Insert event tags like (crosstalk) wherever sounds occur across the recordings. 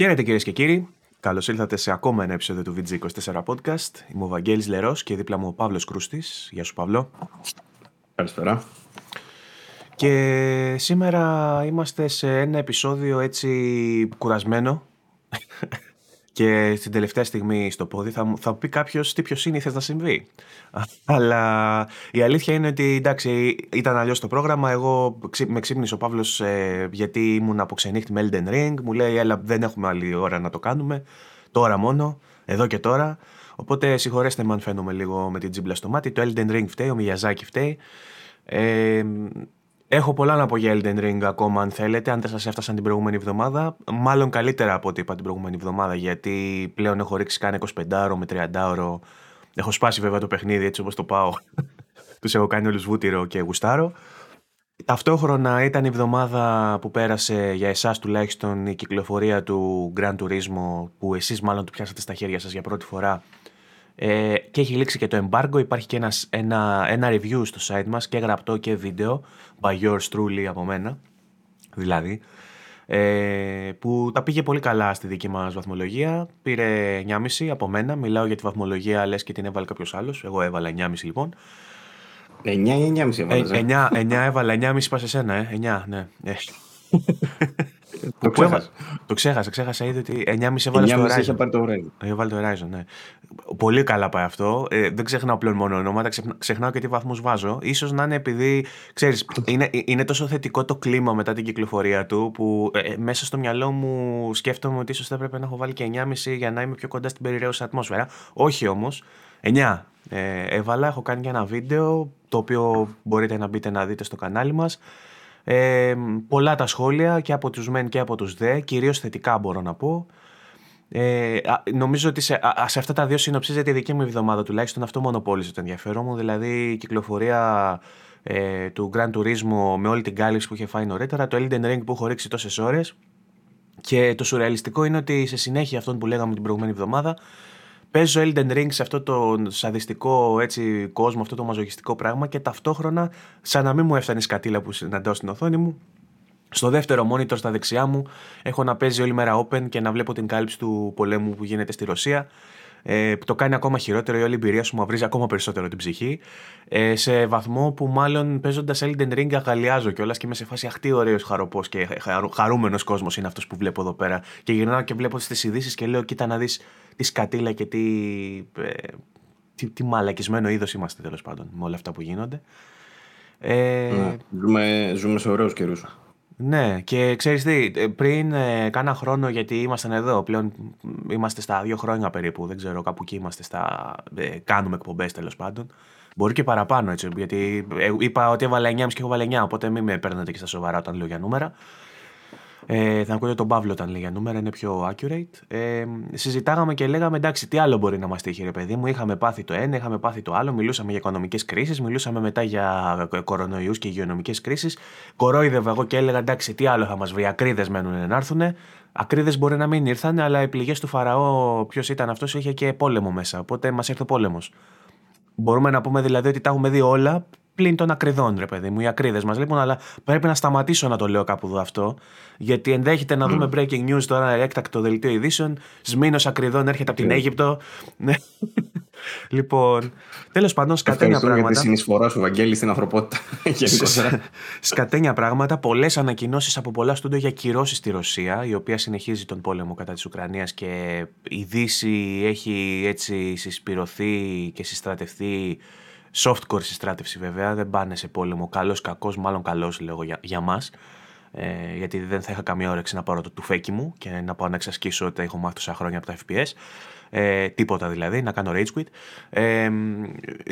Χαίρετε κυρίες και κύριοι. Καλώς ήλθατε σε ακόμα ένα επεισόδιο του VG24 Podcast. Είμαι ο Βαγγέλης Λερός και δίπλα μου ο Παύλος Κρούστης. Γεια σου, Παύλο. Καλησπέρα. Και σήμερα είμαστε σε ένα επεισόδιο έτσι κουρασμένο και στην τελευταία στιγμή στο πόδι θα, θα πει κάποιος τι πιο σύνηθες να συμβεί. (laughs) Αλλά η αλήθεια είναι ότι εντάξει, ήταν αλλιώς το πρόγραμμα. Εγώ με ξύπνησε ο Παύλος ε, γιατί ήμουν από ξενύχτη με Elden Ring. Μου λέει, Έλα, δεν έχουμε άλλη ώρα να το κάνουμε. Τώρα μόνο, εδώ και τώρα. Οπότε συγχωρέστε με αν φαίνομαι λίγο με την τζίμπλα στο μάτι. Το Elden Ring φταίει, ο Μιαζάκη φταίει. Ε, Έχω πολλά να πω για Elden Ring ακόμα αν θέλετε, αν δεν σας έφτασαν την προηγούμενη εβδομάδα. Μάλλον καλύτερα από ό,τι είπα την προηγούμενη εβδομάδα, γιατί πλέον έχω ρίξει κάνει 25 με 30 ώρο. Έχω σπάσει βέβαια το παιχνίδι έτσι όπως το πάω. (laughs) Τους έχω κάνει όλους βούτυρο και γουστάρο. Ταυτόχρονα ήταν η εβδομάδα που πέρασε για εσάς τουλάχιστον η κυκλοφορία του Grand Turismo που εσείς μάλλον του πιάσατε στα χέρια σας για πρώτη φορά ε, και έχει λήξει και το embargo. Υπάρχει και ένας, ένα, ένα review στο site μας και γραπτό και βίντεο by yours truly από μένα. Δηλαδή, ε, που τα πήγε πολύ καλά στη δική μας βαθμολογία. Πήρε 9,5 από μένα. Μιλάω για τη βαθμολογία, λες και την έβαλε κάποιος άλλος. Εγώ έβαλα 9,5 λοιπόν. 9 ή 9,5 έβαλες. 9, 9 έβαλα, 9,5 είπα σε σένα, ε. 9, ναι. (laughs) Ε. Το ξέχασα. Το ξέχασα, ξέχασα ήδη ότι 9,5 έβαλε στο Horizon. είχε πάρει το Horizon. Είχε βάλει το Horizon, ναι. Πολύ καλά πάει αυτό. Ε, δεν ξεχνάω πλέον μόνο ονόματα, ξεχνάω και τι βαθμούς βάζω. σω να είναι επειδή, ξέρεις, είναι, είναι τόσο θετικό το κλίμα μετά την κυκλοφορία του, που ε, ε μέσα στο μυαλό μου σκέφτομαι ότι ίσως θα έπρεπε να έχω βάλει και 9,5 για να είμαι πιο κοντά στην περιραίωση ατμόσφαιρα. Όχι όμως. 9 ε, έβαλα, έχω κάνει και ένα βίντεο, το οποίο μπορείτε να μπείτε να δείτε στο κανάλι μας. Ε, πολλά τα σχόλια και από τους μεν και από τους δε, κυρίως θετικά μπορώ να πω. Ε, νομίζω ότι σε, α, σε αυτά τα δύο συνοψίζεται η δική μου εβδομάδα τουλάχιστον αυτό μονοπόλησε το ενδιαφέρον μου, δηλαδή η κυκλοφορία ε, του Grand Turismo με όλη την κάλυψη που είχε φάει νωρίτερα, το Elden Ring που έχω ρίξει τόσες ώρες και το σουρεαλιστικό είναι ότι σε συνέχεια αυτόν που λέγαμε την προηγούμενη εβδομάδα παίζω Elden Ring σε αυτό το σαδιστικό έτσι, κόσμο, αυτό το μαζογιστικό πράγμα και ταυτόχρονα σαν να μην μου έφτανε η σκατήλα που συναντάω στην οθόνη μου στο δεύτερο monitor στα δεξιά μου έχω να παίζει όλη μέρα open και να βλέπω την κάλυψη του πολέμου που γίνεται στη Ρωσία. Ε, το κάνει ακόμα χειρότερο, η όλη εμπειρία σου μου αυρίζει ακόμα περισσότερο την ψυχή. Ε, σε βαθμό που μάλλον παίζοντας Elden Ring αγαλιάζω κιόλας και είμαι σε φάση αχτή ωραίος χαροπός και χαρούμενος κόσμος είναι αυτός που βλέπω εδώ πέρα. Και γυρνάω και βλέπω τις ειδήσεις και λέω: Κοίτα να δεις τι σκατήλα και τι, ε, τι, τι μαλακισμένο είδος είμαστε τέλος πάντων με όλα αυτά που γίνονται. Ε, ναι, ζούμε, ζούμε σε ωραίους καιρούς. Ναι, και ξέρεις τι, ε, πριν ε, κάνα χρόνο, γιατί ήμασταν εδώ, πλέον είμαστε στα δύο χρόνια περίπου, δεν ξέρω, κάπου εκεί είμαστε στα... Ε, κάνουμε εκπομπές τέλος πάντων. Μπορεί και παραπάνω έτσι, γιατί ε, είπα ότι έβαλα 9,5 και έχω βάλει 9, οπότε μην με παίρνετε και στα σοβαρά όταν λέω για νούμερα. Ε, θα ακούτε τον Παύλο όταν λέει για νούμερα, είναι πιο accurate. Ε, συζητάγαμε και λέγαμε εντάξει, τι άλλο μπορεί να μας τύχει, ρε παιδί μου. Είχαμε πάθει το ένα, είχαμε πάθει το άλλο. Μιλούσαμε για οικονομικές κρίσεις, μιλούσαμε μετά για κορονοϊούς και υγειονομικές κρίσεις. Κορόιδευα εγώ και έλεγα εντάξει, τι άλλο θα μας βρει. Ακρίδες μένουν να έρθουν. Ακρίδες μπορεί να μην ήρθαν, αλλά οι πληγές του Φαραώ, ποιος ήταν αυτός, είχε και πόλεμο μέσα. Οπότε μας ήρθε ο πόλεμος. Μπορούμε να πούμε δηλαδή ότι τα έχουμε δει όλα πλην των ακριδών, ρε παιδί μου. Οι ακρίδες μας λείπουν, αλλά πρέπει να σταματήσω να το λέω κάπου εδώ αυτό. Γιατί ενδέχεται να δούμε breaking news τώρα, έκτακτο δελτίο ειδήσεων. Σμήνος ακριδών έρχεται από την Αίγυπτο. Ναι. λοιπόν, τέλος πάντων, σκατένια πράγματα. για τη συνεισφορά σου, Βαγγέλη, στην ανθρωπότητα. (laughs) σκατένια πράγματα. Πολλές ανακοινώσεις από πολλά στούντιο για κυρώσεις στη Ρωσία, η οποία συνεχίζει τον πόλεμο κατά της Ουκρανίας και η Δύση έχει έτσι συσπηρωθεί και συστρατευτεί Softcore συστράτευση βέβαια, δεν πάνε σε πόλεμο. Καλός, κακός, μάλλον καλός λέω για, για μας. Ε, γιατί δεν θα είχα καμία όρεξη να πάρω το τουφέκι μου και να πάω να εξασκήσω ότι έχω μάθει τόσα χρόνια από τα FPS. Ε, τίποτα δηλαδή, να κάνω rage quit. Ε,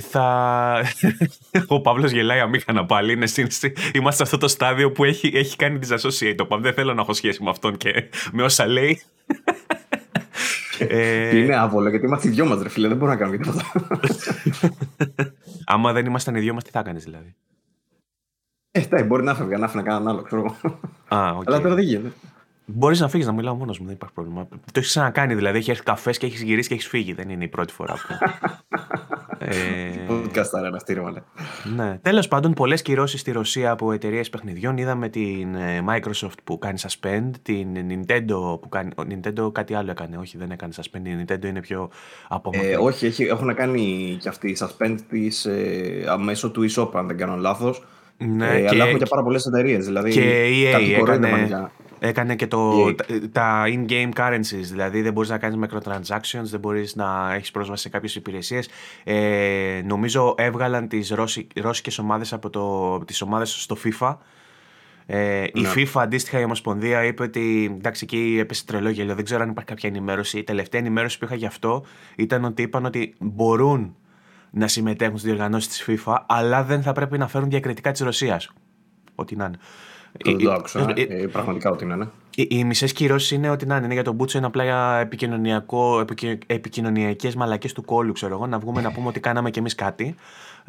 θα... (laughs) Ο Παύλος γελάει αμήχανα πάλι. Είναι σύνθεση. Είμαστε σε αυτό το στάδιο που έχει, έχει κάνει disassociate. Δεν θέλω να έχω σχέση με αυτόν και με όσα λέει. Ε... Είναι άβολο γιατί είμαστε οι δυο μας, ρε φίλε. Δεν μπορώ να κάνω τίποτα. (laughs) Άμα δεν ήμασταν οι δυο μας, τι θα έκανε δηλαδή; Ε, μπορεί να φεύγει, να άφηνα κανέναν άλλο, ξέρω εγώ. Α, okay. Αλλά τώρα δεν γίνεται. Μπορείς να φύγεις να μιλάω μόνος μου, δεν υπάρχει πρόβλημα. Το έχεις ξανακάνει δηλαδή. Έχει έρθει καφές και έχεις γυρίσει και έχεις φύγει. Δεν είναι η πρώτη φορά που. (laughs) ε... Podcast ένα στήριο, Ναι. Τέλος πάντων, πολλές κυρώσεις στη Ρωσία από εταιρείες παιχνιδιών. Είδαμε την ε, Microsoft που κάνει suspend, την Nintendo που κάνει. Ο Nintendo κάτι άλλο έκανε. Όχι, δεν έκανε suspend. Η Nintendo είναι πιο απομακρυσμένη. Ε, όχι, έχει, έχουν κάνει και αυτή suspend της ε, μέσω του eShop, αν δεν κάνω λάθος. Ναι, ε, και... Αλλά έχουν και πάρα πολλές εταιρείες. Δηλαδή, και EA έκανε, Έκανε και το, τα, in-game currencies, δηλαδή δεν μπορείς να κάνεις microtransactions, δεν μπορείς να έχεις πρόσβαση σε κάποιες υπηρεσίες. Ε, νομίζω έβγαλαν τις Ρώσι, ρώσικες ομάδες από το, τις ομάδες στο FIFA. Ε, Η ναι. FIFA αντίστοιχα η Ομοσπονδία είπε ότι εντάξει εκεί έπεσε τρελό γέλιο, δεν ξέρω αν υπάρχει κάποια ενημέρωση. Η τελευταία ενημέρωση που είχα γι' αυτό ήταν ότι είπαν ότι μπορούν να συμμετέχουν στις διοργανώσεις της FIFA αλλά δεν θα πρέπει να φέρουν διακριτικά της Ρωσίας. Ό,τι να είναι. Το, το άκουσα. Ε, ε, πραγματικά ότι είναι. Ναι. Οι, οι μισές κυρώσεις είναι ότι να είναι για τον Μπούτσο είναι απλά επικοινωνιακό, επικοινωνιακές μαλακές του κόλλου, ξέρω εγώ, να βγούμε να πούμε ότι κάναμε κι εμείς κάτι.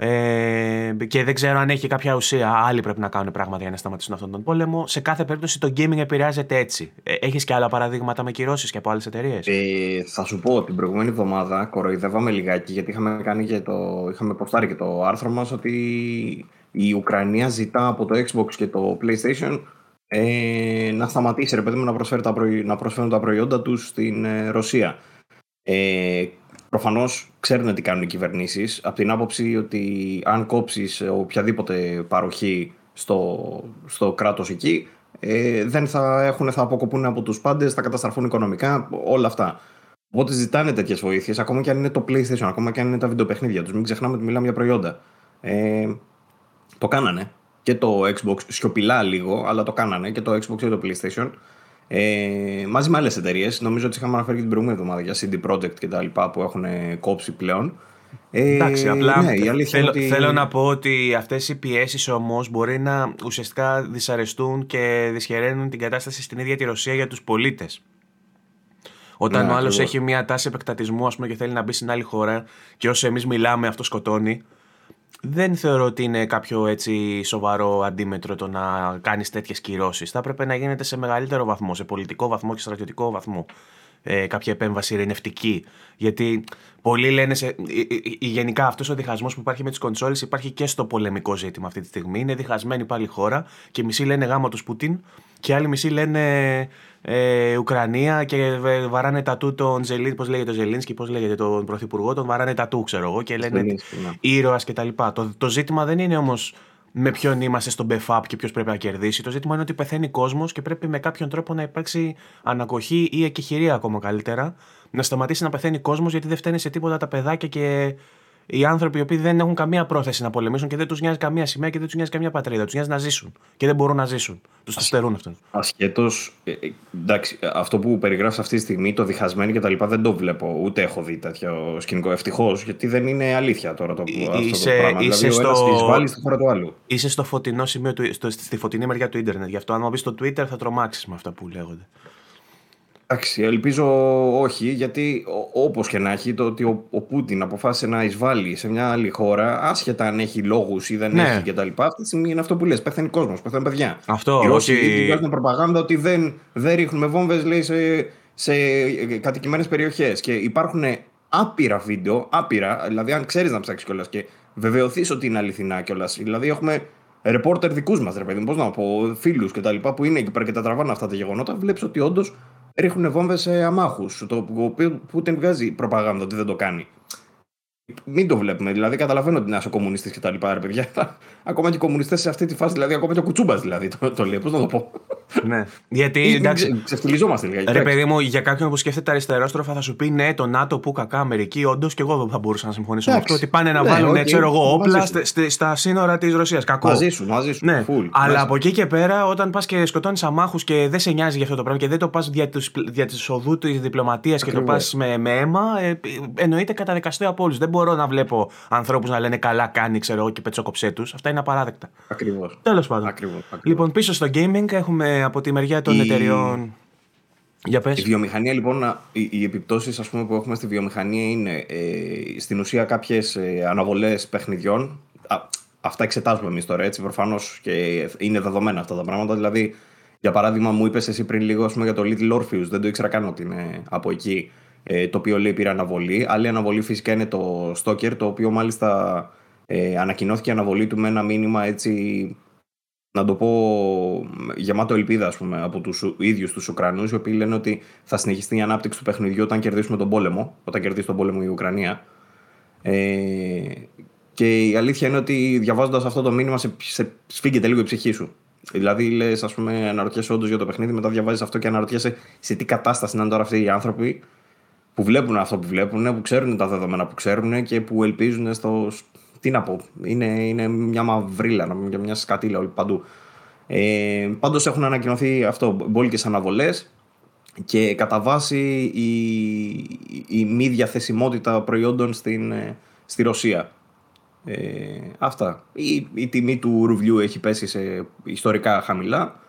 Ε, και δεν ξέρω αν έχει κάποια ουσία. Άλλοι πρέπει να κάνουν πράγματα για να σταματήσουν αυτόν τον πόλεμο. Σε κάθε περίπτωση το gaming επηρεάζεται έτσι. Ε, έχεις και άλλα παραδείγματα με κυρώσεις και από άλλες εταιρείες; Ε, θα σου πω την προηγούμενη εβδομάδα κοροϊδεύαμε λιγάκι γιατί είχαμε, κάνει και το, είχαμε προστάρει και το άρθρο μας ότι η Ουκρανία ζητά από το Xbox και το PlayStation ε, να σταματήσει ρε παιδί μου να, προσφέρει τα να προσφέρουν τα προϊόντα τους στην ε, Ρωσία. Ε, Προφανώς ξέρουν τι κάνουν οι κυβερνήσεις, από την άποψη ότι αν κόψεις οποιαδήποτε παροχή στο, στο κράτος εκεί, ε, δεν θα, έχουν, θα αποκοπούν από τους πάντες, θα καταστραφούν οικονομικά, όλα αυτά. Οπότε ζητάνε τέτοιες βοήθειες, ακόμα και αν είναι το PlayStation, ακόμα και αν είναι τα βιντεοπαιχνίδια τους. Μην ξεχνάμε ότι μιλάμε για προϊόντα. Ε, το κάνανε και το Xbox, σιωπηλά λίγο, αλλά το κάνανε και το Xbox και το PlayStation. Ε, μαζί με άλλες εταιρείες, νομίζω ότι είχαμε αναφέρει και την προηγούμενη εβδομάδα για CD Projekt και τα λοιπά που έχουν κόψει πλέον. Ε, Εντάξει, απλά ναι, θέλω, ότι... θέλω να πω ότι αυτές οι πιέσεις όμως μπορεί να ουσιαστικά δυσαρεστούν και δυσχεραίνουν την κατάσταση στην ίδια τη Ρωσία για τους πολίτες. Όταν ναι, ο άλλος έχει μια τάση επεκτατισμού ας πούμε, και θέλει να μπει στην άλλη χώρα και όσο εμείς μιλάμε, αυτό σκοτώνει δεν θεωρώ ότι είναι κάποιο έτσι σοβαρό αντίμετρο το να κάνεις τέτοιες κυρώσεις. Θα έπρεπε να γίνεται σε μεγαλύτερο βαθμό, σε πολιτικό βαθμό και στρατιωτικό βαθμό. Ε, κάποια επέμβαση ειρηνευτική. Γιατί πολλοί λένε. Σε, γενικά αυτός ο διχασμός που υπάρχει με τις κονσόλες υπάρχει και στο πολεμικό ζήτημα αυτή τη στιγμή. Είναι διχασμένη πάλι η χώρα και μισοί λένε γάμα τους Πούτιν και άλλοι μισοί λένε ε, Ουκρανία και βαράνε τατού τον Ζελίν, πώς λέγεται ο Ζελίνσκι, πώς λέγεται τον Πρωθυπουργό, τον βαράνε τατού, ξέρω εγώ, και λένε ναι. ήρωας κτλ. Το, το ζήτημα δεν είναι όμως με ποιον είμαστε στον BFAP και ποιος πρέπει να κερδίσει. Το ζήτημα είναι ότι πεθαίνει κόσμος και πρέπει με κάποιον τρόπο να υπάρξει ανακοχή ή εκεχηρία ακόμα καλύτερα. Να σταματήσει να πεθαίνει κόσμος γιατί δεν φταίνει σε τίποτα τα παιδάκια και οι άνθρωποι οι οποίοι δεν έχουν καμία πρόθεση να πολεμήσουν και δεν τους νοιάζει καμία σημαία και δεν τους νοιάζει καμία πατρίδα. Τους νοιάζει να ζήσουν και δεν μπορούν να ζήσουν. Τους το στερούν αυτό. Ασχέτω, ε, ε, εντάξει, αυτό που περιγράφεις αυτή τη στιγμή, το διχασμένο και τα λοιπά, δεν το βλέπω. Ούτε έχω δει τέτοιο σκηνικό. Ευτυχώς, γιατί δεν είναι αλήθεια τώρα το, ε, αυτό είσαι, το πράγμα. Είσαι δηλαδή, στο... βάλει στη χώρα του άλλου. Είσαι στο φωτεινό σημείο, του, στο, στη φωτεινή μεριά του Ιντερνετ. Γι' αυτό, αν μου πει στο Twitter, θα τρομάξεις με αυτά που λέγονται. Εντάξει, ελπίζω όχι, γιατί όπως και να έχει, το ότι ο, ο Πούτιν αποφάσισε να εισβάλλει σε μια άλλη χώρα, άσχετα αν έχει λόγους ή δεν ναι. έχει κτλ. Αυτή τη στιγμή είναι αυτό που λες, πεθαίνει κόσμος, πεθαίνει παιδιά. Αυτό, Οι Ρώσοι όχι... βγάζουν προπαγάνδα ότι δεν, δεν ρίχνουμε βόμβες, λέει, σε, σε κατοικημένες περιοχές. Και υπάρχουν άπειρα βίντεο, άπειρα, δηλαδή αν ξέρεις να ψάξεις κιόλας και βεβαιωθείς ότι είναι αληθινά κιόλας. Δηλαδή έχουμε ρεπόρτερ δικούς μας, ρε παιδί, πώς να πω, φίλους κτλ. που είναι εκεί πέρα και τα τραβάνε αυτά τα γεγονότα, βλέπεις ότι όντως ρίχνουν βόμβες σε αμάχους. Το οποίο Πούτιν βγάζει προπαγάνδα ότι δεν το κάνει. Μην το βλέπουμε. Δηλαδή, καταλαβαίνω ότι είναι ένα κομμουνιστής και τα λοιπά, ρε παιδιά. ακόμα και οι κομμουνιστές σε αυτή τη φάση, δηλαδή, ακόμα και ο Κουτσούμπας δηλαδή, το, το λέει. Πώς να το πω; ναι. Γιατί. Εντάξει. Ξεφτυλιζόμαστε λίγα. Ρε, παιδί μου, για κάποιον που σκέφτεται αριστερόστροφα θα σου πει ναι, το ΝΑΤΟ που κακά Αμερική, όντως και εγώ δεν θα μπορούσα να συμφωνήσω με αυτό. Ότι πάνε να ναι, βάλουν, okay, ξέρω εγώ, όπλα στα σύνορα της Ρωσίας. Κακό. Μαζί σου, μαζί σου. Ναι. Full, Αλλά μέσα. από εκεί και πέρα, όταν πας και σκοτώνεις αμάχους και δεν σε νοιάζει για αυτό το πράγμα και δεν το πας δια, δια της οδού της διπλωματίας και το πας με, με αίμα, ε, εννοείται καταδικαστεί από όλους. Δεν μπορώ να βλέπω ανθρώπους να λένε καλά κάνει, ξέρω εγώ, και πετσοκοψέ τους. Αυτά είναι απαράδεκτα. Ακριβώς. Τέλος πάντων. Ακριβώς, Λοιπόν, πίσω στο gaming έχουμε από τη μεριά των Η... εταιριών. Για πες. Η βιομηχανία λοιπόν, οι, οι επιπτώσεις ας πούμε, που έχουμε στη βιομηχανία είναι ε, στην ουσία κάποιες ε, αναβολές παιχνιδιών. Α, αυτά εξετάζουμε εμείς τώρα έτσι προφανώς και είναι δεδομένα αυτά τα πράγματα. Δηλαδή, για παράδειγμα μου είπες εσύ πριν λίγο πούμε, για το Little Orpheus, δεν το ήξερα καν ότι είναι από εκεί. Ε, το οποίο λέει πήρε αναβολή. Άλλη αναβολή φυσικά είναι το Stalker, το οποίο μάλιστα ε, ανακοινώθηκε η αναβολή του με ένα μήνυμα έτσι να το πω γεμάτο ελπίδα ας πούμε, από τους ίδιους τους Ουκρανούς οι οποίοι λένε ότι θα συνεχιστεί η ανάπτυξη του παιχνιδιού όταν κερδίσουμε τον πόλεμο όταν κερδίσει τον πόλεμο η Ουκρανία. Ε, και η αλήθεια είναι ότι διαβάζοντας αυτό το μήνυμα σε, σε σφίγγεται λίγο η ψυχή σου. Δηλαδή, λες, ας πούμε, αναρωτιέσαι όντως για το παιχνίδι, μετά διαβάζεις αυτό και αναρωτιέσαι σε τι κατάσταση είναι τώρα αυτοί οι άνθρωποι που βλέπουν αυτό που βλέπουν, που ξέρουν τα δεδομένα που ξέρουν και που ελπίζουν στο, τι να πω, είναι, είναι μια μαυρίλα, μια σκατήλα όλη παντού. Ε, πάντως έχουν ανακοινωθεί αυτό, μπόλικες αναβολές και κατά βάση η, η μη διαθεσιμότητα προϊόντων στην, ε, στη Ρωσία. Ε, αυτά. Η, η τιμή του ρουβλιού έχει πέσει σε ιστορικά χαμηλά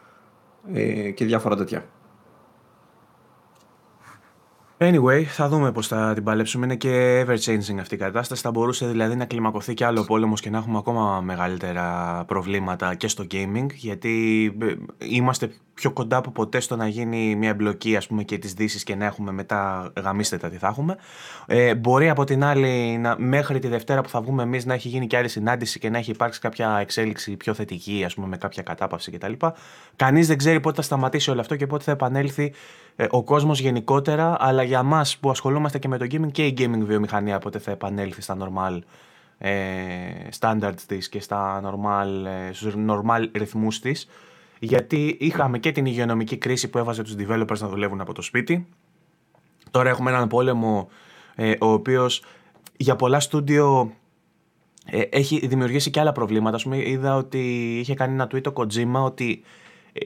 ε, και διάφορα τέτοια. Anyway, θα δούμε πώς θα την παλέψουμε. Είναι και ever changing αυτή η κατάσταση. Θα μπορούσε δηλαδή να κλιμακωθεί και άλλο πόλεμος και να έχουμε ακόμα μεγαλύτερα προβλήματα και στο gaming. Γιατί ε, είμαστε πιο κοντά από ποτέ στο να γίνει μια εμπλοκή ας πούμε, και της Δύσης και να έχουμε μετά γαμίστε τα τι θα έχουμε. Ε, μπορεί από την άλλη να, μέχρι τη Δευτέρα που θα βγούμε εμείς να έχει γίνει και άλλη συνάντηση και να έχει υπάρξει κάποια εξέλιξη πιο θετική, ας πούμε, με κάποια κατάπαυση κτλ. Κανείς δεν ξέρει πότε θα σταματήσει όλο αυτό και πότε θα επανέλθει ε, ο κόσμος γενικότερα, αλλά για μας που ασχολούμαστε και με το gaming και η gaming βιομηχανία πότε θα επανέλθει στα normal ε, standards της και στα normal, ε, στους normal ρυθμούς της γιατί είχαμε και την υγειονομική κρίση που έβαζε τους developers να δουλεύουν από το σπίτι τώρα έχουμε έναν πόλεμο ε, ο οποίος για πολλά στούντιο ε, έχει δημιουργήσει και άλλα προβλήματα. Ας πούμε, είδα ότι είχε κάνει ένα tweet ο Kojima ότι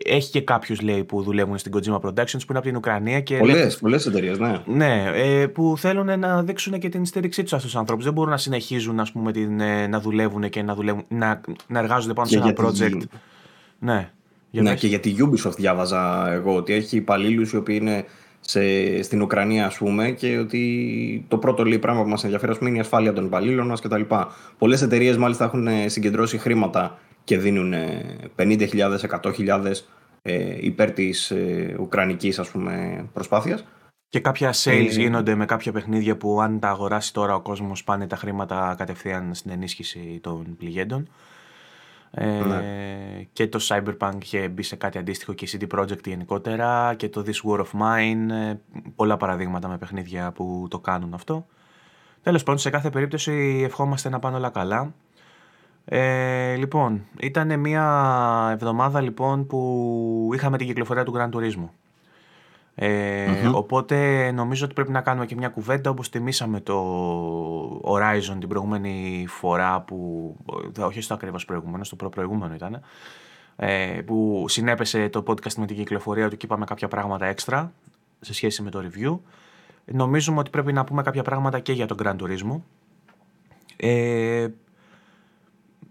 έχει και κάποιους λέει που δουλεύουν στην Kojima Productions που είναι από την Ουκρανία. Πολλές πολλές εταιρείες, ναι. Ναι, ε, που θέλουν να δείξουν και την στήριξή τους σε αυτούς τους ανθρώπους. Δεν μπορούν να συνεχίζουν ας πούμε, την, ε, να δουλεύουν και να, δουλεύουν, να, να εργάζονται πάνω σε ένα project. Ναι. Για ναι, και για τη Ubisoft διάβαζα εγώ ότι έχει υπαλλήλους οι οποίοι είναι σε, στην Ουκρανία, ας πούμε, και ότι το πρώτο λέει πράγμα που μας ενδιαφέρει ας πούμε, είναι η ασφάλεια των υπαλλήλων μας κτλ. Πολλές εταιρείες μάλιστα έχουν συγκεντρώσει χρήματα και δίνουν 50.000, 100.000 ε, υπέρ της ε, ουκρανικής ας πούμε προσπάθειας. Και κάποια sales ε, γίνονται με κάποια παιχνίδια που αν τα αγοράσει τώρα ο κόσμος πάνε τα χρήματα κατευθείαν στην ενίσχυση των πληγέντων. Ε, ναι. Και το Cyberpunk είχε μπει σε κάτι αντίστοιχο και η CD Projekt γενικότερα και το This War of Mine. πολλά παραδείγματα με παιχνίδια που το κάνουν αυτό. Τέλος πάντων, σε κάθε περίπτωση ευχόμαστε να πάνε όλα καλά. Ε, λοιπόν, ήταν μια εβδομάδα λοιπόν που είχαμε την κυκλοφορία του Grand Turismo. Ε, Οπότε νομίζω ότι πρέπει να κάνουμε και μια κουβέντα όπως τιμήσαμε το Horizon την προηγούμενη φορά που, όχι στο ακριβώς προηγούμενο, στο προ-προηγούμενο ήταν, ε, που συνέπεσε το podcast με την κυκλοφορία του και είπαμε κάποια πράγματα έξτρα σε σχέση με το review. Νομίζουμε ότι πρέπει να πούμε κάποια πράγματα και για τον Grand Turismo. Ε,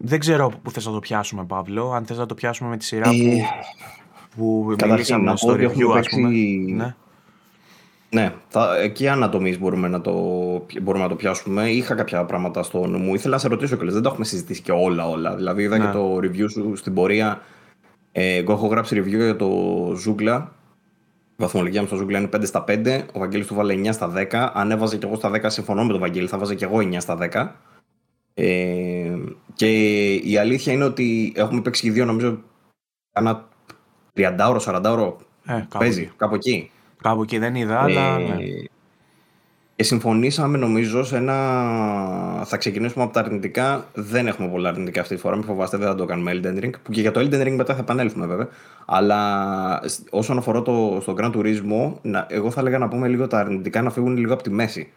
δεν ξέρω πού θες να το πιάσουμε, Παύλο. Αν θες να το πιάσουμε με τη σειρά που, ε, που μιλήσαμε στο review, ας πούμε. Ναι. Ναι, θα, εκεί ανατομής μπορούμε να, το, μπορούμε να το πιάσουμε. Είχα κάποια πράγματα στο νου μου. Ήθελα να σε ρωτήσω κιόλας. Δεν το έχουμε συζητήσει και όλα όλα. Δηλαδή είδα ναι. και το review σου στην πορεία. Ε, εγώ έχω γράψει review για το Zoogla. Η βαθμολογία μου στο Zoogla είναι 5 στα 5. Ο Βαγγέλης του βάλε 9 στα 10. Αν έβαζε κι εγώ στα 10, συμφωνώ με τον Βαγγέλη, θα βάζε κι εγώ 9 στα 10. Ε, και η αλήθεια είναι ότι έχουμε παίξει και δύο, νομίζω, ένα 30 ώρο, 40 ώρο. Ε, παίζει, κάπου εκεί. Κάπου εκεί δεν είδα, αλλά. Ε, ναι. Και συμφωνήσαμε, νομίζω, σε ένα. Θα ξεκινήσουμε από τα αρνητικά. Δεν έχουμε πολλά αρνητικά αυτή τη φορά. Μην φοβάστε, δεν θα το κάνουμε Elden Ring. Που και για το Elden Ring μετά θα επανέλθουμε, βέβαια. Αλλά όσον αφορά το, στο Grand Turismo, εγώ θα έλεγα να πούμε λίγο τα αρνητικά να φύγουν λίγο από τη μέση.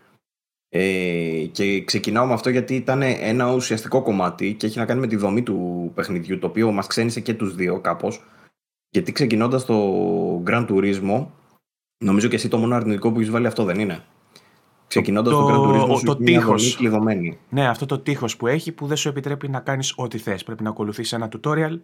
Ε, και ξεκινάω με αυτό γιατί ήταν ένα ουσιαστικό κομμάτι και έχει να κάνει με τη δομή του παιχνιδιού, το οποίο μας ξένησε και τους δύο κάπως. Γιατί ξεκινώντας το Grand Turismo, νομίζω και εσύ το μόνο αρνητικό που έχεις βάλει αυτό δεν είναι. Ξεκινώντας το, το Grand Turismo, το, τείχος. κλειδωμένη. Ναι, αυτό το τείχος που έχει που δεν σου επιτρέπει να κάνεις ό,τι θες. Πρέπει να ακολουθείς ένα tutorial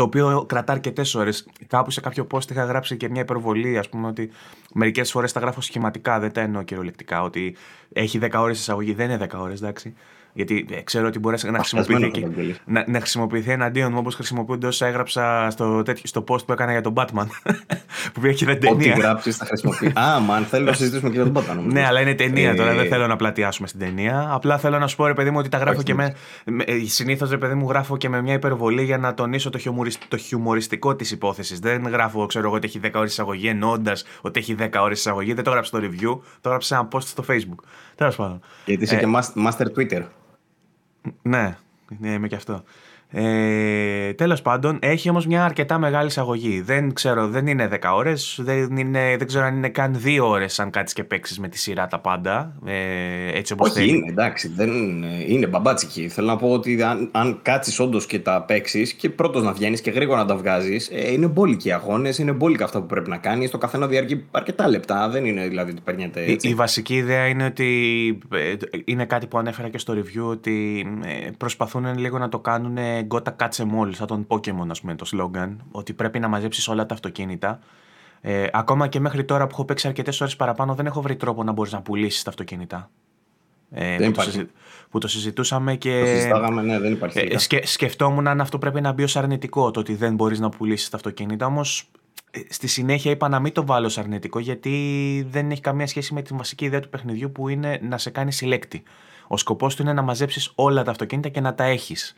το οποίο κρατά αρκετές ώρες. Κάπου σε κάποιο post είχα γράψει και μια υπερβολή, ας πούμε, ότι μερικές φορές τα γράφω σχηματικά, δεν τα εννοώ κυριολεκτικά. Ότι έχει 10 ώρες εισαγωγή, δεν είναι 10 ώρες, εντάξει. Γιατί ε, ξέρω ότι μπορεί να χρησιμοποιηθεί, και, να, να χρησιμοποιηθεί εναντίον μου όπως χρησιμοποιούνται όσα έγραψα στο, τέτοιο, στο post που έκανα για τον Batman. (laughs) που πήγε και δεν ταινία. Ό,τι γράψεις θα χρησιμοποιήσεις. Α, μα αν θέλω να συζητήσουμε και για τον Batman. ναι, αλλά είναι ταινία τώρα. Δεν ε, θέλω να πλατιάσουμε στην ταινία. Απλά θέλω να σου πω, ρε παιδί μου, ότι τα γράφω και με. Ε, Συνήθως, ρε παιδί μου, γράφω και με μια υπερβολή για να τονίσω το, το χιουμοριστικό της υπόθεσης. Δεν γράφω, ξέρω εγώ, ότι έχει 10 ώρες εισαγωγή εννοώντα ότι έχει 10 ώρες εισαγωγή. Δεν το γράψω στο review, το γράψω σε ένα post στο Facebook. Τέλος πάντων. Γιατί είσαι και master Twitter. Ναι, ναι, είμαι και αυτό. Ε, Τέλος πάντων, έχει όμως μια αρκετά μεγάλη εισαγωγή. Δεν ξέρω, δεν είναι 10 ώρες, δεν, δεν ξέρω αν είναι καν 2 ώρες αν κάτσεις και παίξεις με τη σειρά τα πάντα. Ε, έτσι όπως Όχι, είναι εντάξει, δεν είναι μπαμπάτσικη. Θέλω να πω ότι αν, αν κάτσεις όντως και τα παίξεις και πρώτος να βγαίνεις και γρήγορα να τα βγάζεις, ε, είναι μπόλικοι αγώνες, είναι μπόλικα αυτά που πρέπει να κάνεις. Το καθένα διαρκεί αρκετά λεπτά, δεν είναι δηλαδή ότι παίρνετε. Έτσι. Η, η βασική ιδέα είναι ότι ε, είναι κάτι που ανέφερα και στο review ότι ε, προσπαθούν λίγο να το κάνουν γκότα κάτσε μόλι, σαν τον Pokemon, ας πούμε, το slogan, ότι πρέπει να μαζέψεις όλα τα αυτοκίνητα. Ε, ακόμα και μέχρι τώρα που έχω παίξει αρκετές ώρες παραπάνω, δεν έχω βρει τρόπο να μπορείς να πουλήσεις τα αυτοκίνητα. Ε, δεν που, το που το συζητούσαμε και. Το συζητάγαμε, ναι, δεν υπάρχει. Ε, σκε, σκεφτόμουν αν αυτό πρέπει να μπει ως αρνητικό, το ότι δεν μπορείς να πουλήσεις τα αυτοκίνητα. Όμως ε, στη συνέχεια είπα να μην το βάλω σε αρνητικό, γιατί δεν έχει καμία σχέση με τη βασική ιδέα του παιχνιδιού που είναι να σε κάνει συλλέκτη. Ο σκοπός του είναι να μαζέψεις όλα τα αυτοκίνητα και να τα έχεις.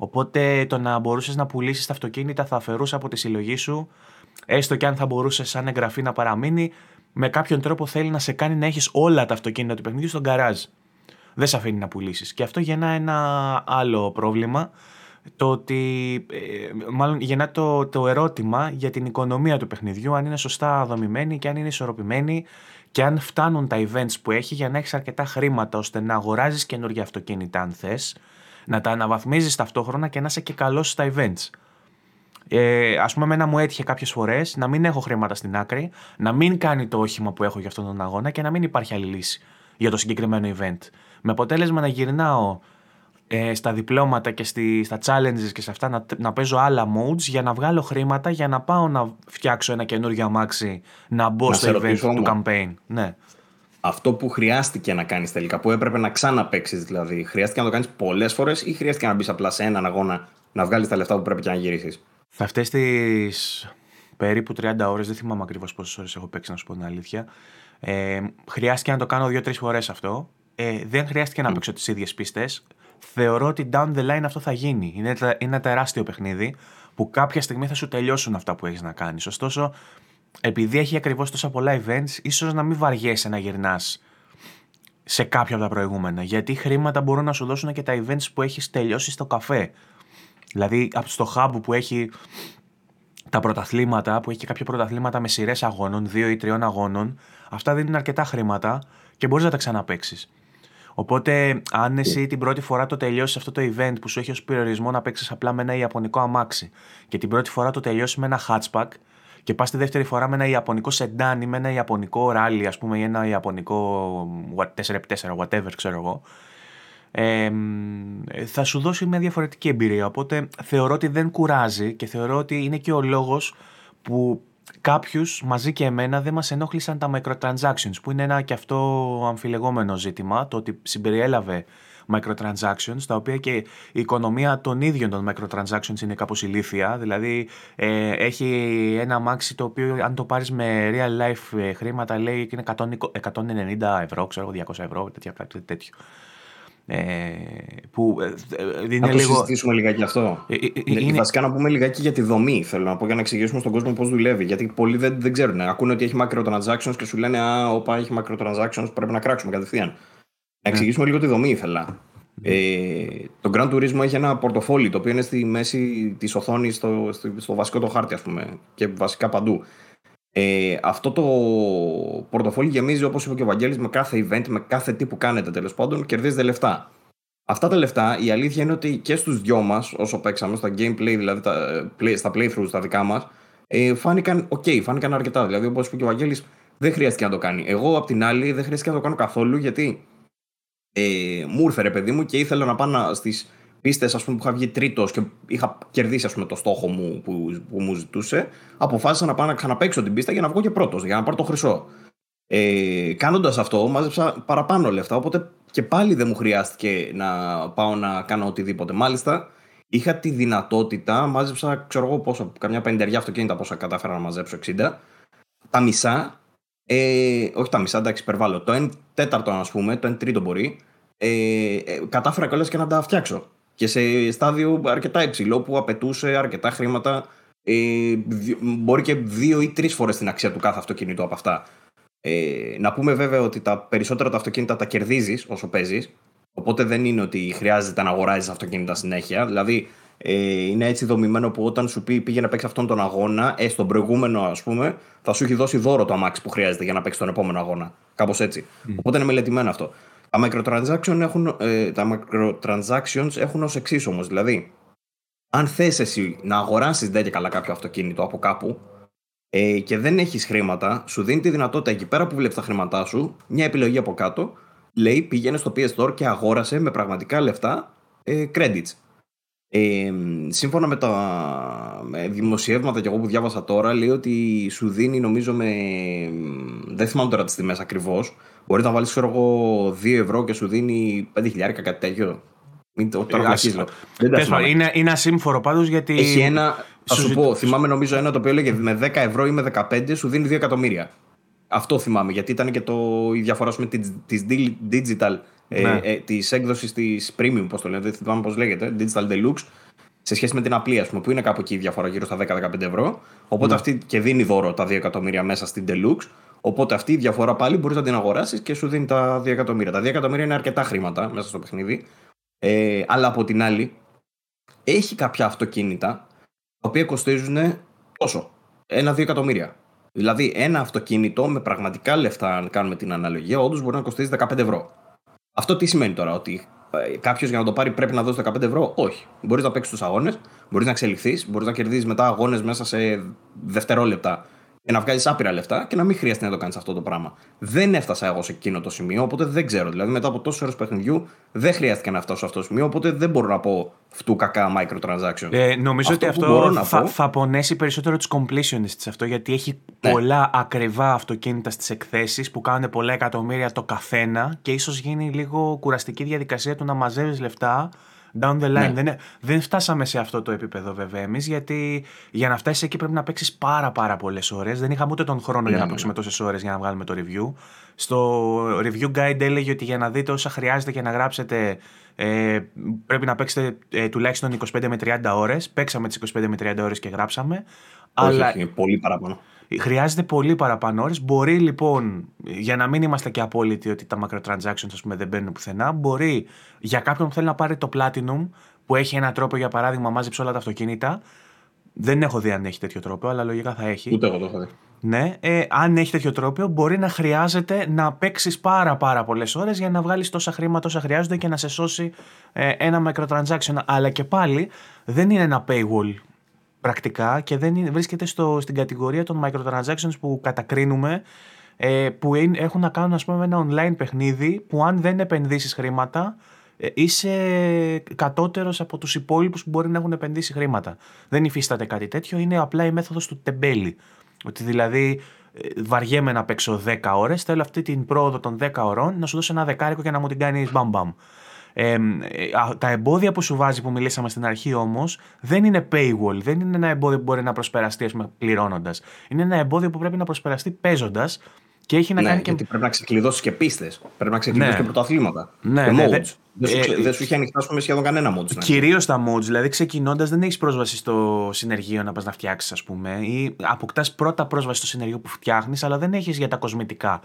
Οπότε το να μπορούσες να πουλήσεις τα αυτοκίνητα θα αφαιρούσε από τη συλλογή σου, έστω και αν θα μπορούσε σαν εγγραφή να παραμείνει, με κάποιον τρόπο θέλει να σε κάνει να έχεις όλα τα αυτοκίνητα του παιχνιδιού στον καράζ. Δεν σε αφήνει να πουλήσεις. Και αυτό γεννά ένα άλλο πρόβλημα. Το ότι, ε, μάλλον γεννά το, το ερώτημα για την οικονομία του παιχνιδιού, αν είναι σωστά δομημένη και αν είναι ισορροπημένη και αν φτάνουν τα events που έχει για να έχεις αρκετά χρήματα ώστε να αγοράζεις καινούργια αυτοκίνητα αν θες να τα αναβαθμίζεις ταυτόχρονα και να είσαι και καλός στα events. Ε, Α πούμε, εμένα μου έτυχε κάποιες φορές να μην έχω χρήματα στην άκρη, να μην κάνει το όχημα που έχω για αυτόν τον αγώνα και να μην υπάρχει άλλη λύση για το συγκεκριμένο event. Με αποτέλεσμα να γυρνάω ε, στα διπλώματα και στη, στα challenges και σε αυτά να, να παίζω άλλα modes για να βγάλω χρήματα για να πάω να φτιάξω ένα καινούριο αμάξι να μπω στο event του campaign. Ναι αυτό που χρειάστηκε να κάνεις τελικά, που έπρεπε να ξαναπέξει δηλαδή, χρειάστηκε να το κάνεις πολλές φορές ή χρειάστηκε να μπεις απλά σε έναν αγώνα να βγάλεις τα λεφτά που πρέπει και να γυρίσεις; Θα αυτέ τι περίπου 30 ώρες, δεν θυμάμαι ακριβώς πόσες ώρες έχω παίξει, να σου πω την αλήθεια. Ε, χρειάστηκε να το κάνω δύο-τρεις φορές αυτό. Ε, δεν χρειάστηκε να παίξω τις ίδιες πίστες. Θεωρώ ότι down the line αυτό θα γίνει. Είναι, είναι ένα τεράστιο παιχνίδι που κάποια στιγμή θα σου τελειώσουν αυτά που έχεις να κάνεις. Ωστόσο, επειδή έχει ακριβώς τόσα πολλά events, ίσως να μην βαριέσαι να γυρνάς σε κάποια από τα προηγούμενα. Γιατί χρήματα μπορούν να σου δώσουν και τα events που έχεις τελειώσει στο καφέ. Δηλαδή, από στο hub που έχει τα πρωταθλήματα, που έχει και κάποια πρωταθλήματα με σειρές αγώνων, δύο ή τριών αγώνων, αυτά δίνουν αρκετά χρήματα και μπορείς να τα ξαναπέξει. Οπότε, αν εσύ την πρώτη φορά το τελειώσεις αυτό το event που σου έχει ως περιορισμό να παίξεις απλά με ένα Ιαπωνικό αμάξι και την πρώτη φορά το τελειώσεις με ένα hatchback, και πας τη δεύτερη φορά με ένα Ιαπωνικό σεντάν ή με ένα Ιαπωνικό ράλι, ας πούμε, ή ένα Ιαπωνικό 4x4, whatever, ξέρω εγώ. Ε, θα σου δώσει μια διαφορετική εμπειρία. Οπότε θεωρώ ότι δεν κουράζει και θεωρώ ότι είναι και ο λόγος που κάποιους μαζί και εμένα δεν μας ενόχλησαν τα microtransactions, που είναι ένα και αυτό αμφιλεγόμενο ζήτημα. Το ότι συμπεριέλαβε microtransactions, τα οποία και η οικονομία των ίδιων των microtransactions είναι κάπως ηλίθια. Δηλαδή ε, έχει ένα αμάξι το οποίο αν το πάρεις με real life ε, χρήματα λέει είναι 190 ευρώ, ξέρω 200 ευρώ, τέτοια κάτι τέτοιο. Ε, που ε, είναι να το λίγο... συζητήσουμε λιγάκι αυτό. Ε, είναι... Βασικά να πούμε λιγάκι για τη δομή. Θέλω να πω για να εξηγήσουμε στον κόσμο πώς δουλεύει. Γιατί πολλοί δεν, δεν ξέρουν. Ακούνε ότι έχει microtransactions και σου λένε Α, όπα έχει microtransactions, πρέπει να κράξουμε κατευθείαν. Να εξηγήσουμε λίγο τη δομή ήθελα. Ε, το Grand Turismo έχει ένα πορτοφόλι το οποίο είναι στη μέση της οθόνης, στο, στο, βασικό το χάρτη, ας πούμε, και βασικά παντού. Ε, αυτό το πορτοφόλι γεμίζει, όπως είπε και ο Βαγγέλης, με κάθε event, με κάθε τι που κάνετε τέλος πάντων, κερδίζετε λεφτά. Αυτά τα λεφτά, η αλήθεια είναι ότι και στους δυο μας, όσο παίξαμε, στα gameplay, δηλαδή τα, στα playthroughs τα δικά μας, ε, φάνηκαν ok, φάνηκαν αρκετά. Δηλαδή, όπως είπε και ο Βαγγέλης, δεν χρειάστηκε να το κάνει. Εγώ, απ' την άλλη, δεν χρειάστηκε να το κάνω καθόλου γιατί ε, μου ήρθε ρε παιδί μου και ήθελα να πάω στις πίστες που είχα βγει τρίτος και είχα κερδίσει ας πούμε, το στόχο μου που, που μου ζητούσε, αποφάσισα να πάω να ξαναπέξω την πίστα για να βγω και πρώτος, για να πάρω το χρυσό. Ε, Κάνοντας αυτό, μάζεψα παραπάνω λεφτά, οπότε και πάλι δεν μου χρειάστηκε να πάω να κάνω οτιδήποτε. Μάλιστα, είχα τη δυνατότητα, μάζεψα, ξέρω εγώ πόσο, καμιά πεντεριά αυτοκίνητα πόσα κατάφερα να μαζέψω, 60. Τα μισά, ε, όχι τα μισά, εντάξει, υπερβάλλω. Το 1 τέταρτο, ας πούμε, το 1 τρίτο μπορεί, ε, ε, κατάφερα κιόλας και να τα φτιάξω. Και σε στάδιο αρκετά υψηλό που απαιτούσε αρκετά χρήματα. Ε, μπορεί και δύο ή τρεις φορές την αξία του κάθε αυτοκίνητο από αυτά. Ε, να πούμε βέβαια ότι τα περισσότερα τα αυτοκίνητα τα κερδίζεις όσο παίζεις. Οπότε δεν είναι ότι χρειάζεται να αγοράζεις αυτοκίνητα συνέχεια. Δηλαδή ε, είναι έτσι δομημένο που όταν σου πει πήγε να παίξεις αυτόν τον αγώνα, ε, στον προηγούμενο ας πούμε, θα σου έχει δώσει δώρο το αμάξι που χρειάζεται για να παίξεις τον επόμενο αγώνα. Κάπως έτσι. Mm. Οπότε είναι μελετημένο αυτό. Τα microtransactions έχουν, ε, τα microtransactions έχουν ως εξής όμως. Δηλαδή, αν θες εσύ να αγοράσεις δεν και καλά κάποιο αυτοκίνητο από κάπου ε, και δεν έχεις χρήματα, σου δίνει τη δυνατότητα εκεί πέρα που βλέπεις τα χρήματά σου, μια επιλογή από κάτω, λέει πήγαινε στο PS Store και αγόρασε με πραγματικά λεφτά ε, credits. Ε, σύμφωνα με τα με δημοσιεύματα και εγώ που διάβασα τώρα, λέει ότι σου δίνει νομίζω με. Δεν θυμάμαι τώρα τις τιμές ακριβώς. Μπορείς να βάλεις, ξέρω εγώ, 2 ευρώ και σου δίνει 5.000 κάτι τέτοιο. Μην το τώρα ε, είναι, είναι ασύμφορο πάντως γιατί. Έχει ένα. Θα σου πω, θυμάμαι νομίζω ένα το οποίο έλεγε με 10 ευρώ ή με 15 σου δίνει 2 εκατομμύρια. Αυτό θυμάμαι γιατί ήταν και το, η διαφορά με της digital ε, ναι. ε, της έκδοσης της premium, πώς το λένε, δεν θυμάμαι πώς λέγεται, digital deluxe, σε σχέση με την απλή, ας πούμε, που είναι κάπου εκεί η διαφορά γύρω στα 10-15 ευρώ. Οπότε ναι. αυτή και δίνει δώρο τα 2 εκατομμύρια μέσα στην deluxe. Οπότε αυτή η διαφορά πάλι μπορείς να την αγοράσεις και σου δίνει τα 2 εκατομμύρια. Τα 2 εκατομμύρια είναι αρκετά χρήματα μέσα στο παιχνίδι. Ε, αλλά από την άλλη, έχει κάποια αυτοκίνητα τα οποία κοστίζουν τόσο. Ένα-δύο εκατομμύρια. Δηλαδή, ένα αυτοκίνητο με πραγματικά λεφτά, αν κάνουμε την αναλογία, όντως μπορεί να κοστίζει 15 ευρώ. Αυτό τι σημαίνει τώρα, ότι ε, κάποιος για να το πάρει πρέπει να δώσει 15 ευρώ; Όχι. Μπορείς να παίξεις τους αγώνες, μπορείς να εξελιχθείς, μπορείς να κερδίζεις μετά αγώνες μέσα σε δευτερόλεπτα και να βγάζεις άπειρα λεφτά και να μην χρειάζεται να το κάνεις αυτό το πράγμα. Δεν έφτασα εγώ σε εκείνο το σημείο, οπότε δεν ξέρω. Δηλαδή, μετά από τόσες ώρες παιχνιδιού, δεν χρειάστηκε να φτάσω σε αυτό το σημείο, οπότε δεν μπορώ να πω φτού κακά microtransaction. Ε, νομίζω αυτό ότι αυτό θα, πω... θα πονέσει περισσότερο τους completionists αυτό, γιατί έχει ναι. πολλά ακριβά αυτοκίνητα στις εκθέσεις που κάνουν πολλά εκατομμύρια το καθένα και ίσως γίνει λίγο κουραστική διαδικασία του να μαζεύεις λεφτά down the line. Ναι. Δεν, δεν φτάσαμε σε αυτό το επίπεδο βέβαια εμείς, γιατί για να φτάσεις εκεί πρέπει να παίξεις πάρα, πάρα πολλές ώρες. Δεν είχαμε ούτε τον χρόνο για να ναι, ναι, παίξουμε τόσες ώρες για να βγάλουμε το review. Στο review guide έλεγε ότι για να δείτε όσα χρειάζεται και να γράψετε ε, πρέπει να παίξετε ε, τουλάχιστον 25 με 30 ώρες. Παίξαμε τις 25 με 30 ώρες και γράψαμε. Όχι, αλλά... είναι πολύ παραπάνω. Χρειάζεται πολύ παραπάνω ώρες. Μπορεί λοιπόν, για να μην είμαστε και απόλυτοι ότι τα microtransactions ας πούμε, δεν μπαίνουν πουθενά, μπορεί για κάποιον που θέλει να πάρει το Platinum, που έχει ένα τρόπο για παράδειγμα, μάζεψε όλα τα αυτοκίνητα. Δεν έχω δει αν έχει τέτοιο τρόπο, αλλά λογικά θα έχει. Ούτε εγώ το έχω δει. Ναι, ε, αν έχει τέτοιο τρόπο, μπορεί να χρειάζεται να παίξεις πάρα πάρα πολλές ώρες για να βγάλεις τόσα χρήματα όσα χρειάζονται και να σε σώσει ε, ένα microtransaction. Αλλά και πάλι δεν είναι ένα paywall πρακτικά και δεν είναι, βρίσκεται στο, στην κατηγορία των microtransactions που κατακρίνουμε ε, που είναι, έχουν να κάνουν ας πούμε με ένα online παιχνίδι που αν δεν επενδύσεις χρήματα ε, είσαι κατώτερος από τους υπόλοιπους που μπορεί να έχουν επενδύσει χρήματα. Δεν υφίσταται κάτι τέτοιο, είναι απλά η μέθοδος του τεμπέλη. Ότι δηλαδή ε, βαριέμαι να παίξω 10 ώρες, θέλω αυτή την πρόοδο των 10 ωρών να σου δώσω ένα δεκάρικο και να μου την κάνεις μπαμ μπαμ. Ε, τα εμπόδια που σου βάζει που μιλήσαμε στην αρχή όμως δεν είναι paywall, δεν είναι ένα εμπόδιο που μπορεί να προσπεραστεί πληρώνοντας. Είναι ένα εμπόδιο που πρέπει να προσπεραστεί παίζοντας και έχει να ναι, κάνει και. Γιατί πρέπει να ξεκλειδώσεις και πίστες. Πρέπει να ξεκλειδώσεις ναι. και πρωταθλήματα. Ναι, και ναι, modes. Δεν, σου, ε, δεν σου έχει ανοιχτά με σχεδόν κανένα modes. Κυρίως τα modes. Δηλαδή, ξεκινώντας, δεν έχεις πρόσβαση στο συνεργείο να πας να φτιάξεις, ας πούμε. Ή αποκτάς πρώτα πρόσβαση στο συνεργείο που φτιάχνεις, αλλά δεν έχεις για τα κοσμητικά.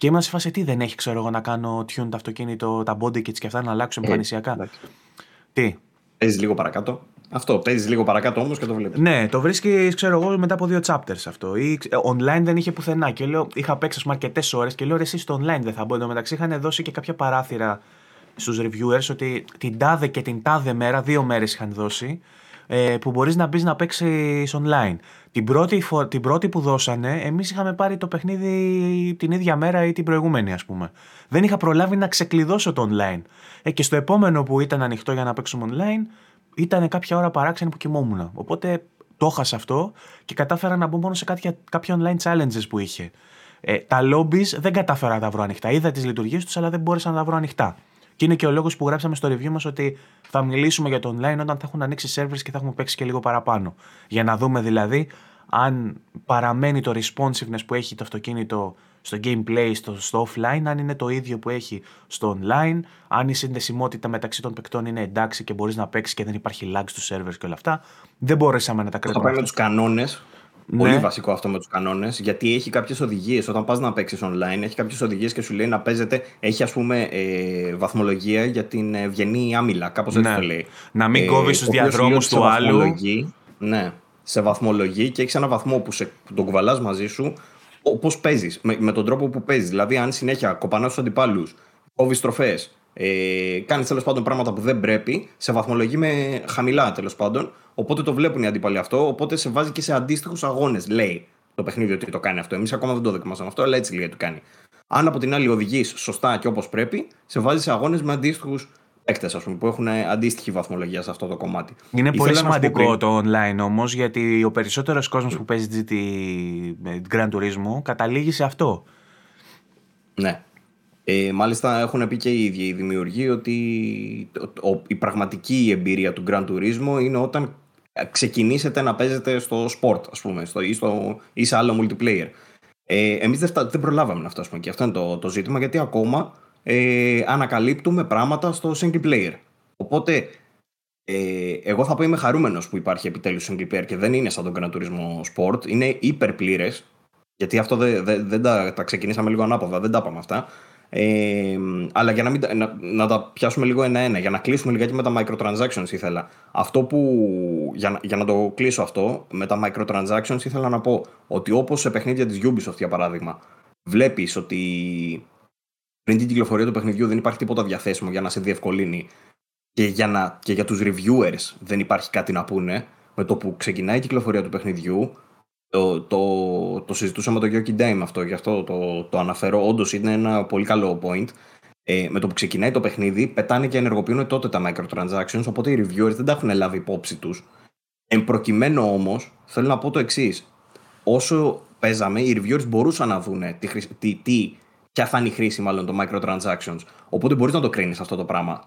Και είμαστε σε φάση τι δεν έχει, ξέρω εγώ, να κάνω tune το αυτοκίνητο, τα body kits και αυτά να αλλάξουν εμφανισιακά. Ε, τι; Παίζεις λίγο παρακάτω. Αυτό, παίζεις λίγο παρακάτω όμως και το βλέπεις. Ναι, το βρίσκεις, ξέρω εγώ, μετά από δύο chapters αυτό. Ή, ε, online δεν είχε πουθενά. Και λέω, είχα παίξει αρκετές ώρες και λέω, εσύ στο online δεν θα μπω. Εν μεταξύ είχαν δώσει και κάποια παράθυρα στους reviewers ότι την τάδε και την τάδε μέρα, δύο μέρες είχαν δώσει, ε, που μπορείς να μπεις να παίξεις online. Την πρώτη, την πρώτη που δώσανε, εμείς είχαμε πάρει το παιχνίδι την ίδια μέρα ή την προηγούμενη ας πούμε. Δεν είχα προλάβει να ξεκλειδώσω το online. Ε, και στο επόμενο που ήταν ανοιχτό για να παίξουμε online, ήταν κάποια ώρα παράξενη που κοιμόμουν. Οπότε το έχασα αυτό και κατάφερα να μπω μόνο σε κάποια, κάποια online challenges που είχε. Ε, τα lobbies δεν κατάφερα να τα βρω ανοιχτά. Είδα τις λειτουργίες τους, αλλά δεν μπόρεσα να τα βρω ανοιχτά. Και είναι και ο λόγος που γράψαμε στο review μας ότι θα μιλήσουμε για το online όταν θα έχουν ανοίξει servers και θα έχουμε παίξει και λίγο παραπάνω. Για να δούμε δηλαδή αν παραμένει το responsiveness που έχει το αυτοκίνητο στο gameplay, στο, στο offline, αν είναι το ίδιο που έχει στο online, αν η συνδεσιμότητα μεταξύ των παικτών είναι εντάξει και μπορείς να παίξεις και δεν υπάρχει lag στους servers και όλα αυτά. Δεν μπορέσαμε να τα κρατήσουμε. Θα πάει με τους κανόνες. Ναι. Πολύ βασικό αυτό με τους κανόνες, γιατί έχει κάποιες οδηγίες. Όταν πας να παίξεις online, έχει κάποιες οδηγίες και σου λέει να παίζετε. Έχει, ας πούμε, ε, βαθμολογία για την ευγενή άμυλα. Κάπως έτσι ναι. το λέει. Να μην ε, κόβεις τους διαδρόμους του άλλου. Ναι, σε βαθμολογεί και έχεις ένα βαθμό που, σε, που τον κουβαλάς μαζί σου πώς παίζεις, με, με, τον τρόπο που παίζεις. Δηλαδή, αν συνέχεια κοπανάς τους αντιπάλους, κόβεις τροφές, ε, κάνει τέλος πάντων πράγματα που δεν πρέπει, σε βαθμολογεί με χαμηλά τέλος πάντων. Οπότε το βλέπουν οι αντίπαλοι αυτό, οπότε σε βάζει και σε αντίστοιχους αγώνες. Λέει το παιχνίδι ότι το κάνει αυτό. Εμείς ακόμα δεν το δοκιμάσαμε αυτό, αλλά έτσι λέει το κάνει. Αν από την άλλη οδηγείς σωστά και όπως πρέπει, σε βάζει σε αγώνες με αντίστοιχους παίκτες, ας πούμε, που έχουν αντίστοιχη βαθμολογία σε αυτό το κομμάτι. Είναι πολύ σημαντικό το online όμως, γιατί ο περισσότερος κόσμος που παίζει GT Grand Turismo καταλήγει σε αυτό. Ναι. Ε, μάλιστα έχουν πει και οι ίδιοι οι δημιουργοί ότι η πραγματική εμπειρία του Grand Turismo είναι όταν ξεκινήσετε να παίζετε στο sport, ας πούμε, στο, ή, στο, ή σε άλλο multiplayer. Ε, εμείς δεν, δεν προλάβαμε να φτάσουμε και αυτό είναι το, το ζήτημα, γιατί ακόμα ε, ανακαλύπτουμε πράγματα στο single player. Οπότε, ε, εγώ θα πω είμαι χαρούμενος που υπάρχει επιτέλους single player και δεν είναι σαν τον Gran Turismo Sport, είναι υπερπλήρες, γιατί αυτό δεν, δεν, δεν τα, τα ξεκινήσαμε λίγο ανάποδα, δεν τα είπαμε αυτά. Ε, αλλά για να, μην, να, να τα πιάσουμε λίγο ένα-ένα, για να κλείσουμε λιγάκι με τα microtransactions ήθελα. Αυτό που, για, για να το κλείσω αυτό, με τα microtransactions ήθελα να πω ότι όπως σε παιχνίδια της Ubisoft για παράδειγμα, βλέπεις ότι πριν την κυκλοφορία του παιχνιδιού δεν υπάρχει τίποτα διαθέσιμο για να σε διευκολύνει και για, να, και για τους reviewers δεν υπάρχει κάτι να πούνε, με το που ξεκινάει η κυκλοφορία του παιχνιδιού, το, το, το συζητούσα με τον Γιώργη Ντέιμ αυτό, γι' αυτό το, το αναφέρω. Όντως είναι ένα πολύ καλό point. Ε, με το που ξεκινάει το παιχνίδι, πετάνε και ενεργοποιούν τότε τα microtransactions, οπότε οι reviewers δεν τα έχουν λάβει υπόψη τους. Εν προκειμένου όμως, θέλω να πω το εξής. Όσο παίζαμε, οι reviewers μπορούσαν να δουν τι, τι, τι, ποια θα είναι η χρήση μάλλον των microtransactions. Οπότε μπορείς να το κρίνεις αυτό το πράγμα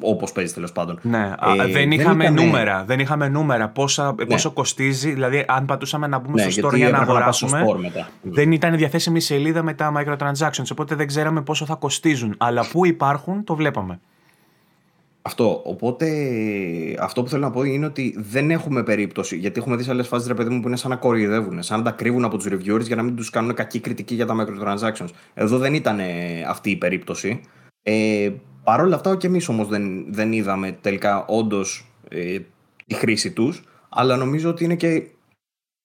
Όπως παίζεις τέλος πάντων. Ναι, ε, δεν, είχαμε δεν νούμερα. Δεν είχαμε νούμερα πόσα, ναι. πόσο κοστίζει. Δηλαδή, αν πατούσαμε να μπούμε ναι, στο store για να αγοράσουμε. Δεν ήταν διαθέσιμη η σελίδα με τα microtransactions. Οπότε δεν ξέραμε πόσο θα κοστίζουν. Αλλά πού υπάρχουν, το βλέπαμε. Αυτό. Οπότε, αυτό που θέλω να πω είναι ότι δεν έχουμε περίπτωση. Γιατί έχουμε δει σε άλλες φάσεις, ρε παιδί μου, που είναι σαν να κοροϊδεύουν, σαν να τα κρύβουν από τους reviewers για να μην τους κάνουν κακή κριτική για τα microtransactions. Εδώ δεν ήταν αυτή η περίπτωση. Ε, Παρ' όλα αυτά, και εμείς όμως δεν, δεν είδαμε τελικά όντως ε, τη χρήση τους, αλλά νομίζω ότι είναι και η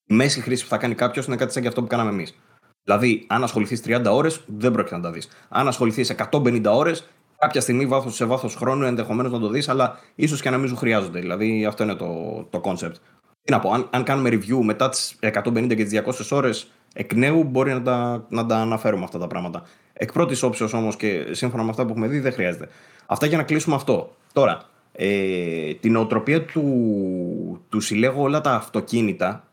μέση χρήση που θα κάνει κάποιος είναι κάτι σαν και αυτό που κάναμε εμείς. Δηλαδή, αν ασχοληθείς 30 ώρες, δεν πρόκειται να τα δεις. Αν ασχοληθείς 150 ώρες, κάποια στιγμή βάθος, σε βάθος χρόνου ενδεχομένως να το δεις, αλλά ίσως και να μην σου χρειάζονται. Δηλαδή, αυτό είναι το, το concept. Τι να πω, αν, αν κάνουμε review μετά τις 150 και τις 200 ώρες εκ νέου, μπορεί να τα, να τα αναφέρουμε αυτά τα πράγματα. Εκ πρώτης όψεως όμως και σύμφωνα με αυτά που έχουμε δει, δεν χρειάζεται. Αυτά για να κλείσουμε αυτό. Τώρα, ε, την οτροπία του, του συλλέγω όλα τα αυτοκίνητα,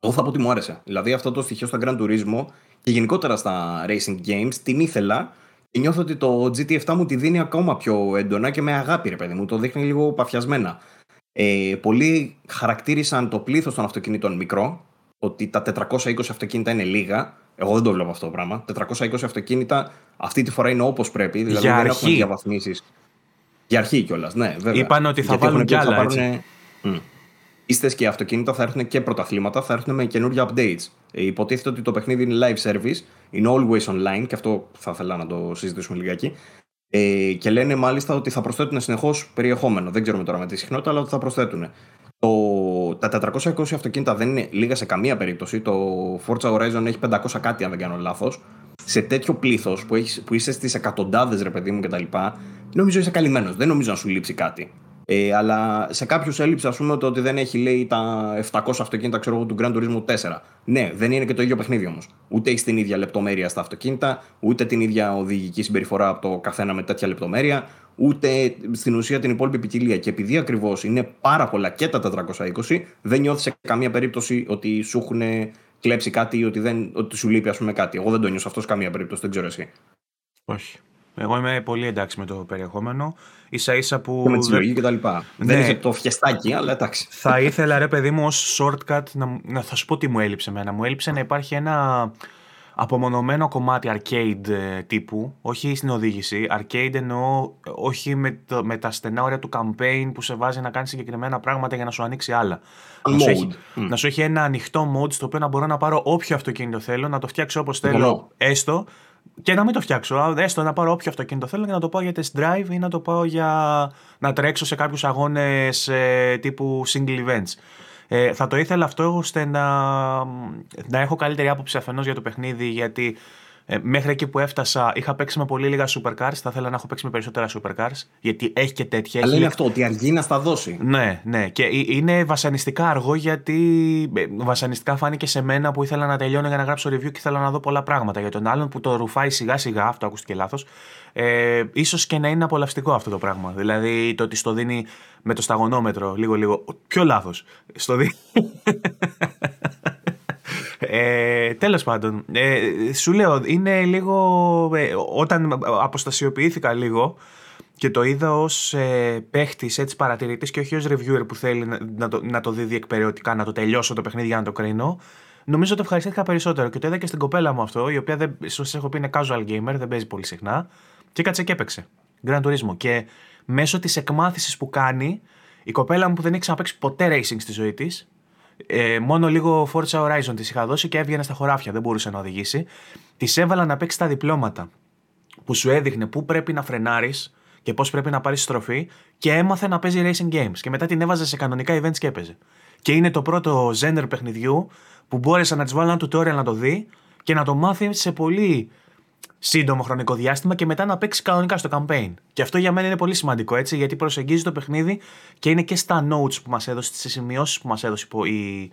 εγώ θα πω ότι μου άρεσε. Δηλαδή αυτό το στοιχείο στα Grand Turismo και γενικότερα στα racing games την ήθελα και νιώθω ότι το GT7 μου τη δίνει ακόμα πιο έντονα και με αγάπη, ρε παιδί μου. Το δείχνει λίγο παφιασμένα. Ε, πολλοί χαρακτήρισαν το πλήθος των αυτοκινήτων μικρό, ότι τα 420 αυτοκίνητα είναι λίγα. Εγώ δεν το βλέπω αυτό το πράγμα. 420 αυτοκίνητα αυτή τη φορά είναι όπως πρέπει. Δηλαδή για δεν αρχή. έχουν διαβαθμίσεις. Για αρχή κιόλας, ναι, βέβαια. Είπαν ότι θα βάλουν κι άλλα. Έτσι. Είστε και αυτοκίνητα θα έρθουν και πρωταθλήματα, θα έρθουν με καινούργια updates. Ε, υποτίθεται ότι το παιχνίδι είναι live service, είναι always online και αυτό θα ήθελα να το συζητήσουμε λιγάκι. Ε, και λένε μάλιστα ότι θα προσθέτουν συνεχώς περιεχόμενο. Δεν ξέρουμε τώρα με τη συχνότητα, αλλά ότι θα προσθέτουν. Το, τα 420 αυτοκίνητα δεν είναι λίγα σε καμία περίπτωση. Το Forza Horizon έχει 500 κάτι, αν δεν κάνω λάθος. Σε τέτοιο πλήθος που, που είσαι στις εκατοντάδες, ρε παιδί μου κτλ., νομίζω είσαι καλυμμένος. Δεν νομίζω να σου λείψει κάτι. Ε, αλλά σε κάποιους έλειψε, ας πούμε, το ότι δεν έχει λέει τα 700 αυτοκίνητα ξέρω, του Grand Turismo 4. Ναι, δεν είναι και το ίδιο παιχνίδι όμως. Ούτε έχεις την ίδια λεπτομέρεια στα αυτοκίνητα, ούτε την ίδια οδηγική συμπεριφορά από το καθένα με τέτοια λεπτομέρεια, ούτε στην ουσία την υπόλοιπη ποικιλία. Και επειδή ακριβώς είναι πάρα πολλά και τα 420, δεν νιώθεις σε καμία περίπτωση ότι σου έχουν κλέψει κάτι ή ότι, δεν, ότι σου λείπει ας πούμε, κάτι. Εγώ δεν το νιώθω αυτό σε καμία περίπτωση, δεν ξέρω εσύ. Όχι. Εγώ είμαι πολύ εντάξει με το περιεχόμενο. σα ίσα που. Και με τη συλλογή κτλ. Ναι. Δεν είχε το φιεστάκι, αλλά εντάξει. Θα ήθελα, ρε παιδί μου, ως shortcut να, να θα σου πω τι μου έλειψε εμένα. Μου έλειψε να υπάρχει ένα απομονωμένο κομμάτι arcade ε, τύπου, όχι στην οδήγηση. Arcade εννοώ όχι με, το, με τα στενά όρια του campaign που σε βάζει να κάνεις συγκεκριμένα πράγματα για να σου ανοίξει άλλα. Να σου, έχει, mm. να σου έχει ένα ανοιχτό mode στο οποίο να μπορώ να πάρω όποιο αυτοκίνητο θέλω, να το φτιάξω όπως θέλω, έστω, και να μην το φτιάξω. Έστω να πάρω όποιο αυτοκίνητο θέλω και να το πάω για test drive ή να το πάω για να τρέξω σε κάποιους αγώνες ε, τύπου single events. Ε, θα το ήθελα αυτό ώστε να, να έχω καλύτερη άποψη αφενός για το παιχνίδι, γιατί ε, μέχρι εκεί που έφτασα είχα παίξει με πολύ λίγα supercars. Θα ήθελα να έχω παίξει με περισσότερα supercars, γιατί έχει και τέτοια. Αλλά είναι αυτό, ότι αργεί να στα δώσει. Ναι, ναι. Και είναι βασανιστικά αργό, γιατί ε, βασανιστικά φάνηκε σε μένα που ήθελα να τελειώνω για να γράψω review και ήθελα να δω πολλά πράγματα. Για τον άλλον που το ρουφάει σιγά σιγά, αυτό ακούστηκε λάθος, ε, ίσως και να είναι απολαυστικό αυτό το πράγμα. Δηλαδή το ότι στο δίνει με το σταγονόμετρο λίγο λίγο. Πιο λάθος. Στο δίνει... (laughs) Ε, τέλος πάντων, ε, σου λέω, είναι λίγο, ε, όταν αποστασιοποιήθηκα λίγο και το είδα ως ε, παίχτης, έτσι παρατηρητής και όχι ως reviewer που θέλει να, να, το, να το δει διεκπαιρεωτικά, να το τελειώσω το παιχνίδι για να το κρίνω, νομίζω ότι ευχαριστήθηκα περισσότερο και το είδα και στην κοπέλα μου αυτό, η οποία δεν, σας έχω πει είναι casual gamer, δεν παίζει πολύ συχνά και κάτσε και έπαιξε. Grand Turismo. Και μέσω της εκμάθησης που κάνει, η κοπέλα μου που δεν έχει ξαναπέξει ποτέ racing στη ζωή της, ε, μόνο λίγο Forza Horizon της είχα δώσει και έβγαινε στα χωράφια, δεν μπορούσε να οδηγήσει. Της έβαλα να παίξει τα διπλώματα που σου έδειχνε πού πρέπει να φρενάρεις και πώς πρέπει να πάρεις στροφή και έμαθε να παίζει racing games. Και μετά την έβαζε σε κανονικά events και έπαιζε. Και είναι το πρώτο Zender παιχνιδιού που μπόρεσα να της βάλω ένα tutorial να το δει και να το μάθει σε πολύ σύντομο χρονικό διάστημα και μετά να παίξει κανονικά στο campaign. Και αυτό για μένα είναι πολύ σημαντικό έτσι, γιατί προσεγγίζει το παιχνίδι και είναι και στα notes που μας έδωσε, στις σημειώσεις που μας έδωσε η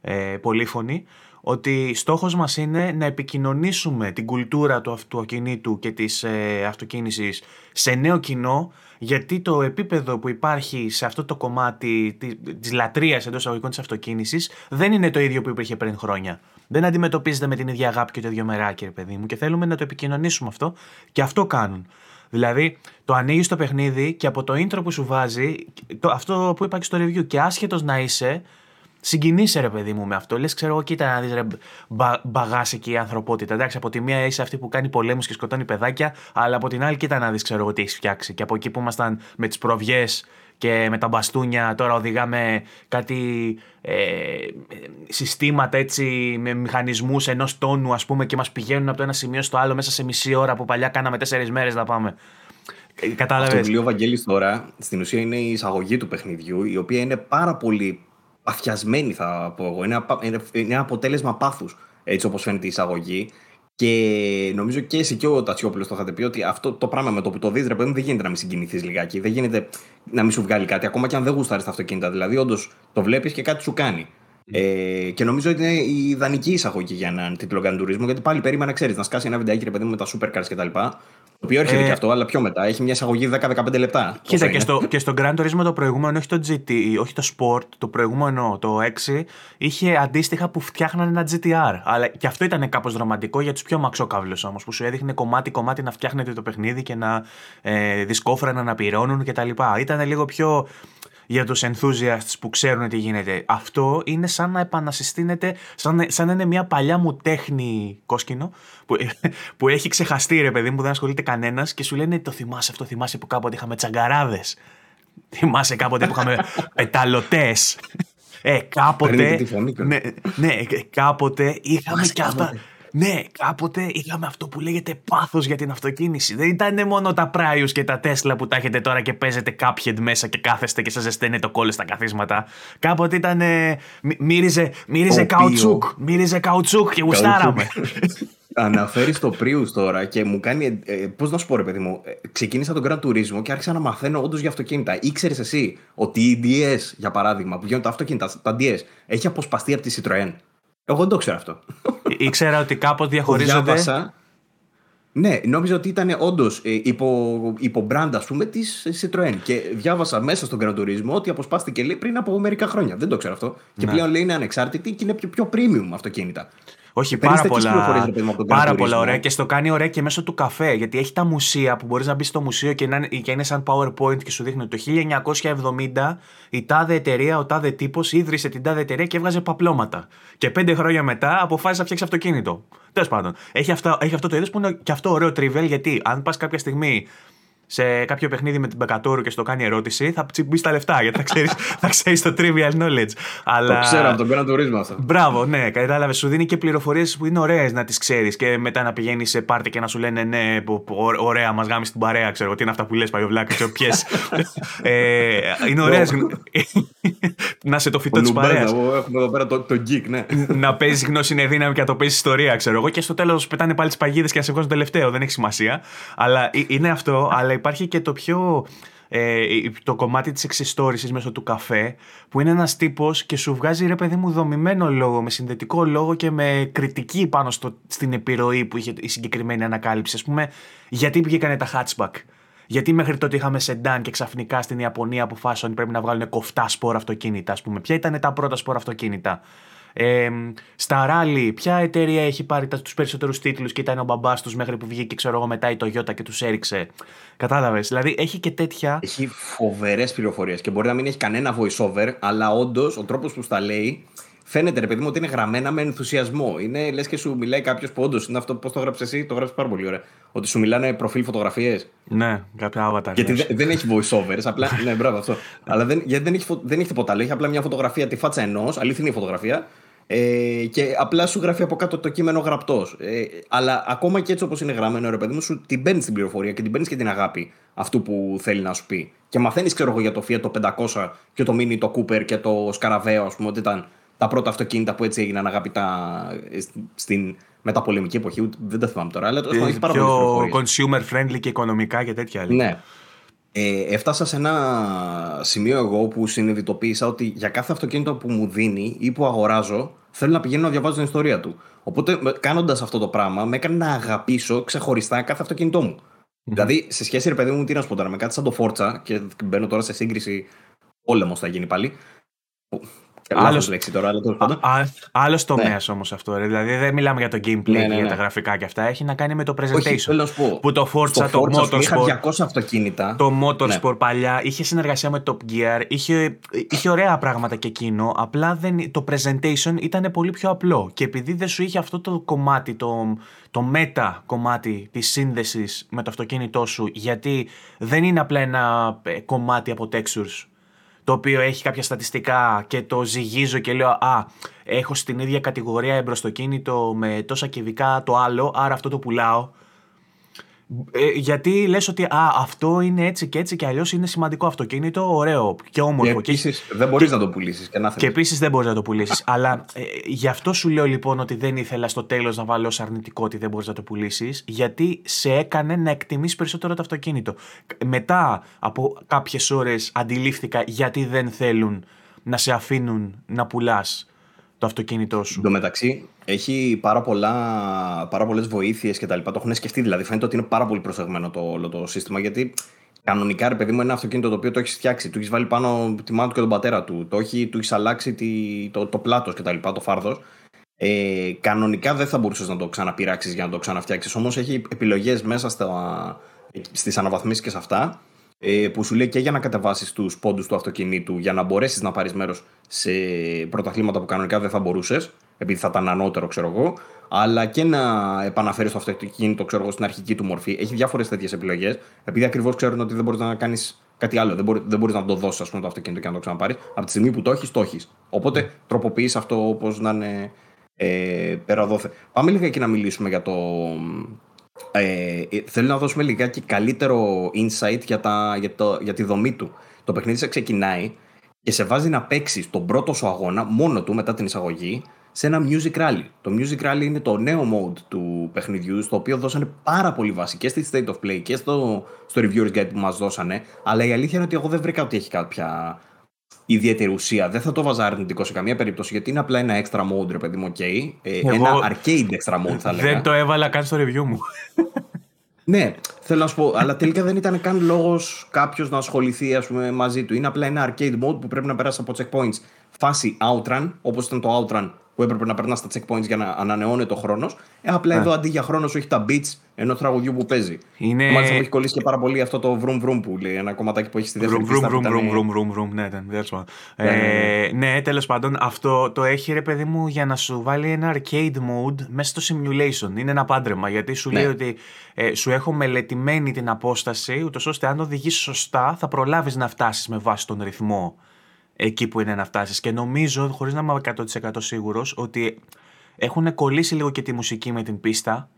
ε, πολύφωνη, ότι στόχος μας είναι να επικοινωνήσουμε την κουλτούρα του αυτοκινήτου και της ε, αυτοκίνησης σε νέο κοινό, γιατί το επίπεδο που υπάρχει σε αυτό το κομμάτι της λατρείας εντός αγωγικών της αυτοκίνησης δεν είναι το ίδιο που υπήρχε πριν χρόνια. Δεν αντιμετωπίζεται με την ίδια αγάπη και το ίδιο μεράκι, ρε παιδί μου, και θέλουμε να το επικοινωνήσουμε αυτό και αυτό κάνουν. Δηλαδή, το ανοίγεις το παιχνίδι και από το intro που σου βάζει, το, αυτό που είπα και στο review, και άσχετος να είσαι, συγκινείσαι ρε παιδί μου με αυτό. Λες, ξέρω εγώ, κοίτα να δεις ρε μπα, εκεί η ανθρωπότητα. Εντάξει, από τη μία είσαι αυτή που κάνει πολέμους και σκοτώνει παιδάκια, αλλά από την άλλη, κοίτα να δεις, ξέρω εγώ, τι έχεις φτιάξει. Και από εκεί που ήμασταν με τις προβιές και με τα μπαστούνια, τώρα οδηγάμε κάτι ε, συστήματα έτσι με μηχανισμούς ενός τόνου ας πούμε και μας πηγαίνουν από το ένα σημείο στο άλλο μέσα σε μισή ώρα που παλιά κάναμε τέσσερις μέρες να πάμε. Κατάλαβες; Το βιβλίο Βαγγέλης τώρα στην ουσία είναι η εισαγωγή του παιχνιδιού η οποία είναι πάρα πολύ παθιασμένη θα πω εγώ. Είναι, είναι αποτέλεσμα πάθους έτσι όπως φαίνεται η εισαγωγή και νομίζω και εσύ και ο Τατσιόπουλος το είχατε πει ότι αυτό το πράγμα με το που το δεις, ρε παιδί δεν γίνεται να μην συγκινηθείς λιγάκι. Δεν γίνεται να μην σου βγάλει κάτι, ακόμα και αν δεν γουστάρεις τα αυτοκίνητα. Δηλαδή, όντως το βλέπεις και κάτι σου κάνει. Ε, και νομίζω ότι είναι η ιδανική εισαγωγή για έναν τίτλο Gun γιατί πάλι περίμενα, ξέρεις, να σκάσει ένα βιντεάκι ρε παιδί με τα supercars κτλ. Το οποίο έρχεται ε... και αυτό, αλλά πιο μετά. Έχει μια εισαγωγή 10-15 λεπτά. Κοίτα, και στο, και στο Grand Turismo το προηγούμενο, όχι το GT, όχι το Sport, το προηγούμενο, το 6, είχε αντίστοιχα που φτιάχνανε ένα GTR. Αλλά και αυτό ήταν κάπως δραματικό για τους πιο μαξόκαυλους όμως, που σου έδειχνε κομμάτι-κομμάτι να φτιάχνετε το παιχνίδι και να ε, δισκόφρενα να πυρώνουν κτλ. Ήταν λίγο πιο για τους enthusiasts που ξέρουν τι γίνεται. Αυτό είναι σαν να επανασυστήνεται, σαν, σαν να είναι μια παλιά μου τέχνη κόσκινο που, που έχει ξεχαστεί ρε παιδί μου, δεν ασχολείται κανένας και σου λένε το θυμάσαι αυτό, θυμάσαι που κάποτε είχαμε τσαγκαράδες. Θυμάσαι κάποτε που είχαμε πεταλωτές. Ε, κάποτε. Ναι, ναι, κάποτε είχαμε και αυτά. Ναι, κάποτε είχαμε αυτό που λέγεται πάθος για την αυτοκίνηση. Δεν ήταν μόνο τα Prius και τα Tesla που τα έχετε τώρα και παίζετε Cuphead μέσα και κάθεστε και σας ζεσταίνετε το κόλλο στα καθίσματα. Κάποτε ήταν. μύριζε, μύριζε καουτσούκ. Μύριζε καουτσούκ και γουστάραμε. αναφέρεις το Prius τώρα και μου κάνει. Ε, Πώς να σου πω, ρε παιδί μου, ε, ξεκίνησα τον Gran Turismo και άρχισα να μαθαίνω όντως για αυτοκίνητα. Ήξερες εσύ ότι η DS, για παράδειγμα, που γίνονται τα αυτοκίνητα, τα DS, έχει αποσπαστεί από τη Citroën; Εγώ δεν το ξέρω αυτό. Ήξερα ότι κάπως διαχωρίζονται. Διάβασα, ναι, νόμιζα ότι ήταν όντως ε, υπό, υπό brand, ας πούμε, της Citroën. Και διάβασα μέσα στον Gran Turismo ότι αποσπάστηκε λέει, πριν από μερικά χρόνια. Δεν το ξέρω αυτό. Και Ναι. πλέον λέει είναι ανεξάρτητη και είναι πιο, πιο premium αυτοκίνητα. Όχι, Παίρνεις πάρα τέτοιες πληροφορίες, πολλά, ρε παιδί μου, από τον πάρα Gran πολλά Turismo. ωραία και στο κάνει ωραία και μέσω του καφέ. Γιατί έχει τα μουσεία που μπορείς να μπεις στο μουσείο και, να, είναι- και είναι σαν PowerPoint και σου δείχνει ότι το 1970 η τάδε εταιρεία, ο τάδε τύπος ίδρυσε την τάδε εταιρεία και έβγαζε παπλώματα. Και πέντε χρόνια μετά αποφάσισε να φτιάξει αυτοκίνητο. Τέλος πάντων. Έχει, αυτά, έχει αυτό το είδος που είναι και αυτό ωραίο trivial γιατί αν πας κάποια στιγμή σε κάποιο παιχνίδι με την Μπεκατόρου και στο κάνει ερώτηση, θα τσιμπεί τα λεφτά γιατί θα ξέρει (laughs) θα ξέρεις το trivial knowledge. Αλλά... Το ξέρω από τον Gran Turismo αυτό. Μπράβο, ναι, κατάλαβες. Σου δίνει και πληροφορίες που είναι ωραίες να τις ξέρεις και μετά να πηγαίνεις σε πάρτι και να σου λένε ναι, που, που, ω- ωραία, μας γάμει στην παρέα. Ξέρω τι είναι αυτά που λες, Παϊοβλάκα, ξέρω ποιε. (laughs) ε, είναι ωραίες. (laughs) να σε το φυτό Ο της Λουμπέρτα, παρέας. εγώ έχουμε εδώ πέρα το, το geek, ναι. να παίζεις γνώση είναι δύναμη και να το παίζεις ιστορία, ξέρω εγώ. Και στο τέλος πετάνε πάλι τις παγίδες και να σε βγάζουν τελευταίο. Δεν έχει σημασία. Αλλά ε- είναι αυτό. Αλλά υπάρχει και το πιο. Ε, το κομμάτι της εξιστόρησης μέσω του καφέ που είναι ένας τύπος και σου βγάζει ρε παιδί μου δομημένο λόγο με συνδετικό λόγο και με κριτική πάνω στο, στην επιρροή που είχε η συγκεκριμένη ανακάλυψη ας πούμε γιατί βγήκανε τα hatchback; Γιατί μέχρι τότε είχαμε σεντάν και ξαφνικά στην Ιαπωνία αποφάσισαν ότι πρέπει να βγάλουν κοφτά σπορ αυτοκίνητα, ας πούμε. Ποια ήταν τα πρώτα σπορ αυτοκίνητα; Ε, στα ράλι, ποια εταιρεία έχει πάρει τους περισσότερους τίτλους και ήταν ο μπαμπάς τους μέχρι που βγήκε, ξέρω εγώ, μετά η Toyota και τους έριξε. Κατάλαβες. Δηλαδή έχει και τέτοια. Έχει φοβερές πληροφορίες και μπορεί να μην έχει κανένα voiceover, αλλά όντως ο τρόπος που στα λέει φαίνεται ρε παιδί μου ότι είναι γραμμένα με ενθουσιασμό. Είναι λες και σου μιλάει κάποιος που όντως είναι αυτό πώς το γράψει εσύ, το γράψει πάρα πολύ ωραία. Ότι σου μιλάνε προφίλ φωτογραφίες. Ναι, κάποια avatar. Γιατί λες. δεν, δεν έχει voiceovers, απλά. (laughs) ναι, μπράβο αυτό. Αλλά δεν, γιατί δεν έχει, φω- δεν έχει τίποτα άλλο. Έχει απλά μια φωτογραφία τη φάτσα ενός, αληθινή φωτογραφία. Ε, και απλά σου γράφει από κάτω το κείμενο γραπτός. Ε, αλλά ακόμα και έτσι όπως είναι γραμμένο, ρε παιδί μου, σου την παίρνεις την πληροφορία και την παίρνεις και την αγάπη αυτού που θέλει να σου πει. Και μαθαίνεις, ξέρω εγώ, για το Fiat το 500 και το Mini, το Cooper και το Scarabeo, ας πούμε, ότι ήταν τα πρώτα αυτοκίνητα που έτσι έγιναν αγαπητά ε, στην μεταπολεμική εποχή. Ούτε- Δεν τα θυμάμαι τώρα, αλλά τέλος πάντων, έχει πάρα πολλές πιο πληροφορίες. consumer friendly και οικονομικά και τέτοια. λέει. Ναι. Ε, έφτασα σε ένα σημείο εγώ που συνειδητοποίησα ότι για κάθε αυτοκίνητο που μου δίνει ή που αγοράζω, θέλω να πηγαίνω να διαβάζω την ιστορία του. Οπότε κάνοντας αυτό το πράγμα, με έκανε να αγαπήσω ξεχωριστά κάθε αυτοκίνητό μου. Δηλαδή, σε σχέση, ρε παιδί μου, τι να σου πω τώρα, με κάτι σαν το Forza, και μπαίνω τώρα σε σύγκριση, πόλεμος θα γίνει πάλι. Άλλος- Άλλος λέξη τώρα, αλλά τέλος πάντων. Άλλος τομέας όμως αυτό. Ρε. Δηλαδή δεν μιλάμε για το gameplay Ναι, ναι, και για ναι. τα γραφικά και αυτά. Έχει να κάνει με το Όχι, presentation. θέλω να σου πω. Που το Forza, στο το Forza, ας πούμε, είχα Motorsport. 200 αυτοκίνητα. Το Motorsport Ναι. παλιά είχε συνεργασία με Top Gear, είχε, είχε ωραία πράγματα και εκείνο. Απλά δεν, το presentation ήταν πολύ πιο απλό. Και επειδή δεν σου είχε αυτό το κομμάτι, το, το meta κομμάτι της σύνδεσης με το αυτοκίνητό σου, γιατί δεν είναι απλά ένα ε, κομμάτι από textures το οποίο έχει κάποια στατιστικά και το ζυγίζω και λέω Α, έχω στην ίδια κατηγορία εμπροστοκίνητο με τόσα κυβικά το άλλο, άρα αυτό το πουλάω. Ε, γιατί λες ότι α, αυτό είναι έτσι και έτσι και αλλιώς είναι σημαντικό αυτοκίνητο, ωραίο και Και όμορφο. Και, επίσης δεν μπορείς να το πουλήσεις και να και θέλεις. επίσης δεν μπορείς να το πουλήσεις. (laughs) Αλλά ε, γι' αυτό σου λέω λοιπόν ότι δεν ήθελα στο τέλος να βάλω ως αρνητικό ότι δεν μπορείς να το πουλήσεις, γιατί σε έκανε να εκτιμήσεις περισσότερο το αυτοκίνητο. Μετά από κάποιες ώρες αντιλήφθηκα γιατί δεν θέλουν να σε αφήνουν να πουλάς το αυτοκίνητό σου. Εν τω μεταξύ, έχει πάρα, πολλά, πάρα πολλές βοήθειες και τα λοιπά. Το έχουν σκεφτεί δηλαδή. Φαίνεται ότι είναι πάρα πολύ προσεγμένο το όλο το σύστημα γιατί κανονικά, ρε παιδί μου, ένα αυτοκίνητο το οποίο το έχεις φτιάξει, του έχεις βάλει πάνω τη μάνα του και τον πατέρα του, το έχει, του έχεις αλλάξει τη, το, το πλάτος και τα λοιπά, το φάρδος. Ε, κανονικά δεν θα μπορούσες να το ξαναπειράξεις για να το ξαναφτιάξεις. Όμως έχει επιλογές μέσα στις αναβαθμίσεις και σε αυτά ε, που σου λέει και για να κατεβάσεις τους πόντους του αυτοκινήτου για να μπορέσεις να πάρεις μέρος σε πρωταθλήματα που κανονικά δεν θα μπορούσες, επειδή θα ήταν ανώτερο, ξέρω εγώ, αλλά και να επαναφέρεις το αυτοκίνητο ξέρω εγώ, στην αρχική του μορφή. Έχει διάφορες τέτοιες επιλογές, επειδή ακριβώς ξέρουν ότι δεν μπορείς να κάνεις κάτι άλλο. Δεν μπορεί, δεν μπορείς να το δώσεις το αυτοκίνητο και να το ξαναπάρεις. Από τη στιγμή που το έχεις, το έχεις. Οπότε τροποποιείς αυτό όπως να είναι ε, πέρα δόθε. Πάμε λίγα εκεί να μιλήσουμε για το, ε, ε, θέλω να δώσουμε λιγάκι καλύτερο insight για, τα, για, το, για τη δομή του. Το παιχνίδι σε ξεκινάει και σε βάζει να παίξεις τον πρώτο σου αγώνα μόνο του μετά την εισαγωγή σε ένα music rally. Το music rally είναι το νέο mode του παιχνιδιού, στο οποίο δώσανε πάρα πολύ βάση και στη State of Play και στο, στο Reviewers Guide που μας δώσανε. Αλλά η αλήθεια είναι ότι εγώ δεν βρήκα ότι έχει κάποια ιδιαίτερη ουσία. Δεν θα το βάζα αρνητικό σε καμία περίπτωση, γιατί είναι απλά ένα extra mode, ρε παιδί μου, okay. Ε, ένα arcade extra mode θα λέγα. Δεν το έβαλα καν στο review μου. (laughs) Ναι, θέλω να σου πω, αλλά τελικά δεν ήταν καν λόγος κάποιος να ασχοληθεί ας πούμε, μαζί του. Είναι απλά ένα arcade mode που πρέπει να περάσει από checkpoints. Φάση outrun, όπως ήταν το outrun που έπρεπε να περνάς στα checkpoints για να ανανεώνεται ο χρόνος. Ε, απλά ναι. εδώ αντί για χρόνο σου έχει τα beats ενός τραγουδιού που παίζει. Είναι... Μάλιστα μου έχει κολλήσει και πάρα πολύ αυτό το vroom vroom που λέει, ένα κομματάκι που έχει στη δεύτερη vroom, vroom, vroom, vroom, vroom, vroom, ναι, ήταν, ναι, ναι, ε, ναι, τέλος πάντων, αυτό το έχει ρε παιδί μου για να σου βάλει ένα arcade mode μέσα στο simulation. Είναι ένα πάντρεμα, γιατί σου λέει ότι ε, σου έχω μελετημένη την απόσταση, ούτως ώστε αν οδηγήσει σωστά θα προλάβεις να φτάσεις με βάση τον ρυθμό εκεί που είναι να φτάσεις. Και νομίζω, χωρίς να είμαι 100% σίγουρος, ότι έχουν κολλήσει λίγο και τη μουσική με την πίστα,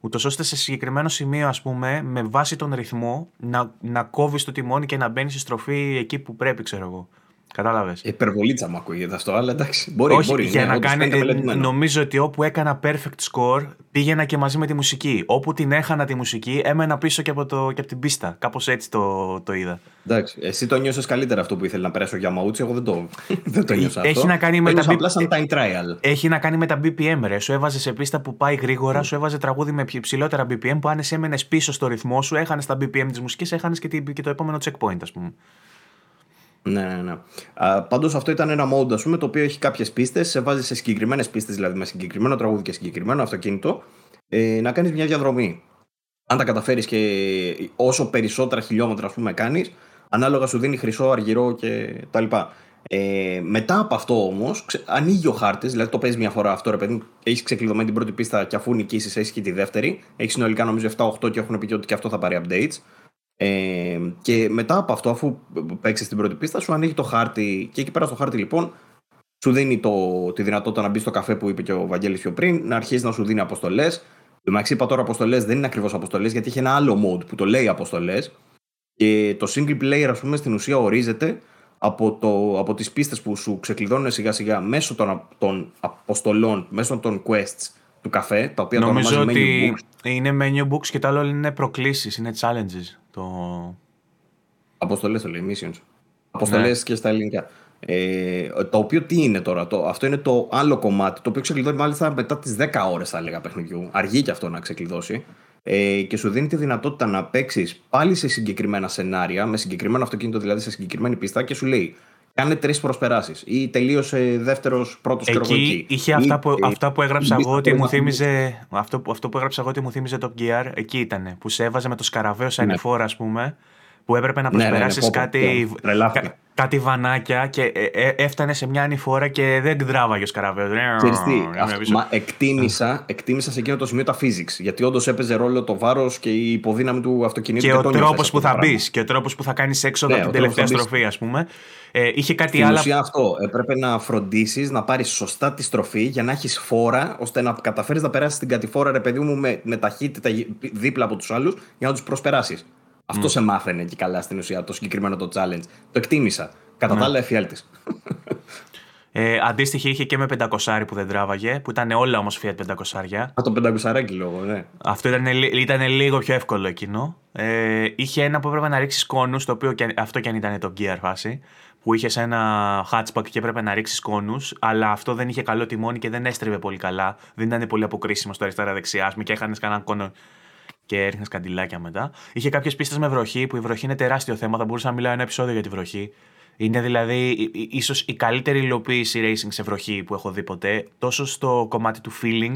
ούτως ώστε σε συγκεκριμένο σημείο, ας πούμε, με βάση τον ρυθμό, να, να κόβεις το τιμόνι και να μπαίνεις στη στροφή εκεί που πρέπει, ξέρω εγώ. Κατάλαβες. Υπερβολίτσα μου ακούγεται αυτό, αλλά εντάξει. Μπορεί, Όχι, μπορεί, για ναι, να κάνει. Ε, νομίζω ότι όπου έκανα perfect score πήγαινα και μαζί με τη μουσική. Όπου την έχανα τη μουσική, έμενα πίσω και από, το, και από την πίστα. Κάπως έτσι το, το είδα. Εντάξει. Εσύ το νιώσες καλύτερα αυτό που ήθελε να περάσω για Μαούτσι. Εγώ δεν το, (laughs) δεν το νιώσα Έχει Να κάνει με τα απλά σαν time trial. Έχει να κάνει με τα BPM, ρε. Σου έβαζε σε πίστα που πάει γρήγορα, mm. σου έβαζε τραγούδι με ψηλότερα BPM που αν εσύ έμενες πίσω στο ρυθμό σου, έχανες τα BPM της μουσικής, έχανες και, και το επόμενο checkpoint, ας πούμε. Ναι, ναι, ναι. Πάντως αυτό ήταν ένα mode, ας πούμε, το οποίο έχει κάποιες πίστες, σε βάζει σε συγκεκριμένες πίστες, δηλαδή με συγκεκριμένο τραγούδι και συγκεκριμένο αυτοκίνητο, ε, να κάνεις μια διαδρομή. Αν τα καταφέρεις και όσο περισσότερα χιλιόμετρα, ας πούμε, κάνεις, ανάλογα σου δίνει χρυσό, αργυρό και τα λοιπά. Ε, μετά από αυτό όμως, ανοίγει ο χάρτης, δηλαδή το παίζει μια φορά αυτό, ρε παιδί, έχεις ξεκλειδωμένη την πρώτη πίστα και αφού νικήσεις, έχεις και τη δεύτερη. Έχεις συνολικά νομίζω 7-8 και έχουν πει ότι και αυτό θα πάρει updates. Ε, και μετά από αυτό, αφού παίξεις την πρώτη πίστα, σου ανοίγει το χάρτη. Και εκεί πέρα στο χάρτη, λοιπόν, σου δίνει το, τη δυνατότητα να μπεις στο καφέ που είπε και ο Βαγγέλης πιο πριν, να αρχίσει να σου δίνει αποστολές. Το μεταξύ, είπα τώρα αποστολές δεν είναι ακριβώς αποστολές, γιατί έχει ένα άλλο mode που το λέει αποστολές. Και το single player, ας πούμε, στην ουσία ορίζεται από, το, από τις πίστες που σου ξεκλειδώνουν σιγά σιγά μέσω των, των αποστολών, μέσω των quests του καφέ, τα οποία Νομίζω το ότι menu books. είναι menu books και το άλλο είναι προκλήσεις, είναι challenges. Το... Αποστολές το λέει, missions. Αποστολές ναι. και στα ελληνικά. Ε, το οποίο τι είναι τώρα, το, αυτό είναι το άλλο κομμάτι, το οποίο ξεκλειδώνει μάλιστα μετά τις 10 ώρες θα έλεγα παιχνιδιού. Αργεί και αυτό να ξεκλειδώσει. Ε, και σου δίνει τη δυνατότητα να παίξεις πάλι σε συγκεκριμένα σενάρια, με συγκεκριμένο αυτοκίνητο δηλαδή σε συγκεκριμένη πίστα και σου λέει Κάνε τρεις προσπεράσεις. Ή τελείωσε δεύτερος, πρώτος και εκεί. Είχε αυτά που, αυτά που έγραψα εγώ ότι μου θύμιζε. Αυτό, αυτό που έγραψα εγώ ότι μου θύμιζε το Gear, εκεί ήταν. Που σε έβαζε με το σκαραβαίο σαν ναι. ας πούμε, που έπρεπε να προσπεράσει ναι, ναι, ναι, κάτι, κάτι βανάκια και ε, ε, έφτανε σε μια ανηφόρα και δεν τράβαγε ο σκαραβαίο. εκτίμησα, εκτίμησα σε εκείνο το σημείο τα physics. Γιατί όντως έπαιζε ρόλο το βάρος και η υποδύναμη του αυτοκινήτου. Και, και ο τρόπος που θα μπεις και ο τρόπος που θα κάνεις έξοδο από την τελευταία στροφή, ας πούμε. Ε, είχε κάτι Στην άλλο. Ουσία αυτό. Έπρεπε να φροντίσεις να πάρεις σωστά τη στροφή για να έχεις φόρα ώστε να καταφέρεις να περάσεις την κατηφόρα, ρε παιδί μου, με, με ταχύτητα δίπλα από τους άλλους για να τους προσπεράσεις. Αυτό mm. σε μάθαινε και καλά στην ουσία το συγκεκριμένο το challenge. Το εκτίμησα. Κατά τα άλλα, εφιάλτης. Ε, αντίστοιχη είχε και με 500 που δεν τράβαγε, που ήταν όλα όμως Fiat 500. Α, το 500 λόγο, ναι. Αυτό ήταν, ήταν λίγο πιο εύκολο εκείνο. Ε, είχε ένα που έπρεπε να ρίξεις κόνους, το οποίο και, αυτό και αν ήταν το gear φάση, που είχες ένα hatchback και έπρεπε να ρίξεις κόνους, αλλά αυτό δεν είχε καλό τιμόνι και δεν έστρεβε πολύ καλά. Δεν ήταν πολύ αποκρίσιμο στο αριστερά-δεξιά, και έχανες κανέναν κόνο και έριχνες καντιλάκια μετά. Είχε κάποιες πίστες με βροχή, που η βροχή είναι τεράστιο θέμα. Θα μπορούσα να μιλάω ένα επεισόδιο για τη βροχή. Είναι δηλαδή ίσως η καλύτερη υλοποίηση racing σε βροχή που έχω δει ποτέ. Τόσο στο κομμάτι του feeling,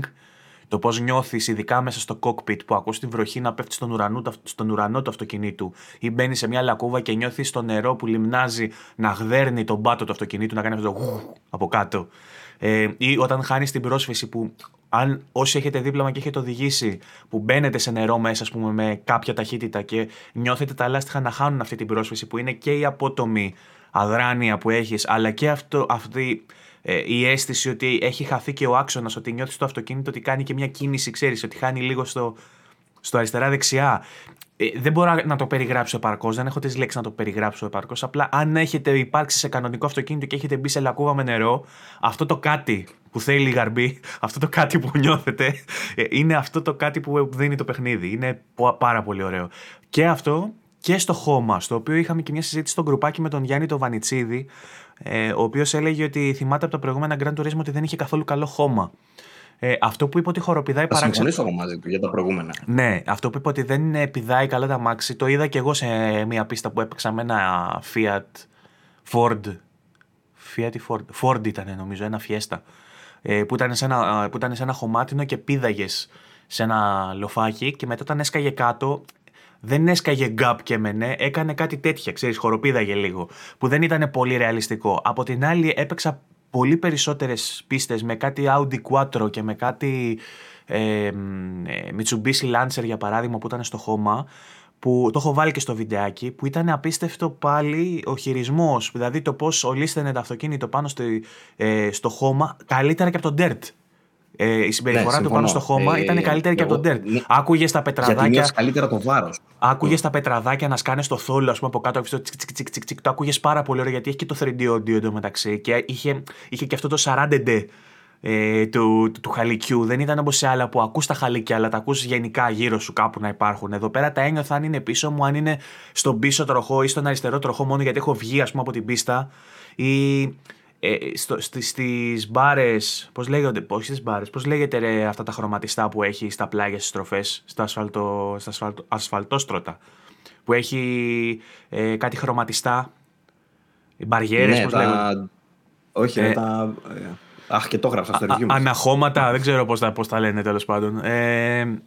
το πώς νιώθεις, ειδικά μέσα στο cockpit που ακούς τη βροχή να πέφτει στον ουρανό, στον ουρανό του αυτοκινήτου ή μπαίνει σε μια λακκούβα και νιώθεις το νερό που λιμνάζει να γδέρνει τον πάτο του αυτοκινήτου, να κάνει αυτό το από κάτω. Ε, ή όταν χάνεις την πρόσφυση που αν όσοι έχετε δίπλωμα και έχετε οδηγήσει, που μπαίνετε σε νερό μέσα, πούμε, με κάποια ταχύτητα και νιώθετε τα λάστιχα να χάνουν αυτή την πρόσφυση, που είναι και η απότομη αδράνεια που έχεις, αλλά και αυτό, αυτή ε, η αίσθηση ότι έχει χαθεί και ο άξονας, ότι νιώθεις το αυτοκίνητο ότι κάνει και μια κίνηση, ξέρεις, ότι χάνει λίγο στο, στο αριστερά-δεξιά. Ε, δεν μπορώ να το περιγράψω επαρκώς, δεν έχω τις λέξεις να το περιγράψω επαρκώς. Απλά αν έχετε υπάρξει σε κανονικό αυτοκίνητο και έχετε μπει σε λακκούβα με νερό, αυτό το κάτι που θέλει η γαρμπή, (laughs) αυτό το κάτι που νιώθετε, ε, είναι αυτό το κάτι που δίνει το παιχνίδι. Είναι πάρα πολύ ωραίο. Και αυτό και στο χώμα, στο οποίο είχαμε και μια συζήτηση στο γκρουπάκι με τον Γιάννη το Βανιτσίδη, ε, ο οποίος έλεγε ότι θυμάται από τα προηγούμενα Grand Turismo ότι δεν είχε καθόλου καλό χώμα. Ε, αυτό που είπε ότι χοροπηδάει παράξενα. Θα συμφωνήσω εγώ μαζί του για τα προηγούμενα. Ναι, αυτό που είπε ότι δεν πηδάει καλά τα μάξι, το είδα και εγώ σε μια πίστα που έπαιξα με ένα Fiat Ford. Fiat Ford, Ford ήταν νομίζω, ένα Fiesta. Ε, που, ήταν σε ένα, που ήταν σε ένα χωμάτινο και πήδαγες σε ένα λοφάκι και μετά όταν έσκαγε κάτω δεν έσκαγε γκάπ και μενέ, έκανε κάτι τέτοια, ξέρεις, χοροπήδαγε λίγο, που δεν ήταν πολύ ρεαλιστικό. Από την άλλη έπαιξα πολύ περισσότερες πίστες με κάτι Audi Quattro και με κάτι ε, ε, Mitsubishi Lancer για παράδειγμα που ήταν στο χώμα που το έχω βάλει και στο βιντεάκι, που ήταν απίστευτο πάλι ο χειρισμός, δηλαδή το πώς ολίσθενε το αυτοκίνητο πάνω στο, ε, στο χώμα καλύτερα και από τον Dirt. Ε, η συμπεριφορά ναι, του πάνω στο χώμα ε, ήταν καλύτερη και από τον Dirt. Ναι, Άκουγε τα πετραδάκια. Γιατί καλύτερα το βάρος. Άκουγε τα πετραδάκια να σκάνε στο θόλο, ας πούμε, από κάτω. Αυτό τσικ, τσικ, τσικ, τσικ, το άκουγες πάρα πολύ ωραία γιατί έχει και το 3D audio εντωμεταξύ και είχε, είχε και αυτό το 40D ε, του, του, του, χαλικιού. Δεν ήταν όπως σε άλλα που ακούς τα χαλίκια, αλλά τα ακούς γενικά γύρω σου κάπου να υπάρχουν. Εδώ πέρα τα ένιωθα αν είναι πίσω μου, αν είναι στον πίσω τροχό ή στον αριστερό τροχό μόνο γιατί έχω βγει, ας πούμε, από την πίστα. Ή ε, στο, στις μπάρες, πώς λέγονται, πώς στις μπάρες, πώς λέγεται ρε, αυτά τα χρωματιστά που έχει στα πλάγια στις στροφές, στα, ασφαλτο, στα ασφαλτο, ασφαλτόστρωτα, που έχει ε, κάτι χρωματιστά, μπαριέρες, ναι, πώς τα... λέγονται. Όχι, ε, τα... Ε, αχ, και το έγραψα στο review Αναχώματα, δεν ξέρω πώς τα, πώς τα λένε τέλος πάντων. Ε,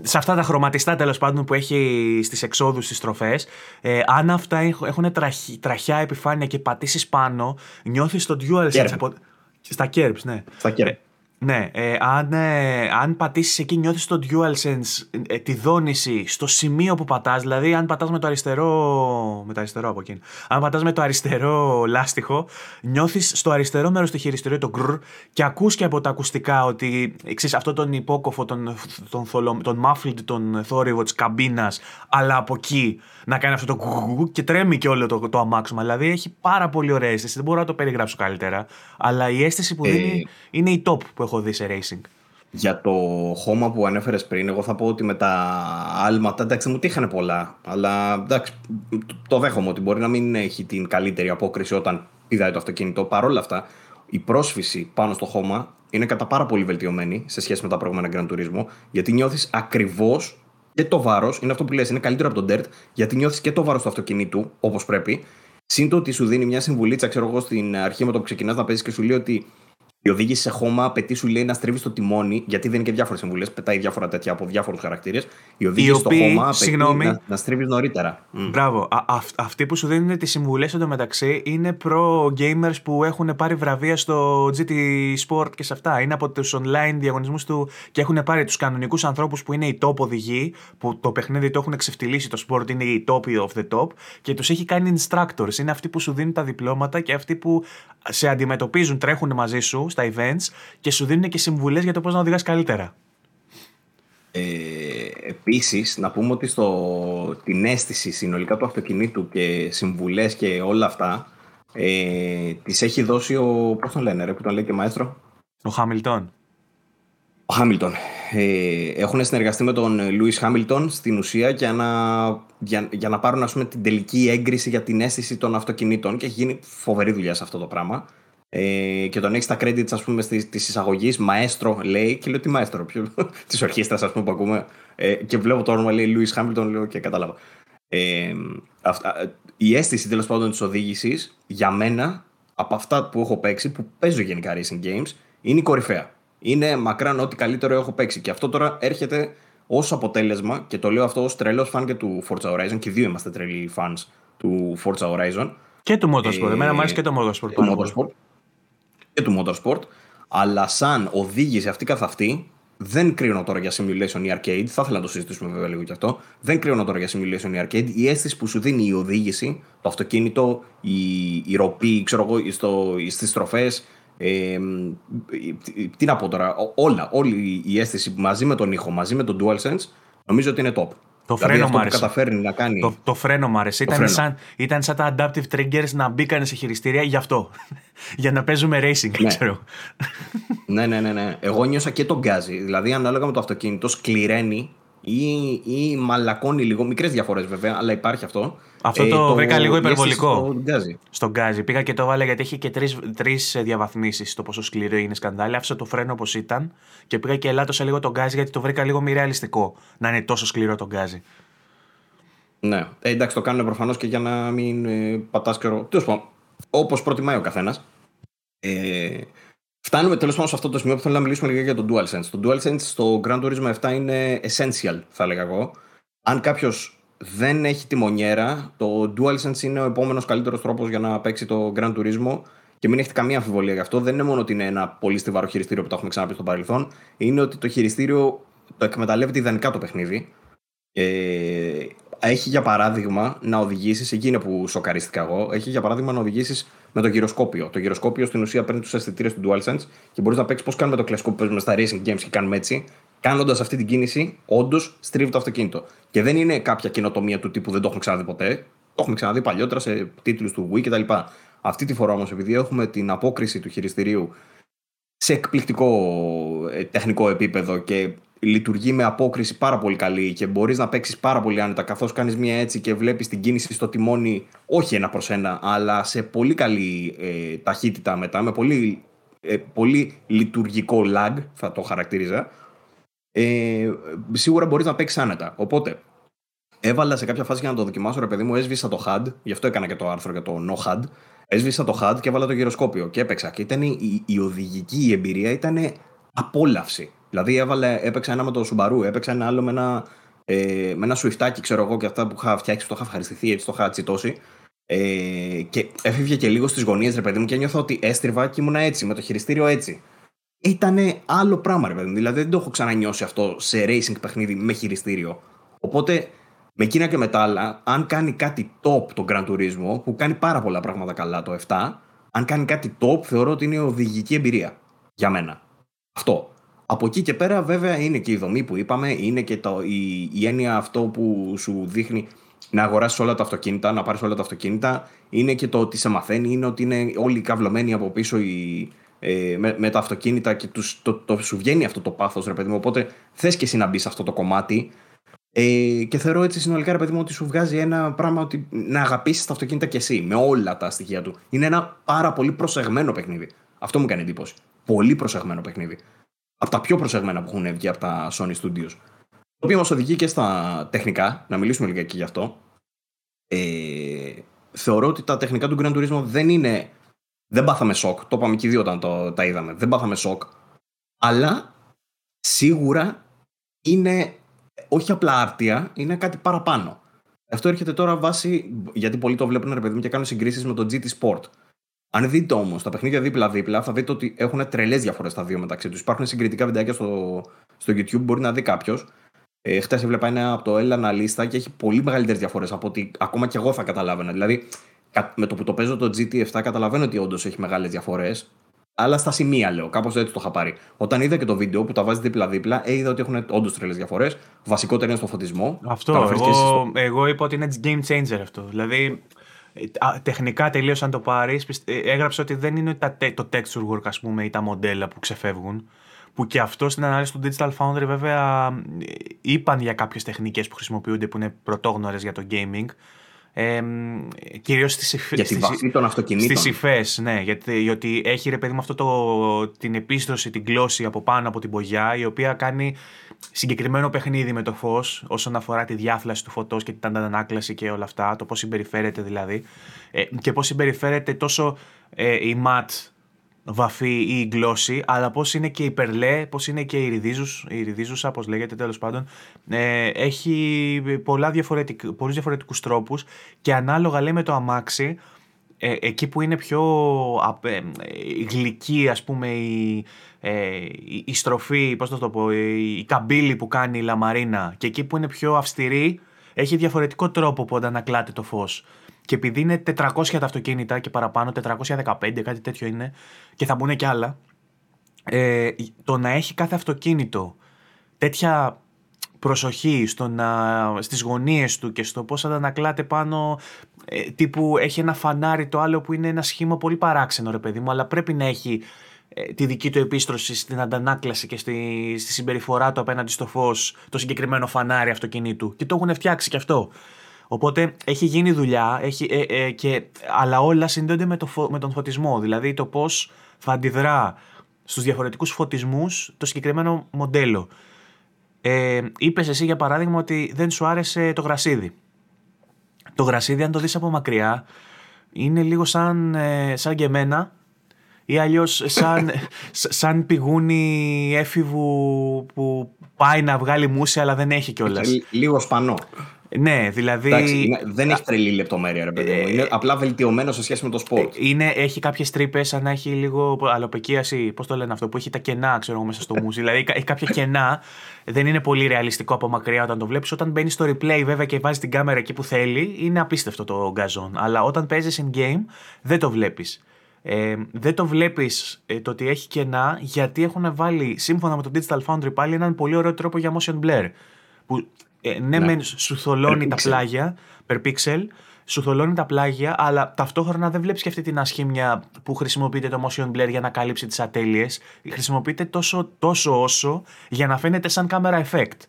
σε αυτά τα χρωματιστά τέλος πάντων που έχει στις εξόδους στι τροφές, ε, αν αυτά έχουν τραχιά επιφάνεια και πατήσεις πάνω, νιώθεις το DualSense. Από... Στα Kerbs, ναι. Στα Kerbs. Ναι, ε, αν, ε, αν πατήσεις εκεί νιώθεις το DualSense, ε, τη δόνηση στο σημείο που πατάς, δηλαδή αν πατάς με το αριστερό, με το αριστερό από εκείνο, αν πατάς με το αριστερό λάστιχο, νιώθεις στο αριστερό μέρος του χειριστηρίου το γκρ και ακούς και από τα ακουστικά ότι, ξέρεις, αυτό τον υπόκοφο, τον, τον, τον, τον muffled, τον θόρυβο της καμπίνας, αλλά από εκεί να κάνει αυτό το κουκουκου και τρέμει και όλο το, το αμάξωμα. Δηλαδή έχει πάρα πολύ ωραία αίσθηση. Δεν μπορώ να το περιγράψω καλύτερα. Αλλά η αίσθηση που ε, δίνει είναι η top που έχω δει σε racing. Για το χώμα που ανέφερες πριν, εγώ θα πω ότι με τα άλματα εντάξει μου τύχανε πολλά. Αλλά εντάξει, το δέχομαι ότι μπορεί να μην έχει την καλύτερη απόκριση όταν πηδάει το αυτοκίνητο. Παρ' όλα αυτά, η πρόσφυση πάνω στο χώμα είναι κατά πάρα πολύ βελτιωμένη σε σχέση με τα προηγούμενα Grand Turismo, γιατί νιώθεις ακριβώς και το βάρος, είναι αυτό που λες, είναι καλύτερο από τον Dirt, γιατί νιώθεις και το βάρος του αυτοκινήτου όπως πρέπει. Συν το ότι σου δίνει μια συμβουλίτσα, ξέρω εγώ, στην αρχή με το που ξεκινάς να παίζεις και σου λέει ότι η οδήγηση σε χώμα απαιτεί σου λέει να στρίβεις το τιμόνι, γιατί δεν είναι και διάφορες συμβουλέ, πετάει διάφορα τέτοια από διάφορους χαρακτήρες. Η οδήγηση στο χώμα απαιτεί συγγνώμη, να, να στρίβεις νωρίτερα. Μπράβο. Α, α, αυτοί που σου δίνουν τις συμβουλές εντωμεταξύ είναι pro gamers που έχουν πάρει βραβεία στο GT Sport και σε αυτά. Είναι από τους online διαγωνισμούς του και έχουν πάρει τους κανονικούς ανθρώπους που είναι οι top οδηγοί, που το παιχνίδι το έχουν ξεφτυλίσει το sport, είναι οι top of the top και τους έχει κάνει instructors. Είναι αυτοί που σου δίνουν τα διπλώματα και αυτοί που σε αντιμετωπίζουν, τρέχουν μαζί σου στα events και σου δίνουν και συμβουλές για το πώς να οδηγάς καλύτερα. Ε, επίσης, να πούμε ότι στο, την αίσθηση συνολικά του αυτοκινήτου και συμβουλές και όλα αυτά ε, τις έχει δώσει ο, πώς τον λένε ρε, που τον λέει και μαέστρο; Ο Χάμιλτον. Ο Χάμιλτον. Ε, έχουν συνεργαστεί με τον Λούις Χάμιλτον στην ουσία για να, για, για να πάρουν ας πούμε, την τελική έγκριση για την αίσθηση των αυτοκινήτων και έχει γίνει φοβερή δουλειά σε αυτό το πράγμα. Ε, και τον έχεις στα credits, ας πούμε, της εισαγωγής. Μαέστρο λέει, και λέω τι μαέστρο, (laughs) της ορχήστρας, ας πούμε, που ακούμε. Ε, και βλέπω το όνομα, λέει Λούι Χάμιλτον, λέω και κατάλαβα. Ε, αυτά, η αίσθηση τέλος πάντων της οδήγησης για μένα από αυτά που έχω παίξει, που παίζω γενικά racing games, είναι η κορυφαία. Είναι μακράν ό,τι καλύτερο έχω παίξει. Και αυτό τώρα έρχεται ως αποτέλεσμα, και το λέω αυτό ως τρελός φαν και του Forza Horizon, και δύο είμαστε τρελοί fans του Forza Horizon. Και του Motorsport. Ε, Εμένα μου αρέσει και το Motorsport. Το Motorsport και του Motorsport, αλλά σαν οδήγηση αυτή καθ' αυτή, δεν κρίνω τώρα για simulation ή arcade. Θα ήθελα να το συζητήσουμε βέβαια λίγο και αυτό. Δεν κρίνω τώρα για simulation ή arcade. Η αίσθηση που σου δίνει η οδήγηση, το αυτοκίνητο, η, η ροπή, ξέρω εγώ, στις στροφές. Ε, τι να πω τώρα, όλα, όλη η αίσθηση μαζί με τον ήχο, μαζί με τον DualSense, νομίζω ότι είναι top. Το δηλαδή φρένο αυτό μου που άρεσε. καταφέρνει να κάνει. Το, το φρένο μου άρεσε. Το Ήταν φρένο. σαν, ήταν σαν τα adaptive triggers να μπήκαν σε χειριστήρια γι' αυτό. (laughs) Για να παίζουμε racing, Ναι. ξέρω. Ναι, ναι, ναι, ναι. Εγώ νιώσα και τον γκάζι. Δηλαδή, ανάλογα με το αυτοκίνητο, σκληραίνει ή, ή μαλακώνει λίγο. Μικρές διαφορές βέβαια, αλλά υπάρχει αυτό. Αυτό το βρήκα λίγο η υπερβολικό. αίσθηση στο γκάζι. Στον γκάζι. Πήγα και το έβαλα γιατί έχει και τρεις τρεις διαβαθμίσεις το πόσο σκληρό είναι σκανδάλι. Άφησα το φρένο όπως ήταν και πήγα και ελάττωσα λίγο τον γκάζι γιατί το βρήκα λίγο μη ρεαλιστικό να είναι τόσο σκληρό το γκάζι. Ναι. Ε, εντάξει, το κάνουν προφανώς και για να μην ε, πατάς καιρό. Τέλος πάντων, όπως προτιμάει ο καθένας. Ε, φτάνουμε τέλος πάντων σε αυτό το σημείο που θέλω να μιλήσουμε λίγο για το DualSense. Το DualSense στο Gran Turismo 7 είναι essential, θα έλεγα εγώ. Αν κάποιος δεν έχει τη μονιέρα, το DualSense είναι ο επόμενος καλύτερος τρόπος για να παίξει το Gran Turismo και μην έχετε καμία αμφιβολία γι' αυτό. Δεν είναι μόνο ότι είναι ένα πολύ στιβαρό χειριστήριο που το έχουμε ξαναπεί στο παρελθόν. Είναι ότι το χειριστήριο το εκμεταλλεύεται ιδανικά το παιχνίδι. Ε, έχει για παράδειγμα να οδηγήσεις, εκεί είναι που σοκαρίστηκα εγώ, έχει για παράδειγμα να οδηγήσεις με το γυροσκόπιο. Το γυροσκόπιο στην ουσία παίρνει τους αισθητήρες του DualSense και μπορείς να παίξεις πώς κάνουμε το κλασικό που παίζουμε στα racing games και κάνουμε έτσι. Κάνοντας αυτή την κίνηση, όντως στρίβει το αυτοκίνητο. Και δεν είναι κάποια καινοτομία του τύπου δεν το έχουμε ξαναδεί ποτέ. Το έχουμε ξαναδεί παλιότερα σε τίτλους του Wii κτλ. Αυτή τη φορά όμως, επειδή έχουμε την απόκριση του χειριστηρίου σε εκπληκτικό ε, τεχνικό επίπεδο και λειτουργεί με απόκριση πάρα πολύ καλή και μπορείς να παίξεις πάρα πολύ άνετα καθώς κάνεις μία έτσι και βλέπεις την κίνηση στο τιμόνι όχι ένα προς ένα αλλά σε πολύ καλή ε, ταχύτητα μετά με πολύ, ε, πολύ λειτουργικό lag θα το χαρακτήριζα ε, σίγουρα μπορείς να παίξεις άνετα οπότε έβαλα σε κάποια φάση για να το δοκιμάσω ρε παιδί μου έσβησα το HUD γι' αυτό έκανα και το άρθρο για το no HUD Έσβησα το HUD και έβαλα το γυροσκόπιο και έπαιξα. Και ήταν η, η οδηγική εμπειρία ήταν απόλαυση. Δηλαδή έβαλε, έπαιξα ένα με το Subaru, έπαιξα ένα άλλο με ένα, ε, με ένα σουιφτάκι, ξέρω εγώ, και αυτά που είχα φτιάξει, που το είχα ευχαριστηθεί, έτσι το είχα τσιτώσει. Ε, και έφευγε και λίγο στις γωνίες, ρε παιδί μου, και νιώθω ότι έστριβα και ήμουνα έτσι, με το χειριστήριο έτσι. Ήταν άλλο πράγμα, ρε παιδί μου. Δηλαδή δεν το έχω ξανανιώσει αυτό σε racing παιχνίδι με χειριστήριο. Οπότε με εκείνα και με τα άλλα, αν κάνει κάτι top το Gran Turismo, που κάνει πάρα πολλά πράγματα καλά το 7, αν κάνει κάτι top, θεωρώ ότι είναι οδηγική εμπειρία. Για μένα. Αυτό. Από εκεί και πέρα, βέβαια, είναι και η δομή που είπαμε, είναι και το, η, η έννοια αυτό που σου δείχνει να αγοράσεις όλα τα αυτοκίνητα, να πάρεις όλα τα αυτοκίνητα. Είναι και το ότι σε μαθαίνει, είναι ότι είναι όλοι καυλωμένοι από πίσω οι, ε, με, με τα αυτοκίνητα και τους, το, το, σου βγαίνει αυτό το πάθος, ρε παιδί μου. Οπότε θες και εσύ να μπεις σε αυτό το κομμάτι. Ε, και θεωρώ έτσι συνολικά, ρε παιδί μου, ότι σου βγάζει ένα πράγμα ότι να αγαπήσεις τα αυτοκίνητα κι εσύ με όλα τα στοιχεία του. Είναι ένα πάρα πολύ προσεγμένο παιχνίδι. Αυτό μου κάνει εντύπωση. Πολύ προσεγμένο παιχνίδι. Από τα πιο προσεγμένα που έχουν βγει από τα Sony Studios. Το οποίο μας οδηγεί και στα τεχνικά, να μιλήσουμε λιγάκι γι' αυτό. Ε, θεωρώ ότι τα τεχνικά του Gran Turismo δεν είναι. Δεν πάθαμε σοκ. Το είπαμε και οι δύο όταν το, τα είδαμε. Δεν πάθαμε σοκ. Αλλά σίγουρα είναι όχι απλά άρτια, είναι κάτι παραπάνω. Αυτό έρχεται τώρα βάσει. Γιατί πολλοί το βλέπουν ρε παιδί μου και κάνουν συγκρίσεις με το GT Sport. Αν δείτε όμως τα παιχνίδια δίπλα-δίπλα, θα δείτε ότι έχουν τρελές διαφορές τα δύο μεταξύ τους. Υπάρχουν συγκριτικά βιντεάκια στο, στο YouTube, μπορεί να δει κάποιος. Ε, Χθε έβλεπα ένα από το L αναλύστα και έχει πολύ μεγαλύτερες διαφορές από ότι ακόμα και εγώ θα καταλάβαινα. Δηλαδή, με το που το παίζω το GT7, καταλαβαίνω ότι όντως έχει μεγάλες διαφορές. Αλλά στα σημεία λέω, κάπως έτσι το είχα πάρει. Όταν είδα και το βίντεο που τα βάζει δίπλα-δίπλα, ε, είδα ότι έχουν όντως τρελές διαφορές. Βασικότερο είναι στο φωτισμό. Αυτό. Τώρα βρίσκεσαι Εγώ, στο- εγώ είπα ότι είναι game changer αυτό. Δηλαδή, ε, α, τεχνικά τελείω αν το πάρεις, έγραψε ότι δεν είναι τα, τε- το texture work, ας πούμε, ή τα μοντέλα που ξεφεύγουν. Που και αυτό στην ανάλυση του Digital Foundry, βέβαια, ε, είπαν για κάποιες τεχνικές που χρησιμοποιούνται που είναι πρωτόγνωρες για το gaming. Ε, Κυρίως στις Για τη βαφή των αυτοκινήτων. Στις υφές, ναι. Γιατί, γιατί έχει ρε παιδί μου αυτό το, την επίστρωση, την γλώσση από πάνω από την μπογιά, η οποία κάνει συγκεκριμένο παιχνίδι με το φως όσον αφορά τη διάθλαση του φωτός και την αντανάκλαση και όλα αυτά, το πώς συμπεριφέρεται δηλαδή. Ε, και πώς συμπεριφέρεται τόσο ε, η ματ βαφή ή η γλώσση, αλλά πώς είναι και η περλέ, πώς είναι και η, ηριδίζους, η ηριδίζουσα, πώς λέγεται τέλος πάντων. Ε, έχει πολλά διαφορετικ, πολλούς διαφορετικούς τρόπους και ανάλογα λέει με το αμάξι, ε, εκεί που είναι πιο απ, ε, γλυκή ας πούμε η, ε, η, η στροφή, πώς θα το πω, η, η καμπύλη που κάνει η λαμαρίνα και εκεί που είναι πιο αυστηρή έχει διαφορετικό τρόπο που αντανακλάται το φως. Και επειδή είναι 400 τα αυτοκίνητα και παραπάνω, 415, κάτι τέτοιο είναι, και θα μπουν και άλλα, ε, το να έχει κάθε αυτοκίνητο τέτοια προσοχή στο να, στις γωνίες του και στο πώς αντανακλάται πάνω ε, τύπου έχει ένα φανάρι το άλλο που είναι ένα σχήμα πολύ παράξενο ρε παιδί μου αλλά πρέπει να έχει ε, τη δική του επίστρωση στην αντανάκλαση και στη, στη συμπεριφορά του απέναντι στο φως το συγκεκριμένο φανάρι αυτοκινήτου και το έχουν φτιάξει και αυτό. Οπότε έχει γίνει δουλειά, έχει, ε, ε, και, αλλά όλα συνδέονται με, το, με τον φωτισμό. Δηλαδή το πώς θα αντιδρά στους διαφορετικούς φωτισμούς το συγκεκριμένο μοντέλο. Ε, Είπες εσύ για παράδειγμα ότι δεν σου άρεσε το γρασίδι. Το γρασίδι αν το δεις από μακριά είναι λίγο σαν, ε, σαν και εμένα ή αλλιώς σαν, (laughs) σαν πηγούνι έφηβου που πάει να βγάλει μουσια αλλά δεν έχει κιόλας. Λίγο σπανό. Ναι, δηλαδή. Εντάξει, δεν έχει τρελή λεπτομέρεια, ρε παιδί μου. Είναι ε, απλά βελτιωμένο σε σχέση με το Sport. Ε, είναι, έχει κάποιες τρύπες, σαν να έχει λίγο αλωπεκίαση. Πώς το λένε αυτό, που έχει τα κενά, ξέρω εγώ, μέσα στο μουσι. δηλαδή έχει κάποια κενά. Δεν είναι πολύ ρεαλιστικό από μακριά όταν το βλέπεις. Όταν μπαίνει στο replay, βέβαια, και βάζεις την κάμερα εκεί που θέλει, είναι απίστευτο το γκαζόν. Αλλά όταν παίζεις in game, δεν το βλέπεις. Ε, δεν το βλέπεις ε, το ότι έχει κενά γιατί έχουν βάλει σύμφωνα με το Digital Foundry πάλι έναν πολύ ωραίο τρόπο για motion blur. Που ε, ναι, ναι. σου θολώνει τα πλάγια per pixel, σου θολώνει τα πλάγια, αλλά ταυτόχρονα δεν βλέπεις και αυτή την ασχήμια που χρησιμοποιείται το motion blur για να καλύψει τις ατέλειες. Χρησιμοποιείται τόσο, τόσο όσο για να φαίνεται σαν camera effect.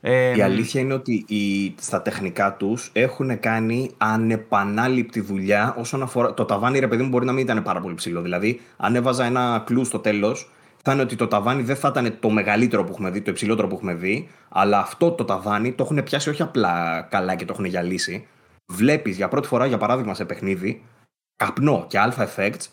Ε, η αλήθεια είναι ότι οι, στα τεχνικά τους έχουν κάνει ανεπανάληπτη δουλειά όσον αφορά. Το ταβάνι, ρε παιδί μου, μπορεί να μην ήταν πάρα πολύ ψηλό. Δηλαδή, αν έβαζα ένα κλου στο τέλος, θα είναι ότι το ταβάνι δεν θα ήταν το μεγαλύτερο που έχουμε δει, το υψηλότερο που έχουμε δει, αλλά αυτό το ταβάνι το έχουν πιάσει όχι απλά καλά και το έχουν γυαλίσει. Βλέπεις για πρώτη φορά, για παράδειγμα, σε παιχνίδι, καπνό και alpha effects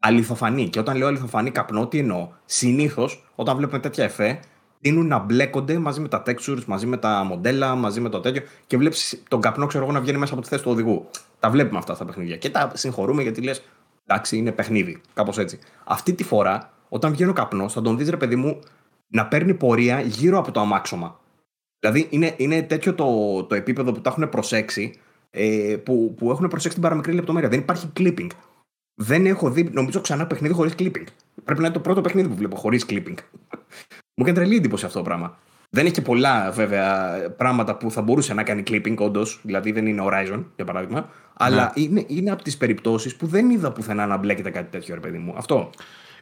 αληθοφανή. Και όταν λέω αληθοφανή καπνό, τι εννοώ; Συνήθως, όταν βλέπουμε τέτοια εφέ, τείνουν να μπλέκονται μαζί με τα textures, μαζί με τα μοντέλα, μαζί με το τέτοιο και βλέπεις τον καπνό, ξέρω εγώ, να βγαίνει μέσα από τη θέση του οδηγού. Τα βλέπουμε αυτά στα παιχνίδια. Και τα συγχωρούμε γιατί λες, εντάξει, είναι παιχνίδι. Κάπως έτσι. Αυτή τη φορά όταν βγαίνει ο καπνός, θα τον δεις, ρε παιδί μου, να παίρνει πορεία γύρω από το αμάξωμα. Δηλαδή είναι, είναι τέτοιο το, το επίπεδο που τα έχουν προσέξει, ε, που, που έχουν προσέξει την παραμικρή λεπτομέρεια. Δεν υπάρχει clipping. Δεν έχω δει, νομίζω, ξανά παιχνίδι χωρίς clipping. Πρέπει να είναι το πρώτο παιχνίδι που βλέπω χωρίς clipping. Μου έκανε τρελή εντύπωση αυτό το πράγμα. Δεν έχει και πολλά βέβαια πράγματα που θα μπορούσε να κάνει clipping, όντως. Δηλαδή δεν είναι Horizon, για παράδειγμα. Αλλά ναι. είναι, είναι από τις περιπτώσεις που δεν είδα πουθενά να μπλέκεται κάτι τέτοιο, ρε παιδί μου. Αυτό.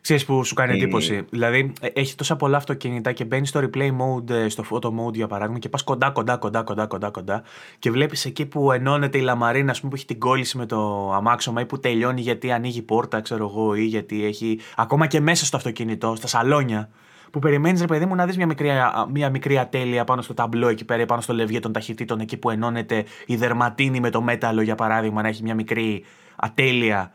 Ξέρεις που σου κάνει εντύπωση; Ε... Δηλαδή, έχει τόσα πολλά αυτοκίνητα και μπαίνεις στο replay mode, ε, στο photo mode για παράδειγμα, και πας κοντά, κοντά, κοντά, κοντά, κοντά, κοντά και βλέπεις εκεί που ενώνεται η λαμαρίνα, ας πούμε, που έχει την κόλληση με το αμάξωμα ή που τελειώνει γιατί ανοίγει πόρτα, ξέρω εγώ, ή γιατί έχει. Ακόμα και μέσα στο αυτοκίνητο, στα σαλόνια. Που περιμένεις, ρε παιδί μου, να δεις μια μικρή, μια μικρή ατέλεια πάνω στο ταμπλό εκεί πέρα, πάνω στο λευγέ των ταχυτήτων, εκεί που ενώνεται η δερματίνη με το μέταλλο, για παράδειγμα, να έχει μια μικρή ατέλεια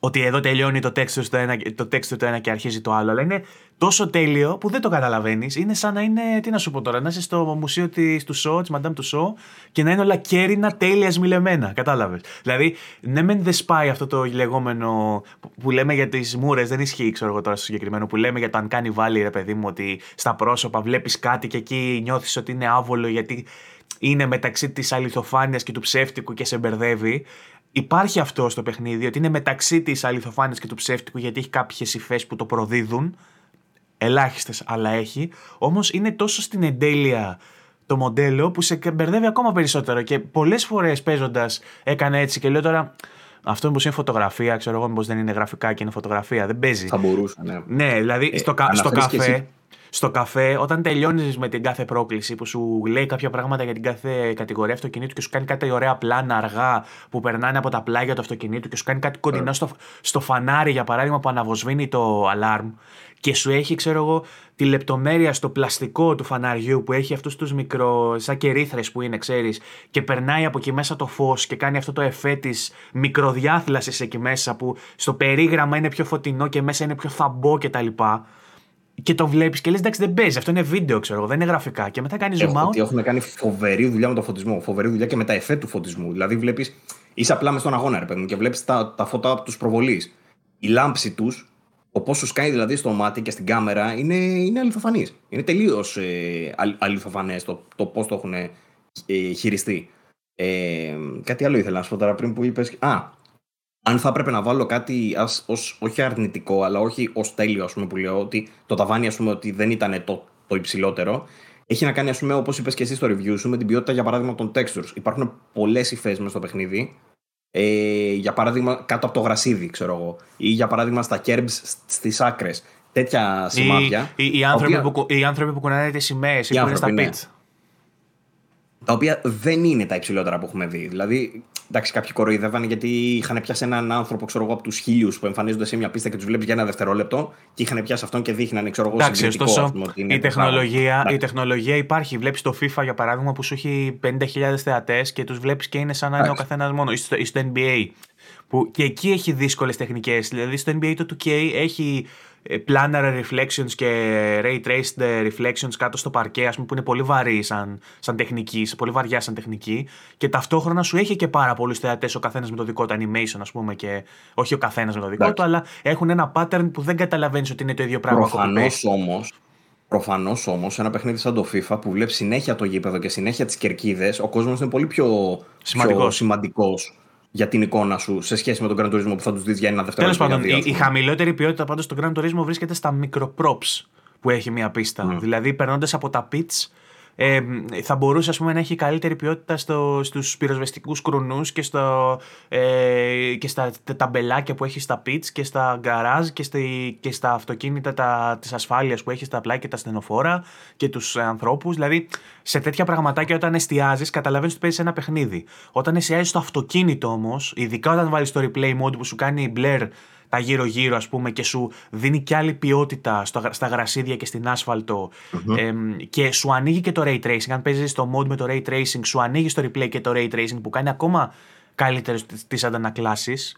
ότι εδώ τελειώνει το texture στο ένα, το texture το ένα και αρχίζει το άλλο. Αλλά είναι τόσο τέλειο που δεν το καταλαβαίνεις. Είναι σαν να είναι, τι να σου πω τώρα, να είσαι στο μουσείο της, του Σο, της Madame του Σο και να είναι όλα κέρινα τέλειας σμιλεμένα. Κατάλαβες. Δηλαδή, ναι, μεν δεν σπάει αυτό το λεγόμενο που, λέμε για τις μούρες, δεν ισχύει, ξέρω εγώ τώρα στο συγκεκριμένο, που λέμε για το αν κάνει βάλει ρε παιδί μου, ότι στα πρόσωπα βλέπεις κάτι και εκεί νιώθεις ότι είναι άβολο γιατί είναι μεταξύ της αληθοφάνειας και του ψεύτικου και σε μπερδεύει υπάρχει αυτό στο παιχνίδι, ότι είναι μεταξύ της αληθοφάνειας και του ψεύτικου, γιατί έχει κάποιες υφές που το προδίδουν. Ελάχιστες, αλλά έχει. Όμως είναι τόσο στην εντέλεια το μοντέλο που σε μπερδεύει ακόμα περισσότερο. Και πολλές φορές παίζοντας έκανε έτσι και λέω τώρα. Αυτό μήπως είναι φωτογραφία, ξέρω εγώ, μήπως δεν είναι γραφικά και είναι φωτογραφία. Δεν παίζει. Θα μπορούσε, ναι. Ναι, δηλαδή ε, στο, στο καφέ στο καφέ, όταν τελειώνεις με την κάθε πρόκληση που σου λέει κάποια πράγματα για την κάθε κατηγορία αυτοκινήτου και σου κάνει κάτι ωραία πλάνα αργά που περνάνε από τα πλάγια του αυτοκινήτου και σου κάνει κάτι κοντινό στο, στο φανάρι, για παράδειγμα, που αναβοσβήνει το alarm και σου έχει, ξέρω εγώ, τη λεπτομέρεια στο πλαστικό του φαναριού που έχει αυτούς τους μικρο. σαν κερίθρε που είναι, ξέρεις, και περνάει από εκεί μέσα το φως και κάνει αυτό το εφέ της μικροδιάθλασης εκεί μέσα που στο περίγραμμα είναι πιο φωτεινό και μέσα είναι πιο θαμπό κτλ και το βλέπεις και λες: Εντάξει, δεν παίζει. Αυτό είναι βίντεο, ξέρω εγώ, δεν είναι γραφικά. Και μετά κάνει zoom out. Έχουμε κάνει φοβερή δουλειά με το φωτισμό. Φοβερή δουλειά και με τα εφέ του φωτισμού. Δηλαδή, βλέπεις, είσαι απλά μες στον αγώνα, ρε παιδί μου, και βλέπεις τα, τα φώτα από τους προβολής. Η λάμψη τους, ο πώ σου σκάει δηλαδή στο μάτι και στην κάμερα, είναι, είναι αληθοφανής. Είναι τελείως ε, αληθοφανές το, το πώς το έχουν ε, χειριστεί. Ε, κάτι άλλο ήθελα να σου πω τώρα πριν που είπε. Α, αν θα έπρεπε να βάλω κάτι ας, ως, όχι αρνητικό, αλλά όχι ως τέλειο, ας πούμε, που λέω ότι το ταβάνι ας πούμε, ότι δεν ήταν το, το υψηλότερο, έχει να κάνει, ας πούμε, όπως είπες και εσύ στο review σου, με την ποιότητα για παράδειγμα των textures. Υπάρχουν πολλές υφές μέσα στο παιχνίδι. Ε, για παράδειγμα, κάτω από το γρασίδι, ξέρω εγώ. Ή για παράδειγμα στα kerbs στις άκρες. Τέτοια σημάδια. Οι, οι, άνθρωποι, οποία... που, οι άνθρωποι που κουνάνε τις σημαίες ή που είναι στα ναι. Pits. Τα οποία δεν είναι τα υψηλότερα που έχουμε δει. Δηλαδή, εντάξει, κάποιοι κοροϊδεύανε γιατί είχαν πιάσει έναν άνθρωπο ξέρω εγώ, από τους χίλιους που εμφανίζονται σε μια πίστα και τους βλέπεις για ένα δευτερόλεπτο και είχαν πιάσει αυτόν και δείχναν, ξέρω εγώ, Εντάξει, ωστόσο, η, τεχνολογία, η τεχνολογία υπάρχει. Βλέπεις το FIFA για παράδειγμα που σου έχει 50.000 θεατές και τους βλέπεις και είναι σαν να είναι ο καθένας μόνο. Ή στο, ή στο NBA. Που και εκεί έχει δύσκολες τεχνικές. Δηλαδή στο NBA το 2K έχει ε, planar reflections και ray traced reflections κάτω στο παρκέ, ας πούμε, που είναι πολύ βαρύ σαν, σαν τεχνική, πολύ βαριά σαν τεχνική. Και ταυτόχρονα σου έχει και πάρα πολλούς θεατές ο καθένας με το δικό του animation, ας πούμε, και όχι ο καθένας με το δικό του, αλλά έχουν ένα pattern που δεν καταλαβαίνεις ότι είναι το ίδιο πράγμα. Προφανώς όμως, Προφανώς όμως, ένα παιχνίδι σαν το FIFA που βλέπεις συνέχεια το γήπεδο και συνέχεια τις κερκίδες, ο κόσμος είναι πολύ πιο σημαντικός για την εικόνα σου σε σχέση με τον Gran Turismo που θα τους δει για ένα δευτερόλεπτο. Τέλος πάντων, η, η χαμηλότερη ποιότητα πάντως στο Gran Turismo βρίσκεται στα μικροπρόψ που έχει μια πίστα. Mm. Δηλαδή, περνώντας από τα pits, ε, θα μπορούσε ας πούμε, να έχει καλύτερη ποιότητα στο, στους πυροσβεστικούς κρουνούς και, στο, ε, και στα ταμπελάκια που έχει στα pits και στα γκαράζ και, στη, και στα αυτοκίνητα τα, της ασφάλειας που έχει στα πλάι και τα στενοφόρα και τους ανθρώπους. Δηλαδή σε τέτοια πραγματάκια όταν εστιάζεις καταλαβαίνεις ότι παίζεις ένα παιχνίδι. Όταν εστιάζεις στο αυτοκίνητο όμως, ειδικά όταν βάλεις το replay mode που σου κάνει blur τα γύρω-γύρω, ας πούμε, και σου δίνει και άλλη ποιότητα στα γρασίδια και στην ασφαλτο και σου ανοίγει και το ray tracing. Αν παίζεις στο mode με το ray tracing, σου ανοίγει στο replay και το ray tracing που κάνει ακόμα καλύτερες τις αντανακλάσεις.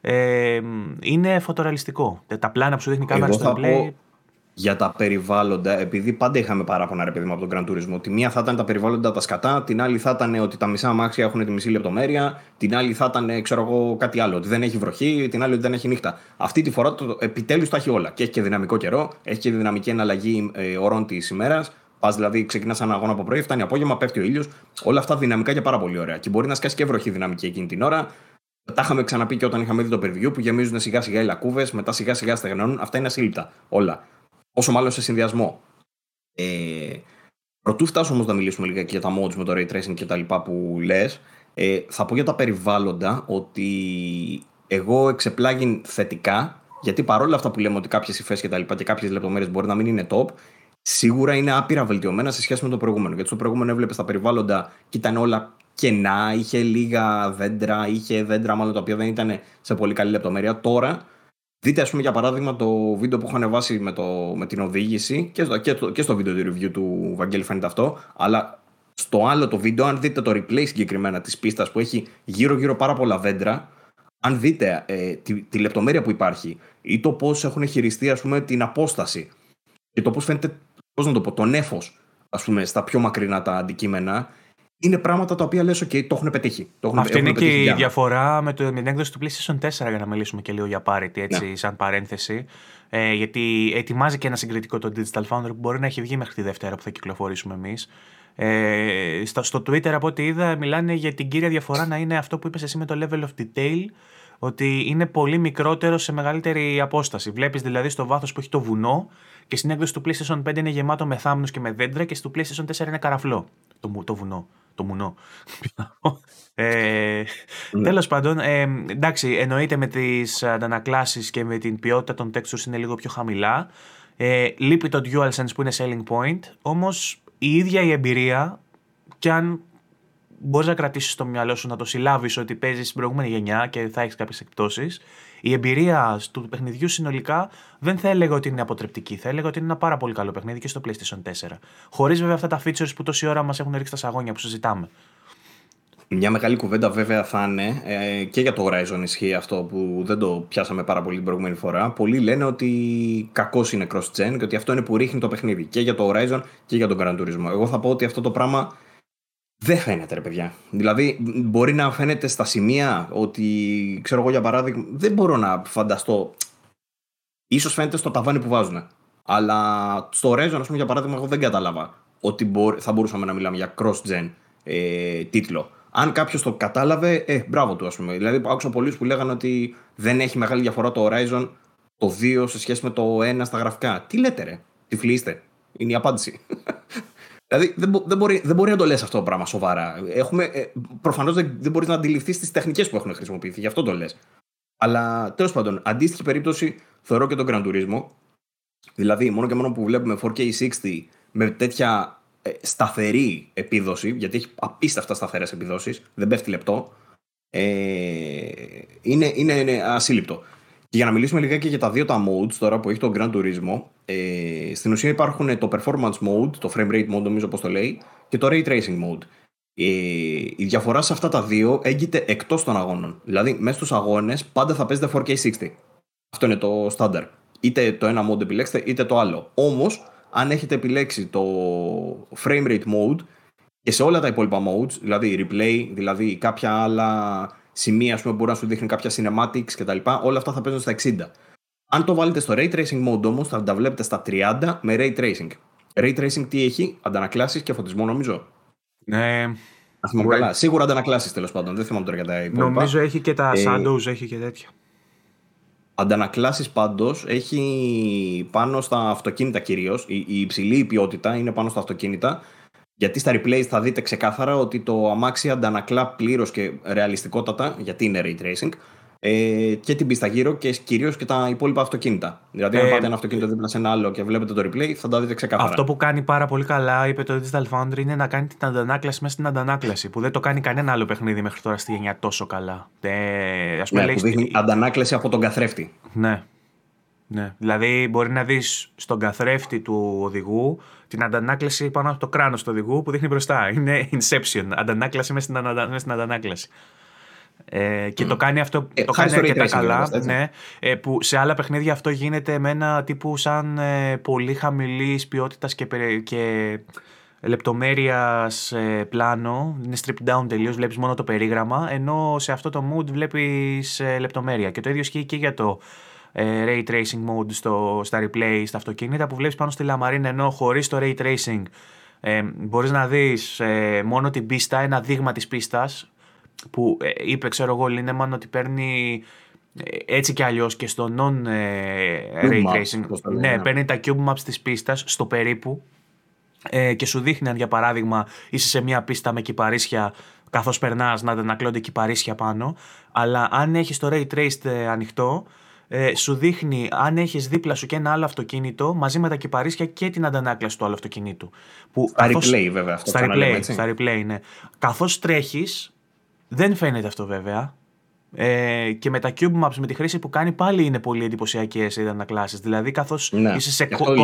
Ε, είναι φωτορεαλιστικό. Τα πλάνα που σου δείχνει η κάμερα στο replay για τα περιβάλλοντα, επειδή πάντα είχαμε παράπονα ρε παιδί από τον Grand Turismo. Τη μία θα ήταν τα περιβάλλοντα τα σκατά, την άλλη θα ήταν ότι τα μισά αμάξια έχουν τη μισή λεπτομέρεια, την άλλη θα ήταν ξέρω εγώ, κάτι άλλο, ότι δεν έχει βροχή, την άλλη ότι δεν έχει νύχτα. Αυτή τη φορά το, επιτέλους τα έχει όλα. Και έχει και δυναμικό καιρό, έχει και δυναμική εναλλαγή ε, ωρών της ημέρας. Πας δηλαδή, ξεκινάς ένα αγώνα από πρωί, φτάνει απόγευμα, πέφτει ο ήλιος. Όλα αυτά δυναμικά και πάρα πολύ ωραία. Και μπορεί να σκάσει και βροχή δυναμική εκείνη την ώρα. Τα είχαμε ξαναπεί και όταν είχαμε δει το preview που γεμίζουν σιγά σιγά οι λακκούβες, μετά σιγά σιγά στεγνώνουν. Αυτά είναι ασύλληπτα όλα. Όσο μάλλον σε συνδυασμό. Ε, Πρωτού φτάσω όμως να μιλήσουμε λίγα και για τα mods με το ray tracing και τα λοιπά που λες, ε, θα πω για τα περιβάλλοντα ότι εγώ εξεπλάγει θετικά, γιατί παρόλα αυτά που λέμε ότι κάποιες υφές και τα λοιπά και κάποιες λεπτομέρειες μπορεί να μην είναι top, σίγουρα είναι άπειρα βελτιωμένα σε σχέση με το προηγούμενο. Γιατί στο προηγούμενο έβλεπες τα περιβάλλοντα και ήταν όλα κενά, είχε λίγα δέντρα, είχε δέντρα μάλλον τα οποία δεν ήταν σε πολύ καλή λεπτομέρεια. Τώρα Δείτε, ας πούμε, για παράδειγμα, το βίντεο που έχω ανεβάσει με, το, με την οδήγηση και στο, και, το, και στο βίντεο review του Βαγγέλη φαίνεται αυτό. Αλλά στο άλλο το βίντεο, αν δείτε το replay συγκεκριμένα της πίστας που έχει γύρω-γύρω πάρα πολλά δέντρα, αν δείτε ε, τη, τη, λεπτομέρεια που υπάρχει ή το πώς έχουν χειριστεί ας πούμε, την απόσταση και το πώς φαίνεται, πώς να το πω, το νέφο στα πιο μακρινά τα αντικείμενα, είναι πράγματα τα οποία λες, OK, το έχουν πετύχει. Το έχουν, Αυτή είναι και η διαφορά με, το, με την έκδοση του PlayStation 4, για να μιλήσουμε και λίγο για parity, έτσι, ναι. σαν παρένθεση. Ε, γιατί ετοιμάζει και ένα συγκριτικό το Digital Foundry που μπορεί να έχει βγει μέχρι τη Δευτέρα που θα κυκλοφορήσουμε εμείς. Ε, στο, στο Twitter, από ό,τι είδα, μιλάνε για την κύρια διαφορά να είναι αυτό που είπες εσύ με το level of detail, ότι είναι πολύ μικρότερο σε μεγαλύτερη απόσταση. Βλέπεις δηλαδή στο βάθος που έχει το βουνό και στην έκδοση του PlayStation 5 είναι γεμάτο με θάμνους και με δέντρα και στο PlayStation 4 είναι καραφλό το, το βουνό το μουνό. (laughs) ε, ναι. Τέλος πάντων, ε, εντάξει, εννοείται με τις αντανακλάσεις και με την ποιότητα των textures είναι λίγο πιο χαμηλά. Ε, λείπει το DualSense που είναι selling point, όμως η ίδια η εμπειρία, και αν μπορείς να κρατήσεις το μυαλό σου να το συλλάβεις ότι παίζεις στην προηγούμενη γενιά και θα έχεις κάποιες εκπτώσεις, η εμπειρία του παιχνιδιού συνολικά δεν θα έλεγα ότι είναι αποτρεπτική. Θα έλεγα ότι είναι ένα πάρα πολύ καλό παιχνίδι και στο PlayStation 4. Χωρίς βέβαια αυτά τα features που τόση ώρα μας έχουν ρίξει τα σαγόνια που συζητάμε. Μια μεγάλη κουβέντα βέβαια θα είναι ε, και για το Horizon ισχύει αυτό που δεν το πιάσαμε πάρα πολύ την προηγούμενη φορά. Πολλοί λένε ότι κακός είναι cross-gen και ότι αυτό είναι που ρίχνει το παιχνίδι και για το Horizon και για τον Gran Turismo. Εγώ θα πω ότι αυτό το πράγμα δεν φαίνεται, ρε παιδιά. Δηλαδή, μπορεί να φαίνεται στα σημεία ότι, ξέρω εγώ για παράδειγμα, δεν μπορώ να φανταστώ. Ίσως φαίνεται στο ταβάνι που βάζουν. Αλλά στο Horizon, ας πούμε, για παράδειγμα, εγώ δεν κατάλαβα ότι θα μπορούσαμε να μιλάμε για cross-gen ε, τίτλο. Αν κάποιος το κατάλαβε, ε, μπράβο του, ας πούμε. Δηλαδή, άκουσα πολλούς που λέγανε ότι δεν έχει μεγάλη διαφορά το Horizon το 2 σε σχέση με το 1 στα γραφικά. Τι λέτε, ρε; Τυφλίστε. Είναι η απάντηση. Δηλαδή δεν, δεν, μπορεί, δεν μπορεί να το λες αυτό το πράγμα σοβαρά. ε, Προφανώς δεν, δεν μπορείς να αντιληφθείς τις τεχνικές που έχουν χρησιμοποιηθεί, γι' αυτό το λες. Αλλά τέλος πάντων, αντίστοιχη περίπτωση θεωρώ και τον Gran Turismo. Δηλαδή, μόνο και μόνο που βλέπουμε 4K60 με τέτοια ε, σταθερή επίδοση, γιατί έχει απίστευτα σταθερές επιδόσεις, δεν πέφτει λεπτό. Ε, είναι, είναι, είναι ασύλληπτο. Και για να μιλήσουμε λιγάκι για τα δύο τα modes τώρα που έχει το Gran Turismo, ε, στην ουσία υπάρχουν το Performance Mode, το Frame Rate Mode νομίζω πώς το λέει, και το Ray Tracing Mode. Ε, η διαφορά σε αυτά τα δύο έγκυται εκτός των αγώνων. Δηλαδή, μέσα στους αγώνες πάντα θα παίζετε 4K60. Αυτό είναι το στάνταρ. Είτε το ένα mode επιλέξετε, είτε το άλλο. Όμως, αν έχετε επιλέξει το Frame Rate Mode και σε όλα τα υπόλοιπα modes, δηλαδή replay, δηλαδή κάποια άλλα σημεία που μπορεί να σου δείχνει κάποια cinematics κτλ. Όλα αυτά θα παίζουν στα 60. Αν το βάλετε στο Ray Tracing Mode όμως, θα τα βλέπετε στα 30 με Ray Tracing. Ray Tracing τι έχει, αντανακλάσεις και φωτισμό νομίζω. Ναι. Α θυμάμαι καλά. Σίγουρα αντανακλάσεις τέλος πάντων. Δεν θυμάμαι τώρα για τα υπόλοιπα. Νομίζω έχει και τα ε, shadows, έχει και τέτοια. Αντανακλάσεις πάντως έχει πάνω στα αυτοκίνητα κυρίως. Η, η υψηλή ποιότητα είναι πάνω στα αυτοκίνητα γιατί στα replays θα δείτε ξεκάθαρα ότι το αμάξι αντανακλά πλήρως και ρεαλιστικότατα, γιατί είναι ray tracing, ε, και την πίστα γύρω και κυρίως και τα υπόλοιπα αυτοκίνητα. Δηλαδή, αν ε, πάτε ένα αυτοκίνητο δίπλα σε ένα άλλο και βλέπετε το replay, θα τα δείτε ξεκάθαρα. Αυτό που κάνει πάρα πολύ καλά, είπε το Digital Foundry, είναι να κάνει την αντανάκλαση μέσα στην αντανάκλαση. Που δεν το κάνει κανένα άλλο παιχνίδι μέχρι τώρα στη γενιά τόσο καλά. Ε, ας πούμε, ναι, που δείχνει αντανάκλαση από τον καθρέφτη. Ναι. Ναι. Δηλαδή, μπορεί να δεις στον καθρέφτη του οδηγού την αντανάκλαση πάνω από το κράνος του οδηγού που δείχνει μπροστά. Είναι Inception. Αντανάκλαση μέσα στην, αναντα... στην αντανάκλαση. Ε, και το κάνει αυτό, ε, το κάνει αρκετά καλά. Ναι, ε, που σε άλλα παιχνίδια αυτό γίνεται με ένα τύπου σαν ε, πολύ χαμηλής ποιότητας και, και λεπτομέρειας ε, πλάνο. Είναι strip down τελείως, βλέπεις μόνο το περίγραμμα. Ενώ σε αυτό το mood βλέπεις ε, λεπτομέρεια. Και το ίδιο ισχύει και για το ε, ray tracing mode στο, στα replay, στα αυτοκίνητα που βλέπεις πάνω στη λαμαρίνα ενώ χωρίς το ray tracing ε, μπορείς να δεις ε, μόνο την πίστα, ένα δείγμα της πίστας που ε, είπε ξέρω εγώ Λίνεμαν ότι παίρνει ε, έτσι κι αλλιώς και στο non ray tracing ναι, ναι, παίρνει τα cube maps της πίστας στο περίπου και σου δείχνει αν για παράδειγμα είσαι σε μια πίστα με κυπαρίσια καθώς περνάς να ανακλώνται κυπαρίσια πάνω αλλά αν έχεις το ray traced ανοιχτό ε, σου δείχνει αν έχεις δίπλα σου και ένα άλλο αυτοκίνητο μαζί με τα κυπαρίσια και την αντανάκλαση του άλλου αυτοκινήτου. Που στα καθώς, replay, βέβαια. Αυτό στα, replay, έτσι. στα replay, ναι. Καθώς τρέχεις, δεν φαίνεται αυτό βέβαια. Ε, και με τα cube maps, με τη χρήση που κάνει, πάλι είναι πολύ εντυπωσιακές οι αντανακλάσει. Δηλαδή, καθώς ναι. είσαι σε, κο-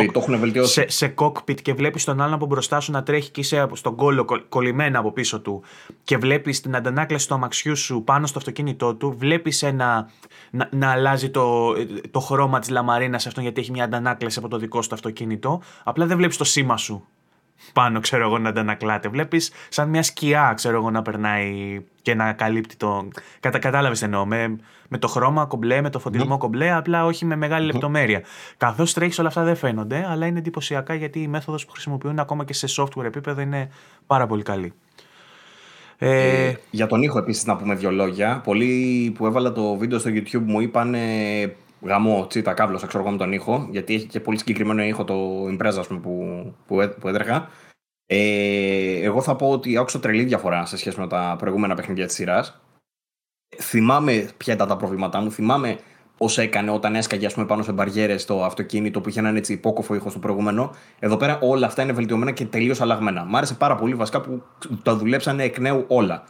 σε, σε cockpit και βλέπεις τον άλλον από μπροστά σου να τρέχει και είσαι στον κόλλο κολλημένα από πίσω του και βλέπεις την αντανάκλαση του αμαξιού σου πάνω στο αυτοκίνητό του, βλέπεις να, να αλλάζει το, το χρώμα της λαμαρίνας αυτόν γιατί έχει μια αντανάκλαση από το δικό σου το αυτοκίνητο. Απλά δεν βλέπεις το σήμα σου πάνω, ξέρω εγώ, να αντανακλάται. Βλέπεις σαν μια σκιά, ξέρω εγώ, να περνάει και να καλύπτει το. Κατα, Κατάλαβες εννοώ. Με, με το χρώμα κομπλέ, με το φωτισμό κομπλέ, απλά όχι με μεγάλη λεπτομέρεια. Καθώς τρέχεις, όλα αυτά δεν φαίνονται, αλλά είναι εντυπωσιακά γιατί η μέθοδος που χρησιμοποιούν ακόμα και σε software επίπεδο είναι πάρα πολύ καλή. Ε, ε, για τον ήχο επίσης να πούμε δύο λόγια. Πολλοί που έβαλα το βίντεο στο YouTube μου είπαν γαμό τσίτα κάβλωσα ξέρω εγώ με τον ήχο γιατί έχει και πολύ συγκεκριμένο ήχο το Impreza πούμε, που, που, που έτρεχα. Ε, εγώ θα πω ότι άκουσα τρελή διαφορά σε σχέση με τα προηγούμενα παιχνίδια της σειράς. Θυμάμαι ποια ήταν τα προβλήματά μου. Θυμάμαι πώς έκανε όταν έσκαγε πούμε, πάνω σε μπαριέρες το αυτοκίνητο που είχε έναν έτσι υπόκοφο ήχο στο προηγούμενο. Εδώ πέρα όλα αυτά είναι βελτιωμένα και τελείως αλλαγμένα. Μ' άρεσε πάρα πολύ βασικά που τα δουλέψανε εκ νέου όλα.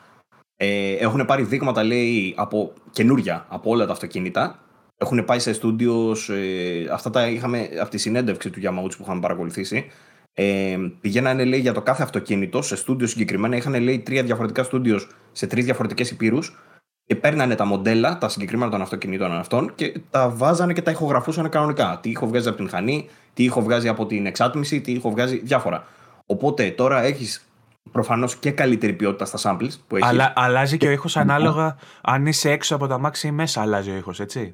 Ε, έχουν πάρει δείγματα λέει από καινούρια από όλα τα αυτοκίνητα. Έχουν πάει σε στούντιος. Ε, αυτά τα είχαμε από τη συνέντευξη του Yamauchi που είχαμε παρακολουθήσει. Ε, πηγαίνανε λέει για το κάθε αυτοκίνητο σε στούντιο συγκεκριμένα. Είχαν λέει τρία διαφορετικά στούντιος σε τρεις διαφορετικές υπήρους και παίρνανε τα μοντέλα, τα συγκεκριμένα των αυτοκινήτων αυτών και τα βάζανε και τα ηχογραφούσαν κανονικά. Τι ήχο βγάζει από την μηχανή, τι ήχο βγάζει από την εξάτμιση, τι ήχο βγάζει διάφορα. Οπότε τώρα έχεις προφανώς και καλύτερη ποιότητα στα samples που έχεις. Αλλά αλλάζει και ο ήχος ανάλογα αν είσαι έξω από τα μάξι ή μέσα, αλλάζει ο ήχος, έτσι.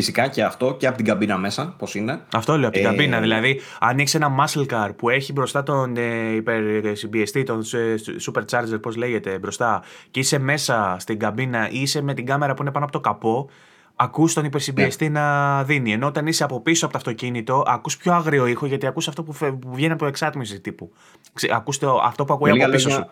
Φυσικά και αυτό και από την καμπίνα μέσα, πώς είναι. Αυτό λέω, από την ε, καμπίνα. Δηλαδή, αν έχει ένα muscle car που έχει μπροστά τον ε, υπερσυμπιεστή, τον ε, supercharger, πώς λέγεται, μπροστά, και είσαι μέσα στην καμπίνα ή είσαι με την κάμερα που είναι πάνω από το καπό, ακούς τον υπερσυμπιεστή ναι. να δίνει. Ενώ όταν είσαι από πίσω από το αυτοκίνητο, ακούς πιο άγριο ήχο γιατί ακούς αυτό που, που βγαίνει από το εξάτμιση τύπου. Ακούς το, αυτό που ακούει από πίσω σου.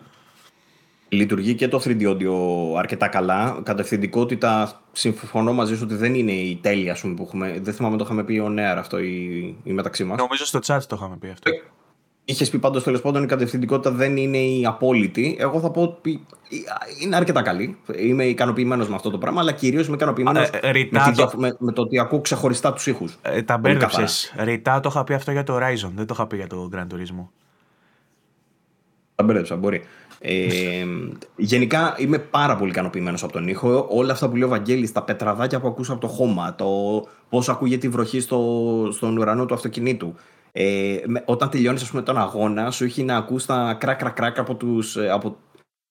Λειτουργεί και το 3D audio αρκετά καλά. Κατευθυντικότητα, συμφωνώ μαζί σου ότι δεν είναι η τέλεια σου που έχουμε. Δεν θυμάμαι το είχαμε πει ο Νέαρ αυτό η, η μεταξύ μας. Νομίζω στο chat το είχαμε πει αυτό. Ε, Είχες πει πάντως τέλος πάντων η κατευθυντικότητα δεν είναι η απόλυτη. Εγώ θα πω ότι είναι αρκετά καλή. Είμαι ικανοποιημένος με αυτό το πράγμα, αλλά κυρίως είμαι ικανοποιημένος ε, με, το... με, με, το ότι ακούω ξεχωριστά τους ήχους. Ε, τα μπέρδεψες. Ρητά το είχα πει αυτό για το Horizon, δεν το είχα πει για το Gran Turismo. Τα μπέρδεψα, μπορεί. Ε, γενικά είμαι πάρα πολύ ικανοποιημένος από τον ήχο. Όλα αυτά που λέει ο Βαγγέλης, τα πετραδάκια που ακούσα από το χώμα, το πώς ακούγεται η βροχή στο, στον ουρανό του αυτοκινήτου. Ε, όταν τελειώνεις τον αγώνα, σου έχει να ακούς τα κρακ κρακ κρακ από, τους, ε, από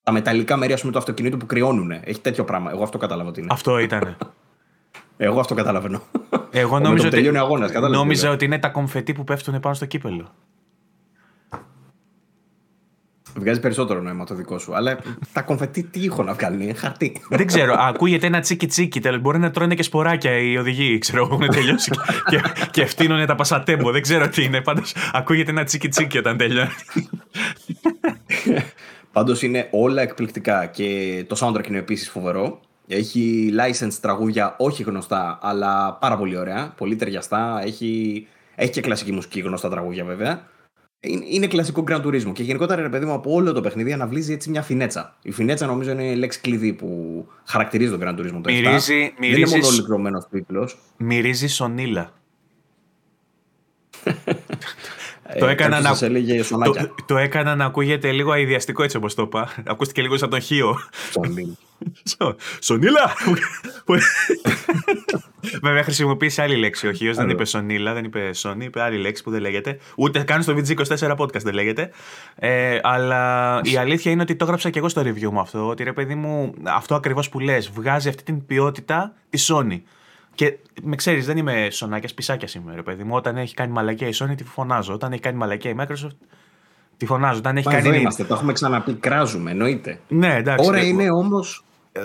τα μεταλλικά μέρη πούμε, του αυτοκινήτου που κρυώνουν. Έχει τέτοιο πράγμα. Εγώ αυτό κατάλαβα ότι είναι. Αυτό ήταν. (laughs) Εγώ αυτό καταλαβαίνω. Εγώ (laughs) νόμιζα, ότι, αγώνας, νόμιζα ότι είναι τα κομφετή που πέφτουν πάνω στο κύπελο. Βγάζει περισσότερο νόημα το δικό σου. Αλλά τα κομφετή τι ήχο να βγάλουν, χαρτί. Δεν ξέρω. Ακούγεται ένα τσίκι τσίκι. Μπορεί να τρώνε και σποράκια οι οδηγοί. Ξέρω έχουν τελειώσει. και, (laughs) και ευθύνονται τα πασατέμπο. Δεν ξέρω τι είναι. Πάντως ακούγεται ένα τσίκι τσίκι όταν τελειώνει. (laughs) Πάντως είναι όλα εκπληκτικά και το soundtrack είναι επίσης φοβερό. Έχει license τραγούδια όχι γνωστά, αλλά πάρα πολύ ωραία. Πολύ ταιριαστά. Έχει, έχει και κλασική μουσική γνωστά τραγούδια βέβαια είναι κλασικό Grand Turismo. Και γενικότερα, ρε παιδί μου, από όλο το παιχνίδι αναβλύζει έτσι μια φινέτσα. Η φινέτσα νομίζω είναι η λέξη κλειδί που χαρακτηρίζει τον Grand Turismo. Μυρίζει, Δεν είναι μόνο ολοκληρωμένος τίτλος. Μυρίζεις σονίλα. (laughs) το, ε, έκανα να... το, το έκανα να ακούγεται λίγο αειδιαστικό έτσι όπως το είπα. Ακούστηκε λίγο σαν τον Χίο. (laughs) Σονίλα! (laughs) Βέβαια χρησιμοποίησε άλλη λέξη ο Χίο. Δεν είπε Σονίλα, δεν είπε Σόνι, είπε άλλη λέξη που δεν λέγεται. Ούτε καν στο VG24 podcast δεν λέγεται. Ε, αλλά η αλήθεια είναι ότι το έγραψα και εγώ στο review μου αυτό. Ότι ρε παιδί μου, αυτό ακριβώς που λες, βγάζει αυτή την ποιότητα τη Sony. Και με ξέρεις, δεν είμαι σονάκια, πισάκια σήμερα, ρε παιδί μου. Όταν έχει κάνει μαλακία η Sony, τη φωνάζω. Όταν έχει κάνει μαλακία η Microsoft, τη φωνάζω. Όταν έχει Μα κάνει. είμαστε, το έχουμε ξαναπεί, κράζουμε, εννοείται. Ναι, εντάξει. Ώρα είναι όμω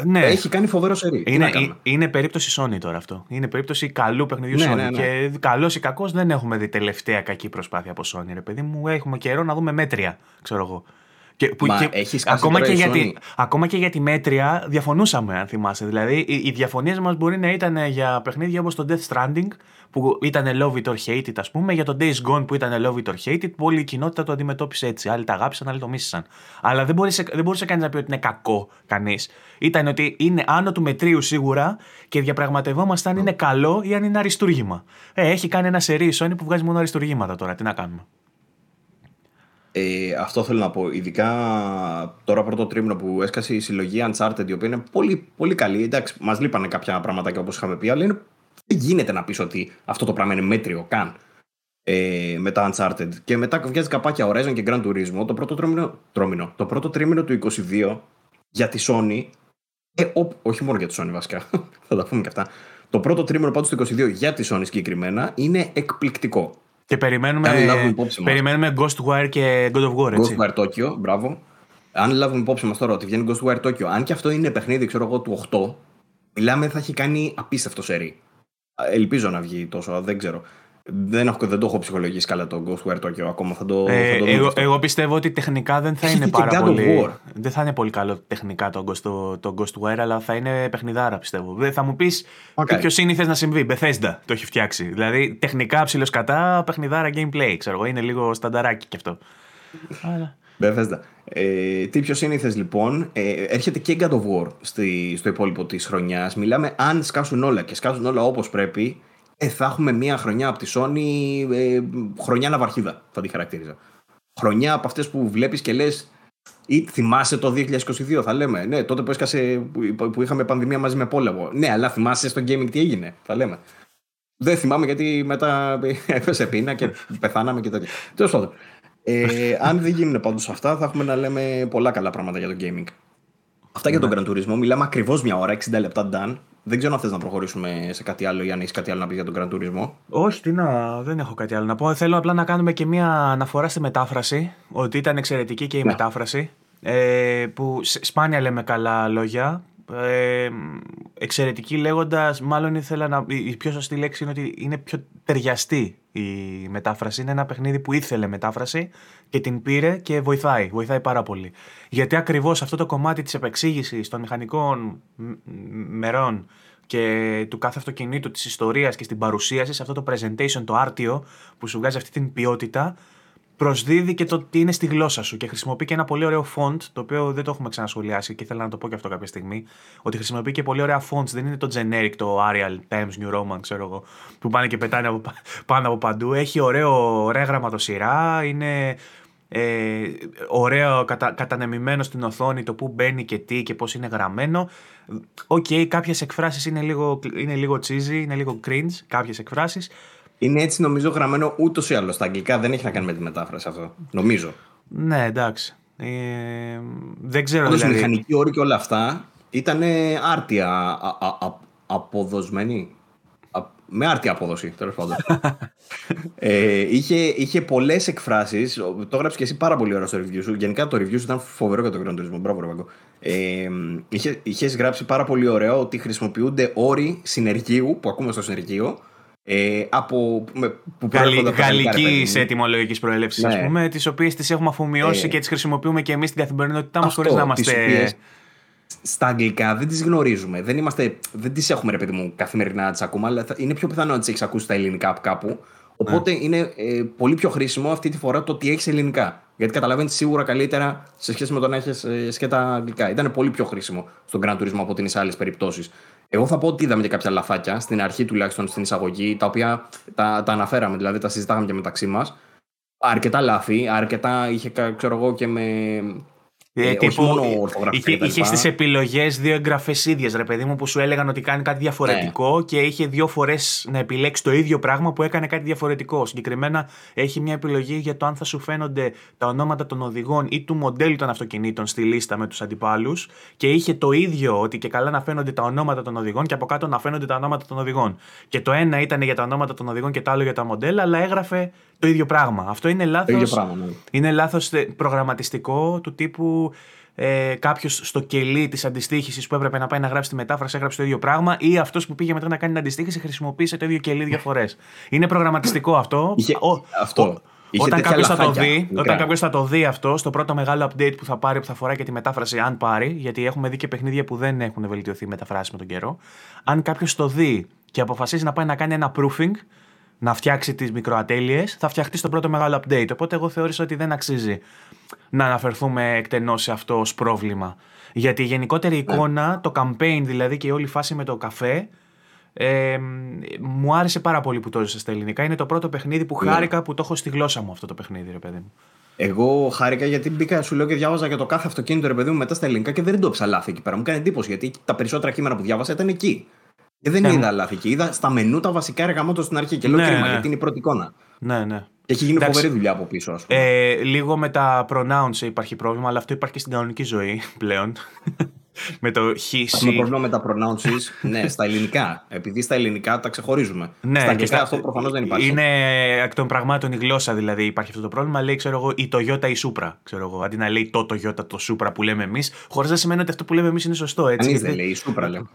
ναι. Έχει κάνει φοβερό σερί. Είναι, είναι περίπτωση Sony τώρα αυτό. Είναι περίπτωση καλού παιχνιδιού ναι, Sony. Ναι, ναι. Και καλός ή κακός δεν έχουμε δει τελευταία κακή προσπάθεια από Sony. Ρε παιδί μου, έχουμε καιρό να δούμε μέτρια, ξέρω εγώ. Και, που, Μα, και, έχεις ακόμα, και για τη, ακόμα και για τη μέτρια διαφωνούσαμε, αν θυμάσαι. Δηλαδή, οι, οι διαφωνίες μας μπορεί να ήταν για παιχνίδια όπως το Death Stranding, που ήταν love it or hate it, ας πούμε, για το Days Gone που ήταν love it or hate it, που όλη η κοινότητα το αντιμετώπισε έτσι. Άλλοι τα αγάπησαν, άλλοι το μίσησαν. Αλλά δεν μπορούσε, δεν μπορούσε κανείς να πει ότι είναι κακό κανείς. Ήταν ότι είναι άνω του μετρίου σίγουρα και διαπραγματευόμαστε αν είναι καλό ή αν είναι αριστούργημα. Ε, έχει κάνει ένα σερί η Sony που βγάζει μόνο αριστούργήματα τώρα. Τι να κάνουμε. Ε, αυτό θέλω να πω. Ειδικά τώρα πρώτο τρίμηνο που έσκασε η συλλογή Uncharted, η οποία είναι πολύ, πολύ καλή. Εντάξει, μας λείπανε κάποια πραγματάκια όπως είχαμε πει, αλλά είναι, δεν γίνεται να πεις ότι αυτό το πράγμα είναι μέτριο καν. Ε, με τα Uncharted. Και μετά βγάζει καπάκια Horizon και Grand Turismo. Το πρώτο τρίμηνο, τρόμηνο, το πρώτο τρίμηνο του 22 για τη Sony. Ε, ό, όχι μόνο για τη Sony βασικά. (laughs) θα τα πούμε και αυτά. Το πρώτο τρίμηνο πάντως του 22 για τη Sony συγκεκριμένα είναι εκπληκτικό. Και περιμένουμε, περιμένουμε Ghostwire και God of War, έτσι. Ghostwire Tokyo, μπράβο. Αν λάβουμε υπόψη μας τώρα ότι βγαίνει Ghostwire Tokyo, αν και αυτό είναι παιχνίδι, ξέρω εγώ, του 8, μιλάμε θα έχει κάνει απίστευτο σερί. Ελπίζω να βγει τόσο, δεν ξέρω. Δεν, έχω, δεν το έχω ψυχολογήσει καλά το Ghostwire Tokyo ακόμα. Θα το, ε, θα το εγώ, εγώ, πιστεύω ότι τεχνικά δεν θα είναι πάρα πολύ. Δεν θα είναι πολύ καλό τεχνικά το, το, το Ghostwire, αλλά θα είναι παιχνιδάρα πιστεύω. Θα μου πεις okay. ποιο είναι θε να συμβεί. Bethesda το έχει φτιάξει. Δηλαδή τεχνικά ψηλοσκατά, παιχνιδάρα gameplay. Ξέρω εγώ, είναι λίγο στανταράκι κι αυτό. αλλά... Bethesda. Ε, τι πιο σύνηθες λοιπόν, ε, έρχεται και God of War στη, στο υπόλοιπο της χρονιάς. Μιλάμε αν σκάσουν όλα και σκάσουν όλα όπως πρέπει ε, θα έχουμε μία χρονιά από τη Sony, ε, χρονιά ναυαρχίδα θα τη χαρακτήριζα. Χρονιά από αυτές που βλέπεις και λες ή θυμάσαι το 2022 θα λέμε. Ναι, τότε που έσκασε, που είχαμε πανδημία μαζί με πόλεμο. Ναι, αλλά θυμάσαι στο gaming τι έγινε, θα λέμε. Δεν θυμάμαι γιατί μετά (laughs) έπεσε πείνα και πεθάναμε και τέτοια. Τέλος πάντων. Ε, αν δεν γίνουν πάντως αυτά, θα έχουμε να λέμε πολλά καλά πράγματα για το gaming. Αυτά για τον ναι. Grand Turismo. Μιλάμε ακριβώς μια ώρα, 60 λεπτά, Dan. Δεν ξέρω αν θες να προχωρήσουμε σε κάτι άλλο ή αν έχεις κάτι άλλο να πεις για τον Grand Turismo. Όχι, τι να, δεν έχω κάτι άλλο να πω. Θέλω απλά να κάνουμε και μία αναφορά στη μετάφραση. Ότι ήταν εξαιρετική και η ναι. μετάφραση. Ε, που σπάνια λέμε καλά λόγια. Ε, εξαιρετική λέγοντας, μάλλον ήθελα να, η πιο σωστή λέξη είναι ότι είναι πιο ταιριαστή η μετάφραση. Είναι ένα παιχνίδι που ήθελε μετάφραση και την πήρε και βοηθάει, βοηθάει πάρα πολύ. Γιατί ακριβώς αυτό το κομμάτι της επεξήγησης των μηχανικών μερών και του κάθε αυτοκινήτου, της ιστορίας και στην παρουσίαση, σε αυτό το presentation, το άρτιο που σου βγάζει αυτή την ποιότητα, προσδίδει και το τι είναι στη γλώσσα σου και χρησιμοποιεί και ένα πολύ ωραίο font, το οποίο δεν το έχουμε ξανασχολιάσει και ήθελα να το πω και αυτό κάποια στιγμή, ότι χρησιμοποιεί και πολύ ωραία fonts, δεν είναι το generic, το Arial, Times New Roman, ξέρω εγώ, που πάνε και πετάνε από, (laughs) πάνω από παντού. Έχει ωραίο, ωραία γραμματοσυρά, είναι ε, ωραίο κατα, κατανεμημένο στην οθόνη το που μπαίνει και τι και πώς είναι γραμμένο. ΟΚ, okay, κάποιες εκφράσεις είναι λίγο, είναι λίγο cheesy, είναι λίγο cringe, κάποιες εκφράσεις. Είναι έτσι νομίζω γραμμένο ούτως ή άλλως στα αγγλικά. Δεν έχει να κάνει με τη μετάφραση αυτό. Νομίζω. Ναι, εντάξει. Ε, δεν ξέρω. Όντως, δηλαδή... μηχανικοί όροι και όλα αυτά ήταν άρτια α, α, α, αποδοσμένη. με άρτια απόδοση, τέλος πάντων. (laughs) ε, είχε είχε πολλές εκφράσεις. Το έγραψες και εσύ πάρα πολύ ώρα στο review σου. Γενικά το review σου ήταν φοβερό για τον Gran Turismo. Μπράβο, Ρεβαγκό. Ε, είχες γράψει πάρα πολύ ωραίο ότι χρησιμοποιούνται όροι συνεργείου που ακούμε στο συνεργείο ε, από, που Γαλλι, γαλλική ετοιμολογικής προέλευσης, ναι. α πούμε, τις οποίες τις έχουμε αφομοιώσει ε, και τις χρησιμοποιούμε και εμείς στην καθημερινότητά μας χωρίς να είμαστε. στα αγγλικά δεν τις γνωρίζουμε. Δεν, είμαστε, δεν τις έχουμε, ρε παιδί μου, καθημερινά να τις ακούμε, αλλά είναι πιο πιθανό να τις έχεις ακούσει στα ελληνικά από κάπου. Οπότε ναι. είναι ε, πολύ πιο χρήσιμο αυτή τη φορά το ότι έχεις ελληνικά. Γιατί καταλαβαίνεις σίγουρα καλύτερα σε σχέση με το να έχεις ε, σκέτα αγγλικά. Ήταν πολύ πιο χρήσιμο στον Grand Turismo από τις άλλες περιπτώσεις. Εγώ θα πω ότι είδαμε και κάποια λαφάκια στην αρχή τουλάχιστον στην εισαγωγή, τα οποία τα, τα αναφέραμε, δηλαδή τα συζητάγαμε και μεταξύ μας. Αρκετά λάθη, αρκετά είχε, ξέρω εγώ, και με ε, ε, τύπου, είχε είχες στις επιλογές δύο εγγραφές ίδιες, ρε παιδί μου, που σου έλεγαν ότι κάνει κάτι διαφορετικό ναι. και είχε δύο φορές να επιλέξει το ίδιο πράγμα που έκανε κάτι διαφορετικό. Συγκεκριμένα έχει μια επιλογή για το αν θα σου φαίνονται τα ονόματα των οδηγών ή του μοντέλου των αυτοκινήτων στη λίστα με τους αντιπάλους και είχε το ίδιο ότι και καλά να φαίνονται τα ονόματα των οδηγών και από κάτω να φαίνονται τα ονόματα των οδηγών. Και το ένα ήταν για τα ονόματα των οδηγών και το άλλο για τα μοντέλα, αλλά έγραφε το ίδιο πράγμα. Αυτό είναι λάθο. Ναι. Είναι λάθος ε, προγραμματιστικό του τύπου ε, κάποιος στο κελί της αντιστοίχησης που έπρεπε να πάει να γράψει τη μετάφραση έγραψε το ίδιο πράγμα ή αυτός που πήγε μετά να κάνει την αντιστοίχηση χρησιμοποίησε το ίδιο κελί δύο φορές. Είναι προγραμματιστικό αυτό. Είχε, αυτό. όταν κάποιος θα, το δει, όταν κάποιος θα το δει αυτό, στο πρώτο μεγάλο update που θα πάρει, που θα φοράει και τη μετάφραση, αν πάρει, γιατί έχουμε δει και παιχνίδια που δεν έχουν βελτιωθεί μεταφράσεις με τον καιρό. Αν κάποιος το δει και αποφασίσει να πάει να κάνει ένα proofing, να φτιάξει τις μικροατέλειες, θα φτιαχτεί στο πρώτο μεγάλο update. Οπότε εγώ θεώρησα ότι δεν αξίζει να αναφερθούμε εκτενώς σε αυτό ως πρόβλημα. Γιατί η γενικότερη ναι. εικόνα, το campaign δηλαδή και η όλη φάση με το καφέ, ε, μου άρεσε πάρα πολύ που το έζησα στα ελληνικά. Είναι το πρώτο παιχνίδι που ναι. χάρηκα που το έχω στη γλώσσα μου αυτό το παιχνίδι, ρε παιδί μου. Εγώ χάρηκα γιατί μπήκα, σου λέω και διάβαζα για το κάθε αυτοκίνητο ρε παιδί μου μετά στα ελληνικά και δεν το ψαλάθη εκεί πέρα. Μου κάνει εντύπωση γιατί τα περισσότερα κείμενα που διάβασα ήταν εκεί. Και δεν ναι, είδα ναι. λάθη. Και είδα στα μενού τα βασικά εργαμότα στην αρχή. Και λέω ναι, κρίμα, ναι. γιατί είναι η πρώτη εικόνα. Ναι, ναι. Και έχει γίνει Εντάξει, φοβερή δουλειά από πίσω, ας πούμε. Ε, λίγο με τα pronouns υπάρχει πρόβλημα, αλλά αυτό υπάρχει και στην κανονική ζωή πλέον. Με το he, Έχουμε πρόβλημα με τα pronounces, ναι, στα ελληνικά. Επειδή στα ελληνικά τα ξεχωρίζουμε. Ναι, στα αγγλικά αυτό προφανώς δεν υπάρχει. Είναι εκ των πραγμάτων η γλώσσα δηλαδή υπάρχει αυτό το πρόβλημα. Λέει, ξέρω εγώ, η Toyota η Supra. Ξέρω εγώ, αντί να λέει το Toyota το Supra που λέμε εμείς, χωρίς να σημαίνει ότι αυτό που λέμε εμείς είναι σωστό. Έτσι, Κανείς δεν λέει, η Supra λέω.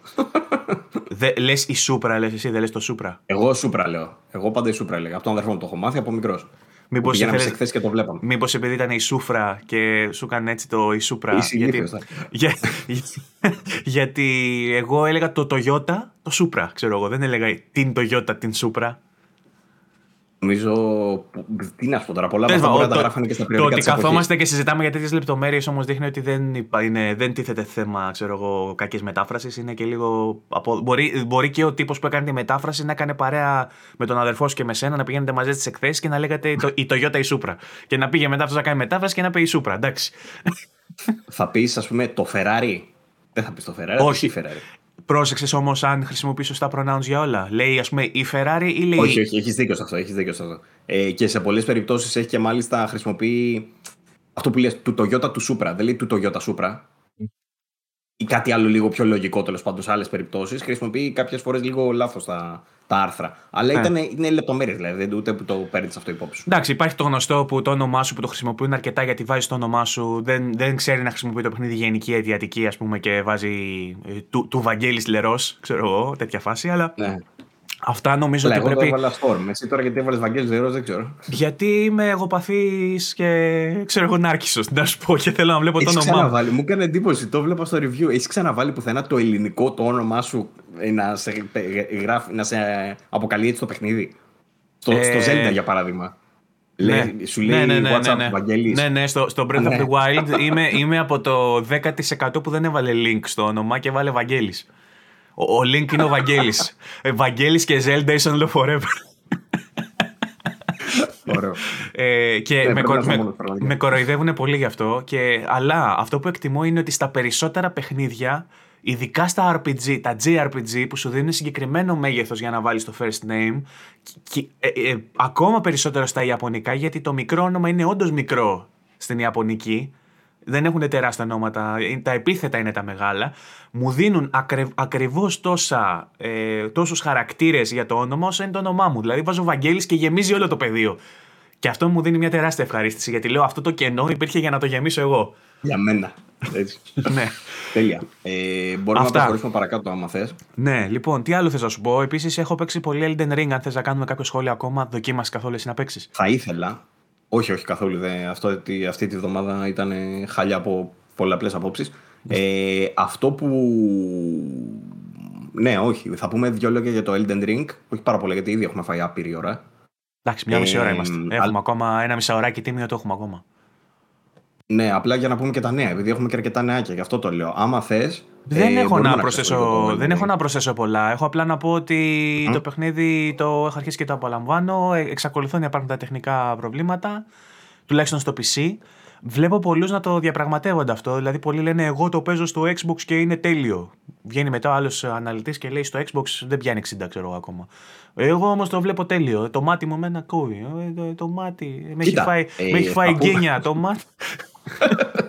Λες η Supra, λες εσύ, δεν λες το Supra. Εγώ Supra λέω. Εγώ πάντα η Supra λέω. Από τον αδερφό μου το έχω μάθει από μικρός. Μήπως θέλεις... και το βλέπαμε. Μήπως επειδή ήταν η Σούφρα και σου έκανε έτσι το η Σούπρα. Γιατί... Για... γιατί εγώ έλεγα το Toyota, το Σούπρα, ξέρω εγώ. Δεν έλεγα την Toyota, την Σούπρα. Νομίζω. Τι να σου τώρα, πολλά από αυτά μπορεί να τα γράφανε και στα περιοδικά. Το ότι καθόμαστε και συζητάμε για τέτοιες λεπτομέρειες όμως δείχνει ότι δεν, είναι, δεν τίθεται θέμα κακής μετάφρασης. Είναι και λίγο. Μπορεί, μπορεί και ο τύπος που έκανε τη μετάφραση να έκανε παρέα με τον αδερφό σου και με σένα, να πηγαίνετε μαζί στις εκθέσεις και να λέγατε το, η Toyota η Supra. Και να πήγε μετά αυτός να κάνει μετάφραση και να πει η Supra. Εντάξει. Θα πεις, ας πούμε, το Ferrari. Δεν θα πεις το Ferrari. Όχι. Ferrari. Πρόσεξες όμως αν χρησιμοποιεί σωστά pronouns για όλα; Λέει, ας πούμε, η Ferrari ή λέει. Όχι, όχι, έχεις δίκιο σε αυτό. Έχεις δίκιο σε αυτό. Ε, και σε πολλές περιπτώσεις έχει και μάλιστα χρησιμοποιεί αυτό που λες του Toyota του Supra. Δεν λέει του Toyota Supra. Ή κάτι άλλο λίγο πιο λογικό τέλος πάντων σε άλλες περιπτώσεις. Χρησιμοποιεί κάποιες φορές λίγο λάθος τα, τα άρθρα. Αλλά ναι. ήταν, είναι λεπτομέρειες δηλαδή, δεν ούτε που το παίρνεις αυτό υπόψη. Εντάξει, υπάρχει το γνωστό που το όνομά σου που το χρησιμοποιούν αρκετά γιατί βάζεις το όνομά σου, δεν, δεν ξέρει να χρησιμοποιεί το παιχνίδι γενική αιτιατική, ας πούμε, και βάζει ε, του, του Βαγγέλης Λερός, ξέρω εγώ, τέτοια φάση. Αλλά ναι. Αυτά νομίζω ότι εγώ πρέπει. Εγώ έβαλα Storm. Εσύ τώρα γιατί έβαλες Βαγγέλης Λερό, δεν ξέρω. Γιατί είμαι εγωπαθής και ξέρω εγώ νάρκισο, να σου πω και θέλω να βλέπω το όνομά μου. Μου έκανε εντύπωση, το βλέπα στο review. Έχεις ξαναβάλει πουθενά το ελληνικό το όνομά σου να σε, γράφει, να σε αποκαλεί έτσι το παιχνίδι; Στο, ε... στο Zelda για παράδειγμα. Ναι. Λέει, σου λέει ναι, ναι, ναι, WhatsApp ναι, Βαγγέλης. Ναι, ναι, στο, στο Breath of ναι. the Wild είμαι, είμαι από το 10% που δεν έβαλε link στο όνομα και έβαλε Βαγγέλης. Ο, ο Link είναι ο Βαγγέλης. ε, Βαγγέλης και Zelda ήσαν λέω forever. Ωραίο. Ε, και ναι, με, κο, με, με κοροϊδεύουν πολύ γι' αυτό. Και, αλλά αυτό που εκτιμώ είναι ότι στα περισσότερα παιχνίδια ειδικά στα RPG, τα JRPG που σου δίνουν συγκεκριμένο μέγεθος για να βάλεις το first name και, ε, ε, ακόμα περισσότερο στα Ιαπωνικά γιατί το μικρό όνομα είναι όντως μικρό στην Ιαπωνική δεν έχουν τεράστια ονόματα, τα επίθετα είναι τα μεγάλα μου δίνουν ακρι, ακριβώς τόσα, ε, τόσους χαρακτήρες για το όνομα όσο είναι το όνομά μου δηλαδή βάζω Βαγγέλης και γεμίζει όλο το πεδίο και αυτό μου δίνει μια τεράστια ευχαρίστηση γιατί λέω αυτό το κενό υπήρχε για να το γεμίσω εγώ για μένα. Έτσι. (laughs) ναι. Τέλεια. Ε, μπορούμε Αυτά. να προχωρήσουμε παρακάτω, άμα θες. Ναι, λοιπόν, τι άλλο θες να σου πω. Επίσης, έχω παίξει πολύ Elden Ring. Αν θες να κάνουμε κάποιο σχόλιο ακόμα, δοκίμασε καθόλου εσύ να παίξεις. Θα ήθελα. Όχι, όχι καθόλου. Δε. Αυτό, αυτή τη βδομάδα ήταν χαλιά από πολλαπλές απόψεις. Ε, αυτό που. Ναι, όχι. Θα πούμε δύο λόγια για το Elden Ring. Όχι πάρα πολλά, γιατί ήδη έχουμε φάει άπειρη ώρα. Εντάξει, μια μισή ώρα είμαστε. Έχουμε ακόμα ένα μισάωράκι τίμιο, το έχουμε ακόμα. Ναι, απλά για να πούμε και τα νέα, επειδή έχουμε και αρκετά νεάκια, γι' αυτό το λέω. Άμα θες. Δεν, ε, έχω, να προσθέσω, δεν έχω να προσθέσω πολλά. Έχω απλά να πω ότι το παιχνίδι το έχω αρχίσει και το απολαμβάνω. Ε, εξακολουθούν να υπάρχουν τα τεχνικά προβλήματα, τουλάχιστον στο PC. Βλέπω πολλούς να το διαπραγματεύονται αυτό. Δηλαδή, πολλοί λένε: Εγώ το παίζω στο Xbox και είναι τέλειο. Βγαίνει μετά ο άλλος αναλυτής και λέει: Στο Xbox δεν πιάνει 60, ξέρω ακόμα. Εγώ όμως το βλέπω τέλειο. Το μάτι μου με ένα κόβει. Ε, το, το μάτι. Με έχει φάει, ε, με έχει φάει γκένια το μάτι. (laughs)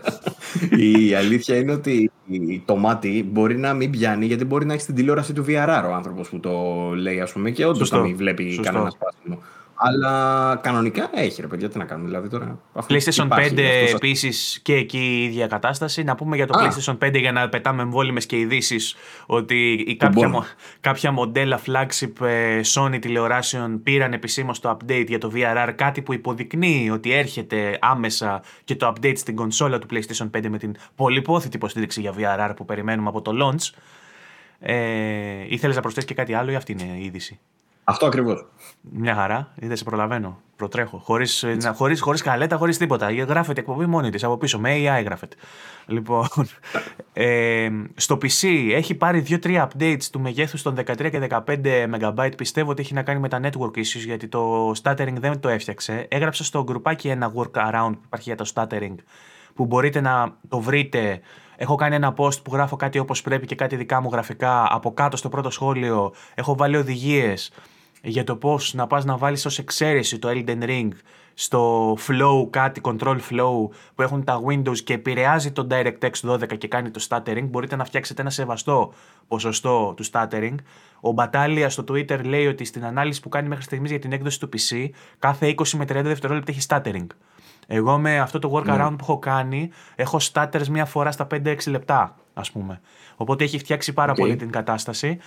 (laughs) Η αλήθεια είναι ότι το μάτι μπορεί να μην πιάνει γιατί μπορεί να έχεις την τηλεόραση του VRR ο άνθρωπος που το λέει, ας πούμε, και όντως να μην βλέπει Σωστό. κανένα σπάσιμο. Αλλά κανονικά έχει ρε παιδιά, τι να κάνουμε δηλαδή τώρα. PlayStation 5 επίσης και εκεί η ίδια κατάσταση. Να πούμε για το PlayStation 5 για να πετάμε εμβόλυμες και ειδήσεις ότι η κάποια, κάποια μοντέλα flagship ε, Sony τηλεοράσεων πήραν επισήμως το update για το VRR. Κάτι που υποδεικνύει ότι έρχεται άμεσα και το update στην κονσόλα του PlayStation 5 με την πολυπόθητη υποστήριξη για VRR που περιμένουμε από το launch. Ε, ήθελες να προσθέσεις και κάτι άλλο ή αυτή είναι η είδηση; Αυτό ακριβώς. Μια χαρά, είδε, σε προλαβαίνω. Προτρέχω. Χωρίς χωρίς, χωρίς καλέτα, χωρίς τίποτα. Γράφεται εκπομπή μόνη της από πίσω. Με AI γράφεται. Λοιπόν, ε, στο PC έχει πάρει 2-3 updates του μεγέθους των 13 και 15 MB. Πιστεύω ότι έχει να κάνει με τα network issues γιατί το stuttering δεν το έφτιαξε. Έγραψα στο γκρουπάκι ένα workaround που υπάρχει για το stuttering που μπορείτε να το βρείτε Έχω κάνει ένα post που γράφω κάτι όπως πρέπει και κάτι δικά μου γραφικά. Από κάτω στο πρώτο σχόλιο έχω βάλει οδηγίες για το πώς να πας να βάλεις ως εξαίρεση το Elden Ring στο flow, κάτι control flow που έχουν τα Windows και επηρεάζει το DirectX 12 και κάνει το stuttering, μπορείτε να φτιάξετε ένα σεβαστό ποσοστό του stuttering. Ο Μπατάλια στο Twitter λέει ότι στην ανάλυση που κάνει μέχρι στιγμής για την έκδοση του PC, κάθε 20 με 30 δευτερόλεπτα έχει stuttering. Εγώ με αυτό το workaround ναι. που έχω κάνει, έχω stutters μία φορά στα 5-6 λεπτά, ας πούμε. Οπότε έχει φτιάξει πάρα πολύ την κατάσταση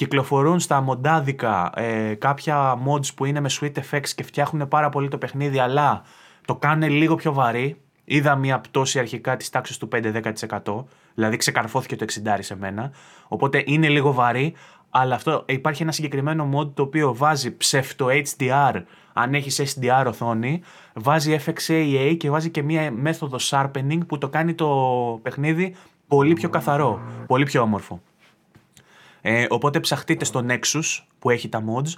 κυκλοφορούν στα μοντάδικα ε, κάποια mods που είναι με sweet effects και φτιάχνουν πάρα πολύ το παιχνίδι, αλλά το κάνουν λίγο πιο βαρύ. Είδα μια πτώση αρχικά της τάξης του 5-10%, δηλαδή ξεκαρφώθηκε το 60 σε μένα. Οπότε είναι λίγο βαρύ, αλλά αυτό υπάρχει ένα συγκεκριμένο mod το οποίο βάζει ψεύτο HDR, αν έχεις SDR οθόνη, βάζει FXAA και βάζει και μια μέθοδο sharpening που το κάνει το παιχνίδι πολύ πιο καθαρό, πολύ πιο όμορφο. Ε, οπότε ψαχτείτε στο Nexus που έχει τα mods.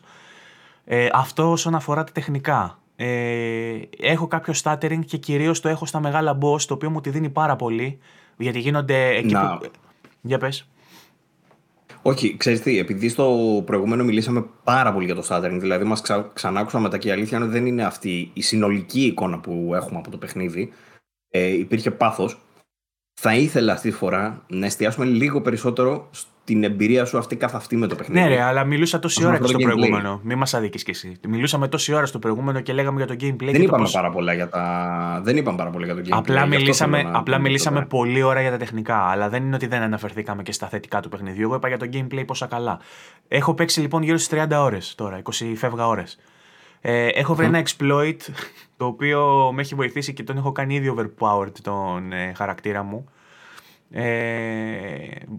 Ε, αυτό όσον αφορά τα τεχνικά. Ε, έχω κάποιο stuttering και κυρίως το έχω στα μεγάλα boss, το οποίο μου τη δίνει πάρα πολύ, γιατί γίνονται εκεί που... Για πες. Όχι, ξέρεις τι, επειδή στο προηγούμενο μιλήσαμε πάρα πολύ για το stuttering, δηλαδή μας ξα... ξανάκουσα μετά και η αλήθεια είναι δεν είναι αυτή η συνολική εικόνα που έχουμε από το παιχνίδι, ε, υπήρχε πάθος, θα ήθελα αυτή τη φορά να εστιάσουμε λίγο περισσότερο στην εμπειρία σου αυτή καθ' αυτή με το παιχνίδι. Ναι, ρε, αλλά μιλούσα τόση ώρα και στο προηγούμενο. Μην μας αδίκεις κι εσύ. Μιλούσαμε τόση ώρα στο προηγούμενο και λέγαμε για το gameplay. Δεν, είπαμε, πώς... πάρα πολλά για τα... δεν είπαμε πάρα πολλά για το gameplay. Απλά μιλήσαμε, απλά μιλήσαμε πολύ ώρα για τα τεχνικά. Αλλά δεν είναι ότι δεν αναφερθήκαμε και στα θετικά του παιχνιδιού. Εγώ είπα για το gameplay πόσα καλά. Έχω παίξει λοιπόν γύρω στις 30 ώρες τώρα, 20 φεύγα ώρες. Ε, έχω βρει ένα exploit το οποίο με έχει βοηθήσει και τον έχω κάνει ήδη overpowered τον ε, χαρακτήρα μου. Ε,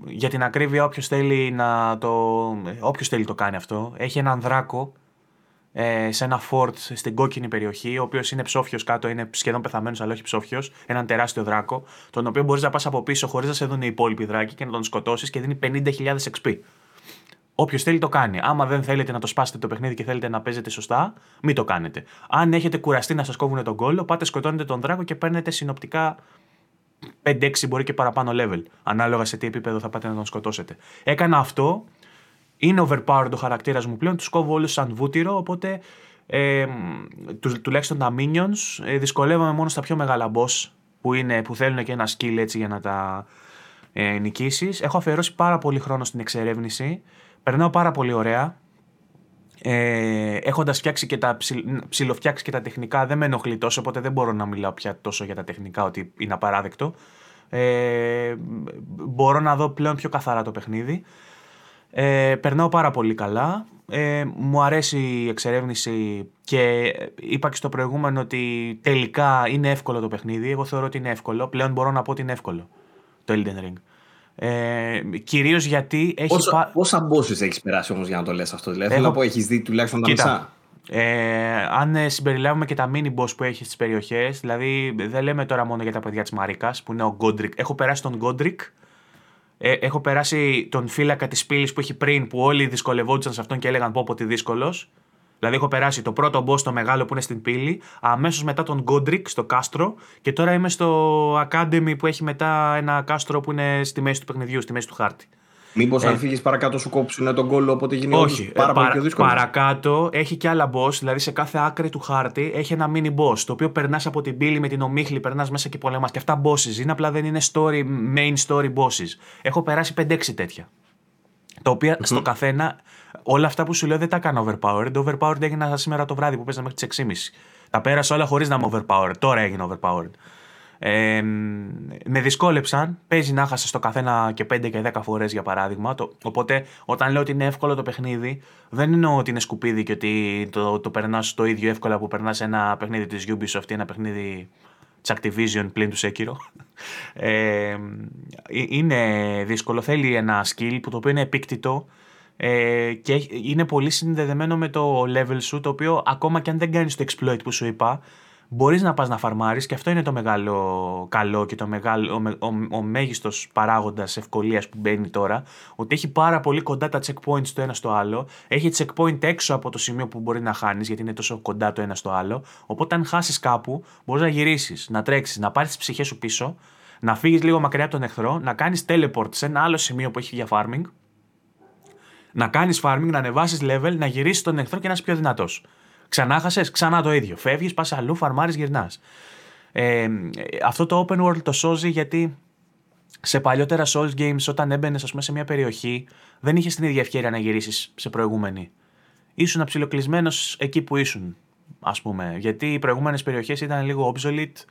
για την ακρίβεια όποιος θέλει να το, όποιος θέλει το κάνει αυτό. Έχει έναν δράκο ε, σε ένα fort στην κόκκινη περιοχή, ο οποίος είναι ψόφιος κάτω, είναι σχεδόν πεθαμένος αλλά όχι ψόφιος, έναν τεράστιο δράκο, τον οποίο μπορείς να πας από πίσω χωρίς να σε δουν οι υπόλοιποι δράκοι και να τον σκοτώσεις και δίνει 50.000 XP. Όποιος θέλει το κάνει. Άμα δεν θέλετε να το σπάσετε το παιχνίδι και θέλετε να παίζετε σωστά, μην το κάνετε. Αν έχετε κουραστεί να σας κόβουν τον κόλλο, πάτε σκοτώνετε τον δράκο και παίρνετε συνοπτικά 5-6 μπορεί και παραπάνω level. Ανάλογα σε τι επίπεδο θα πάτε να τον σκοτώσετε. Έκανα αυτό. Είναι overpowered ο χαρακτήρας μου πλέον. Τους κόβω όλους σαν βούτυρο. Οπότε ε, του, τουλάχιστον τα minions ε, δυσκολεύομαι μόνο στα πιο μεγάλα boss που, είναι, που θέλουν και ένα skill έτσι για να τα ε, νικήσεις. Έχω αφιερώσει πάρα πολύ χρόνο στην εξερεύνηση. Περνάω πάρα πολύ ωραία. Ε, Έχοντας φτιάξει και τα ψιλοφτιάξει και τα τεχνικά, δεν με ενοχλεί τόσο, οπότε δεν μπορώ να μιλάω πια τόσο για τα τεχνικά ότι είναι απαράδεκτο. Ε, μπορώ να δω πλέον πιο καθαρά το παιχνίδι. Ε, περνάω πάρα πολύ καλά. Ε, μου αρέσει η εξερεύνηση και είπα και στο προηγούμενο ότι τελικά είναι εύκολο το παιχνίδι. Εγώ θεωρώ ότι είναι εύκολο. Πλέον μπορώ να πω ότι είναι εύκολο το Elden Ring. Ε, Κυρίως γιατί έχει. Πόσα, πα... πόσα bosses έχεις περάσει όμως για να το λες αυτό, δηλαδή. Έχω... Θέλω να πω, έχεις δει τουλάχιστον τα μισά; Ε, αν ε, συμπεριλάβουμε και τα mini boss που έχεις στις περιοχές, δηλαδή δεν λέμε τώρα μόνο για τα παιδιά της Μαρίκας που είναι ο Γκόντρικ. Έχω περάσει τον Γκόντρικ. Ε, έχω περάσει τον φύλακα της πύλης που έχει πριν που όλοι δυσκολευόντουσαν σε αυτόν και έλεγαν πω πω τι δύσκολος. Δηλαδή, έχω περάσει το πρώτο boss, το μεγάλο που είναι στην πύλη, αμέσως μετά τον Γκόντρικ στο κάστρο και τώρα είμαι στο Academy που έχει μετά ένα κάστρο που είναι στη μέση του παιχνιδιού, στη μέση του χάρτη. Μήπως ε, αν φύγεις παρακάτω σου κόψουν τον κόλλο, οπότε γίνει όχι, πάρα ε, πολύ πιο δύσκολος. Παρακάτω έχει και άλλα boss, δηλαδή σε κάθε άκρη του χάρτη έχει ένα mini boss, το οποίο περνάς από την πύλη με την ομίχλη, περνάς μέσα και πολεμάς. Και αυτά bosses είναι, απλά δεν είναι story, main story bosses. Έχω περάσει 5-6 τέτοια. Τα οποία στο καθένα όλα αυτά που σου λέω δεν τα έκανα overpowered. Το overpowered έγινα σήμερα το βράδυ που παίζα μέχρι τις 6.30. Τα πέρασα όλα χωρίς να είμαι overpowered. Τώρα έγινε overpowered. Ε, με δυσκόλεψαν. Παίζει να χάσει το καθένα και 5 και 10 φορές για παράδειγμα. Το, οπότε όταν λέω ότι είναι εύκολο το παιχνίδι, δεν εννοώ ότι είναι σκουπίδι και ότι το, το περνάς το ίδιο εύκολα που περνάς ένα παιχνίδι της Ubisoft ή ένα παιχνίδι της Activision πλην του Sekiro. (laughs) Ε, είναι δύσκολο. Θέλει ένα skill που το οποίο είναι επίκτητο ε, και είναι πολύ συνδεδεμένο με το level σου, το οποίο ακόμα και αν δεν κάνεις το exploit που σου είπα, μπορείς να πας να φαρμάρεις και αυτό είναι το μεγάλο καλό και το μεγάλο, ο, ο, ο μέγιστος παράγοντας ευκολίας που μπαίνει τώρα. Ότι έχει πάρα πολύ κοντά τα checkpoints το ένα στο άλλο. Έχει checkpoint έξω από το σημείο που μπορεί να χάνεις, γιατί είναι τόσο κοντά το ένα στο άλλο. Οπότε, αν χάσεις κάπου, μπορείς να γυρίσεις, να τρέξεις, να πάρεις τις ψυχές σου πίσω, να φύγεις λίγο μακριά από τον εχθρό, να κάνεις teleport σε ένα άλλο σημείο που έχει για farming να κάνεις farming, να ανεβάσεις level, να γυρίσεις τον εχθρό και να είσαι πιο δυνατός. Ξανά χασε, ξανά το ίδιο. Φεύγεις, πας αλλού, φαρμάρεις, γυρνάς. Ε, αυτό το open world το σώζει γιατί σε παλιότερα Souls games, όταν έμπαινες σε μια περιοχή, δεν είχες την ίδια ευκαιρία να γυρίσεις σε προηγούμενη. Ήσουν αψιλοκλεισμένος εκεί που ήσουν, ας πούμε. Γιατί οι προηγούμενες περιοχές ήταν λίγο obsolete.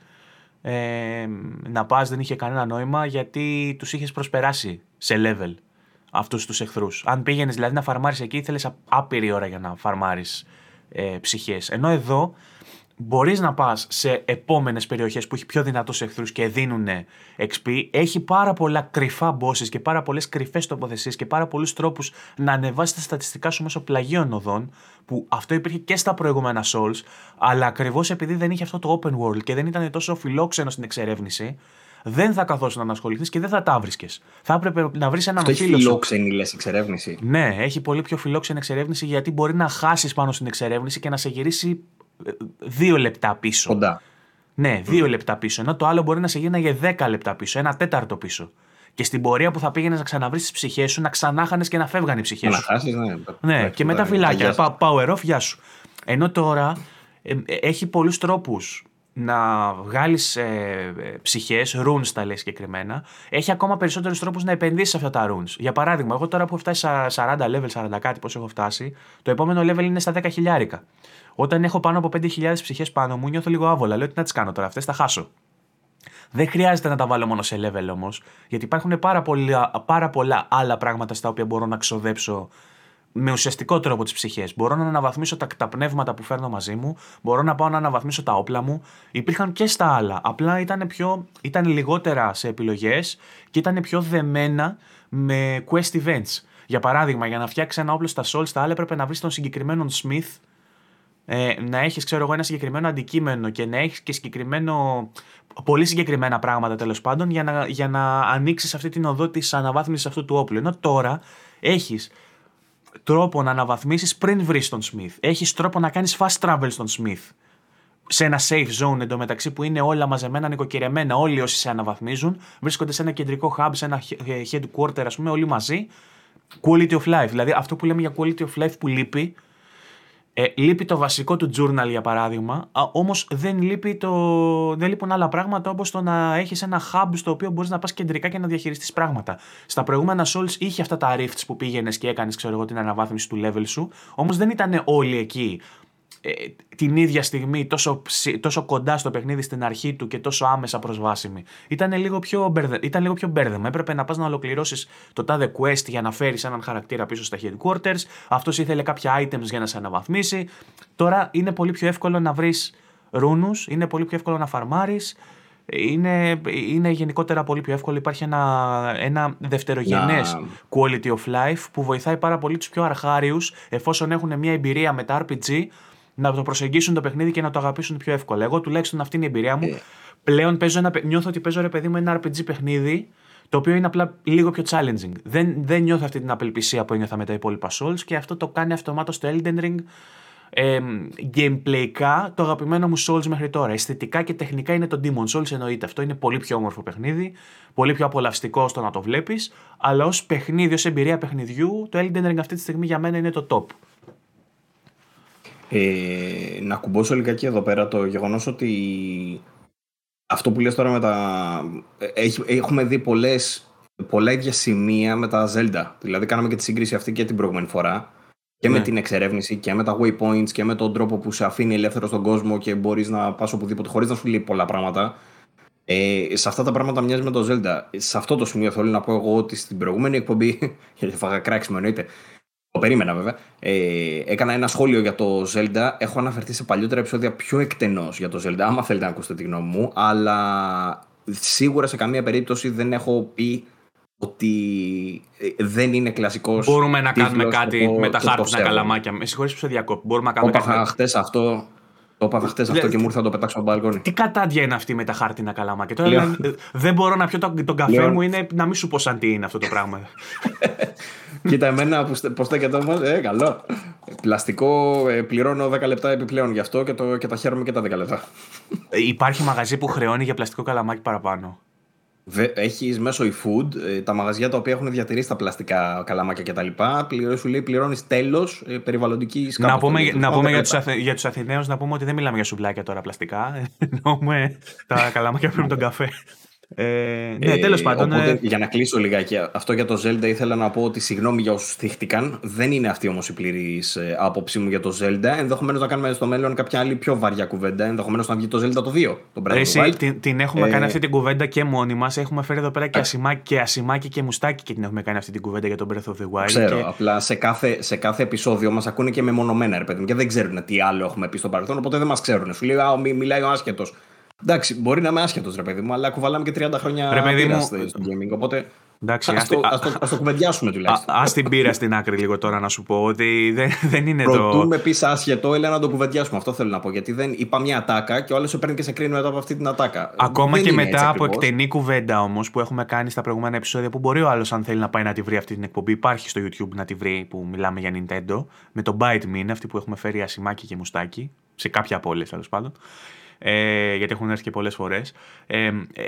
Ε, να πας δεν είχε κανένα νόημα γιατί τους είχες προσπεράσει σε level αυτούς τους εχθρούς. Αν πήγαινες δηλαδή να φαρμάρεις εκεί, ήθελες άπειρη ώρα για να φαρμάρεις ε, ψυχές. Ενώ εδώ μπορείς να πας σε επόμενες περιοχές που έχει πιο δυνατούς εχθρούς και δίνουν XP. Έχει πάρα πολλά κρυφά bosses και πάρα πολλές κρυφές τοποθεσίες και πάρα πολλούς τρόπους να ανεβάσεις τα στατιστικά σου μέσω πλαγίων οδών. Που αυτό υπήρχε και στα προηγούμενα Souls, αλλά ακριβώς επειδή δεν είχε αυτό το open world και δεν ήταν τόσο φιλόξενο στην εξερεύνηση, δεν θα καθόσουν να ασχοληθείς και δεν θα τα βρίσκε. Θα έπρεπε να βρεις έναν φίλο. Έχει φιλόξενη λες εξερεύνηση. Ναι, έχει πολύ πιο φιλόξενη εξερεύνηση γιατί μπορεί να χάσεις πάνω στην εξερεύνηση και να σε γυρίσει ε, δύο λεπτά πίσω. Κοντά. Ναι, δύο λεπτά πίσω. Ενώ το άλλο μπορεί να σε για δέκα λεπτά πίσω, ένα τέταρτο πίσω. Και στην πορεία που θα πήγαινες να ξαναβρεις τις ψυχές σου, να ξανάχανες και να φεύγανε οι ψυχές σου. Να χάσεις, ναι. Ναι, και μετά φυλάκια. Power off, γεια σου. Ενώ τώρα ε, ε, έχει πολλούς τρόπους να βγάλεις ε, ψυχές, runes τα λέει συγκεκριμένα, έχει ακόμα περισσότερους τρόπους να επενδύσεις σε αυτά τα runes. Για παράδειγμα, εγώ τώρα που έχω φτάσει στα 40 level, 40 κάτι, πώ έχω φτάσει, το επόμενο level είναι στα 10 χιλιάρικα. Όταν έχω πάνω από 5.000 ψυχές πάνω μου, νιώθω λίγο άβολα. Λέω τι να τις κάνω τώρα, αυτές θα χάσω. Δεν χρειάζεται να τα βάλω μόνο σε level όμως, γιατί υπάρχουν πάρα πολλά, πάρα πολλά άλλα πράγματα στα οποία μπορώ να ξοδέψω με ουσιαστικό τρόπο τις ψυχές. Μπορώ να αναβαθμίσω τα, τα πνεύματα που φέρνω μαζί μου, μπορώ να πάω να αναβαθμίσω τα όπλα μου. Υπήρχαν και στα άλλα. Απλά ήταν, πιο, ήταν λιγότερα σε επιλογές και ήταν πιο δεμένα με quest events. Για παράδειγμα, για να φτιάξεις ένα όπλο στα Souls, στα άλλα έπρεπε να βρεις τον συγκεκριμένο Smith, ε, να έχεις, ξέρω εγώ, ένα συγκεκριμένο αντικείμενο και να έχεις και συγκεκριμένο. Πολύ συγκεκριμένα πράγματα τέλος πάντων για να, για να ανοίξεις αυτή την οδό της αναβάθμισης αυτού του όπλου. Ενώ τώρα έχεις τρόπο να αναβαθμίσεις πριν βρεις τον Smith. Έχεις τρόπο να κάνεις fast travel στον Smith. Σε ένα safe zone εντωμεταξύ που είναι όλα μαζεμένα, νοικοκυρεμένα. Όλοι όσοι σε αναβαθμίζουν βρίσκονται σε ένα κεντρικό hub, σε ένα headquarter, ας πούμε, όλοι μαζί. Quality of life. Δηλαδή αυτό που λέμε για quality of life που λείπει. Ε, λείπει το βασικό του journal για παράδειγμα, όμως δεν, λείπει το, δεν λείπουν άλλα πράγματα όπως το να έχεις ένα hub στο οποίο μπορείς να πας κεντρικά και να διαχειριστείς πράγματα. Στα προηγούμενα Souls είχε αυτά τα rifts που πήγαινες και έκανες ξέρω εγώ την αναβάθμιση του level σου, όμως δεν ήταν όλοι εκεί ε, την ίδια στιγμή τόσο, τόσο κοντά στο παιχνίδι στην αρχή του και τόσο άμεσα προσβάσιμη. Ήταν λίγο πιο, μπερδε, ήταν λίγο πιο μπέρδεμα. Έπρεπε να πας να ολοκληρώσεις το τάδε quest για να φέρεις έναν χαρακτήρα πίσω στα headquarters. Αυτός ήθελε κάποια items για να σε αναβαθμίσει. Τώρα είναι πολύ πιο εύκολο να βρεις ρούνους, είναι πολύ πιο εύκολο να φαρμάρεις. Είναι, είναι γενικότερα πολύ πιο εύκολο. Υπάρχει ένα, ένα δευτερογενές quality of life που βοηθάει πάρα πολύ τους πιο αρχάριους εφόσον έχουν μια εμπειρία με τα RPG να το προσεγγίσουν το παιχνίδι και να το αγαπήσουν πιο εύκολα. Εγώ τουλάχιστον αυτή είναι η εμπειρία μου. Ε. Πλέον παίζω ένα, νιώθω ότι παίζω ρε παιδί μου ένα RPG παιχνίδι το οποίο είναι απλά λίγο πιο challenging. Δεν, δεν νιώθω αυτή την απελπισία που ένιωθα με τα υπόλοιπα Souls και αυτό το κάνει αυτομάτως το Elden Ring ε, gameplayικά το αγαπημένο μου Souls μέχρι τώρα. Αισθητικά και τεχνικά είναι το Demon Souls εννοείται. Αυτό είναι πολύ πιο όμορφο παιχνίδι, πολύ πιο απολαυστικό στο να το βλέπεις, αλλά ως παιχνίδι, ως εμπειρία παιχνιδιού, το Elden Ring αυτή τη στιγμή για μένα είναι το top. Ε, να κουμπώσω λιγάκι εδώ πέρα το γεγονός ότι αυτό που λες τώρα με τα... έχουμε δει πολλές, πολλά ίδια σημεία με τα Zelda. Δηλαδή κάναμε και τη σύγκριση αυτή και την προηγούμενη φορά. Και με ναι. την εξερεύνηση και με τα waypoints και με τον τρόπο που σε αφήνει ελεύθερο στον κόσμο και μπορείς να πας οπουδήποτε χωρίς να σου λέει πολλά πράγματα. Ε, σε αυτά τα πράγματα μοιάζει με το Zelda. Σε αυτό το σημείο θέλω να πω εγώ ότι στην προηγούμενη εκπομπή, (laughs) γιατί φάγα κράξιμο εννοείται, το περίμενα βέβαια. Ε, έκανα ένα σχόλιο για το Zelda. Έχω αναφερθεί σε παλιότερα επεισόδια πιο εκτενώς για το Zelda, άμα θέλετε να ακούσετε τη γνώμη μου. Αλλά σίγουρα σε καμία περίπτωση δεν έχω πει ότι ε, δεν είναι κλασικός. Μπορούμε να κάνουμε κάτι με τα χάρτινα καλαμάκια. Με συγχωρείτε που σε διακόπτω. Μπορούμε να κάνουμε κάτι. χτες αυτό το έπαθα χτες αυτό και μου ήρθε να το πετάξω από μπαλκόνι. Τι κατάντια είναι αυτή με τα χάρτινα καλαμάκια; Τώρα δεν μπορώ να πιω τον, τον καφέ μου, είναι να μην σου πω σαν τι είναι αυτό το πράγμα. (laughs) Κοίτα, εμένα που στέκεται όμως, ε, καλό. Πλαστικό ε, πληρώνω 10 λεπτά επιπλέον γι' αυτό και, το, και τα χαίρομαι και τα 10 λεπτά. Υπάρχει μαγαζί που χρεώνει για πλαστικό καλαμάκι παραπάνω. Έχεις μέσω eFood ε, τα μαγαζιά τα οποία έχουν διατηρήσει τα πλαστικά καλαμάκια κτλ. Σου λέει πληρώνεις τέλος ε, περιβαλλοντικής Να πούμε, να πούμε για τους Αθ, για τους Αθηναίους να πούμε ότι δεν μιλάμε για σουβλάκια τώρα πλαστικά. Εννοούμε τα καλαμάκια που τον καφέ. Ε, ναι, ε, τέλος πάντων. Οπότε, ε... Για να κλείσω λιγάκι, αυτό για το Zelda ήθελα να πω ότι συγγνώμη για όσους θύχτηκαν. Δεν είναι αυτή όμως η πλήρης ε, άποψή μου για το Zelda. Ενδεχομένως να κάνουμε στο μέλλον κάποια άλλη πιο βαριά κουβέντα. Ενδεχομένως να βγει το Zelda το 2. Το Εσύ, την, την έχουμε ε... κάνει αυτή την κουβέντα και μόνοι μας. Έχουμε φέρει εδώ πέρα και, ασημάκι, και ασημάκι και μουστάκι και την έχουμε κάνει αυτή την κουβέντα για τον Breath of the Wild. Ξέρω, και... απλά σε κάθε, σε κάθε επεισόδιο μας ακούνε και μεμονωμένα ρε παιδί και δεν ξέρουν τι άλλο έχουμε πει στο παρελθόν. Οπότε δεν μας ξέρουν. Σου λέει, Α, μιλάει ο άσχετος. Εντάξει, μπορεί να είμαι άσχετος ρε παιδί μου, αλλά κουβαλάμε και 30 χρόνια ρε παιδί μου... στο gaming. Οπότε Εντάξει, ας, το, ας, το, ας το κουβεντιάσουμε τουλάχιστον. Α την πήρα στην άκρη λίγο τώρα να σου πω ότι δεν, δεν είναι Προτού το. Προτού με πεις άσχετο, έλα να το κουβεντιάσουμε. Αυτό θέλω να πω. Γιατί δεν είπα μια ατάκα και ο άλλος σε παίρνει και σε κρίνει μετά από αυτή την ατάκα. Ακόμα δεν και μετά από εκτενή κουβέντα όμως που έχουμε κάνει στα προηγούμενα επεισόδια που μπορεί ο άλλος, αν θέλει να πάει να τη βρει αυτή την εκπομπή, υπάρχει στο YouTube να τη βρει που μιλάμε για Nintendo. Με το Bite Me είναι αυτή που έχουμε φέρει ασημάκι και μουστάκι. Σε κάποια πόλη τέλος πάντων ε, γιατί έχουν έρθει και πολλές φορές. Ε, ε,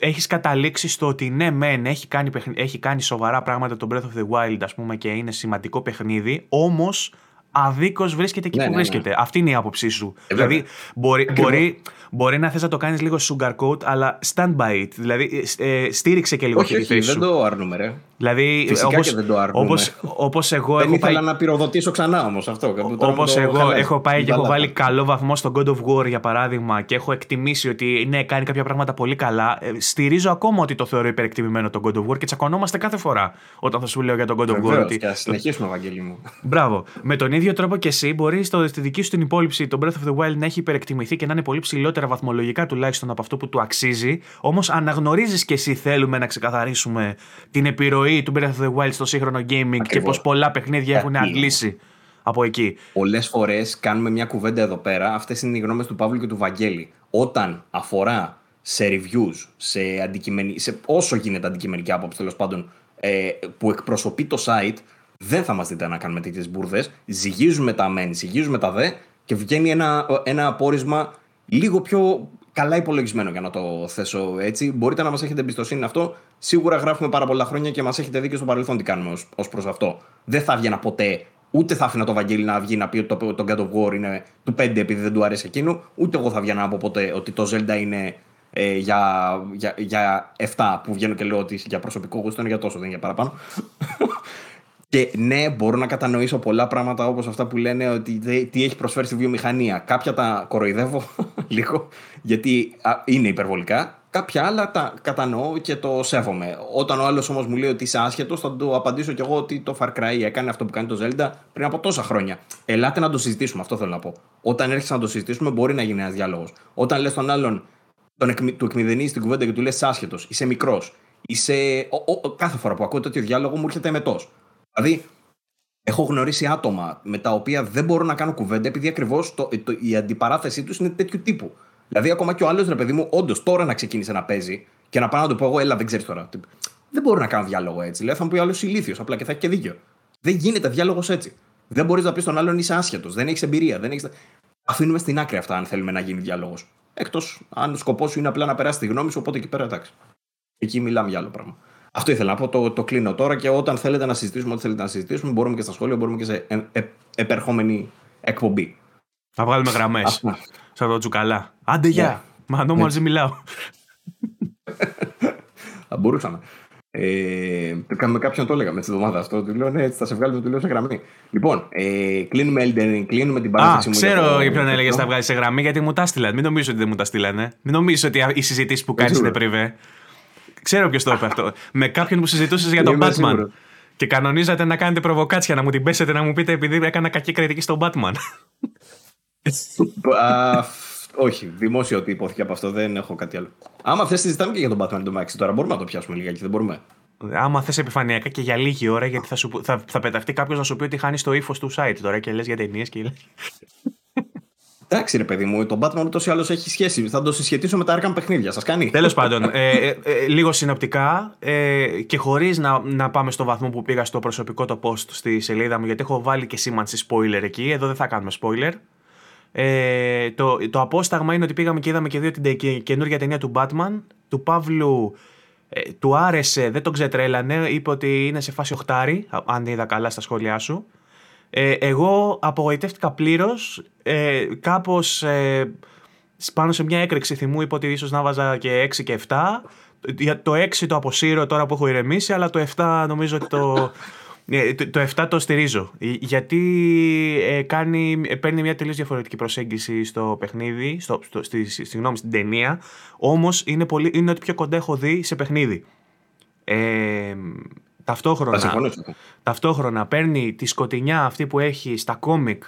έχεις καταλήξει στο ότι ναι μεν έχει κάνει, έχει κάνει σοβαρά πράγματα το Breath of the Wild ας πούμε και είναι σημαντικό παιχνίδι, όμως αδίκως βρίσκεται εκεί Ναι, που ναι, ναι. βρίσκεται. Αυτή είναι η άποψή σου. Ε, βέβαια. δηλαδή, μπορεί, Ακριβώς. μπορεί, μπορεί να θες να το κάνεις λίγο sugarcoat, αλλά stand by it. Δηλαδή, ε, στήριξε και λίγο Όχι, και τη όχι, θέση δεν σου. το αρνούμε, ρε. Δηλαδή, Φυσικά όπως, και δεν το αρνούμε. όπως, όπως εγώ Δεν έχω πάει, ήθελα να πυροδοτήσω ξανά όμως αυτό. Τώρα Όπως μου το εγώ χαλάς. έχω πάει και Την έχω μπάλα. βάλει καλό βαθμό στο God of War για παράδειγμα και έχω εκτιμήσει ότι ναι, κάνει κάποια πράγματα πολύ καλά. ε, Στηρίζω ακόμα ότι το θεωρώ υπερεκτιμημένο το God of War και τσακωνόμαστε κάθε φορά όταν θα σου λέω για τον God of War. Βεβαίως, Ότι... και ας συνεχίσουμε, Ευαγγέλη μου. Μπράβο. Με τον ίδιο τρόπο και εσύ μπορείς στη δική σου την υπόλοιψη το Breath of the Wild να έχει υπερεκτιμηθεί και να είναι πολύ ψηλότερα βαθμολογικά τουλάχιστον από αυτό που του αξίζει. Όμως αναγνωρίζεις και εσύ θέλουμε να ξεκαθαρίσουμε την επιρροή του Breath of the Wild στο σύγχρονο gaming και Ακριβώς. πως πολλά παιχνίδια έχουν Γιατί; αντλήσει από εκεί. Πολλές φορές κάνουμε μια κουβέντα εδώ πέρα. Αυτές είναι οι γνώμες του Παύλου και του Βαγγέλη. Όταν αφορά σε reviews, σε, αντικειμενι... σε όσο γίνεται αντικειμενική άποψη τέλος πάντων, ε, που εκπροσωπεί το site, δεν θα μας δείτε να κάνουμε τέτοιες μπουρδες. Ζυγίζουμε τα μεν, ζυγίζουμε τα δε και βγαίνει ένα, ένα απόρισμα λίγο πιο καλά υπολογισμένο για να το θέσω έτσι. Μπορείτε να μας έχετε εμπιστοσύνη αυτό. Σίγουρα γράφουμε πάρα πολλά χρόνια και μας έχετε δει και στο παρελθόν τι κάνουμε ως προς αυτό. Δεν θα έβγαινα ποτέ Ούτε θα άφηνα το Βαγγέλη να βγει να πει ότι το, το God of War είναι του 5 επειδή δεν του αρέσει εκείνου. Ούτε εγώ θα βγαίνα να πω ποτέ ότι το Zelda είναι ε, για, για, για 7 που βγαίνω και λέω ότι για προσωπικό γούστο είναι για τόσο, δεν είναι για παραπάνω. Και ναι, μπορώ να κατανοήσω πολλά πράγματα όπως αυτά που λένε ότι δε- τι έχει προσφέρει στη βιομηχανία. Κάποια τα κοροϊδεύω (laughs) λίγο γιατί α, είναι υπερβολικά. Κάποια άλλα τα κατανοώ και το σέβομαι. Όταν ο άλλος όμως μου λέει ότι είσαι άσχετος, θα του απαντήσω κι εγώ ότι το Far Cry έκανε αυτό που κάνει το Zelda πριν από τόσα χρόνια. Ελάτε να το συζητήσουμε, αυτό θέλω να πω. Όταν έρχεσαι να το συζητήσουμε, μπορεί να γίνει ένας διάλογος. Όταν λες τον άλλον, τον εκμη, του εκμηδενείς την κουβέντα και του λες άσχετος, είσαι μικρός, είσαι. Ο, ο, κάθε φορά που ακούω τέτοιο διάλογο μου έρχεται μετός. Δηλαδή, έχω γνωρίσει άτομα με τα οποία δεν μπορώ να κάνω κουβέντα επειδή ακριβώς η αντιπαράθεσή τους είναι τέτοιου τύπου. Δηλαδή, ακόμα και ο άλλος ρε παιδί μου, όντως τώρα να ξεκίνησε να παίζει και να πάω να του πω εγώ, έλα, δεν ξέρεις τώρα. Δεν μπορώ να κάνω διάλογο έτσι. Δηλαδή, θα μου πει ο άλλος ηλίθιος, απλά και θα έχει και δίκιο. Δεν γίνεται διάλογος έτσι. Δεν μπορείς να πεις στον άλλον είσαι άσχετος, δεν έχεις εμπειρία. Δεν έχεις... Αφήνουμε στην άκρη αυτά, αν θέλουμε να γίνει διάλογος. Εκτός αν ο σκοπός σου είναι απλά να περάσει τη γνώμη σου, οπότε εκεί πέρα εντάξει. Εκεί μιλάμε για άλλο πράγμα. Αυτό ήθελα να πω, το, το κλείνω τώρα και όταν θέλετε να συζητήσουμε ό,τι θέλετε να συζητήσουμε, μπορούμε και στα σχόλια, μπορούμε και σε ε, ε, επερχόμενη εκπομπή. Θα βγάλουμε γραμμές. Σαν το τσουκαλά. Άντε γεια. Μανώ μαζί μιλάω. Θα μπορούσαμε. Ε, με κάποιον το έλεγα με τη εβδομάδα αυτό. Του λέω ναι, έτσι θα σε βγάλουμε, του λέω σε γραμμή. Λοιπόν, ε, κλείνουμε Elden Ring, κλείνουμε την Α, παράσταση μου. ξέρω για ποιον έλεγες θα βγάλεις σε γραμμή γιατί μου τα στείλαν. Μην νομίζω ότι δεν μου τα στείλανε. Μην νομίζω ότι οι συζητήσεις που κάνεις είναι πριβέ. Ξέρω ποιος το είπε αυτό. με κάποιον που συζητούσες για τον Είμαι Batman. σίγουρος. Και κανονίζατε να κάνετε προβοκάτσια, να μου την πέσετε να μου πείτε επειδή έκανα κακή κριτική στον Batman. Α, όχι, δημόσιο ότι υπόθηκε από αυτό, δεν έχω κάτι άλλο. Άμα θες, συζητάμε και για τον Batman το Max τώρα. Μπορούμε να το πιάσουμε λιγάκι, δεν μπορούμε. Άμα θες επιφανειακά και για λίγη ώρα, γιατί θα, σου, θα, θα πεταχτεί κάποιος να σου πει ότι χάνεις το ύφος του site τώρα και λες για ταινίες και λες. Εντάξει, ρε παιδί μου, τον Batman ούτως ή άλλως έχει σχέση. Θα το συσχετήσω με τα Arkham παιχνίδια. Σας κάνει. Τέλος πάντων, ε, ε, ε, λίγο συνοπτικά ε, και χωρίς να, να πάμε στο βαθμό που πήγα στο προσωπικό το post στη σελίδα μου, γιατί έχω βάλει και σήμανση spoiler εκεί. Εδώ δεν θα κάνουμε spoiler. Ε, το, το απόσταγμα είναι ότι πήγαμε και είδαμε και δύο την τε- και- καινούργια ταινία του Batman. Του Παύλου ε, του άρεσε, δεν τον ξετρέλανε. Είπε ότι είναι σε φάση οχτάρι, α- αν είδα καλά στα σχόλιά σου. Ε, εγώ απογοητεύτηκα πλήρως. Ε, Κάπως ε, πάνω σε μια έκρηξη θυμού είπα ότι ίσως να βάζα και 6 και 7. Για το 6 το αποσύρω τώρα που έχω ηρεμήσει, αλλά το 7 νομίζω ότι το. ε, το- Το 7 το στηρίζω. Ε, Γιατί ε, κάνει, ε, παίρνει μια τελείως διαφορετική προσέγγιση στο παιχνίδι, στο, στο, στη, στη- συγγνώμη, στην ταινία. Όμως είναι, πολύ- είναι ό,τι πιο κοντά έχω δει σε παιχνίδι. Ε, Θα ταυτόχρονα, συμφωνήσω. ταυτόχρονα παίρνει τη σκοτεινιά αυτή που έχει στα κόμικ,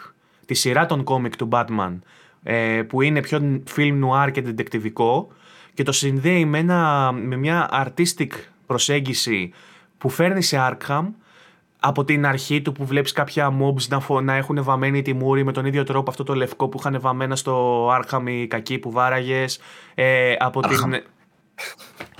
τη σειρά των κόμικ του Batman, ε, που είναι πιο film noir και detectivικό και το συνδέει με, ένα, με μια artistic προσέγγιση που φέρνει σε Arkham από την αρχή του που βλέπεις κάποια mobs να, φω- να έχουν βαμμένη τη μούρη με τον ίδιο τρόπο αυτό το λευκό που είχαν βαμμένα στο Arkham οι κακοί που βάραγες ε, από την...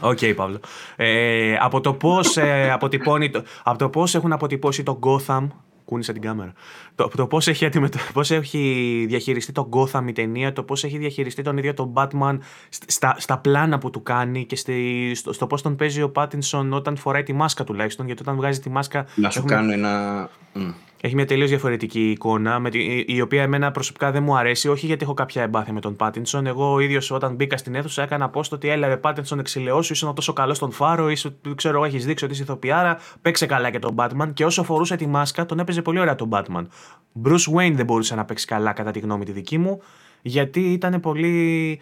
ΟΚ, Παύλο. Ε, από το πώς, ε, αποτυπώνει το, από το πώς έχουν αποτυπώσει το Gotham κούνησα την κάμερα. Το, το πώς, έχει, αντιμετω- πώς έχει διαχειριστεί το Gotham η ταινία, το πώς έχει διαχειριστεί τον ίδιο τον Batman σ- στα, στα πλάνα που του κάνει και στη, στο, στο πώς τον παίζει ο Pattinson όταν φοράει τη μάσκα τουλάχιστον, γιατί όταν βγάζει τη μάσκα Να σου έχουμε, κάνω ένα. Μμ. Έχει μια τελείως διαφορετική εικόνα, με τη, η οποία εμένα προσωπικά δεν μου αρέσει. Όχι γιατί έχω κάποια εμπάθεια με τον Πάτινσον. Εγώ ο ίδιος όταν μπήκα στην αίθουσα έκανα πώ το ότι έλαβε Πάτινσον εξηλαιό σου, ήσουν τόσο καλός στον φάρο, ίσω ξέρω, έχεις δείξει ότι είσαι ηθοποιάρα. Παίξε καλά και τον Batman. Και όσο φορούσε τη μάσκα, τον έπαιζε πολύ ωραία τον Batman. Bruce Wayne δεν μπορούσε να παίξει καλά, κατά τη γνώμη τη δική μου, γιατί ήταν πολύ.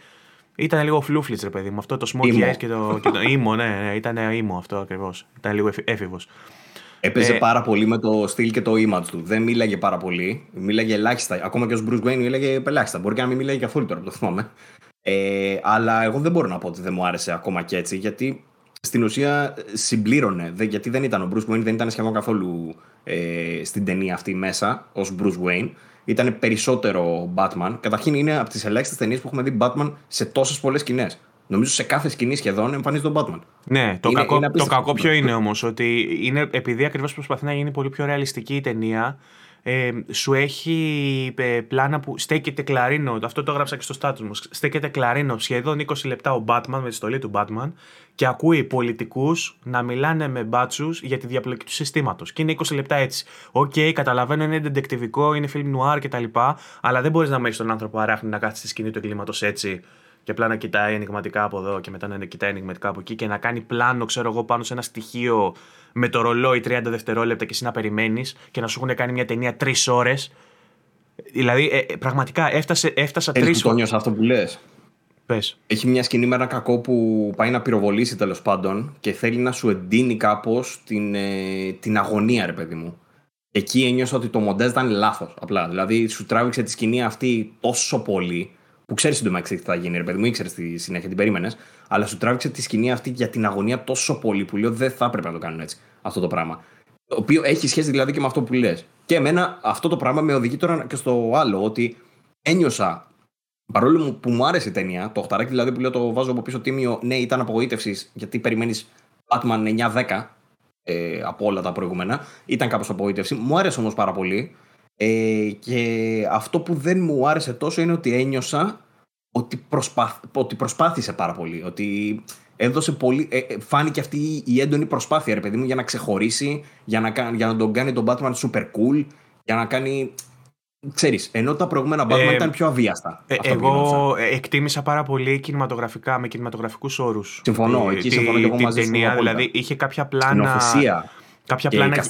Ήταν λίγο φλούφλιτς, ρε παιδί μου. Αυτό το smokey eyes και το, και το ήμο, ναι, ναι, ήταν ήμο αυτό ακριβώς. Ήταν λίγο έφηβος. Έπαιζε ε, πάρα πολύ με το στυλ και το image του. Δεν μίλαγε πάρα πολύ. Μίλαγε ελάχιστα. Ακόμα και ο Bruce Wayne μίλαγε ελάχιστα. Μπορεί και να μην μίλαγε καθόλου τώρα, το θυμάμαι. Ε, αλλά εγώ δεν μπορώ να πω ότι δεν μου άρεσε ακόμα και έτσι, γιατί στην ουσία συμπλήρωνε. γιατί δεν ήταν ο Bruce Wayne, δεν ήταν σχεδόν καθόλου ε, στην ταινία αυτή μέσα ως Bruce Wayne. Ήταν περισσότερο Batman. Καταρχήν είναι από τις ελάχιστες ταινίες που έχουμε δει Batman σε τόσες πολλές σκηνές. Νομίζω σε κάθε σκηνή σχεδόν εμφανίζει τον Batman. Ναι, το είναι, κακό, είναι το κακό ποιο είναι όμως, ότι είναι επειδή ακριβώς προσπαθεί να γίνει πολύ πιο ρεαλιστική η ταινία, ε, σου έχει ε, πλάνα που στέκεται κλαρίνο. Αυτό το έγραψα και στο status μου. Στέκεται κλαρίνο σχεδόν 20 λεπτά ο Batman με τη στολή του Batman και ακούει πολιτικούς να μιλάνε με μπάτσους για τη διαπλοκή του συστήματος. Και είναι 20 λεπτά έτσι. ΟΚ, okay, καταλαβαίνω, είναι ντετεκτιβικό, είναι film noir κτλ. Αλλά δεν μπορείς να μένει τον άνθρωπο αράχνη να κάθεται στη σκηνή του εγκλήματος έτσι και απλά να κοιτάει ενηγματικά από εδώ και μετά να κοιτάει ενηγματικά από εκεί και να κάνει πλάνο, ξέρω εγώ, πάνω σε ένα στοιχείο με το ρολόι 30 δευτερόλεπτα και εσύ να περιμένεις και να σου έχουν κάνει μια ταινία τρεις ώρες. Δηλαδή, ε, ε, πραγματικά έφτασε, έφτασα τρεις ώρες. αυτό που λες. Πες. Έχει μια σκηνή με ένα κακό που πάει να πυροβολήσει τέλος πάντων και θέλει να σου εντείνει κάπως την, ε, την αγωνία, ρε παιδί μου. Εκεί ένιωσα ότι το μοντέζ ήταν λάθος. Απλά. Δηλαδή, σου τράβηξε τη σκηνή αυτή τόσο πολύ που ξέρεις συντομάξει τι θα γίνει, ρε παιδί μου, ήξερες στη συνέχεια, την περίμενες, αλλά σου τράβηξε τη σκηνή αυτή για την αγωνία τόσο πολύ που λέω δεν θα έπρεπε να το κάνουν έτσι αυτό το πράγμα. Το οποίο έχει σχέση δηλαδή και με αυτό που λες. Και εμένα αυτό το πράγμα με οδηγεί τώρα και στο άλλο, ότι ένιωσα Παρόλο που μου άρεσε η ταινία, το 8 δηλαδή που λέω το βάζω από πίσω τίμιο, ναι, ήταν απογοήτευσης γιατί περιμένεις Batman 9-10 ε, από όλα τα προηγούμενα. Ήταν κάπως απογοήτευση. Μου άρεσε όμως πάρα πολύ. Ε, και αυτό που δεν μου άρεσε τόσο είναι ότι ένιωσα ότι, ότι προσπάθησε πάρα πολύ. Ότι έδωσε πολύ. Ε, ε, φάνηκε αυτή η έντονη προσπάθεια, ρε παιδί μου, για να ξεχωρίσει, για να, για να τον κάνει τον Batman super cool, για να κάνει. Ξέρεις, ενώ τα προηγούμενα Batman ε, ήταν πιο αβίαστα. Ε, εγώ εκτίμησα πάρα πολύ κινηματογραφικά, με κινηματογραφικούς όρους. Συμφωνώ, εκεί συμφωνώ και εγώ μαζί ταινία, Δηλαδή είχε κάποια πλάνα κάποια πλάνα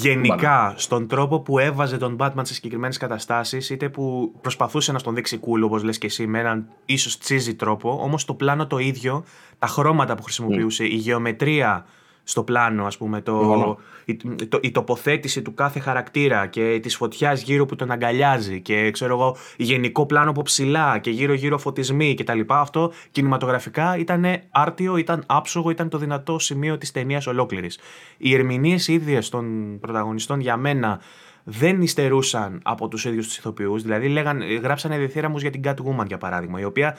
γενικά στον τρόπο που έβαζε τον Batman σε συγκεκριμένες καταστάσεις, είτε που προσπαθούσε να τον δείξει cool, όπως λες και εσύ, με έναν ίσως τσίζι τρόπο, όμως το πλάνο το ίδιο, τα χρώματα που χρησιμοποιούσε, η γεωμετρία στο πλάνο, ας πούμε, το, η, το, η τοποθέτηση του κάθε χαρακτήρα και της φωτιάς γύρω που τον αγκαλιάζει και ξέρω εγώ, γενικό πλάνο από ψηλά και γύρω-γύρω φωτισμοί κτλ. Αυτό κινηματογραφικά ήταν άρτιο, ήταν άψογο, ήταν το δυνατό σημείο της ταινίας ολόκληρης. Οι ερμηνείες ίδιες των πρωταγωνιστών για μένα δεν υστερούσαν από τους ίδιους τους ηθοποιούς. Δηλαδή, λέγαν, γράψανε διθύραμου για την Catwoman, για παράδειγμα, η οποία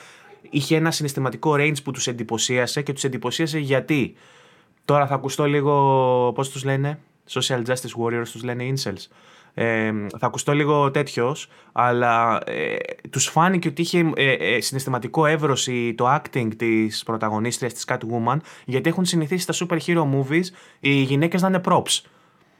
είχε ένα συναισθηματικό range που τους εντυπωσίασε και τους εντυπωσίασε γιατί; Τώρα θα ακουστώ λίγο, πώς τους λένε, social justice warriors τους λένε incels. Ε, θα ακουστώ λίγο τέτοιος, αλλά ε, τους φάνηκε ότι είχε ε, ε, συναισθηματικό εύρωση το acting της πρωταγωνίστριας της Catwoman, γιατί έχουν συνηθίσει στα super hero movies οι γυναίκες να είναι props.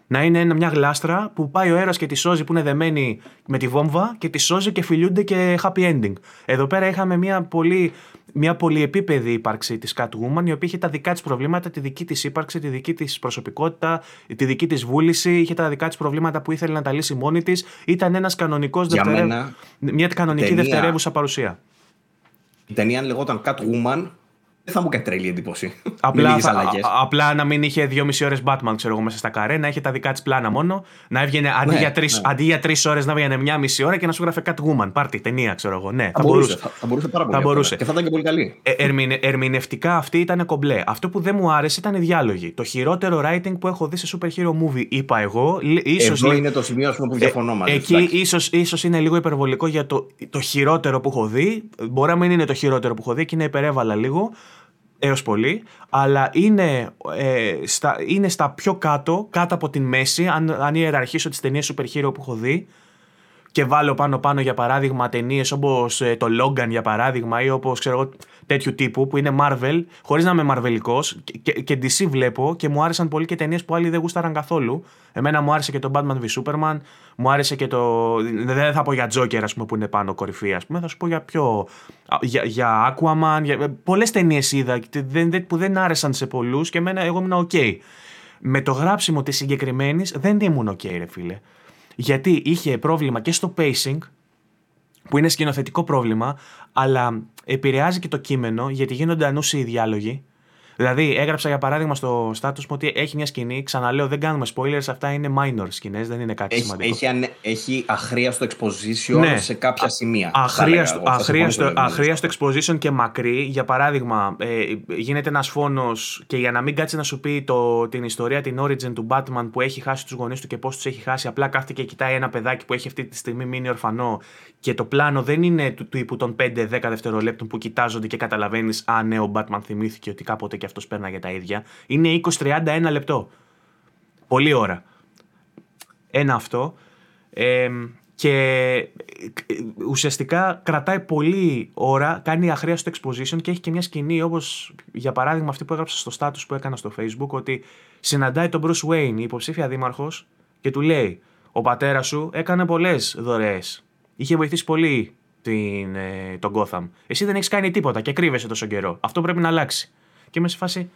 Να είναι μια γλάστρα που πάει ο αέρας και τη σώζει που είναι δεμένη με τη βόμβα και τη σώζει και φιλιούνται και happy ending. Εδώ πέρα είχαμε μια πολύ μια πολυεπίπεδη ύπαρξη της Catwoman, η οποία είχε τα δικά της προβλήματα, τη δική της ύπαρξη, τη δική της προσωπικότητα, τη δική της βούληση, είχε τα δικά της προβλήματα που ήθελε να τα λύσει μόνη της. Ήταν ένας κανονικός δευτερεύουσα. Μια κανονική ταινία... δευτερεύουσα παρουσία. Η ταινία αν λεγόταν Catwoman, δεν θα μου κάνει τρελή εντύπωση. Απλά, θα, α, απλά να μην είχε δυόμιση ώρες Batman, ξέρω εγώ, μέσα στα καρέ, να είχε τα δικά της πλάνα μόνο. Να έβγαινε αντί, ναι, για τρει ναι. τρεις ώρες να έβγαινε μια μισή ώρα και να σου γράφε Catwoman. Πάρτι, ταινία, ξέρω εγώ. Ναι, θα, θα μπορούσε. Θα, θα, μπορούσε πάρα πολύ. Θα μπορούσε. Και θα ήταν και πολύ καλή. Ε, ερμηνε, ερμηνευτικά αυτή ήταν κομπλέ. Αυτό που δεν μου άρεσε ήταν οι διάλογοι. Το χειρότερο writing που έχω δει σε super hero movie, είπα εγώ. Ίσως, Εδώ είναι το σημείο πούμε, που διαφωνώ μαζί. Ε, εκεί ίσω είναι λίγο υπερβολικό για το, το χειρότερο που έχω δει. Μπορεί να μην είναι το χειρότερο που έχω δει και είναι υπερέβαλα λίγο έως πολύ, αλλά είναι, ε, στα, είναι στα πιο κάτω, κάτω από την μέση, αν, αν ιεραρχήσω τις ταινίες super hero που έχω δει, και βάλω πάνω-πάνω για παράδειγμα ταινίες όπως ε, το Logan για παράδειγμα ή όπως ξέρω εγώ τέτοιου τύπου που είναι Marvel, χωρίς να είμαι μαρβελικό και, και, DC βλέπω και μου άρεσαν πολύ και ταινίες που άλλοι δεν γούσταραν καθόλου. Εμένα μου άρεσε και το Batman v Superman, μου άρεσε και το. Δεν θα πω για Joker, ας πούμε, που είναι πάνω κορυφή, ας πούμε, θα σου πω για πιο. Για, για Aquaman, για... πολλές ταινίες είδα που δεν άρεσαν σε πολλούς και εμένα εγώ ήμουν OK. Με το γράψιμο της συγκεκριμένης δεν ήμουν OK, ρε φίλε γιατί είχε πρόβλημα και στο pacing, που είναι σκηνοθετικό πρόβλημα, αλλά επηρεάζει και το κείμενο, γιατί γίνονται ανούσιοι διάλογοι Δηλαδή, έγραψα για παράδειγμα στο status μου ότι έχει μια σκηνή. Ξαναλέω, δεν κάνουμε spoilers, αυτά είναι minor σκηνές, δεν είναι κάτι έχει, σημαντικό. Έχει, ανε, έχει αχρίαστο exposition ναι. σε κάποια σημεία. Αχρίαστο, αχρίαστο, αχρίαστο exposition και μακρύ. Για παράδειγμα, ε, γίνεται ένας φόνος και για να μην κάτσει να σου πει το, την ιστορία, την origin του Batman που έχει χάσει τους γονείς του και πώς τους έχει χάσει, απλά κάθεται και κοιτάει ένα παιδάκι που έχει αυτή τη στιγμή μείνει ορφανό και το πλάνο δεν είναι του τύπου των 5-10 δευτερολέπτων που κοιτάζονται και καταλαβαίνεις, Α, ναι, ο Batman θυμήθηκε ότι κάποτε και αυτός πέρναγε τα ίδια. Είναι 20-31 λεπτό. Πολύ ώρα. Ένα αυτό. και ε, ουσιαστικά κρατάει πολύ ώρα, κάνει αχρίαστο exposition και έχει και μια σκηνή όπως για παράδειγμα αυτή που έγραψα στο status που έκανα στο facebook ότι συναντάει τον Bruce Wayne, η υποψήφια δήμαρχος και του λέει ο πατέρας σου έκανε πολλές δωρεές, είχε βοηθήσει πολύ την, ε, τον Gotham. Εσύ δεν έχεις κάνει τίποτα και κρύβεσαι τόσο καιρό. Αυτό πρέπει να αλλάξει. Και είμαι σε φάση.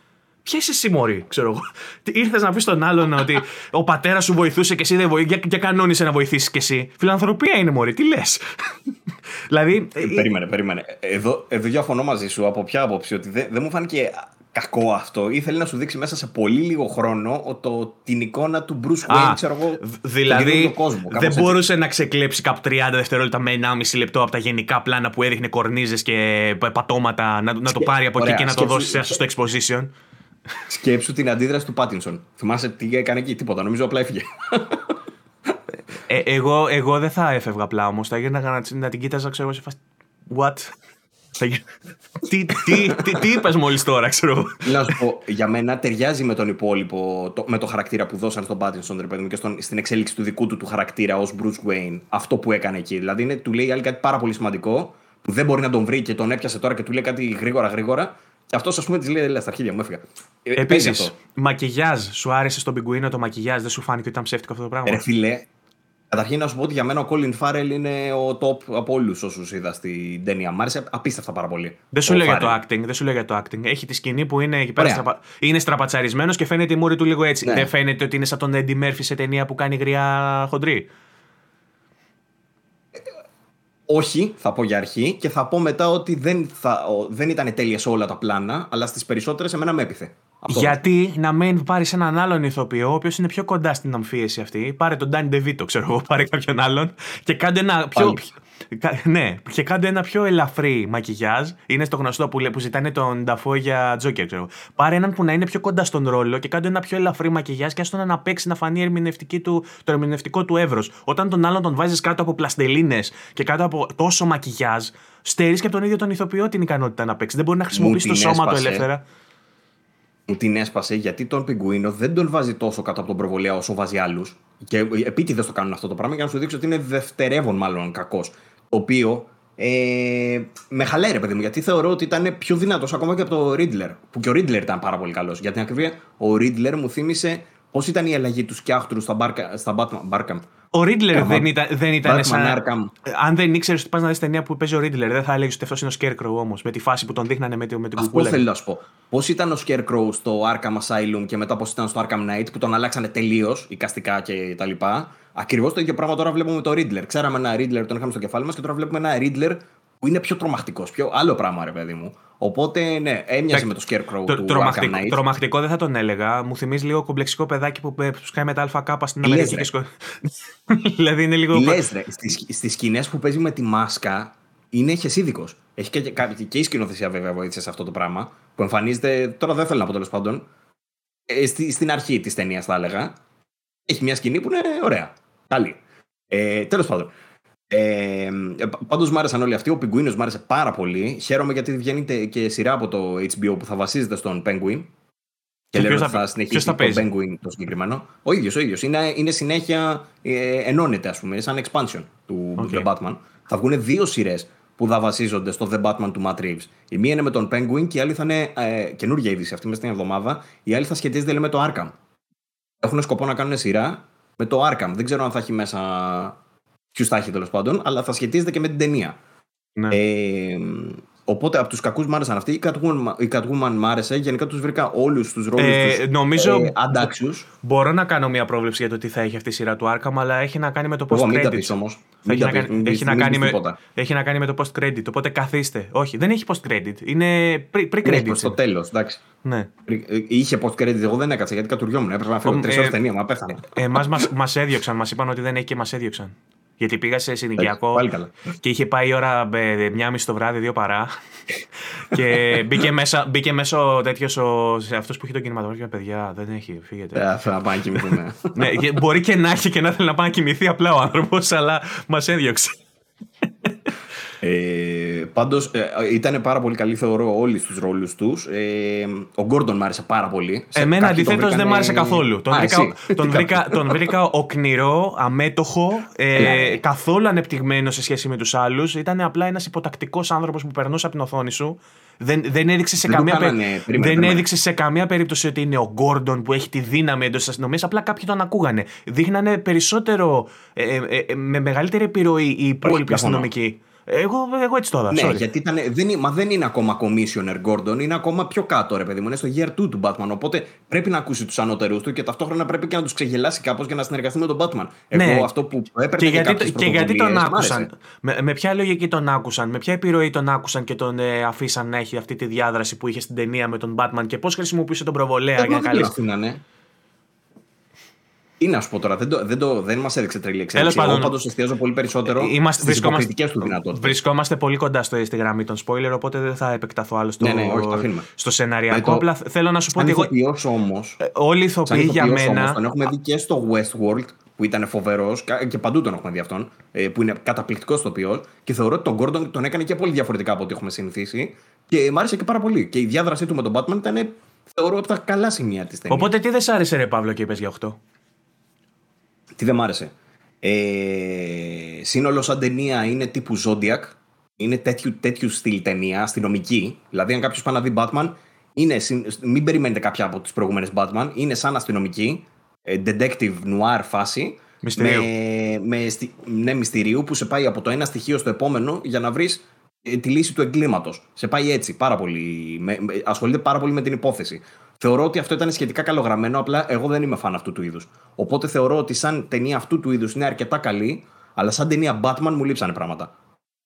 Ποια είσαι εσύ, Μωρή, ξέρω εγώ. (laughs) Ήρθες να πεις στον άλλον ότι ο πατέρας σου βοηθούσε και εσύ δεν βοήθησε. Και κανόνισε να βοηθήσεις κι εσύ. Φιλανθρωπία είναι, Μωρή, τι λες. (laughs) δηλαδή. Ε, περίμενε, περίμενε. Εδώ, εδώ διαφωνώ μαζί σου από ποια άποψη ότι δεν, δεν μου φάνηκε κακό αυτό. Ήθελε να σου δείξει μέσα σε πολύ λίγο χρόνο το, την εικόνα του Bruce Wayne, ξέρω εγώ. Δηλαδή, κόσμο, δεν έτσι. μπορούσε να ξεκλέψει κάπου 30 δευτερόλεπτα με 1,5 λεπτό από τα γενικά πλάνα που έδειχνε κορνίζες και πατώματα να, να το πάρει από εκεί και να το δώσει στο exposition. Σκέψου την αντίδραση του Πάτινσον. Θυμάσαι τι έκανε εκεί, τίποτα. Νομίζω απλά έφυγε. Ε, εγώ, εγώ δεν θα έφευγα απλά όμως. Θα έγινα να, να την κοίταζα, ξέρω εγώ σε φάση. What? Τι, τι, τι, τι είπες μόλις τώρα, ξέρω. Να σου πω, για μένα ταιριάζει με τον υπόλοιπο, το, με το χαρακτήρα που δώσαν στον Πάτινσον, ρε παιδί μου, και στον, στην εξέλιξη του δικού του του χαρακτήρα ως Bruce Wayne. Αυτό που έκανε εκεί. Δηλαδή, είναι, του λέει άλλη κάτι πάρα πολύ σημαντικό, που δεν μπορεί να τον βρει και τον έπιασε τώρα και του λέει κάτι γρήγορα γρήγορα. Και αυτός, ας πούμε, της λέει: Λέει στα αρχίδια μου, έφυγα. Ε, Επίσης, μακιγιάζ. Σου άρεσε στον πιγκουίνο το μακιγιάζ, δεν σου φάνηκε ότι ήταν ψεύτικο αυτό το πράγμα; Ρε φιλέ, Καταρχήν να σου πω ότι για μένα ο Colin Farrell είναι ο top από όλους όσους είδα στην ταινία. Μ' άρεσε απίστευτα πάρα πολύ. Δεν σου λέω για το acting. Δεν σου λέω για το acting. Έχει τη σκηνή που είναι εκεί πέρα. Στραπα... Είναι στραπατσαρισμένος και φαίνεται η μούρη του λίγο έτσι. Ναι. Δεν φαίνεται ότι είναι σαν τον Eddie Murphy σε ταινία που κάνει γριά χοντρή. Όχι, θα πω για αρχή και θα πω μετά ότι δεν, θα, δεν ήταν τέλεια σε όλα τα πλάνα, αλλά στις περισσότερες εμένα με έπιθε. Γιατί να μην πάρεις έναν άλλον ηθοποιό, ο οποίος είναι πιο κοντά στην αμφίεση αυτή. Πάρε τον Ντάνι Ντεβίτο, ξέρω εγώ, πάρε κάποιον άλλον και κάντε ένα πιο. Ναι, και κάντε ένα πιο ελαφρύ μακιγιάζ. Είναι στο γνωστό που, που ζητάνε τον Νταφό για Τζόκερ, ξέρω. Πάρε έναν που να είναι πιο κοντά στον ρόλο και κάντε ένα πιο ελαφρύ μακιγιάζ και άστο να παίξει να φανεί ερμηνευτική του, το ερμηνευτικό του εύρος. Όταν τον άλλον τον βάζεις κάτω από πλαστελίνες και κάτω από τόσο μακιγιάζ, στερείς και από τον ίδιο τον ηθοποιό την ικανότητα να παίξεις. Δεν μπορεί να χρησιμοποιήσει το σώμα του ελεύθερα μου την έσπασε γιατί τον Πιγκουίνο δεν τον βάζει τόσο κάτω από τον προβολέα όσο βάζει άλλους. Και επίτηδες το κάνουν αυτό το πράγμα για να σου δείξω ότι είναι δευτερεύον μάλλον κακός. Το οποίο ε, με χαλάει ρε παιδί μου, γιατί θεωρώ ότι ήταν πιο δυνατός ακόμα και από το Ρίτλερ. Που και ο Ρίτλερ ήταν πάρα πολύ καλός. Για την ακρίβεια, ο Ρίτλερ μου θύμισε πώς ήταν η αλλαγή του σκιάχτρου στα, μπάρκα, στα Batman, ο Ρίτλερ δεν ήταν, δεν ήταν σαν. Αν δεν ήξερες ότι πας να δεις ταινία που παίζει ο Ρίτλερ, δεν θα έλεγες ότι αυτός είναι ο Scarecrow όμως. Με τη φάση που τον δείχνανε με, με την κουκούλα. Αυτό θέλω να σου πω. Πώς ήταν ο Scarecrow στο Arkham Asylum και μετά πώς ήταν στο Arkham Knight που τον αλλάξανε τελείως οικαστικά κτλ. Ακριβώς το ίδιο πράγμα τώρα βλέπουμε με το Ρίτλερ. Ξέραμε ένα Ρίτλερ, τον είχαμε στο κεφάλι μας και τώρα βλέπουμε ένα Ρίτλερ που είναι πιο τρομακτικός. Πιο άλλο πράγμα, ρε παιδί μου. Οπότε, ναι, έμοιαζε με το Scarecrow το, του τρομακτικό, Arkham Knight. Τρομακτικό δεν θα τον έλεγα. Μου θυμίζει λίγο κομπλεξικό παιδάκι που σκάει με τα ΑΚ στην Αμερική. Και σκο... (laughs) δηλαδή είναι λίγο. Λες, ρε, στις, στις σκηνές που παίζει με τη μάσκα είναι χεσίδικος. Έχει και, και, και η σκηνοθεσία βέβαια βοήθησε σε αυτό το πράγμα που εμφανίζεται. Τώρα δεν θέλω να πω τέλος πάντων. Ε, στη, στην αρχή της ταινίας, θα έλεγα. Έχει μια σκηνή που είναι ωραία. Καλή. Ε, τέλος πάντων. Ε, Πάντως μου άρεσαν όλοι αυτοί. Ο Πιγκουίνο μου άρεσε πάρα πολύ. Χαίρομαι γιατί βγαίνει και σειρά από το HBO που θα βασίζεται στον Penguin. Και, και θα, θα συνεχίσει το Penguin το συγκεκριμένο. Ο ίδιος, ο ίδιος. Είναι, είναι συνέχεια, ε, ενώνεται, ας πούμε, σαν expansion του okay. The Batman. Θα βγουν δύο σειρές που θα βασίζονται στο The Batman του Matt Reeves. Η μία είναι με τον Penguin και η άλλη θα είναι ε, καινούργια είδηση αυτή μέσα στην εβδομάδα. Η άλλη θα σχετίζεται λέει, με το Arkham. Έχουν σκοπό να κάνουν σειρά με το Arkham. Δεν ξέρω αν θα έχει μέσα. Ποιους θα έχει τέλος πάντων, αλλά θα σχετίζεται και με την ταινία. Ναι. Ε, Οπότε από τους κακούς μ' άρεσαν αυτοί. Η Catwoman, η Catwoman μ' άρεσε. Γενικά τους βρήκα όλους τους ρόλους ε, τους, νομίζω ε, αντάξιους. Μπορώ να κάνω μια πρόβλεψη για το τι θα έχει αυτή η σειρά του Arkham, αλλά έχει να κάνει με το post credit. Μην τα όμως. Έχει, να, έχει, να κάνει με, έχει να κάνει με το post credit. Οπότε καθίστε. Όχι, δεν έχει post credit. Είναι pre-credit. Προς το τέλος, εντάξει. Ναι. Ε, είχε post credit, εγώ δεν έκατσα γιατί κατουριόμουν. Έπρεπε να φέρω τρεις ώρες ταινία, μα πέθανε. Εμάς μας έδιωξαν, μας είπαν ότι δεν έχει και μας έδιωξαν. Γιατί πήγα σε συνοικιακό και είχε πάει η ώρα ε, μια μισή το βράδυ, δύο παρά. (laughs) και μπήκε μέσα, μπήκε μέσα ο τέτοιο αυτός που έχει το κινηματογράφο παιδιά. Δεν έχει, φύγετε. Ε, θα να πάει να κοιμηθούμε. (laughs) ναι, μπορεί και να έχει και να θέλει να πάει να κοιμηθεί απλά ο άνθρωπος, αλλά μας έδιωξε. (laughs) Ε, Πάντως ε, ήταν πάρα πολύ καλή, θεωρώ, όλοι του ρόλους τους. Ε, ο Γκόρντον μ' άρεσε πάρα πολύ. Εμένα αντιθέτως δεν μ' άρεσε καθόλου. Τον, βρήκα, τον, βρήκα, τον βρήκα οκνηρό, αμέτωχο, ε, καθόλου ανεπτυγμένος σε σχέση με τους άλλους. Ήταν απλά ένας υποτακτικός άνθρωπος που περνούσε από την οθόνη σου. Δεν, δεν, έδειξε σε, καμία, κάνανε, δεν έδειξε σε καμία περίπτωση ότι είναι ο Γκόρντον που έχει τη δύναμη εντός της αστυνομίας. Απλά κάποιοι τον ακούγανε. Δείχνανε περισσότερο, ε, ε, ε, με μεγαλύτερη επιρροή οι υπόλοιποι αστυνομικοί. Εγώ, εγώ έτσι το είδα. Ναι, γιατί ήταν, δεν, μα δεν είναι ακόμα commissioner Gordon, είναι ακόμα πιο κάτω, ρε παιδί μου. Είναι στο year 2 του Batman. Οπότε πρέπει να ακούσει τους ανώτερου του και ταυτόχρονα πρέπει και να τους ξεγελάσει κάπως για να συνεργαστεί με τον Batman. Εγώ ναι. αυτό που έπρεπε και γιατί, και γιατί τον άκουσαν; Με, με ποια λογική τον άκουσαν, με ποια επιρροή τον άκουσαν και τον ε, αφήσαν να έχει αυτή τη διάδραση που είχε στην ταινία με τον Batman και πώς χρησιμοποιούσε τον προβολέα για να καλέσει. Τι να σου πω τώρα, δεν, το, δεν, το, δεν μας έδειξε τρελή εξέλιξη. Εγώ πάντως εστιάζω πολύ περισσότερο στις υποκριτικέ τους δυνατότητες. Βρισκόμαστε πολύ κοντά στο, στη γραμμή των spoiler, οπότε δεν θα επεκταθώ άλλο στο, ναι, ναι, όχι, στο σεναριακό. Απλά θέλω να σου πω ότι. Εγώ, όμω. Ε, όλοι οι ηθοποιοί για μένα. Όμως, τον έχουμε δει και στο Westworld που ήταν φοβερός και παντού τον έχουμε δει αυτόν, ε, που είναι καταπληκτικός τοπίο. Και θεωρώ ότι τον Gordon τον έκανε και πολύ διαφορετικά από ό,τι έχουμε συνηθίσει. Και μ' άρεσε και πάρα πολύ. Και η διάδρασή του με τον Batman ήταν, θεωρώ, από τα καλά σημεία της ταινίας. Οπότε τι δεν σ' άρεσε, Ρε Παύλο, και είπες για 8. Τι δεν μ' άρεσε. Ε, σύνολος σαν ταινία είναι τύπου Zodiac. Είναι τέτοιου, τέτοιου στυλ ταινία, αστυνομική. Δηλαδή, αν κάποιος πάει να δει Batman, είναι, μην περιμένετε κάποια από τις προηγούμενες Batman. Είναι σαν αστυνομική, ε, detective noir φάση. Μυστηρίου. Με, με, ναι, μυστηρίου που σε πάει από το ένα στοιχείο στο επόμενο για να βρεις ε, τη λύση του εγκλήματος. Σε πάει έτσι πάρα πολύ. Με, ασχολείται πάρα πολύ με την υπόθεση. Θεωρώ ότι αυτό ήταν σχετικά καλογραμμένο, απλά εγώ δεν είμαι φαν αυτού του είδους. Οπότε θεωρώ ότι σαν ταινία αυτού του είδους είναι αρκετά καλή, αλλά σαν ταινία Batman μου λείψανε πράγματα.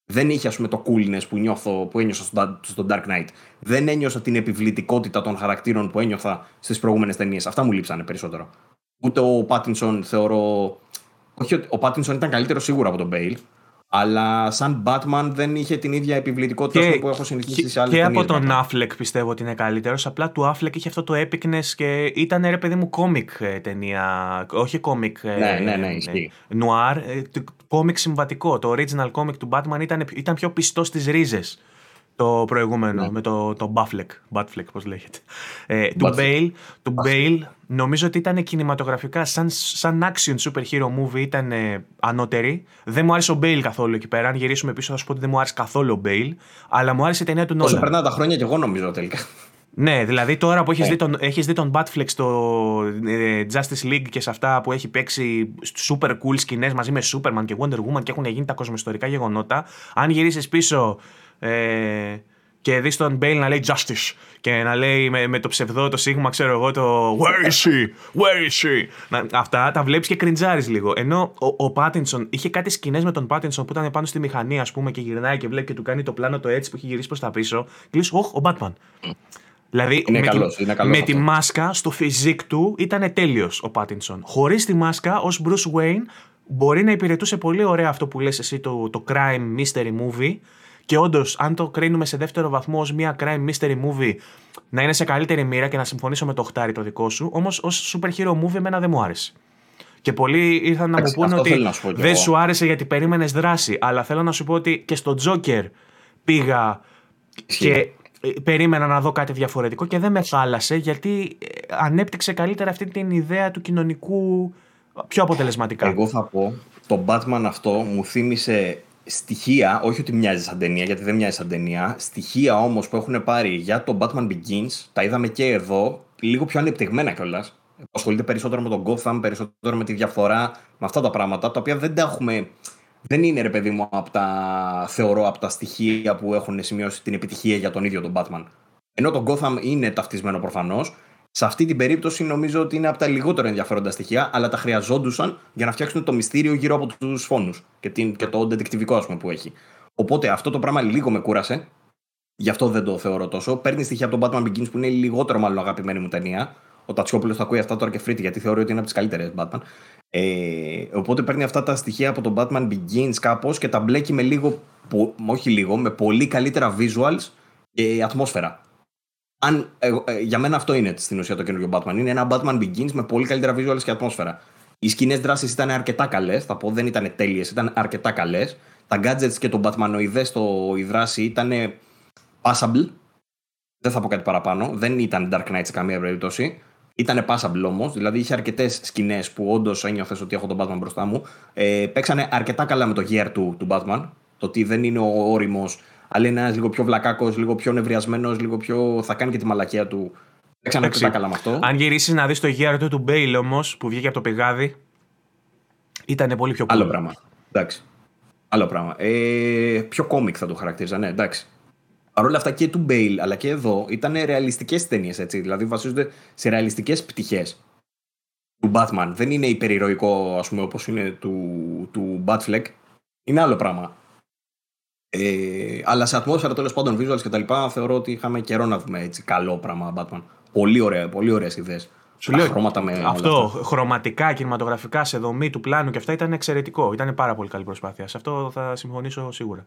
Δεν είχε, ας πούμε, το coolness που, νιώθω, που ένιωσα στο, Dark Knight. Δεν ένιωσα την επιβλητικότητα των χαρακτήρων που ένιωθα στις προηγούμενες ταινίες. Αυτά μου λείψανε περισσότερο. Ούτε ο Πάτινσον θεωρώ. Όχι, ο Πάτινσον ήταν καλύτερος σίγουρα από τον Μπέιλ. Αλλά σαν Batman δεν είχε την ίδια επιβλητικότητα και, που έχω συνηθίσει σε άλλες Και από τον Affleck πιστεύω ότι είναι καλύτερος. Απλά του Affleck είχε αυτό το epicness και ήταν ρε παιδί μου κόμικ ε, ταινία. Όχι κόμικ. Ε, ναι, ναι, ναι, ισχύει. Νουάρ. Κόμικ συμβατικό. Το original κόμικ του Batman ήταν, ήταν πιο πιστό στις ρίζες το προηγούμενο ναι. με το, το Buffleck, Buffleck πώς λέγεται. Ε, του Bale, του Bale νομίζω ότι ήταν κινηματογραφικά σαν, σαν action super hero movie ήταν ε, ανώτερη. Δεν μου άρεσε ο Bale καθόλου εκεί πέρα. Αν γυρίσουμε πίσω θα σου πω ότι δεν μου άρεσε καθόλου ο Bale, αλλά μου άρεσε η ταινία του Nolan. Όσο περνάνε τα χρόνια και εγώ νομίζω τελικά. Ναι, δηλαδή τώρα που έχεις, ε. δει, τον, έχεις δει τον Batfleck στο ε, Justice League και σε αυτά που έχει παίξει super cool σκηνές μαζί με Superman και Wonder Woman και έχουν γίνει τα κοσμοϊστορικά γεγονότα, αν γυρίσεις πίσω ε, και δεις τον Μπέιλ να λέει justice και να λέει με, με το ψευδό το σίγμα, ξέρω εγώ, το Where is she? Where is she? Να, αυτά τα βλέπεις και κριντζάρεις λίγο. Ενώ ο, ο Πάτινσον είχε κάτι σκηνές με τον Πάτινσον που ήταν πάνω στη μηχανή, ας πούμε, και γυρνάει και βλέπει και του κάνει το πλάνο το έτσι που έχει γυρίσει προς τα πίσω. Και λες, Ωχ, ο Μπάτμαν. Δηλαδή είναι με, καλός, τη, είναι καλός με τη μάσκα στο φιζίκ του ήταν τέλειος ο Πάτινσον. Χωρίς τη μάσκα ως Bruce Wayne μπορεί να υπηρετούσε πολύ ωραία αυτό που λες εσύ το, το crime mystery movie και όντως, αν το κρίνουμε σε δεύτερο βαθμό ως μια crime mystery movie, να είναι σε καλύτερη μοίρα και να συμφωνήσω με το χτάρι το δικό σου, όμως ως super hero movie εμένα δεν μου άρεσε. Και πολλοί ήρθαν να μου πούνε ότι δεν σου άρεσε γιατί περίμενες δράση. Αλλά θέλω να σου πω ότι και στο Joker πήγα και ε, περίμενα να δω κάτι διαφορετικό και δεν με χάλασε γιατί ε, ανέπτυξε καλύτερα αυτή την ιδέα του κοινωνικού πιο αποτελεσματικά. Εγώ θα πω, το Batman αυτό μου θύμισε στοιχεία, όχι ότι μοιάζει σαν ταινία, γιατί δεν μοιάζει σαν ταινία, στοιχεία όμως που έχουν πάρει για το Batman Begins, τα είδαμε και εδώ, λίγο πιο ανεπτυγμένα κιόλας. Ασχολείται περισσότερο με τον Gotham, περισσότερο με τη διαφορά, με αυτά τα πράγματα, τα οποία δεν τα έχουμε. Δεν είναι ρε παιδί μου από τα, θεωρώ, από τα στοιχεία που έχουν σημειώσει την επιτυχία για τον ίδιο τον Batman. Ενώ το Gotham είναι ταυτισμένο προφανώς, σε αυτή την περίπτωση νομίζω ότι είναι από τα λιγότερα ενδιαφέροντα στοιχεία, αλλά τα χρειαζόντουσαν για να φτιάξουν το μυστήριο γύρω από τους φόνους και, και το ντετεκτιβικό ας πούμε, που έχει. Οπότε αυτό το πράγμα λίγο με κούρασε. Γι' αυτό δεν το θεωρώ τόσο. Παίρνει στοιχεία από τον Batman Begins που είναι λιγότερο μάλλον αγαπημένη μου ταινία. Ο Τατσιόπουλος θα ακούει αυτά τώρα και φρίτη γιατί θεωρεί ότι είναι από τις καλύτερες Batman. Ε, οπότε παίρνει αυτά τα στοιχεία από τον Batman Begins κάπως και τα μπλέκει με λίγο, όχι λίγο, με πολύ καλύτερα visuals και ατμόσφαιρα αν, ε, ε, για μένα αυτό είναι στην ουσία το καινούριο Batman. Είναι ένα Batman Begins με πολύ καλύτερα visuals και ατμόσφαιρα. Οι σκηνές δράσης ήταν αρκετά καλές. Θα πω δεν ήταν τέλειες, ήταν αρκετά καλές. Τα gadgets και το Batmanoειδέ στο η δράση ήταν passable. Δεν θα πω κάτι παραπάνω. Δεν ήταν Dark Knight σε καμία περίπτωση. Ήταν passable όμως, δηλαδή είχε αρκετές σκηνές που όντως ένιωθες ότι έχω τον Batman μπροστά μου. Ε, παίξανε αρκετά καλά με το gear του, του Batman. Το ότι δεν είναι ο όριμος αλλά είναι ένας λίγο πιο βλακάκος, λίγο πιο νευριασμένος, λίγο πιο. θα κάνει και τη μαλακία του. Δεν ξέρω καλά με αυτό. Αν γυρίσεις να δεις το γύρο του του Μπέιλ όμως που βγήκε από το πηγάδι, ήταν πολύ πιο cool. Άλλο πράγμα. Εντάξει. Άλλο πράγμα. Ε, πιο κόμικ θα το χαρακτήριζα, ναι, εντάξει. Παρ' όλα αυτά και του Μπέιλ αλλά και εδώ ήταν ρεαλιστικές ταινίες, έτσι. Δηλαδή βασίζονται σε ρεαλιστικές πτυχές του Batman. Δεν είναι υπερηρωικό, ας πούμε, όπως είναι του, του Batfleck. Είναι άλλο πράγμα. Ε, αλλά σε ατμόσφαιρα τέλος πάντων, visuals και τα λοιπά, θεωρώ ότι είχαμε καιρό να δούμε έτσι καλό πράγμα Batman. Πολύ ωραία, πολύ ωραίες ιδέες. Σου λέω, χρώματα με αυτό, χρωματικά, κινηματογραφικά, σε δομή του πλάνου και αυτά ήταν εξαιρετικό. Ήταν πάρα πολύ καλή προσπάθεια. Σε αυτό θα συμφωνήσω σίγουρα.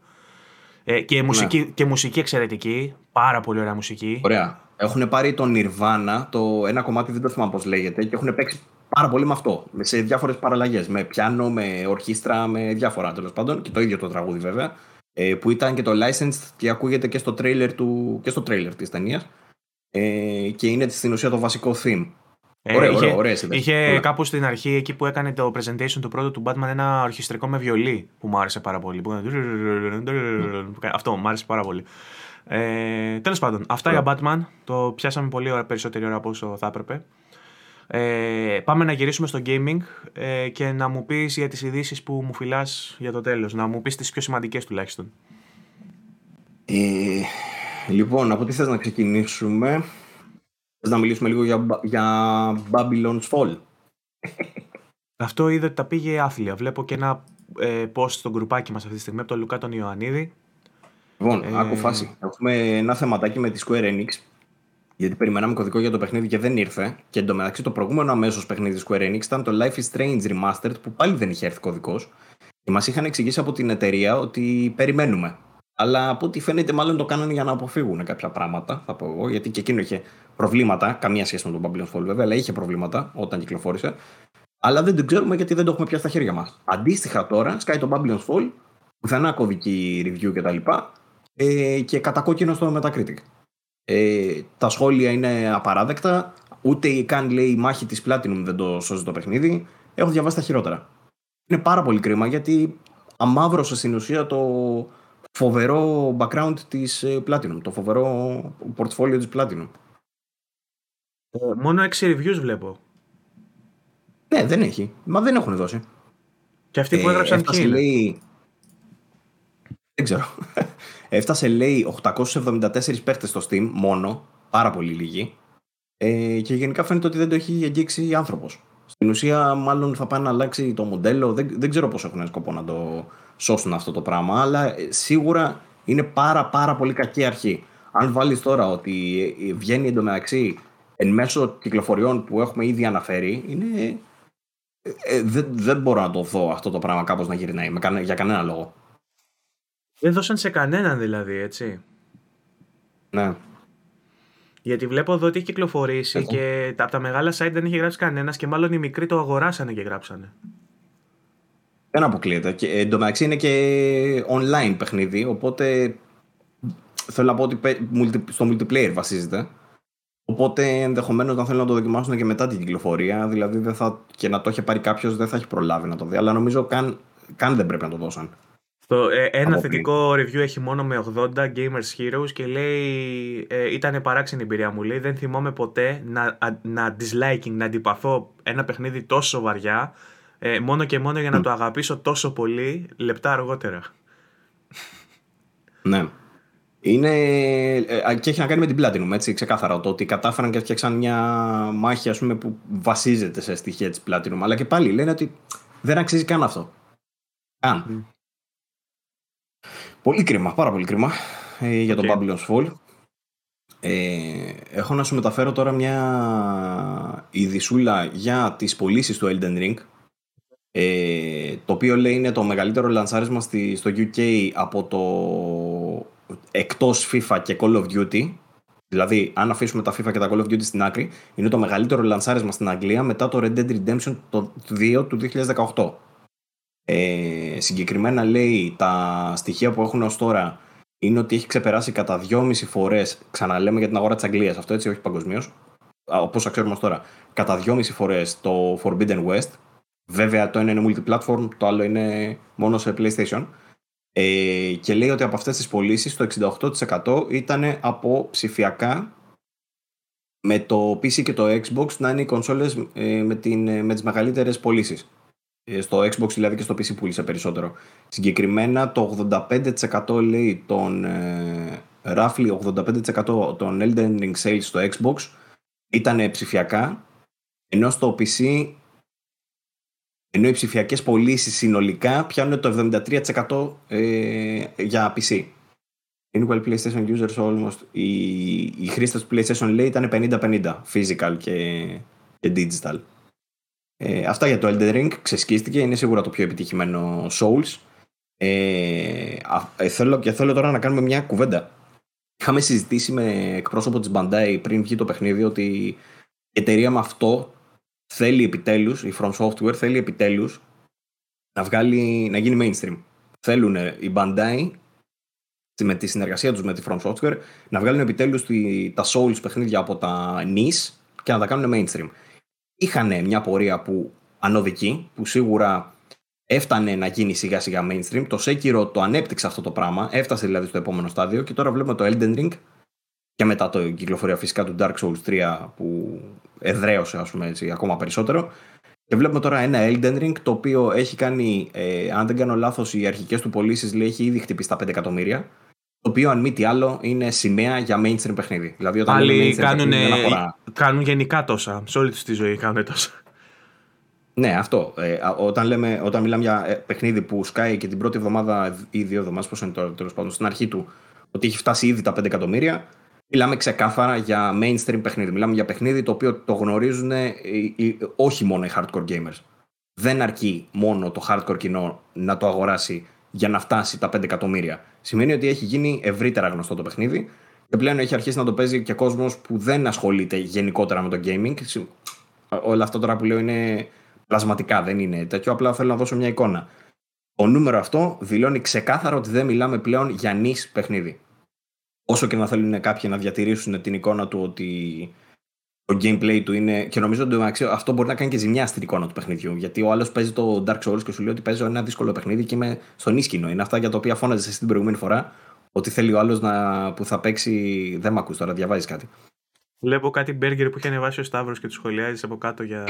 Ε, και, μουσική, ναι. και μουσική εξαιρετική. Πάρα πολύ ωραία μουσική. Ωραία. Έχουν πάρει τον Nirvana, το ένα κομμάτι δεν το θυμάμαι πώς λέγεται, και έχουν παίξει πάρα πολύ με αυτό. Σε διάφορες παραλλαγές. Με πιάνο, με ορχήστρα, με διάφορα τέλος πάντων. Και το ίδιο το τραγούδι βέβαια. Ε, που ήταν και το licensed και ακούγεται και στο trailer, του, και στο trailer της ταινίας ε, και είναι στην ουσία το βασικό theme. Ε, ωραίο, είχε, ωραίο, είχε κάπου στην αρχή εκεί που έκανε το presentation του πρώτου του Batman ένα ορχιστρικό με βιολί που μου άρεσε πάρα πολύ. Αυτό μου άρεσε πάρα πολύ. Ε, Τέλος πάντων, αυτά για Batman. Το πιάσαμε πολύ ώρα, περισσότερη ώρα από όσο θα έπρεπε. Ε, πάμε να γυρίσουμε στο gaming ε, και να μου πεις για τις ειδήσεις που μου φυλάς για το τέλος. Να μου πεις τις πιο σημαντικές τουλάχιστον. Ε, λοιπόν, από τι θες να ξεκινήσουμε; Θες να μιλήσουμε λίγο για, για Babylon's Fall; Αυτό είδε ότι τα πήγε άθλια. Βλέπω και ένα ε, post στο γκρουπάκι μας αυτή τη στιγμή από τον Λουκά τον Ιωαννίδη. Λοιπόν, ε... άκου φάση. Έχουμε ένα θεματάκι με τη Square Enix γιατί περιμέναμε κωδικό για το παιχνίδι και δεν ήρθε. Και εντωμεταξύ το προηγούμενο αμέσως παιχνίδι Square Enix ήταν το Life is Strange Remastered που πάλι δεν είχε έρθει κωδικός. Και μας είχαν εξηγήσει από την εταιρεία ότι περιμένουμε. Αλλά από ό,τι φαίνεται, μάλλον το κάνανε για να αποφύγουν κάποια πράγματα, θα πω εγώ. Γιατί και εκείνο είχε προβλήματα. Καμία σχέση με τον Babylon Fall, βέβαια, αλλά είχε προβλήματα όταν κυκλοφόρησε. Αλλά δεν το ξέρουμε γιατί δεν το έχουμε πια στα χέρια μας. Αντίστοιχα τώρα, σκάει το Babylon Fall, πουθενά κωδική review κτλ. Ε, και κατακόκκινο στο Metacritic. Ε, τα σχόλια είναι απαράδεκτα. Ούτε καν λέει η μάχη της Platinum δεν το σώζει το παιχνίδι. Έχω διαβάσει τα χειρότερα. Είναι πάρα πολύ κρίμα γιατί αμάβρωσε στην ουσία το φοβερό background της ε, Platinum, το φοβερό portfolio της Platinum. Ε, μόνο 6 reviews βλέπω. Ναι, δεν έχει. Μα δεν έχουν δώσει. Και αυτοί που έγραψαν ποιοι λέει... Δεν ξέρω. Έφτασε λέει 874 παίχτε στο Steam μόνο, πάρα πολύ λίγοι. Ε, και γενικά φαίνεται ότι δεν το έχει αγγίξει άνθρωπος. Στην ουσία, μάλλον θα πάει να αλλάξει το μοντέλο. Δεν, δεν ξέρω πώς έχουν σκοπό να το σώσουν αυτό το πράγμα, αλλά ε, σίγουρα είναι πάρα πάρα πολύ κακή αρχή. Αν βάλεις τώρα ότι ε, βγαίνει εντωμεταξύ εν μέσω κυκλοφοριών που έχουμε ήδη αναφέρει, είναι. Ε, δεν, δεν μπορώ να το δω αυτό το πράγμα κάπως να γυρνάει για κανένα λόγο. Δεν δώσαν σε κανέναν δηλαδή, έτσι. Ναι. Γιατί βλέπω εδώ ότι έχει κυκλοφορήσει και από τα μεγάλα site δεν έχει γράψει κανένας και μάλλον οι μικροί το αγοράσανε και γράψανε. Δεν αποκλείεται. Και εντωμεταξύ είναι και online παιχνίδι, οπότε θέλω να πω ότι στο multiplayer βασίζεται. Οπότε ενδεχομένως να θέλουν να το δοκιμάσουν και μετά την κυκλοφορία. Δηλαδή δεν θα, και να το έχει πάρει κάποιος δεν θα έχει προλάβει να το δει. Αλλά νομίζω καν, καν δεν πρέπει να το δώσουν. Το, ε, ένα θετικό review έχει μόνο με 80 Gamers Heroes και λέει ε, ήταν παράξενη εμπειρία μου. Λέει δεν θυμάμαι ποτέ να, να disliking, να αντιπαθώ ένα παιχνίδι τόσο βαριά ε, μόνο και μόνο για να το αγαπήσω τόσο πολύ λεπτά αργότερα. Ναι. Είναι, ε, και έχει να κάνει με την Platinum, έτσι, ξεκάθαρα. Το ότι κατάφεραν και φτιάξαν μια μάχη ας πούμε, που βασίζεται σε στοιχεία της Platinum. Αλλά και πάλι λένε ότι δεν αξίζει καν αυτό. Καν. Πολύ κρίμα, πάρα πολύ κρίμα ε, για τον Babylon's Fall. Ε, έχω να σου μεταφέρω τώρα μια ειδισούλα για τις πωλήσεις του Elden Ring ε, το οποίο λέει είναι το μεγαλύτερο λανσάρισμα στη, στο UK από το εκτός FIFA και Call of Duty. Δηλαδή αν αφήσουμε τα FIFA και τα Call of Duty στην άκρη είναι το μεγαλύτερο λανσάρισμα στην Αγγλία μετά το Red Dead Redemption το 2 του 2018 ε, συγκεκριμένα λέει τα στοιχεία που έχουν ως τώρα είναι ότι έχει ξεπεράσει κατά 2,5 φορές ξαναλέμε για την αγορά της Αγγλίας αυτό έτσι όχι παγκοσμίως. όπως ξέρουμε ως τώρα κατά 2,5 φορές το Forbidden West Βέβαια το ένα είναι multi-platform, το άλλο είναι μόνο σε PlayStation. Ε, και λέει ότι από αυτές τις πωλήσεις το 68% ήταν από ψηφιακά με το PC και το Xbox να είναι οι κονσόλες ε, με, την, με τις μεγαλύτερες πωλήσεις. Ε, στο Xbox δηλαδή και στο PC πούλησε περισσότερο. Συγκεκριμένα το 85% λέει των ε, roughly 85% των Elden Ring sales στο Xbox ήταν ψηφιακά ενώ στο PC ενώ οι ψηφιακές πωλήσεις συνολικά πιάνουν το 73% ε, για PC. Meanwhile, PlayStation users almost, οι, οι χρήστες του PlayStation λέει ήταν 50-50, physical και, και digital. Ε, αυτά για το Elden Ring, ξεσκίστηκε, είναι σίγουρα το πιο επιτυχημένο Souls. Ε, ε, θέλω, και θέλω τώρα να κάνουμε μια κουβέντα. Είχαμε συζητήσει με εκπρόσωπο της Bandai πριν βγει το παιχνίδι ότι η εταιρεία με αυτό θέλει επιτέλους, η From Software θέλει επιτέλους να, βγάλει, να γίνει mainstream. Θέλουν οι Bandai με τη συνεργασία τους με τη From Software να βγάλουν επιτέλους τα Souls παιχνίδια από τα NIS και να τα κάνουν mainstream. Είχαν μια πορεία που ανωδική, που σίγουρα έφτανε να γίνει σιγά σιγά mainstream. Το Sekiro το ανέπτυξε αυτό το πράγμα, έφτασε δηλαδή στο επόμενο στάδιο και τώρα βλέπουμε το Elden Ring και μετά το κυκλοφορία φυσικά του Dark Souls 3 που εδραίωσε ας πούμε έτσι ακόμα περισσότερο και βλέπουμε τώρα ένα Elden Ring το οποίο έχει κάνει, ε, αν δεν κάνω λάθος, οι αρχικές του πωλήσεις λέει έχει ήδη χτυπήσει τα 5 εκατομμύρια το οποίο αν μη τι άλλο είναι σημαία για mainstream παιχνίδι. Δηλαδή όταν Άλλοι κάνουν, κάνουν γενικά τόσα, σε όλη τους τη ζωή κάνουν τόσα. Ναι, αυτό. Ε, όταν, λέμε, όταν μιλάμε για ε, παιχνίδι που σκάει και την πρώτη εβδομάδα ή δύο εβδομάδες, πώς είναι τώρα τέλος πάντων, στην αρχή του, ότι έχει φτάσει ήδη τα 5 εκατομμύρια, Μιλάμε ξεκάθαρα για mainstream παιχνίδι. Μιλάμε για παιχνίδι το οποίο το γνωρίζουν ε, όχι μόνο οι hardcore gamers. Δεν αρκεί μόνο το hardcore κοινό να το αγοράσει για να φτάσει τα 5 εκατομμύρια. Σημαίνει ότι έχει γίνει ευρύτερα γνωστό το παιχνίδι και πλέον έχει αρχίσει να το παίζει και κόσμος που δεν ασχολείται γενικότερα με το gaming. Όλα αυτά τώρα που λέω είναι πλασματικά, δεν είναι τέτοιο. Απλά θέλω να δώσω μια εικόνα. Το νούμερο αυτό δηλώνει ξεκάθαρα ότι δεν μιλάμε πλέον για νης παιχνίδι όσο και να θέλουν κάποιοι να διατηρήσουν την εικόνα του ότι το gameplay του είναι. Και νομίζω ότι αυτό μπορεί να κάνει και ζημιά στην εικόνα του παιχνιδιού. Γιατί ο άλλος παίζει το Dark Souls και σου λέει ότι παίζω ένα δύσκολο παιχνίδι και είμαι στον ίσκινο. Είναι αυτά για τα οποία φώναζες εσύ την προηγούμενη φορά. Ότι θέλει ο άλλος που θα παίξει. Δεν με ακούς τώρα, διαβάζεις κάτι. Βλέπω κάτι μπέργκερ που έχει ανεβάσει ο Σταύρος και του σχολιάζεις από κάτω για.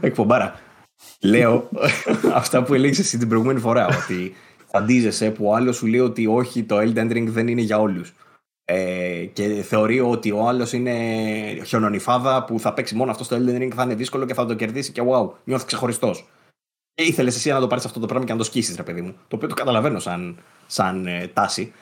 Εκπομπάρα. Λέω αυτά που έλεγες εσύ την προηγούμενη φορά. Ότι φαντίζεσαι που ο άλλος σου λέει ότι όχι, το Elden Ring δεν είναι για όλους. Ε, και θεωρεί ότι ο άλλος είναι χιονονιφάδα που θα παίξει μόνο αυτό στο Elden Ring, θα είναι δύσκολο και θα το κερδίσει και wow, νιώθεις ξεχωριστός. Και ήθελες εσύ να το πάρεις αυτό το πράγμα και να το σκίσεις, ρε παιδί μου. Το οποίο το καταλαβαίνω σαν, σαν ε, τάση.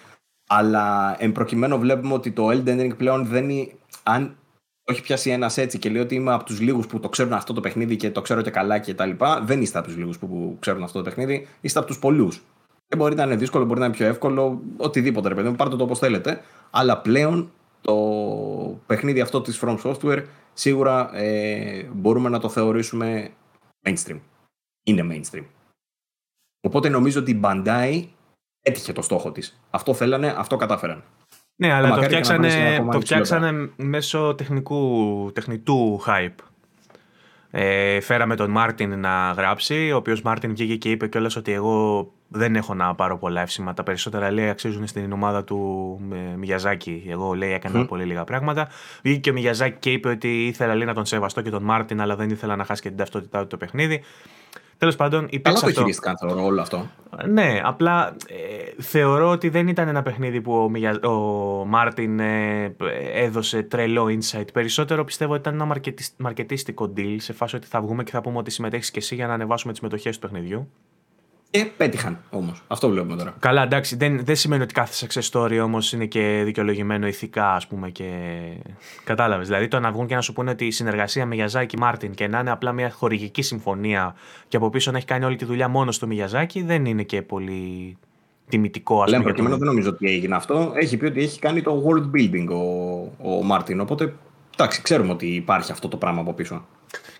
Αλλά εν προκειμένου βλέπουμε ότι το Elden Ring πλέον δεν είναι. Αν όχι πιάσει ένας έτσι και λέει ότι είμαι από τους λίγους που το ξέρουν αυτό το παιχνίδι και το ξέρω και καλά και τα λοιπά, δεν είστε από τους λίγους που ξέρουν αυτό το παιχνίδι, είστε από τους πολλούς. Και μπορεί να είναι δύσκολο, μπορεί να είναι πιο εύκολο, οτιδήποτε ρε παιδί μου, πάρτε το όπως θέλετε. Αλλά πλέον το παιχνίδι αυτό της From Software σίγουρα ε, μπορούμε να το θεωρήσουμε mainstream. Είναι mainstream. Οπότε νομίζω ότι η Bandai έτυχε το στόχο της. Αυτό θέλανε, αυτό κατάφεραν. Ναι, αλλά το φτιάξανε, το φτιάξανε μέσω τεχνικού, τεχνητού hype. Ε, φέραμε τον Μάρτιν να γράψει, ο οποίος Μάρτιν βγήκε και είπε κιόλας ότι εγώ δεν έχω να πάρω πολλά εύσημα. Τα περισσότερα λέει αξίζουν στην ομάδα του Μιαζάκη. Εγώ λέει έκανα πολύ λίγα πράγματα. Βγήκε και ο Μιαζάκη και είπε ότι ήθελα λέει, να τον σεβαστώ και τον Μάρτιν, αλλά δεν ήθελα να χάσει και την ταυτότητά του το παιχνίδι. Τέλος πάντων, υπήρξε. Καλά το χειρίστηκαν, θεωρώ όλο αυτό. Ναι, απλά ε, θεωρώ ότι δεν ήταν ένα παιχνίδι που ο, Μιγια... ο Μάρτιν ε, έδωσε τρελό insight. Περισσότερο πιστεύω ότι ήταν ένα μαρκετίστικο deal σε φάση ότι θα βγούμε και θα πούμε ότι συμμετέχεις και εσύ για να ανεβάσουμε τις μετοχές του παιχνιδιού. Και πέτυχαν όμως. Αυτό βλέπουμε τώρα. Καλά, εντάξει. Δεν, δεν σημαίνει ότι κάθε success story όμως είναι και δικαιολογημένο ηθικά, ας πούμε. Και... Κατάλαβες. Δηλαδή το να βγουν και να σου πούνε ότι η συνεργασία Μιγιαζάκη Μάρτιν και να είναι απλά μια χορηγική συμφωνία και από πίσω να έχει κάνει όλη τη δουλειά μόνος στο Μιγιαζάκη δεν είναι και πολύ τιμητικό, ας πούμε. Λέμε προκειμένου, δεν νομίζω ότι έγινε αυτό. Έχει πει ότι έχει κάνει το world building ο, ο Μάρτιν. Οπότε εντάξει, ξέρουμε ότι υπάρχει αυτό το πράγμα από πίσω.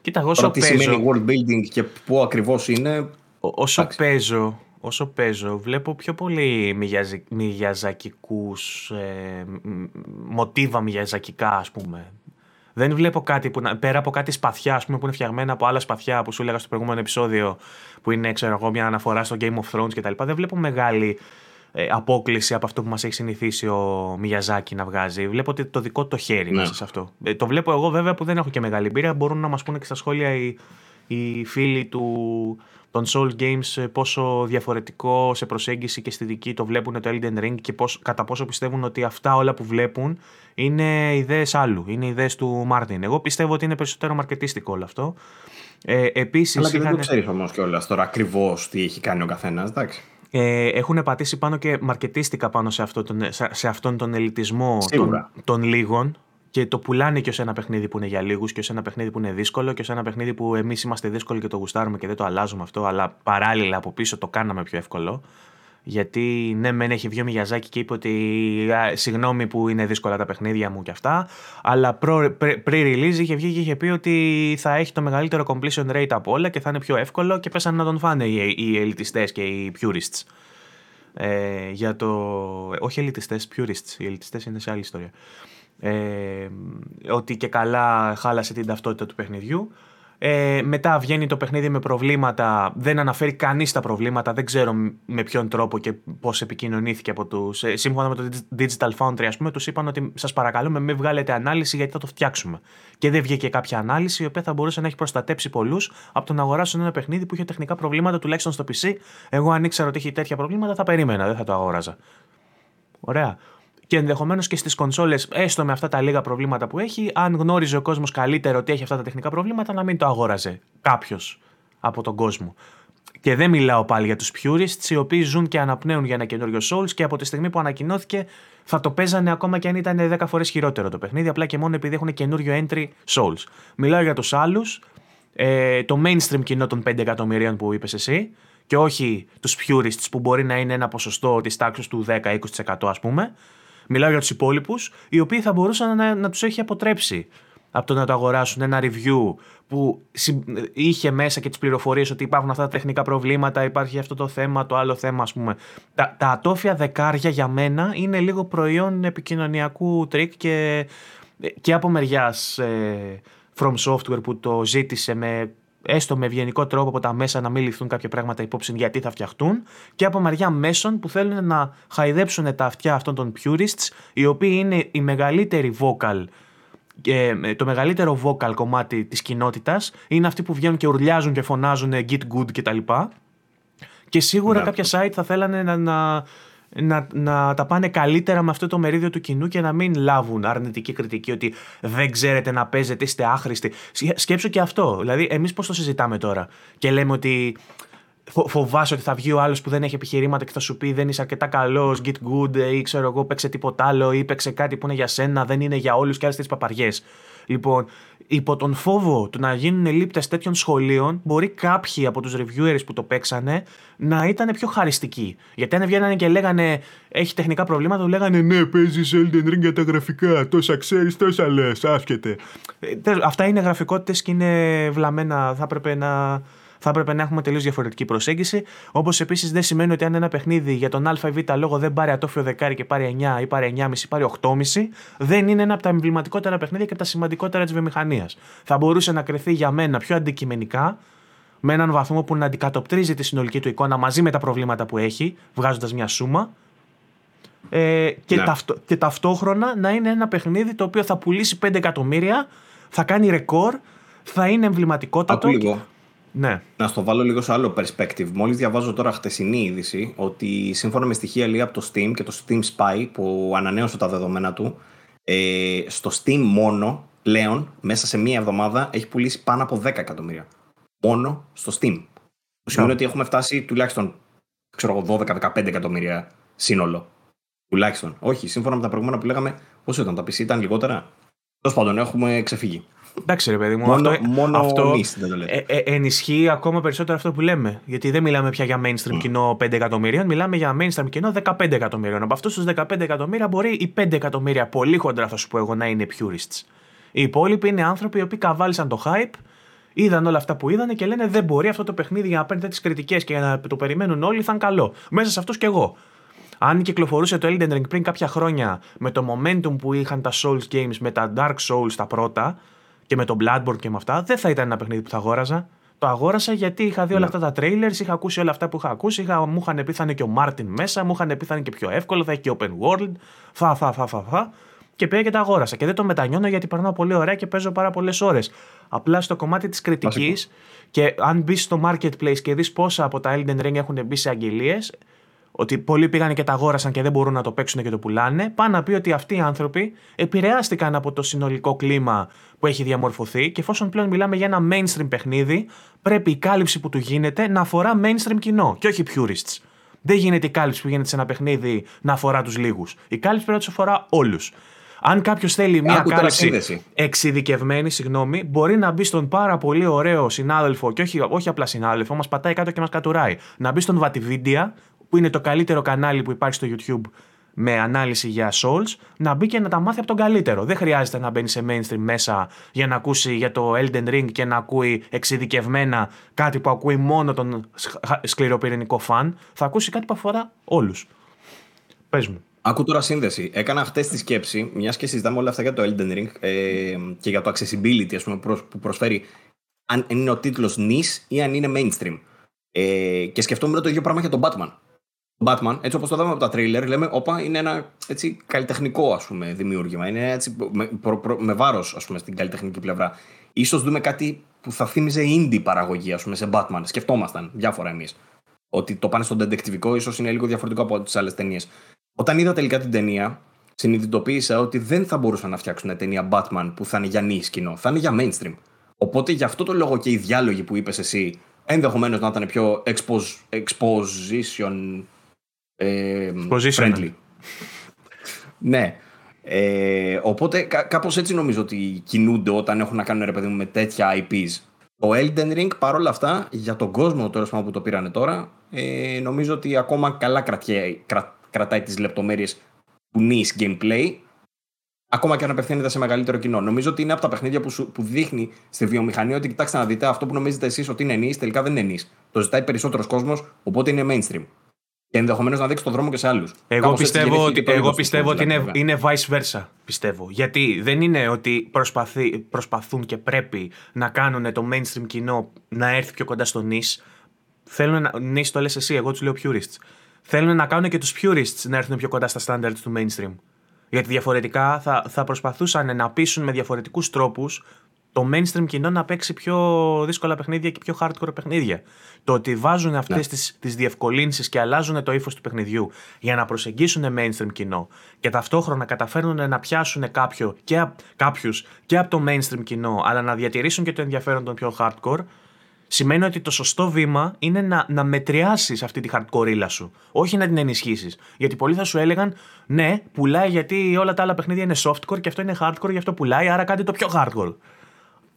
Κοίτα, εγώ Τώρα, τι σημαίνει world building και πού ακριβώς είναι, όσο παίζω, όσο παίζω, βλέπω πιο πολύ μιγιαζακικούς, ε, μοτίβα μιγιαζακικά ας πούμε. Δεν βλέπω κάτι που να, πέρα από κάτι σπαθιά ας πούμε, που είναι φτιαγμένα από άλλα σπαθιά που σου έλεγα στο προηγούμενο επεισόδιο που είναι ξέρω εγώ, μια αναφορά στο Game of Thrones κτλ. Δεν βλέπω μεγάλη ε, απόκληση από αυτό που μας έχει συνηθίσει ο Μιαζάκη να βγάζει. Βλέπω ότι το δικό το χέρι ναι. μέσα σε αυτό. Ε, το βλέπω εγώ βέβαια που δεν έχω και μεγάλη εμπειρία. Μπορούν να μας πούνε και στα σχόλια οι, οι φίλοι του, των Soul Games ε, πόσο διαφορετικό σε προσέγγιση και στη δική το βλέπουν το Elden Ring και πώς, κατά πόσο πιστεύουν ότι αυτά όλα που βλέπουν είναι ιδέες άλλου, είναι ιδέες του Μάρτιν. Εγώ πιστεύω ότι είναι περισσότερο μαρκετίστικο όλο αυτό. Ε, επίσης, Αλλά και είχαν... δεν το ξέρεις όμως κιόλας τώρα ακριβώς τι έχει κάνει ο καθένας, εντάξει. Ε, έχουν πατήσει πάνω και μαρκετίστικα πάνω σε, αυτό τον, σε αυτόν τον ελιτισμό των, των λίγων και το πουλάνε και ως ένα παιχνίδι που είναι για λίγους και ως ένα παιχνίδι που είναι δύσκολο και ως ένα παιχνίδι που εμείς είμαστε δύσκολοι και το γουστάρουμε και δεν το αλλάζουμε αυτό, αλλά παράλληλα από πίσω το κάναμε πιο εύκολο. Γιατί ναι, μεν έχει βγει ο Μιγιαζάκη και είπε ότι συγγνώμη που είναι δύσκολα τα παιχνίδια μου και αυτά, αλλά pre-release είχε βγει και είχε πει ότι θα έχει το μεγαλύτερο completion rate από όλα και θα είναι πιο εύκολο και πέσανε να τον φάνε οι, οι ελιτιστές και οι purists. Ε, για το... Όχι ελιτιστές, purists. Οι ελιτιστές είναι σε άλλη ιστορία ε, ότι και καλά χάλασε την ταυτότητα του παιχνιδιού. Ε, μετά βγαίνει το παιχνίδι με προβλήματα, δεν αναφέρει κανείς τα προβλήματα, δεν ξέρω με ποιον τρόπο και πώς επικοινωνήθηκε από τους. Ε, σύμφωνα με το Digital Foundry, ας πούμε, τους είπαν ότι σας παρακαλούμε, μην βγάλετε ανάλυση γιατί θα το φτιάξουμε. Και δεν βγήκε κάποια ανάλυση η οποία θα μπορούσε να έχει προστατέψει πολλούς από το να αγοράσουν ένα παιχνίδι που είχε τεχνικά προβλήματα, τουλάχιστον στο PC. Εγώ, αν ήξερα ότι είχε τέτοια προβλήματα, θα περίμενα, δεν θα το αγόραζα. Ωραία και ενδεχομένως και στις κονσόλες, έστω με αυτά τα λίγα προβλήματα που έχει, αν γνώριζε ο κόσμος καλύτερα ότι έχει αυτά τα τεχνικά προβλήματα, να μην το αγόραζε κάποιος από τον κόσμο. Και δεν μιλάω πάλι για τους purists, οι οποίοι ζουν και αναπνέουν για ένα καινούριο Souls και από τη στιγμή που ανακοινώθηκε θα το παίζανε ακόμα και αν ήταν 10 φορές χειρότερο το παιχνίδι, απλά και μόνο επειδή έχουν καινούριο entry Souls. Μιλάω για τους άλλους, ε, το mainstream κοινό των 5 εκατομμυρίων που είπες εσύ, και όχι τους purists που μπορεί να είναι ένα ποσοστό της τάξης του 10-20% ας πούμε, Μιλάω για τους υπόλοιπους, οι οποίοι θα μπορούσαν να, να τους έχει αποτρέψει από το να το αγοράσουν ένα review που είχε μέσα και τις πληροφορίες ότι υπάρχουν αυτά τα τεχνικά προβλήματα, υπάρχει αυτό το θέμα, το άλλο θέμα, ας πούμε. Τα, τα ατόφια δεκάρια για μένα είναι λίγο προϊόν επικοινωνιακού τρίκ και, και από μεριάς ε, From Software που το ζήτησε με έστω με ευγενικό τρόπο από τα μέσα να μην ληφθούν κάποια πράγματα υπόψη γιατί θα φτιαχτούν και από μεριά μέσων που θέλουν να χαϊδέψουν τα αυτιά αυτών των purists οι οποίοι είναι η μεγαλύτερη vocal ε, το μεγαλύτερο vocal κομμάτι της κοινότητας είναι αυτοί που βγαίνουν και ουρλιάζουν και φωνάζουν git good κτλ. Και, και σίγουρα ναι. κάποια site θα θέλανε να, να να, να τα πάνε καλύτερα με αυτό το μερίδιο του κοινού και να μην λάβουν αρνητική κριτική ότι δεν ξέρετε να παίζετε, είστε άχρηστοι. Σκέψω και αυτό. Δηλαδή, εμείς πώς το συζητάμε τώρα; Και λέμε ότι φοβάσαι ότι θα βγει ο άλλος που δεν έχει επιχειρήματα και θα σου πει δεν είσαι αρκετά καλός, get good ή ξέρω εγώ παίξε τίποτα άλλο ή παίξε κάτι που είναι για σένα, δεν είναι για όλους και άλλες τι παπαριές. Λοιπόν, υπό τον φόβο του να γίνουν λήπτες τέτοιων σχολείων, μπορεί κάποιοι από τους reviewers που το παίξανε να ήταν πιο χαριστικοί. Γιατί αν βγαίνανε και λέγανε έχει τεχνικά προβλήματα, του λέγανε Ναι, παίζεις Elden Ring για τα γραφικά. Τόσα ξέρεις, τόσα λες. Άσχετε. Ε, αυτά είναι γραφικότητες και είναι βλαμμένα. Θα έπρεπε να θα έπρεπε να έχουμε τελείως διαφορετική προσέγγιση. Όπως επίσης δεν σημαίνει ότι αν ένα παιχνίδι για τον ΑΒ λόγο δεν πάρει ατόφιο δεκάρι και πάρει 9 ή πάρει 9,5 ή πάρει 8,5, δεν είναι ένα από τα εμβληματικότερα παιχνίδια και τα σημαντικότερα της βιομηχανίας. Θα μπορούσε να κρυθεί για μένα πιο αντικειμενικά με έναν βαθμό που να αντικατοπτρίζει τη συνολική του εικόνα μαζί με τα προβλήματα που έχει, βγάζοντας μια σούμα. Ε, και, ναι. ταυτό, και ταυτόχρονα να είναι ένα παιχνίδι το οποίο θα πουλήσει 5 εκατομμύρια, θα κάνει ρεκόρ, θα είναι εμβληματικότατο. Ακού λίγο. Ναι. Να στο βάλω λίγο σε άλλο perspective. Μόλις διαβάζω τώρα χτεσινή είδηση ότι σύμφωνα με στοιχεία λίγα από το Steam και το Steam Spy που ανανέωσε τα δεδομένα του, ε, στο Steam μόνο πλέον μέσα σε μία εβδομάδα έχει πουλήσει πάνω από 10 εκατομμύρια μόνο στο Steam. Που σημαίνει ότι έχουμε φτάσει τουλάχιστον 12-15 εκατομμύρια σύνολο. Τουλάχιστον. Όχι, σύμφωνα με τα προηγούμενα που λέγαμε, πόσο ήταν, τα PC ήταν λιγότερα; Τέλος πάντων, έχουμε ξεφύγει. Εντάξει, ρε παιδί μου. Μόνο, αυτό, μόνο αυτό δεν το ε, ε, ενισχύει ακόμα περισσότερο αυτό που λέμε. Γιατί δεν μιλάμε πια για mainstream mm. κοινό 5 εκατομμυρίων, μιλάμε για mainstream κοινό 15 εκατομμύριων. Από αυτούς τους 15 εκατομμύρια μπορεί οι 5 εκατομμύρια, πολύ χοντρά θα σου πω εγώ, να είναι purists. Οι υπόλοιποι είναι άνθρωποι οι οποίοι καβάλισαν το hype Είδαν όλα αυτά που είδαν και λένε δεν μπορεί αυτό το παιχνίδι για να παίρνει τις κριτικές και για να το περιμένουν όλοι θα είναι καλό. Μέσα σε αυτούς και εγώ. Αν κυκλοφορούσε το Elden Ring πριν κάποια χρόνια με το momentum που είχαν τα Souls Games, με τα Dark Souls τα πρώτα και με το Bloodborne και με αυτά, δεν θα ήταν ένα παιχνίδι που θα αγόραζα. Το αγόρασα γιατί είχα δει όλα ναι. αυτά τα trailers, είχα ακούσει όλα αυτά που είχα ακούσει, είχα, μου είχαν πει θα είναι και ο Μάρτιν μέσα, μου είχαν πει θα είναι και πιο εύκολο, θα έχει και open world, φα, φα, φα, φα, φα και πήγα και τα αγόρασα. Και δεν το μετανιώνω γιατί περνάω πολύ ωραία και παίζω πάρα πολλές ώρες. Απλά στο κομμάτι της κριτικής και αν μπεις στο marketplace και δεις πόσα από τα Elden Ring έχουν μπει σε αγγελίες, ότι πολλοί πήγαν και τα αγόρασαν και δεν μπορούν να το παίξουν και το πουλάνε, πάνε να πει ότι αυτοί οι άνθρωποι επηρεάστηκαν από το συνολικό κλίμα που έχει διαμορφωθεί και εφόσον πλέον μιλάμε για ένα mainstream παιχνίδι, πρέπει η κάλυψη που του γίνεται να αφορά mainstream κοινό και όχι purists. Δεν γίνεται η κάλυψη που γίνεται σε ένα παιχνίδι να αφορά τους λίγους. Η κάλυψη πρέπει να τους αφορά όλους. Αν κάποιος θέλει μια κάλυψη εξειδικευμένη, συγγνώμη, μπορεί να μπει στον πάρα πολύ ωραίο συνάδελφο, και όχι, όχι απλά συνάδελφο, μας πατάει κάτω και μας κατουράει. Να μπει στον Vatividia, που είναι το καλύτερο κανάλι που υπάρχει στο YouTube με ανάλυση για Souls, να μπει και να τα μάθει από τον καλύτερο. Δεν χρειάζεται να μπαίνει σε mainstream μέσα για να ακούσει για το Elden Ring και να ακούει εξειδικευμένα κάτι που ακούει μόνο τον σκληροπυρηνικό φαν. Θα ακούσει κάτι που αφορά όλους. Πες μου. Άκου τώρα σύνδεση. Έκανα χτες τη σκέψη, μιας και συζητάμε όλα αυτά για το Elden Ring ε, και για το accessibility ας πούμε, που προσφέρει, αν είναι ο τίτλος niche ή αν είναι mainstream. Ε, και σκεφτόμουν το ίδιο πράγμα για τον Batman. Το Batman, έτσι όπως το δάμε από τα trailer, λέμε, όπα, είναι ένα έτσι, καλλιτεχνικό ας πούμε, δημιούργημα. Είναι έτσι, με, με βάρος στην καλλιτεχνική πλευρά. σω δούμε κάτι που θα θύμιζε indie παραγωγή ας πούμε, σε Batman. Σκεφτόμασταν διάφορα εμείς. Ότι το πάνε στον τεντεκτιβικό ίσως είναι λίγο διαφορετικό από τις άλλες ταινίες. Όταν είδα τελικά την ταινία, συνειδητοποίησα ότι δεν θα μπορούσαν να φτιάξουν ταινία Batman που θα είναι για νη κοινό, θα είναι για mainstream. Οπότε γι' αυτό το λόγο και οι διάλογοι που είπες εσύ ενδεχομένως να ήταν πιο exposition ε, friendly. ναι. Ε, οπότε κά, κάπως έτσι νομίζω ότι κινούνται όταν έχουν να κάνουν ρε παιδί μου με τέτοια IPs. Το Elden Ring παρόλα αυτά για τον κόσμο τέλος που το πήρανε τώρα ε, νομίζω ότι ακόμα καλά κρατιέ, κρατάει τις λεπτομέρειες του νης gameplay, ακόμα και αν απευθύνεται σε μεγαλύτερο κοινό. Νομίζω ότι είναι από τα παιχνίδια που, σου, που δείχνει στη βιομηχανία ότι κοιτάξτε να δείτε αυτό που νομίζετε εσείς ότι είναι νης, τελικά δεν είναι νης. Το ζητάει περισσότερος κόσμος, οπότε είναι mainstream. Και ενδεχομένως να δείξει τον δρόμο και σε άλλους. Εγώ πιστεύω ότι, εγώ πιστεύω ότι είναι, είναι vice versa. Πιστεύω. Γιατί δεν είναι ότι προσπαθεί, προσπαθούν και πρέπει να κάνουν το mainstream κοινό να έρθει πιο κοντά στο νης. Θέλουν να. Νης το λες εσύ, εγώ τους λέω purists θέλουν να κάνουν και τους purists να έρθουν πιο κοντά στα standards του mainstream. Γιατί διαφορετικά θα, θα προσπαθούσαν να πείσουν με διαφορετικούς τρόπους το mainstream κοινό να παίξει πιο δύσκολα παιχνίδια και πιο hardcore παιχνίδια. Το ότι βάζουν αυτές ναι. τις, τις διευκολύνσεις και αλλάζουν το ύφος του παιχνιδιού για να προσεγγίσουν mainstream κοινό και ταυτόχρονα καταφέρνουν να πιάσουν κάποιο και, κάποιους και από το mainstream κοινό αλλά να διατηρήσουν και το ενδιαφέρον των πιο hardcore σημαίνει ότι το σωστό βήμα είναι να, να μετριάσεις αυτή τη hardcore σου. Όχι να την ενισχύσεις. Γιατί πολλοί θα σου έλεγαν, ναι, πουλάει γιατί όλα τα άλλα παιχνίδια είναι softcore και αυτό είναι hardcore, γι' αυτό πουλάει, άρα κάτι το πιο hardcore.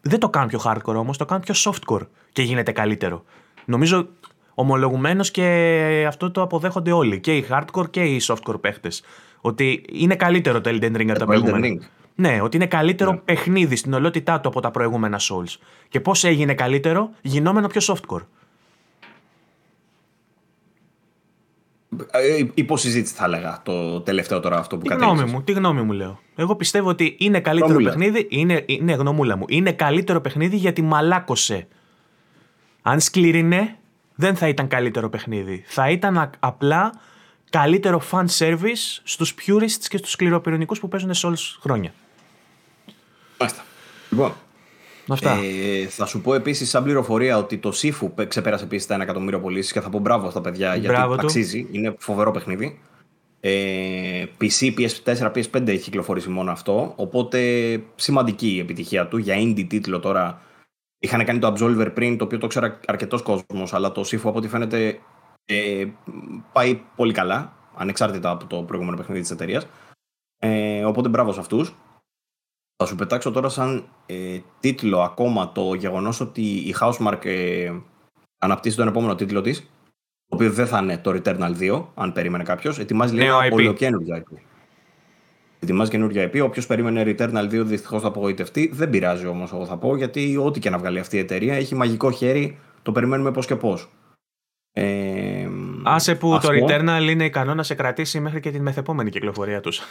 Δεν το κάνουν πιο hardcore όμως, το κάνουν πιο softcore και γίνεται καλύτερο. Νομίζω ομολογουμένως και αυτό το αποδέχονται όλοι. Και οι hardcore και οι softcore παίχτες. Ότι είναι καλύτερο το Elden Ring από τα προηγούμενα. Ναι, ότι είναι καλύτερο ναι. παιχνίδι στην ολότητά του από τα προηγούμενα Souls. Και πώς έγινε καλύτερο, γινόμενο πιο softcore. Υποσυζήτηση θα έλεγα το τελευταίο τώρα αυτό που τι γνώμη μου, Τι γνώμη μου λέω. Εγώ πιστεύω ότι είναι καλύτερο γνωμούλα. παιχνίδι. Είναι, είναι γνωμούλα μου. Είναι καλύτερο παιχνίδι γιατί μαλάκωσε. Αν σκληρινέ, δεν θα ήταν καλύτερο παιχνίδι. Θα ήταν απλά καλύτερο fan service στους purists και στους σκληροπυρηνικούς που παίζουν σε όλες χρόνια. Μάλιστα. Λοιπόν, Αυτά. Ε, θα σου πω επίσης, σαν πληροφορία, ότι το Sifu ξεπέρασε επίση τα 1 εκατομμύριο πωλήσεις και θα πω μπράβο στα παιδιά γιατί του. αξίζει. Είναι φοβερό παιχνίδι. Ε, PC, PS4, PS5 έχει κυκλοφορήσει μόνο αυτό. Οπότε σημαντική η επιτυχία του. Για indie τίτλο τώρα είχαν κάνει το Absolver πριν, το οποίο το ξέρει αρκετός κόσμος, αλλά το Sifu από ό,τι φαίνεται ε, πάει πολύ καλά, ανεξάρτητα από το προηγούμενο παιχνίδι της εταιρείας. Ε, οπότε μπράβο σε αυτούς. Θα σου πετάξω τώρα σαν ε, τίτλο ακόμα το γεγονός ότι η Housemark ε, αναπτύσσει τον επόμενο τίτλο της, το οποίο δεν θα είναι το Returnal 2, αν περίμενε κάποιος. Ετοιμάζει λίγο ολοκένουργια IP. Ετοιμάζει καινούργια IP. Όποιος περίμενε Returnal 2 δυστυχώς θα απογοητευτεί. Δεν πειράζει όμως, εγώ θα πω, γιατί ό,τι και να βγάλει αυτή η εταιρεία έχει μαγικό χέρι. Το περιμένουμε πώς και πώς. Ε, Άσε που αυτό... το Returnal είναι ικανό να σε κρατήσει μέχρι και την μεθεπόμενη κυκλοφορία τους.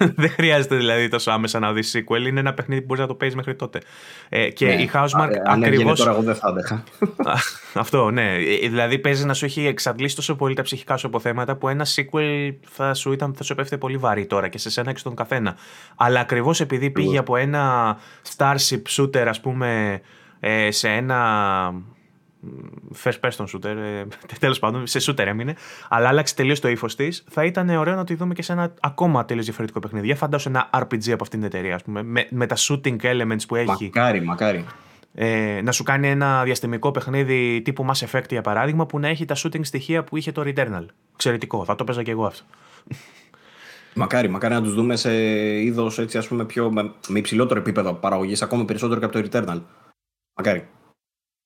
(laughs) Δεν χρειάζεται δηλαδή τόσο άμεσα να δεις sequel. Είναι ένα παιχνίδι που μπορείς να το παίζεις μέχρι τότε. Ε, και ναι. η Housemark ακριβώ. τώρα εγώ δεν θα άντεχα. Αυτό, ναι. Ε, δηλαδή παίζει να σου έχει εξαντλήσει τόσο πολύ τα ψυχικά σου αποθέματα που ένα sequel θα σου, ήταν, θα σου πέφτει πολύ βαρύ τώρα και σε σένα και στον καθένα. Αλλά ακριβώς επειδή πήγε από ένα Starship shooter, ας πούμε, ε, σε ένα first person shooter, ε, τέλος πάντων, σε shooter έμεινε, αλλά άλλαξε τελείως το ύφος της, θα ήταν ωραίο να τη δούμε και σε ένα ακόμα τελείως διαφορετικό παιχνίδι. Για φαντάσου ένα RPG από αυτήν την εταιρεία, ας πούμε, με, με τα shooting elements που έχει. Μακάρι, μακάρι. Ε, να σου κάνει ένα διαστημικό παιχνίδι τύπου Mass Effect για παράδειγμα που να έχει τα shooting στοιχεία που είχε το Returnal. Εξαιρετικό, θα το παίζα και εγώ αυτό. Μακάρι, μακάρι να τους δούμε σε είδος έτσι ας πούμε πιο, με, με υψηλότερο επίπεδο παραγωγής, ακόμα περισσότερο και από το Returnal. Μακάρι.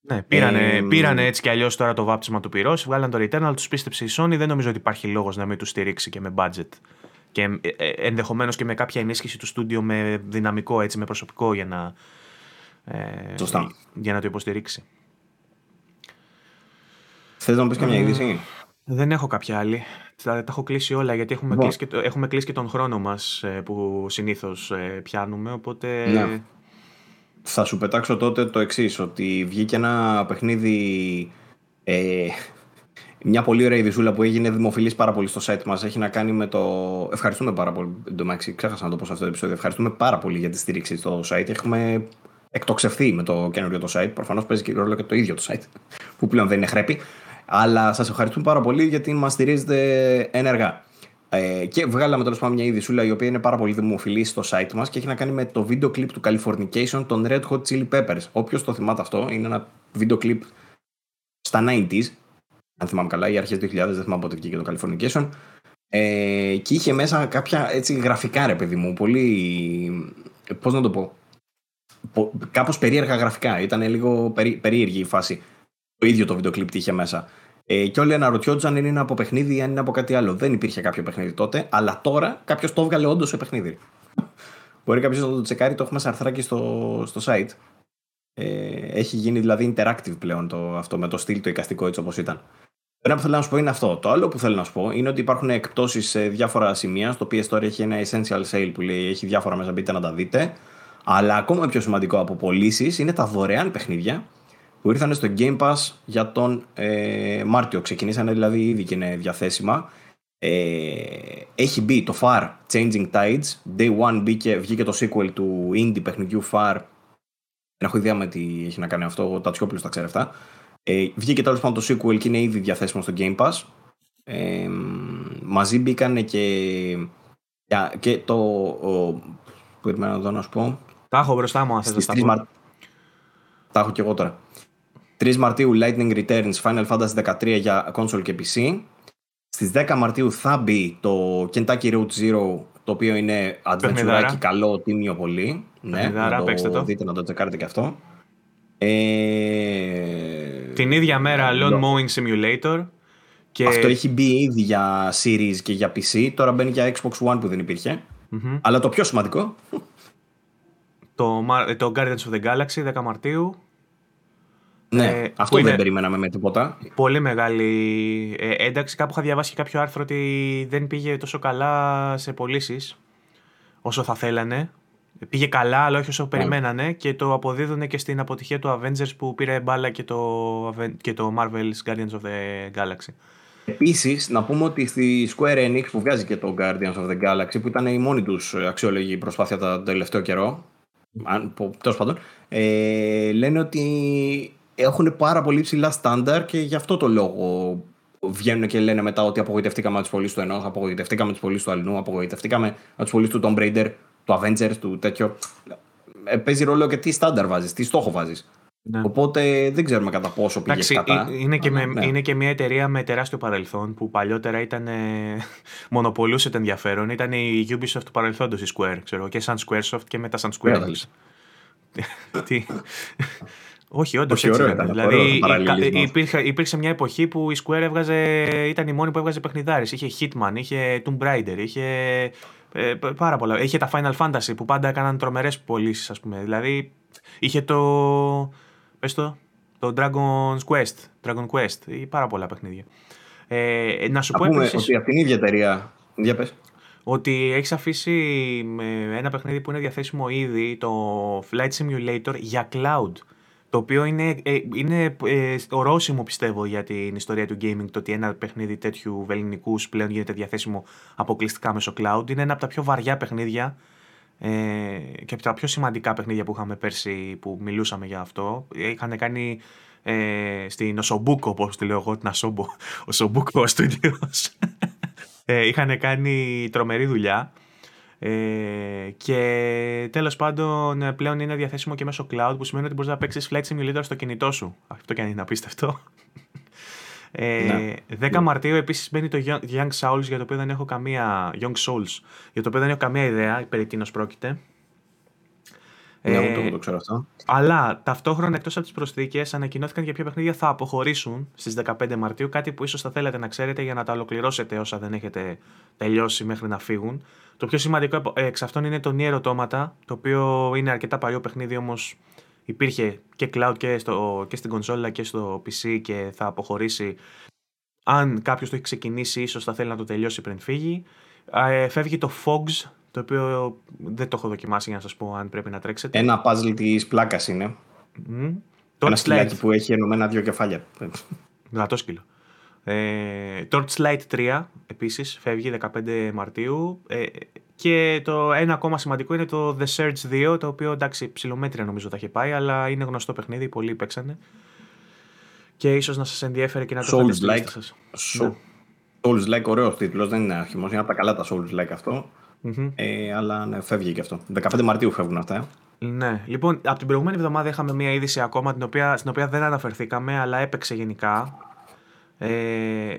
Ναι, πήρανε, ε, πήρανε έτσι κι αλλιώς τώρα το βάπτισμα του πυρός, βγάλαν το Returnal, τους πίστεψε η Sony. Δεν νομίζω ότι υπάρχει λόγος να μην τους στηρίξει και με budget. Και ε, ε, ενδεχομένως και με κάποια ενίσχυση του στούντιο με δυναμικό, έτσι, με προσωπικό για να, ε, για να το υποστηρίξει. Θες να μου πεις καμιά είδηση; Δεν έχω κάποια άλλη. Τα, τα έχω κλείσει όλα γιατί έχουμε, κλείσει, και, έχουμε κλείσει και τον χρόνο μας που συνήθως πιάνουμε. Οπότε ναι. Θα σου πετάξω τότε το εξής, ότι βγήκε ένα παιχνίδι. Ε, μια πολύ ωραία ειδισούλα που έγινε δημοφιλής πάρα πολύ στο site μας. Έχει να κάνει με το. Ευχαριστούμε πάρα πολύ. Εντωμεταξύ, ξέχασα να το πω σε αυτό το επεισόδιο. Ευχαριστούμε πάρα πολύ για τη στήριξη στο site. Έχουμε εκτοξευθεί με το καινούριο το site. Προφανώς παίζει και ρόλο και το ίδιο το site, που πλέον δεν είναι χρέπη. Αλλά σας ευχαριστούμε πάρα πολύ γιατί μας στηρίζετε ενεργά. Ε, και βγάλαμε τέλος πάντων μια ειδησούλα η οποία είναι πάρα πολύ δημοφιλή στο site μας και έχει να κάνει με το βίντεο κλιπ του Californication των Red Hot Chili Peppers. Όποιος το θυμάται αυτό, είναι ένα βίντεο κλιπ στα 90s, αν θυμάμαι καλά, ή αρχές 2000, δεν θυμάμαι πότε βγήκε το Californication. Ε, και είχε μέσα κάποια έτσι γραφικά, ρε παιδί μου, πολύ. Πώς να το πω. Κάπως περίεργα γραφικά. Ήταν λίγο περί, περίεργη η φάση. Το ίδιο το βίντεο κλιπ είχε μέσα. Ε, και όλοι αναρωτιόντουσαν αν είναι από παιχνίδι ή αν είναι από κάτι άλλο. Δεν υπήρχε κάποιο παιχνίδι τότε, αλλά τώρα κάποιος το έβγαλε όντως σε παιχνίδι. Μπορεί κάποιος να το τσεκάρει, το έχουμε σε αρθράκι στο, στο site. Ε, έχει γίνει δηλαδή interactive πλέον το, αυτό με το στυλ το εικαστικό έτσι όπως ήταν. Το ένα που θέλω να σου πω είναι αυτό. Το άλλο που θέλω να σου πω είναι ότι υπάρχουν εκπτώσεις σε διάφορα σημεία. Στο PS Store έχει ένα essential sale που λέει έχει διάφορα μέσα, μπείτε να τα δείτε. Αλλά ακόμα πιο σημαντικό από πωλήσεις είναι τα δωρεάν παιχνίδια που ήρθαν στο Game Pass για τον ε, Μάρτιο. Ξεκινήσανε δηλαδή ήδη και είναι διαθέσιμα. Ε, έχει μπει το FAR Changing Tides. Day One μπήκε, βγήκε το sequel του indie παιχνιδιού FAR. Δεν έχω ιδέα με τι έχει να κάνει αυτό. Ο Τατσιόπουλος τα ξέρει αυτά. Ε, βγήκε τέλος πάντων το sequel και είναι ήδη διαθέσιμο στο Game Pass. Ε, μαζί μπήκαν και, και το. Ο, που να δω να σου πω. Τα έχω μπροστά μου, αν θες να τα Τα έχω και εγώ τώρα. 3 Μαρτίου Lightning Returns Final Fantasy 13 για console και PC. Στις 10 Μαρτίου θα μπει το Kentucky Road Zero το οποίο είναι adventure καλό, τίμιο πολύ. Ναι, να το, το δείτε, να το τσεκάρετε και αυτό. Ε... Την ίδια μέρα Lawn Mowing Simulator. Και... Αυτό έχει μπει ήδη για Series και για PC. Τώρα μπαίνει για Xbox One που δεν υπήρχε. Αλλά το πιο σημαντικό. Το, το Guardians of the Galaxy 10 Μαρτίου. Ναι, ε, αυτό δεν περιμέναμε με τίποτα. Πολύ μεγάλη ε, ένταξη. Κάπου είχα διαβάσει κάποιο άρθρο ότι δεν πήγε τόσο καλά σε πωλήσεις όσο θα θέλανε. Πήγε καλά, αλλά όχι όσο ναι. περιμένανε και το αποδίδουν και στην αποτυχία του Avengers που πήρε μπάλα και το, και το Marvel's Guardians of the Galaxy. Επίσης, να πούμε ότι στη Square Enix που βγάζει και το Guardians of the Galaxy, που ήταν η μόνη τους αξιόλογη προσπάθεια τον τελευταίο καιρό, τέλος πάντων, ε, λένε ότι έχουν πάρα πολύ ψηλά στάνταρ και γι' αυτό το λόγο βγαίνουν και λένε μετά ότι απογοητευτήκαμε από τι πωλήσει του ενός, απογοητευτήκαμε τι πωλήσει του αλλού, απογοητευτήκαμε από τι πωλήσει του Tomb Raider, του Avengers, του τέτοιο. Ε, παίζει ρόλο και τι στάνταρ βάζεις, τι στόχο βάζεις. Ναι. Οπότε δεν ξέρουμε κατά πόσο πήγε Εντάξει, κατά. Είναι και, με, ναι. είναι και μια εταιρεία με τεράστιο παρελθόν που παλιότερα ήταν, ε, μονοπολούσε το ενδιαφέρον. Ήταν η Ubisoft του παρελθόντος η Square, ξέρω, και σαν Squaresoft και μετά σαν Square. Τι. Όχι, όντως έτσι ήταν. Δηλαδή υπήρχε, υπήρξε μια εποχή που η Square έβγαζε, ήταν η μόνη που έβγαζε παιχνιδάρες. Είχε Hitman, είχε Tomb Raider, είχε ε, πάρα πολλά. Είχε τα Final Fantasy που πάντα έκαναν τρομερές πωλήσεις, ας πούμε. Δηλαδή είχε το. Πες το, το Dragon's Quest. Dragon Quest ή πάρα πολλά παιχνίδια. Ε, να σου πω επίσης, ότι από την ίδια εταιρεία. Για πες. Ότι έχεις αφήσει ένα παιχνίδι που είναι διαθέσιμο ήδη, το Flight Simulator για cloud. Το οποίο είναι, ε, είναι ε, ορόσημο πιστεύω για την ιστορία του gaming το ότι ένα παιχνίδι τέτοιου βεληνικούς πλέον γίνεται διαθέσιμο αποκλειστικά μέσω cloud. Είναι ένα από τα πιο βαριά παιχνίδια ε, και από τα πιο σημαντικά παιχνίδια που είχαμε πέρσι που μιλούσαμε για αυτό. Είχαν κάνει ε, στην Οσομπούκο, όπως τη λέω εγώ, την Ασόμπο, Οσομπούκο Studios. ε, είχαν κάνει τρομερή δουλειά. Ε, και τέλος πάντων ε, πλέον είναι διαθέσιμο και μέσω cloud που σημαίνει ότι μπορείς να παίξεις Flight Simulator στο κινητό σου. Αυτό και αν είναι απίστευτο. (laughs) Ε, 10 ναι. Μαρτίου επίσης μπαίνει το Young Souls για το οποίο δεν έχω καμία. Young Souls, για το οποίο δεν έχω καμία ιδέα περί τίνος πρόκειται. Ναι, ε, το ξέρω αυτό. Αλλά ταυτόχρονα εκτός από τις προσθήκες ανακοινώθηκαν για ποια παιχνίδια θα αποχωρήσουν στις 15 Μαρτίου. Κάτι που ίσως θα θέλατε να ξέρετε για να τα ολοκληρώσετε όσα δεν έχετε τελειώσει μέχρι να φύγουν. Το πιο σημαντικό εξ αυτών είναι το Nier Automata, το οποίο είναι αρκετά παλιό παιχνίδι, όμως υπήρχε και cloud και, στο, και στην κονσόλα και στο PC και θα αποχωρήσει. Αν κάποιος το έχει ξεκινήσει, ίσως θα θέλει να το τελειώσει πριν φύγει. Ε, φεύγει το Fogs, το οποίο δεν το έχω δοκιμάσει για να σας πω αν πρέπει να τρέξετε. Ένα puzzle της πλάκας είναι. Mm. Ένα σκυλάκι που έχει ενωμένα δύο κεφάλια. Δυνατό σκύλο. Ε, Torchlight 3 επίσης φεύγει 15 Μαρτίου ε, και το ένα ακόμα σημαντικό είναι το The Search 2 το οποίο εντάξει ψηλομέτρια νομίζω θα έχει πάει αλλά είναι γνωστό παιχνίδι, πολλοί παίξανε και ίσως να σας ενδιέφερε και να το Souls like, σας. So, ναι. Souls like ωραίος τίτλος, δεν είναι αρχιμός, είναι από τα καλά τα Souls like αυτό mm-hmm. ε, αλλά ναι, φεύγει και αυτό. 15 Μαρτίου φεύγουν αυτά. Ε. Ναι, λοιπόν, από την προηγούμενη εβδομάδα είχαμε μια είδηση ακόμα την οποία, στην οποία δεν αναφερθήκαμε, αλλά έπαιξε γενικά. Ε,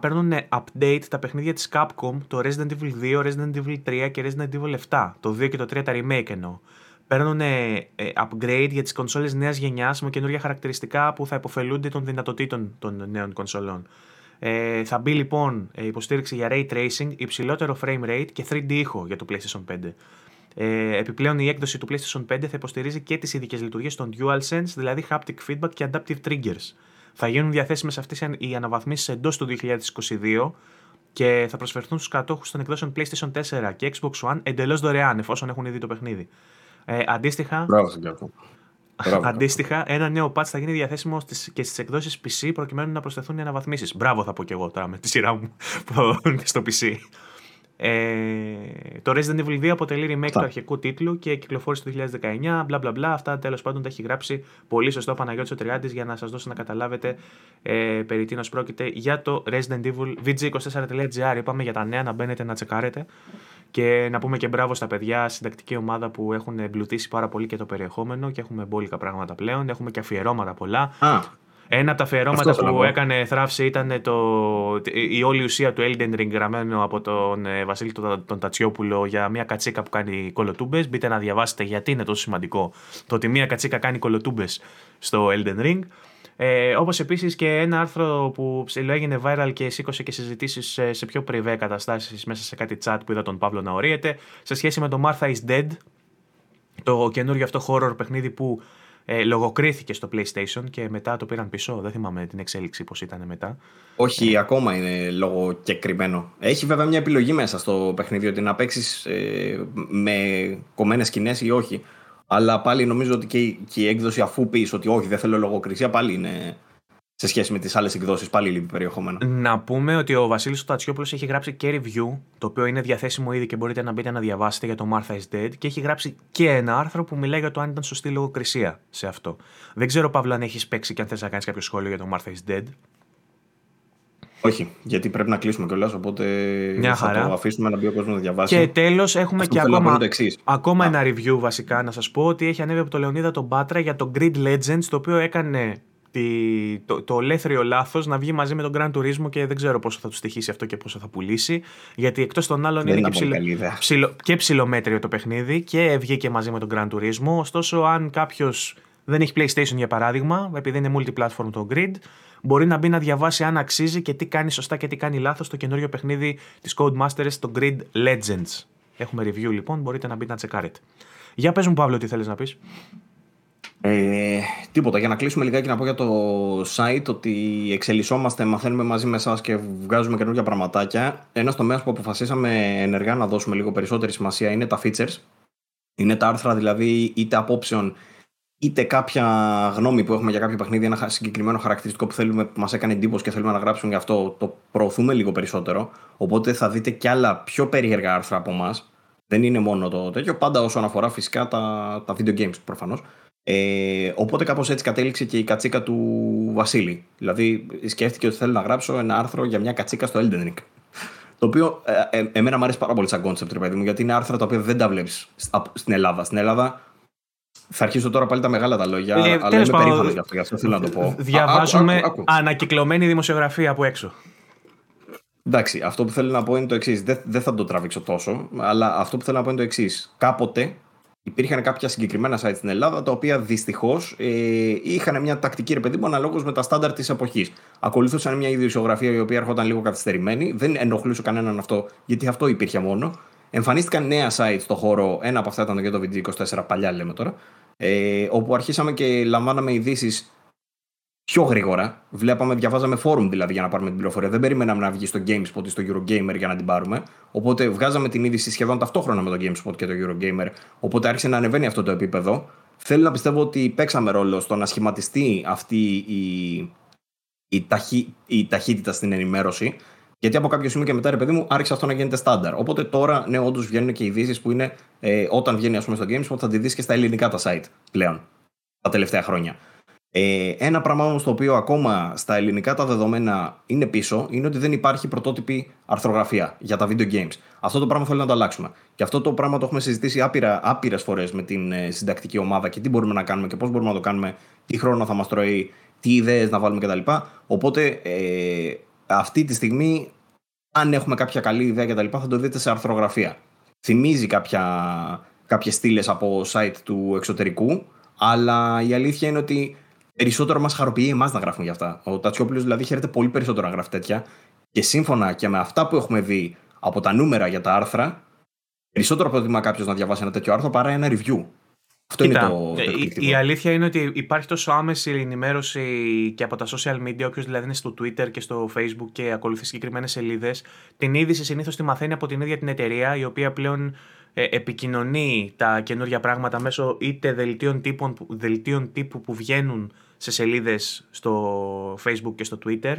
παίρνουν update τα παιχνίδια της Capcom, το Resident Evil 2, Resident Evil 3 και Resident Evil 7. Το 2 και το 3 τα remake εννοώ. Παίρνουν ε, upgrade για τις κονσόλες νέας γενιάς με καινούργια χαρακτηριστικά που θα υποφελούνται των δυνατοτήτων των νέων κονσολών. Ε, θα μπει λοιπόν ε, υποστήριξη για Ray Tracing, υψηλότερο frame rate και 3D ήχο για το PlayStation 5. Ε, επιπλέον η έκδοση του PlayStation 5 θα υποστηρίζει και τις ειδικές λειτουργίες των DualSense, δηλαδή haptic feedback και adaptive triggers. Θα γίνουν διαθέσιμες αυτές οι αναβαθμίσεις εντός του 2022 και θα προσφερθούν στους κατόχους των εκδόσεων PlayStation 4 και Xbox One εντελώς δωρεάν εφόσον έχουν δει το παιχνίδι. Ε, αντίστοιχα, αντίστοιχα, ένα νέο patch θα γίνει διαθέσιμο στις, και στις εκδόσεις PC προκειμένου να προσθεθούν οι αναβαθμίσεις. Μπράβο, θα πω και εγώ τώρα με τη σειρά μου (laughs) που θα στο PC. Ε, το Resident Evil 2 αποτελεί remake του αρχικού τίτλου και κυκλοφόρησε το 2019. Μπλα μπλα μπλα. Αυτά τέλος πάντων τα έχει γράψει πολύ σωστό ο Παναγιώτης ο Τριάντης για να σας δώσω να καταλάβετε ε, περί τίνος πρόκειται για το Resident Evil VG24.gr. Είπαμε για τα νέα να μπαίνετε να τσεκάρετε. Και να πούμε και μπράβο στα παιδιά, συντακτική ομάδα που έχουν εμπλουτίσει πάρα πολύ και το περιεχόμενο και έχουμε μπόλικα πράγματα πλέον. Έχουμε και αφιερώματα πολλά. Ένα από τα αφιερώματα που έκανε θράψη ήταν το, η όλη ουσία του Elden Ring γραμμένο από τον ε, Βασίλη τον, τον Τατσιόπουλο για μια κατσίκα που κάνει κολοτούμπες. Μπείτε να διαβάσετε γιατί είναι τόσο σημαντικό το ότι μια κατσίκα κάνει κολοτούμπες στο Elden Ring. Ε, Όπως επίσης και ένα άρθρο που έγινε viral και σήκωσε και συζητήσεις ε, σε, πιο πριβέ καταστάσεις μέσα σε κάτι chat που είδα τον Παύλο να ορίεται σε σχέση με το Martha is Dead, το καινούργιο αυτό horror παιχνίδι που ε, λογοκρίθηκε στο PlayStation και μετά το πήραν πίσω. Δεν θυμάμαι την εξέλιξη πώς ήταν μετά. Όχι, ε. ακόμα είναι λογοκεκριμένο. Έχει βέβαια μια επιλογή μέσα στο παιχνίδι ότι να παίξεις ε, με κομμένες σκηνές ή όχι. Αλλά πάλι νομίζω ότι και η, και η έκδοση, αφού πεις ότι όχι, δεν θέλω λογοκρισία, πάλι είναι σε σχέση με τις άλλες εκδόσεις, πάλι λείπει περιεχόμενο. Να πούμε ότι ο Βασίλης Τατσιόπουλο έχει γράψει και review, το οποίο είναι διαθέσιμο ήδη και μπορείτε να μπείτε να διαβάσετε για το Martha is Dead. Και έχει γράψει και ένα άρθρο που μιλάει για το αν ήταν σωστή λογοκρισία σε αυτό. Δεν ξέρω, Παύλο, αν έχεις παίξει και αν θες να κάνεις κάποιο σχόλιο για το Martha is Dead. Όχι, γιατί πρέπει να κλείσουμε κιόλας. Οπότε Μια θα χαρά. το αφήσουμε να μπει ο κόσμος να διαβάσει. Και τέλος, έχουμε και ακόμα, ακόμα ένα review βασικά να σας πω ότι έχει ανέβει από το Λεωνίδα τον Πάτρα για το Grid Legends, το οποίο έκανε τη, το, το ολέθριο λάθος να βγει μαζί με τον Grand Turismo και δεν ξέρω πόσο θα του στοιχήσει αυτό και πόσο θα πουλήσει. Γιατί εκτός των άλλων είναι, και, ψηλο, ψηλο, και ψηλομέτριο το παιχνίδι και βγήκε μαζί με τον Grand Turismo. Ωστόσο, αν κάποιος δεν έχει PlayStation για παράδειγμα, επειδή είναι multiplatform το Grid, μπορεί να μπει να διαβάσει αν αξίζει και τι κάνει σωστά και τι κάνει λάθος το καινούριο παιχνίδι της Codemasters, το Grid Legends. Έχουμε review λοιπόν, μπορείτε να μπείτε να τσεκάρετε. Για πες μου Παύλο τι θέλεις να πεις; Ε, τίποτα, για να κλείσουμε λιγάκι να πω για το site ότι εξελισσόμαστε, μαθαίνουμε μαζί με εσάς και βγάζουμε καινούργια πραγματάκια. Ένα τομέα που αποφασίσαμε ενεργά να δώσουμε λίγο περισσότερη σημασία είναι τα features. Είναι τα άρθρα δηλαδή είτε απόψεων είτε κάποια γνώμη που έχουμε για κάποιο παιχνίδι, ένα συγκεκριμένο χαρακτηριστικό που θέλουμε, που μας έκανε εντύπωση και θέλουμε να γράψουμε γι' αυτό, το προωθούμε λίγο περισσότερο. Οπότε θα δείτε και άλλα πιο περίεργα άρθρα από εμάς. Δεν είναι μόνο το τέτοιο, πάντα όσον αφορά φυσικά τα, τα video games προφανώς. Ε, οπότε κάπως έτσι κατέληξε και η κατσίκα του Βασίλη. Δηλαδή σκέφτηκε ότι θέλει να γράψω ένα άρθρο για μια κατσίκα στο Elden Ring. Το οποίο ε, ε, εμένα μου αρέσει πάρα πολύ σαν concept, ρε παιδί μου, γιατί είναι άρθρα τα οποία δεν τα βλέπεις στην Ελλάδα. Στην Ελλάδα θα αρχίσω τώρα πάλι τα μεγάλα τα λόγια, ε, αλλά είμαι περήφανος γι' αυτό, γι' αυτό θέλω να το πω. Διαβάζουμε ανακυκλωμένη δημοσιογραφία από έξω. Εντάξει, αυτό που θέλω να πω είναι το εξής. Δεν, δεν θα το τραβήξω τόσο, αλλά αυτό που θέλω να πω είναι το εξής. Κάποτε υπήρχαν κάποια συγκεκριμένα site στην Ελλάδα τα οποία δυστυχώς ε, είχαν μια τακτική ρε παιδί μου αναλόγως με τα στάνταρ της εποχής. Ακολουθούσαν μια ιδιοσιογραφία η οποία έρχονταν λίγο καθυστερημένη, δεν ενοχλούσε κανέναν αυτό, γιατί αυτό υπήρχε μόνο. Εμφανίστηκαν νέα site στο χώρο, ένα από αυτά ήταν το VG24, παλιά λέμε τώρα, ε, όπου αρχίσαμε και λαμβάναμε ειδήσεις πιο γρήγορα. Βλέπαμε, διαβάζαμε forum δηλαδή για να πάρουμε την πληροφορία. Δεν περιμέναμε να βγει στο GameSpot ή στο Eurogamer για να την πάρουμε. Οπότε βγάζαμε την είδηση σχεδόν ταυτόχρονα με το GameSpot και το Eurogamer. Οπότε άρχισε να ανεβαίνει αυτό το επίπεδο. Θέλω να πιστεύω ότι παίξαμε ρόλο στο να σχηματιστεί αυτή η, η, ταχύ, η ταχύτητα στην ενημέρωση. Γιατί από κάποιο σημείο και μετά, ρε παιδί μου, άρχισε αυτό να γίνεται στάνταρ. Οπότε τώρα, ναι, όντως βγαίνουν και ειδήσεις που είναι ε, όταν βγαίνει, ας πούμε, στο GameSpot, θα τη δεις και στα ελληνικά τα site πλέον τα τελευταία χρόνια. Ε, ένα πράγμα όμως το οποίο ακόμα στα ελληνικά τα δεδομένα είναι πίσω είναι ότι δεν υπάρχει πρωτότυπη αρθρογραφία για τα video games. Αυτό το πράγμα θέλω να το αλλάξουμε. Και αυτό το πράγμα το έχουμε συζητήσει άπειρες φορές με την ε, συντακτική ομάδα και τι μπορούμε να κάνουμε και πώς μπορούμε να το κάνουμε, τι χρόνο θα μας τρώει, τι ιδέες να βάλουμε κτλ. Οπότε ε, αυτή τη στιγμή, αν έχουμε κάποια καλή ιδέα κτλ., θα το δείτε σε αρθρογραφία. Θυμίζει κάποιες στήλες από site του εξωτερικού, αλλά η αλήθεια είναι ότι περισσότερο μας χαροποιεί εμάς να γράφουμε για αυτά. Ο Τατσιόπουλος δηλαδή χαίρεται πολύ περισσότερο να γράφει τέτοια. Και σύμφωνα και με αυτά που έχουμε δει από τα νούμερα για τα άρθρα, περισσότερο προτιμά κάποιος να διαβάσει ένα τέτοιο άρθρο παρά ένα review. Αυτό είναι το, η, η, αλήθεια είναι ότι υπάρχει τόσο άμεση ενημέρωση και από τα social media, όποιος δηλαδή είναι στο Twitter και στο Facebook και ακολουθεί συγκεκριμένες σελίδες. Την είδηση συνήθως τη μαθαίνει από την ίδια την εταιρεία, η οποία πλέον ε, επικοινωνεί τα καινούργια πράγματα μέσω είτε δελτίων, τύπων, δελτίων τύπου που βγαίνουν σε σελίδες στο facebook και στο twitter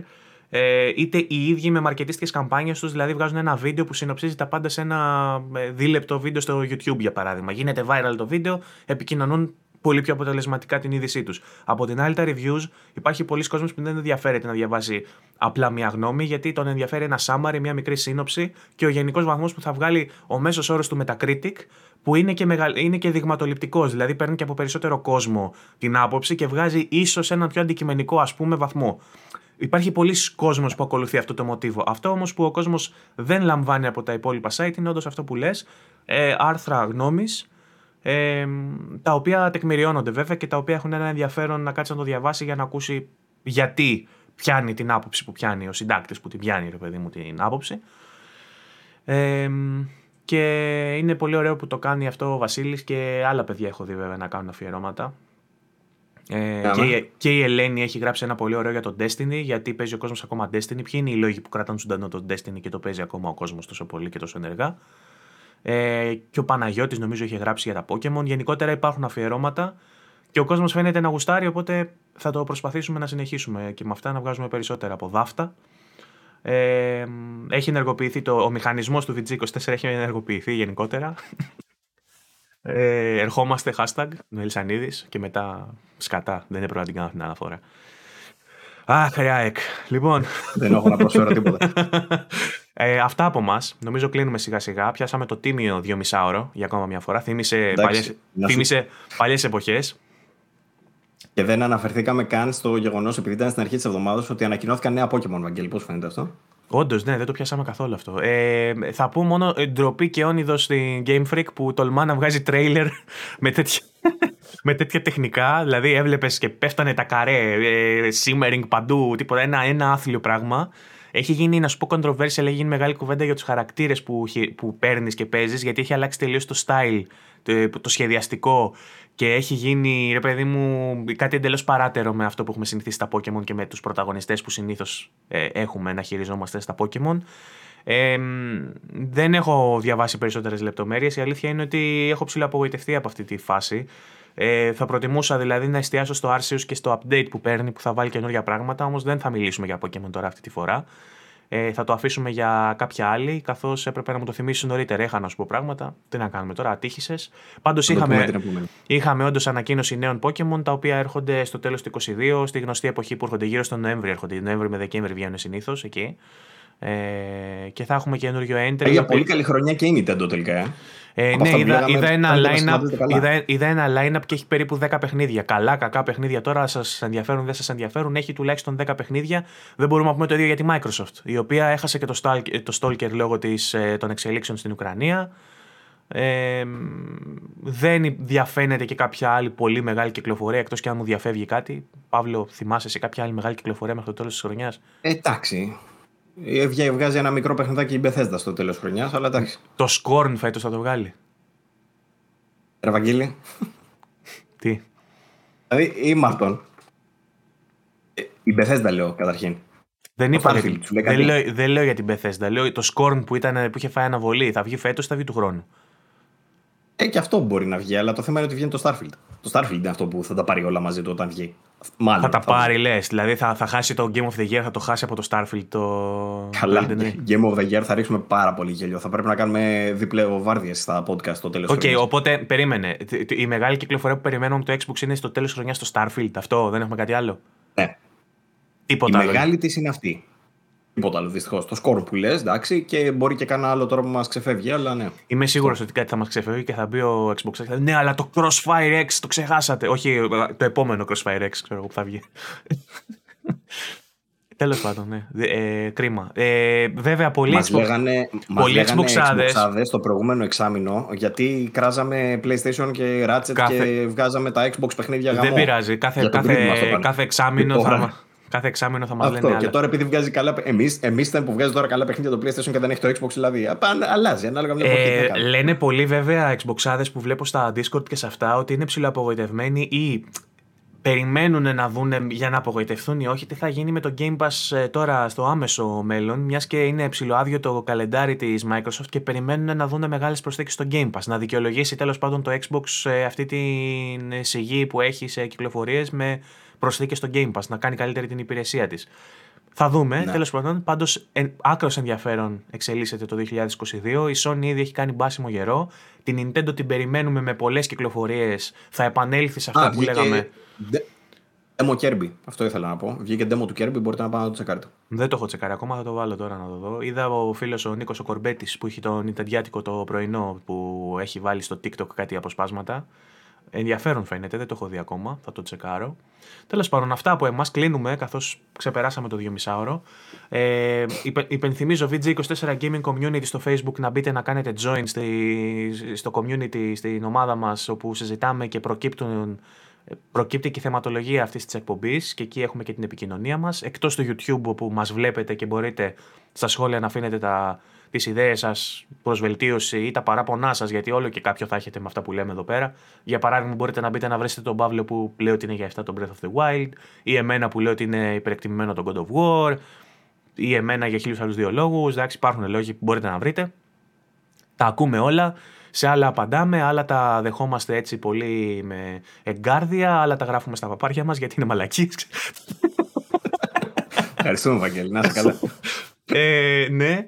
ε, είτε οι ίδιοι με μαρκετίστικες καμπάνιες τους, δηλαδή βγάζουν ένα βίντεο που συνοψίζει τα πάντα σε ένα ε, δίλεπτο βίντεο στο YouTube για παράδειγμα. Γίνεται viral το βίντεο, επικοινωνούν πολύ πιο αποτελεσματικά την είδησή τους. Από την άλλη, τα reviews υπάρχει πολλοί κόσμος που δεν ενδιαφέρεται να διαβάσει απλά μια γνώμη, γιατί τον ενδιαφέρει ένα summary, μια μικρή σύνοψη και ο γενικός βαθμός που θα βγάλει ο μέσος όρος του Metacritic, που είναι και, μεγαλ... είναι και δειγματοληπτικός. Δηλαδή παίρνει και από περισσότερο κόσμο την άποψη και βγάζει ίσως έναν πιο αντικειμενικό ας πούμε βαθμό. Υπάρχει πολλοί κόσμος που ακολουθεί αυτό το μοτίβο. Αυτό όμως που ο κόσμος δεν λαμβάνει από τα υπόλοιπα site είναι όντως αυτό που λες, ε, άρθρα γνώμης, ε, τα οποία τεκμηριώνονται βέβαια και τα οποία έχουν ένα ενδιαφέρον να κάτσει να το διαβάσει για να ακούσει γιατί πιάνει την άποψη που πιάνει ο συντάκτης που την πιάνει, ρε παιδί μου, την άποψη. Ε, και είναι πολύ ωραίο που το κάνει αυτό ο Βασίλης και άλλα παιδιά έχω δει βέβαια να κάνουν αφιερώματα. Ε, και, η, και η Ελένη έχει γράψει ένα πολύ ωραίο για το Destiny, γιατί παίζει ο κόσμος ακόμα Destiny. Ποιοι είναι οι λόγοι που κρατάνε ζωντανό το Destiny και το παίζει ακόμα ο κόσμος τόσο πολύ και τόσο ενεργά; Ε, και ο Παναγιώτης νομίζω είχε γράψει για τα Pokemon. Γενικότερα υπάρχουν αφιερώματα και ο κόσμος φαίνεται να γουστάρει, οπότε θα το προσπαθήσουμε να συνεχίσουμε και με αυτά να βγάζουμε περισσότερα από δάφτα. Ε, έχει ενεργοποιηθεί το, ο μηχανισμός του VG24 έχει ενεργοποιηθεί γενικότερα. (laughs) Ε, ερχόμαστε hashtag Νοελσανίδης και μετά σκατά. Δεν έπρεπε να την κάνω αυτή την αναφορά. Αχ, χρειάεκ. Λοιπόν. (laughs) Δεν έχω να προσφέρω τίποτα. (laughs) Ε, αυτά από εμά. Νομίζω κλείνουμε σιγά σιγά. Πιάσαμε το τίμιο δύο μισάωρο για ακόμα μια φορά. Θύμησε παλιές εποχές. Και δεν αναφερθήκαμε καν στο γεγονός, επειδή ήταν στην αρχή της εβδομάδας, ότι ανακοινώθηκαν νέα Pokémon, Βαγγέλη. Πώς φαίνεται αυτό; Όντως, ναι, δεν το πιάσαμε καθόλου αυτό. Ε, θα πω μόνο ντροπή και όνειδος στην Game Freak που τολμά να βγάζει τρέιλερ (laughs) με τέτοια, (laughs) με τέτοια τεχνικά. Δηλαδή, έβλεπες και πέφτανε τα καρέ, ε, simmering παντού, τίποτα. Ένα, ένα άθλιο πράγμα. Έχει γίνει, να σου πω, controversial, έχει γίνει μεγάλη κουβέντα για τους χαρακτήρες που, που παίρνεις και παίζεις, γιατί έχει αλλάξει τελείως το style, το, το σχεδιαστικό και έχει γίνει, ρε παιδί μου, κάτι εντελώς παράτερο με αυτό που έχουμε συνηθίσει στα Pokémon και με τους πρωταγωνιστές που συνήθως ε, έχουμε να χειριζόμαστε στα Pokémon. Ε, δεν έχω διαβάσει περισσότερες λεπτομέρειες. Η αλήθεια είναι ότι έχω ψηλοαπογοητευτεί από αυτή τη φάση. Ε, θα προτιμούσα δηλαδή να εστιάσω στο Arceus και στο update που παίρνει που θα βάλει καινούργια πράγματα, όμως δεν θα μιλήσουμε για Pokémon τώρα αυτή τη φορά. Ε, θα το αφήσουμε για κάποια άλλη, καθώς έπρεπε να μου το θυμίσει νωρίτερα. Έχα να σου πω πράγματα. Τι να κάνουμε τώρα, ατύχησες. Πάντως είχαμε, είχαμε όντως ανακοίνωση νέων Pokémon τα οποία έρχονται στο τέλος του 2022, στη γνωστή εποχή που έρχονται γύρω στον Νοέμβρη. Έρχονται Νοέμβρη με Δεκέμβρη βγαίνουν συνήθως εκεί. Ε, και θα έχουμε καινούριο entry. Για πολύ καλή χρονιά και η Nintendo τελικά. Ε. Ε, ναι, είδα, είδα, ένα line-up, είδα, είδα ένα line-up και έχει περίπου 10 παιχνίδια. Καλά, κακά παιχνίδια. Τώρα σας ενδιαφέρουν, δεν σας ενδιαφέρουν. Έχει τουλάχιστον 10 παιχνίδια. Δεν μπορούμε να πούμε το ίδιο για τη Microsoft, η οποία έχασε και το, Stalker, το Stalker λόγω της, ε, των εξελίξεων στην Ουκρανία. Ε, δεν διαφαίνεται και κάποια άλλη πολύ μεγάλη κυκλοφορία εκτός και αν μου διαφεύγει κάτι. Παύλο, θυμάσαι σε κάποια άλλη μεγάλη κυκλοφορία μέχρι το τέλος της χρονιάς; Εντάξει. Βγάζει ένα μικρό παιχνιδάκι η Bethesda στο τέλος χρονιάς, αλλά εντάξει. Το Scorn φέτο θα το βγάλει. Ραβαγγίλη. Τι; Δηλαδή η Μαρτών. Ε, η Bethesda λέω καταρχήν. Δεν είπα. Δεν, λέω, δεν λέω για την Bethesda. Λέω το Scorn που, ήταν, που είχε φάει αναβολή. Θα βγει φέτος ή θα βγει του χρόνου. Ε, και αυτό μπορεί να βγει, αλλά το θέμα είναι ότι βγαίνει το Starfield. Το Starfield είναι αυτό που θα τα πάρει όλα μαζί του όταν βγει. Μάλλον, θα τα θα πάρει, λες. Δηλαδή θα, θα χάσει το Game of the Year, θα το χάσει από το Starfield. Το... Καλά. Game of the Year θα ρίξουμε πάρα πολύ γέλιο. Θα πρέπει να κάνουμε διπλέο βάρδιες στα podcast στο τέλος okay, χρονιάς. οπότε περίμενε. Η μεγάλη κυκλοφορία που περιμένουμε το Xbox είναι στο τέλος χρονιάς στο Starfield. Αυτό δεν έχουμε κάτι άλλο; Ναι. Τίποτα η μεγάλη της είναι αυτή. Τίποτα άλλο δυστυχώς. Το σκορ που λες, εντάξει, και μπορεί και κανένα άλλο τώρα που μας ξεφεύγει, αλλά ναι. Είμαι σίγουρος ότι κάτι θα μας ξεφεύγει και θα μπει ο Xbox. Ναι, αλλά το Crossfire X το ξεχάσατε. Όχι, το επόμενο Crossfire X, ξέρω εγώ που θα βγει. (laughs) Τέλος πάντων, ναι. Ε, κρίμα. Ε, βέβαια, πολλοί μας Xbox, λέγανε, πολλοί Xboxάδες το προηγούμενο εξάμεινο γιατί κράζαμε PlayStation και Ratchet κάθε... και βγάζαμε τα Xbox παιχνίδια γαμό. Δεν πειράζει. Κάθε, κάθε, κάθε εξάμεινο θα, Κάθε εξάμεινο θα μας λένε. Αυτό. Και τώρα επειδή βγάζει καλά. Εμείς εμείς που βγάζει τώρα καλά παιχνίδια το PlayStation και δεν έχει το Xbox, δηλαδή. Αλλάζει ανάλογα με ε, Λένε πολλοί βέβαια Xboxάδες που βλέπω στα Discord και σε αυτά ότι είναι ψηλοαπογοητευμένοι ή περιμένουν να δουν για να απογοητευτούν ή όχι τι θα γίνει με το Game Pass ε, τώρα στο άμεσο μέλλον, μιας και είναι ψηλοάδιο το καλεντάρι της Microsoft και περιμένουν να δουν μεγάλες προσθήκε στο Game Pass. Να δικαιολογήσει τέλος πάντων το Xbox ε, αυτή την σιγή που έχει σε κυκλοφορίες με προσθήκε στο Game Pass, να κάνει καλύτερη την υπηρεσία της. Θα δούμε. Ναι. Τέλος πάντων, πάντως άκρος ενδιαφέρον εξελίσσεται το 2022. Η Sony ήδη έχει κάνει μπάσιμο γερό. Την Nintendo την περιμένουμε με πολλές κυκλοφορίες. Θα επανέλθει σε αυτά που λέγαμε. Demo Kirby, αυτό ήθελα να πω. Βγήκε demo του Kirby, μπορείτε να πάτε να το τσεκάρετε. Δεν το έχω τσεκάρει ακόμα, θα το βάλω τώρα να το δω. Είδα ο φίλος ο Νίκος ο Κορμπέτης που έχει το Nintendo το πρωινό που έχει βάλει στο TikTok κάτι αποσπάσματα. Ενδιαφέρον φαίνεται, δεν το έχω δει ακόμα, θα το τσεκάρω. Τέλος πάντων, αυτά από εμάς κλείνουμε καθώς ξεπεράσαμε το 2,5 Ε, υπενθυμίζω VG24 Gaming Community στο Facebook να μπείτε να κάνετε join στη, στο community, στην ομάδα μας όπου συζητάμε και προκύπτουν προκύπτει και η θεματολογία αυτής της εκπομπής και εκεί έχουμε και την επικοινωνία μας. Εκτός του YouTube όπου μας βλέπετε και μπορείτε στα σχόλια να αφήνετε τα, τις ιδέες σας προ βελτίωση ή τα παράπονά σας, γιατί όλο και κάποιο θα έχετε με αυτά που λέμε εδώ πέρα. Για παράδειγμα, μπορείτε να μπείτε να βρείτε τον Παύλο που λέει ότι είναι για 7 το Breath of the Wild, ή εμένα που λέω ότι είναι υπερεκτιμημένο τον God of War, ή εμένα για χίλιους άλλους δύο λόγους. Εντάξει, υπάρχουν λόγοι που μπορείτε να βρείτε. Τα ακούμε όλα. Σε άλλα απαντάμε, άλλα τα δεχόμαστε έτσι πολύ με εγκάρδια, άλλα τα γράφουμε στα παπάρια μας γιατί είναι μαλακίες. Ευχαριστούμε, Βαγγέλη. Να είσαι καλά. ε, ναι.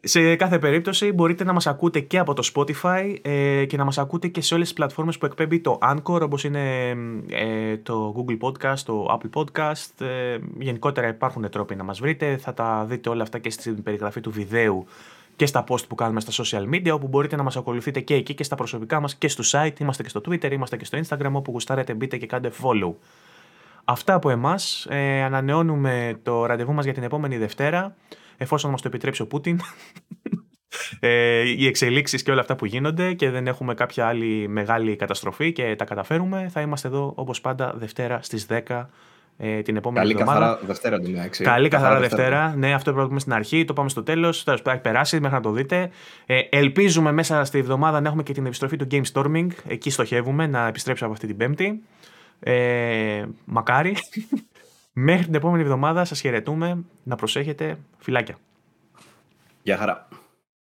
Σε κάθε περίπτωση μπορείτε να μας ακούτε και από το Spotify ε, και να μας ακούτε και σε όλες τις πλατφόρμες που εκπέμπει το Anchor όπως είναι ε, το Google Podcast, το Apple Podcast. Ε, γενικότερα υπάρχουν τρόποι να μας βρείτε. Θα τα δείτε όλα αυτά και στην περιγραφή του βιδέου και στα post που κάνουμε στα social media, όπου μπορείτε να μας ακολουθείτε και εκεί και στα προσωπικά μας και στο site. Είμαστε και στο Twitter, είμαστε και στο Instagram, όπου γουστάρετε μπείτε και κάντε follow. Αυτά από εμάς. Ε, ανανεώνουμε το ραντεβού μας για την επόμενη Δευτέρα, εφόσον μας το επιτρέψει ο Πούτιν. (laughs) ε, οι εξελίξεις και όλα αυτά που γίνονται και δεν έχουμε κάποια άλλη μεγάλη καταστροφή και τα καταφέρουμε, θα είμαστε εδώ όπως πάντα Δευτέρα στις 10 ε, την επόμενη Καλή εβδομάδα. καθαρά Δευτέρα την έξι. Καλή καθαρά, Δευτέρα. Ναι, αυτό πρέπει να πούμε στην αρχή. Το πάμε στο τέλος. Τέλο έχει περάσει μέχρι να το δείτε. Ε, ελπίζουμε μέσα στη εβδομάδα να έχουμε και την επιστροφή του Game Storming. Εκεί στοχεύουμε να επιστρέψουμε από αυτή την Πέμπτη. Ε, μακάρι. Μέχρι την επόμενη εβδομάδα σας χαιρετούμε. Να προσέχετε. Φιλάκια. Γεια χαρά.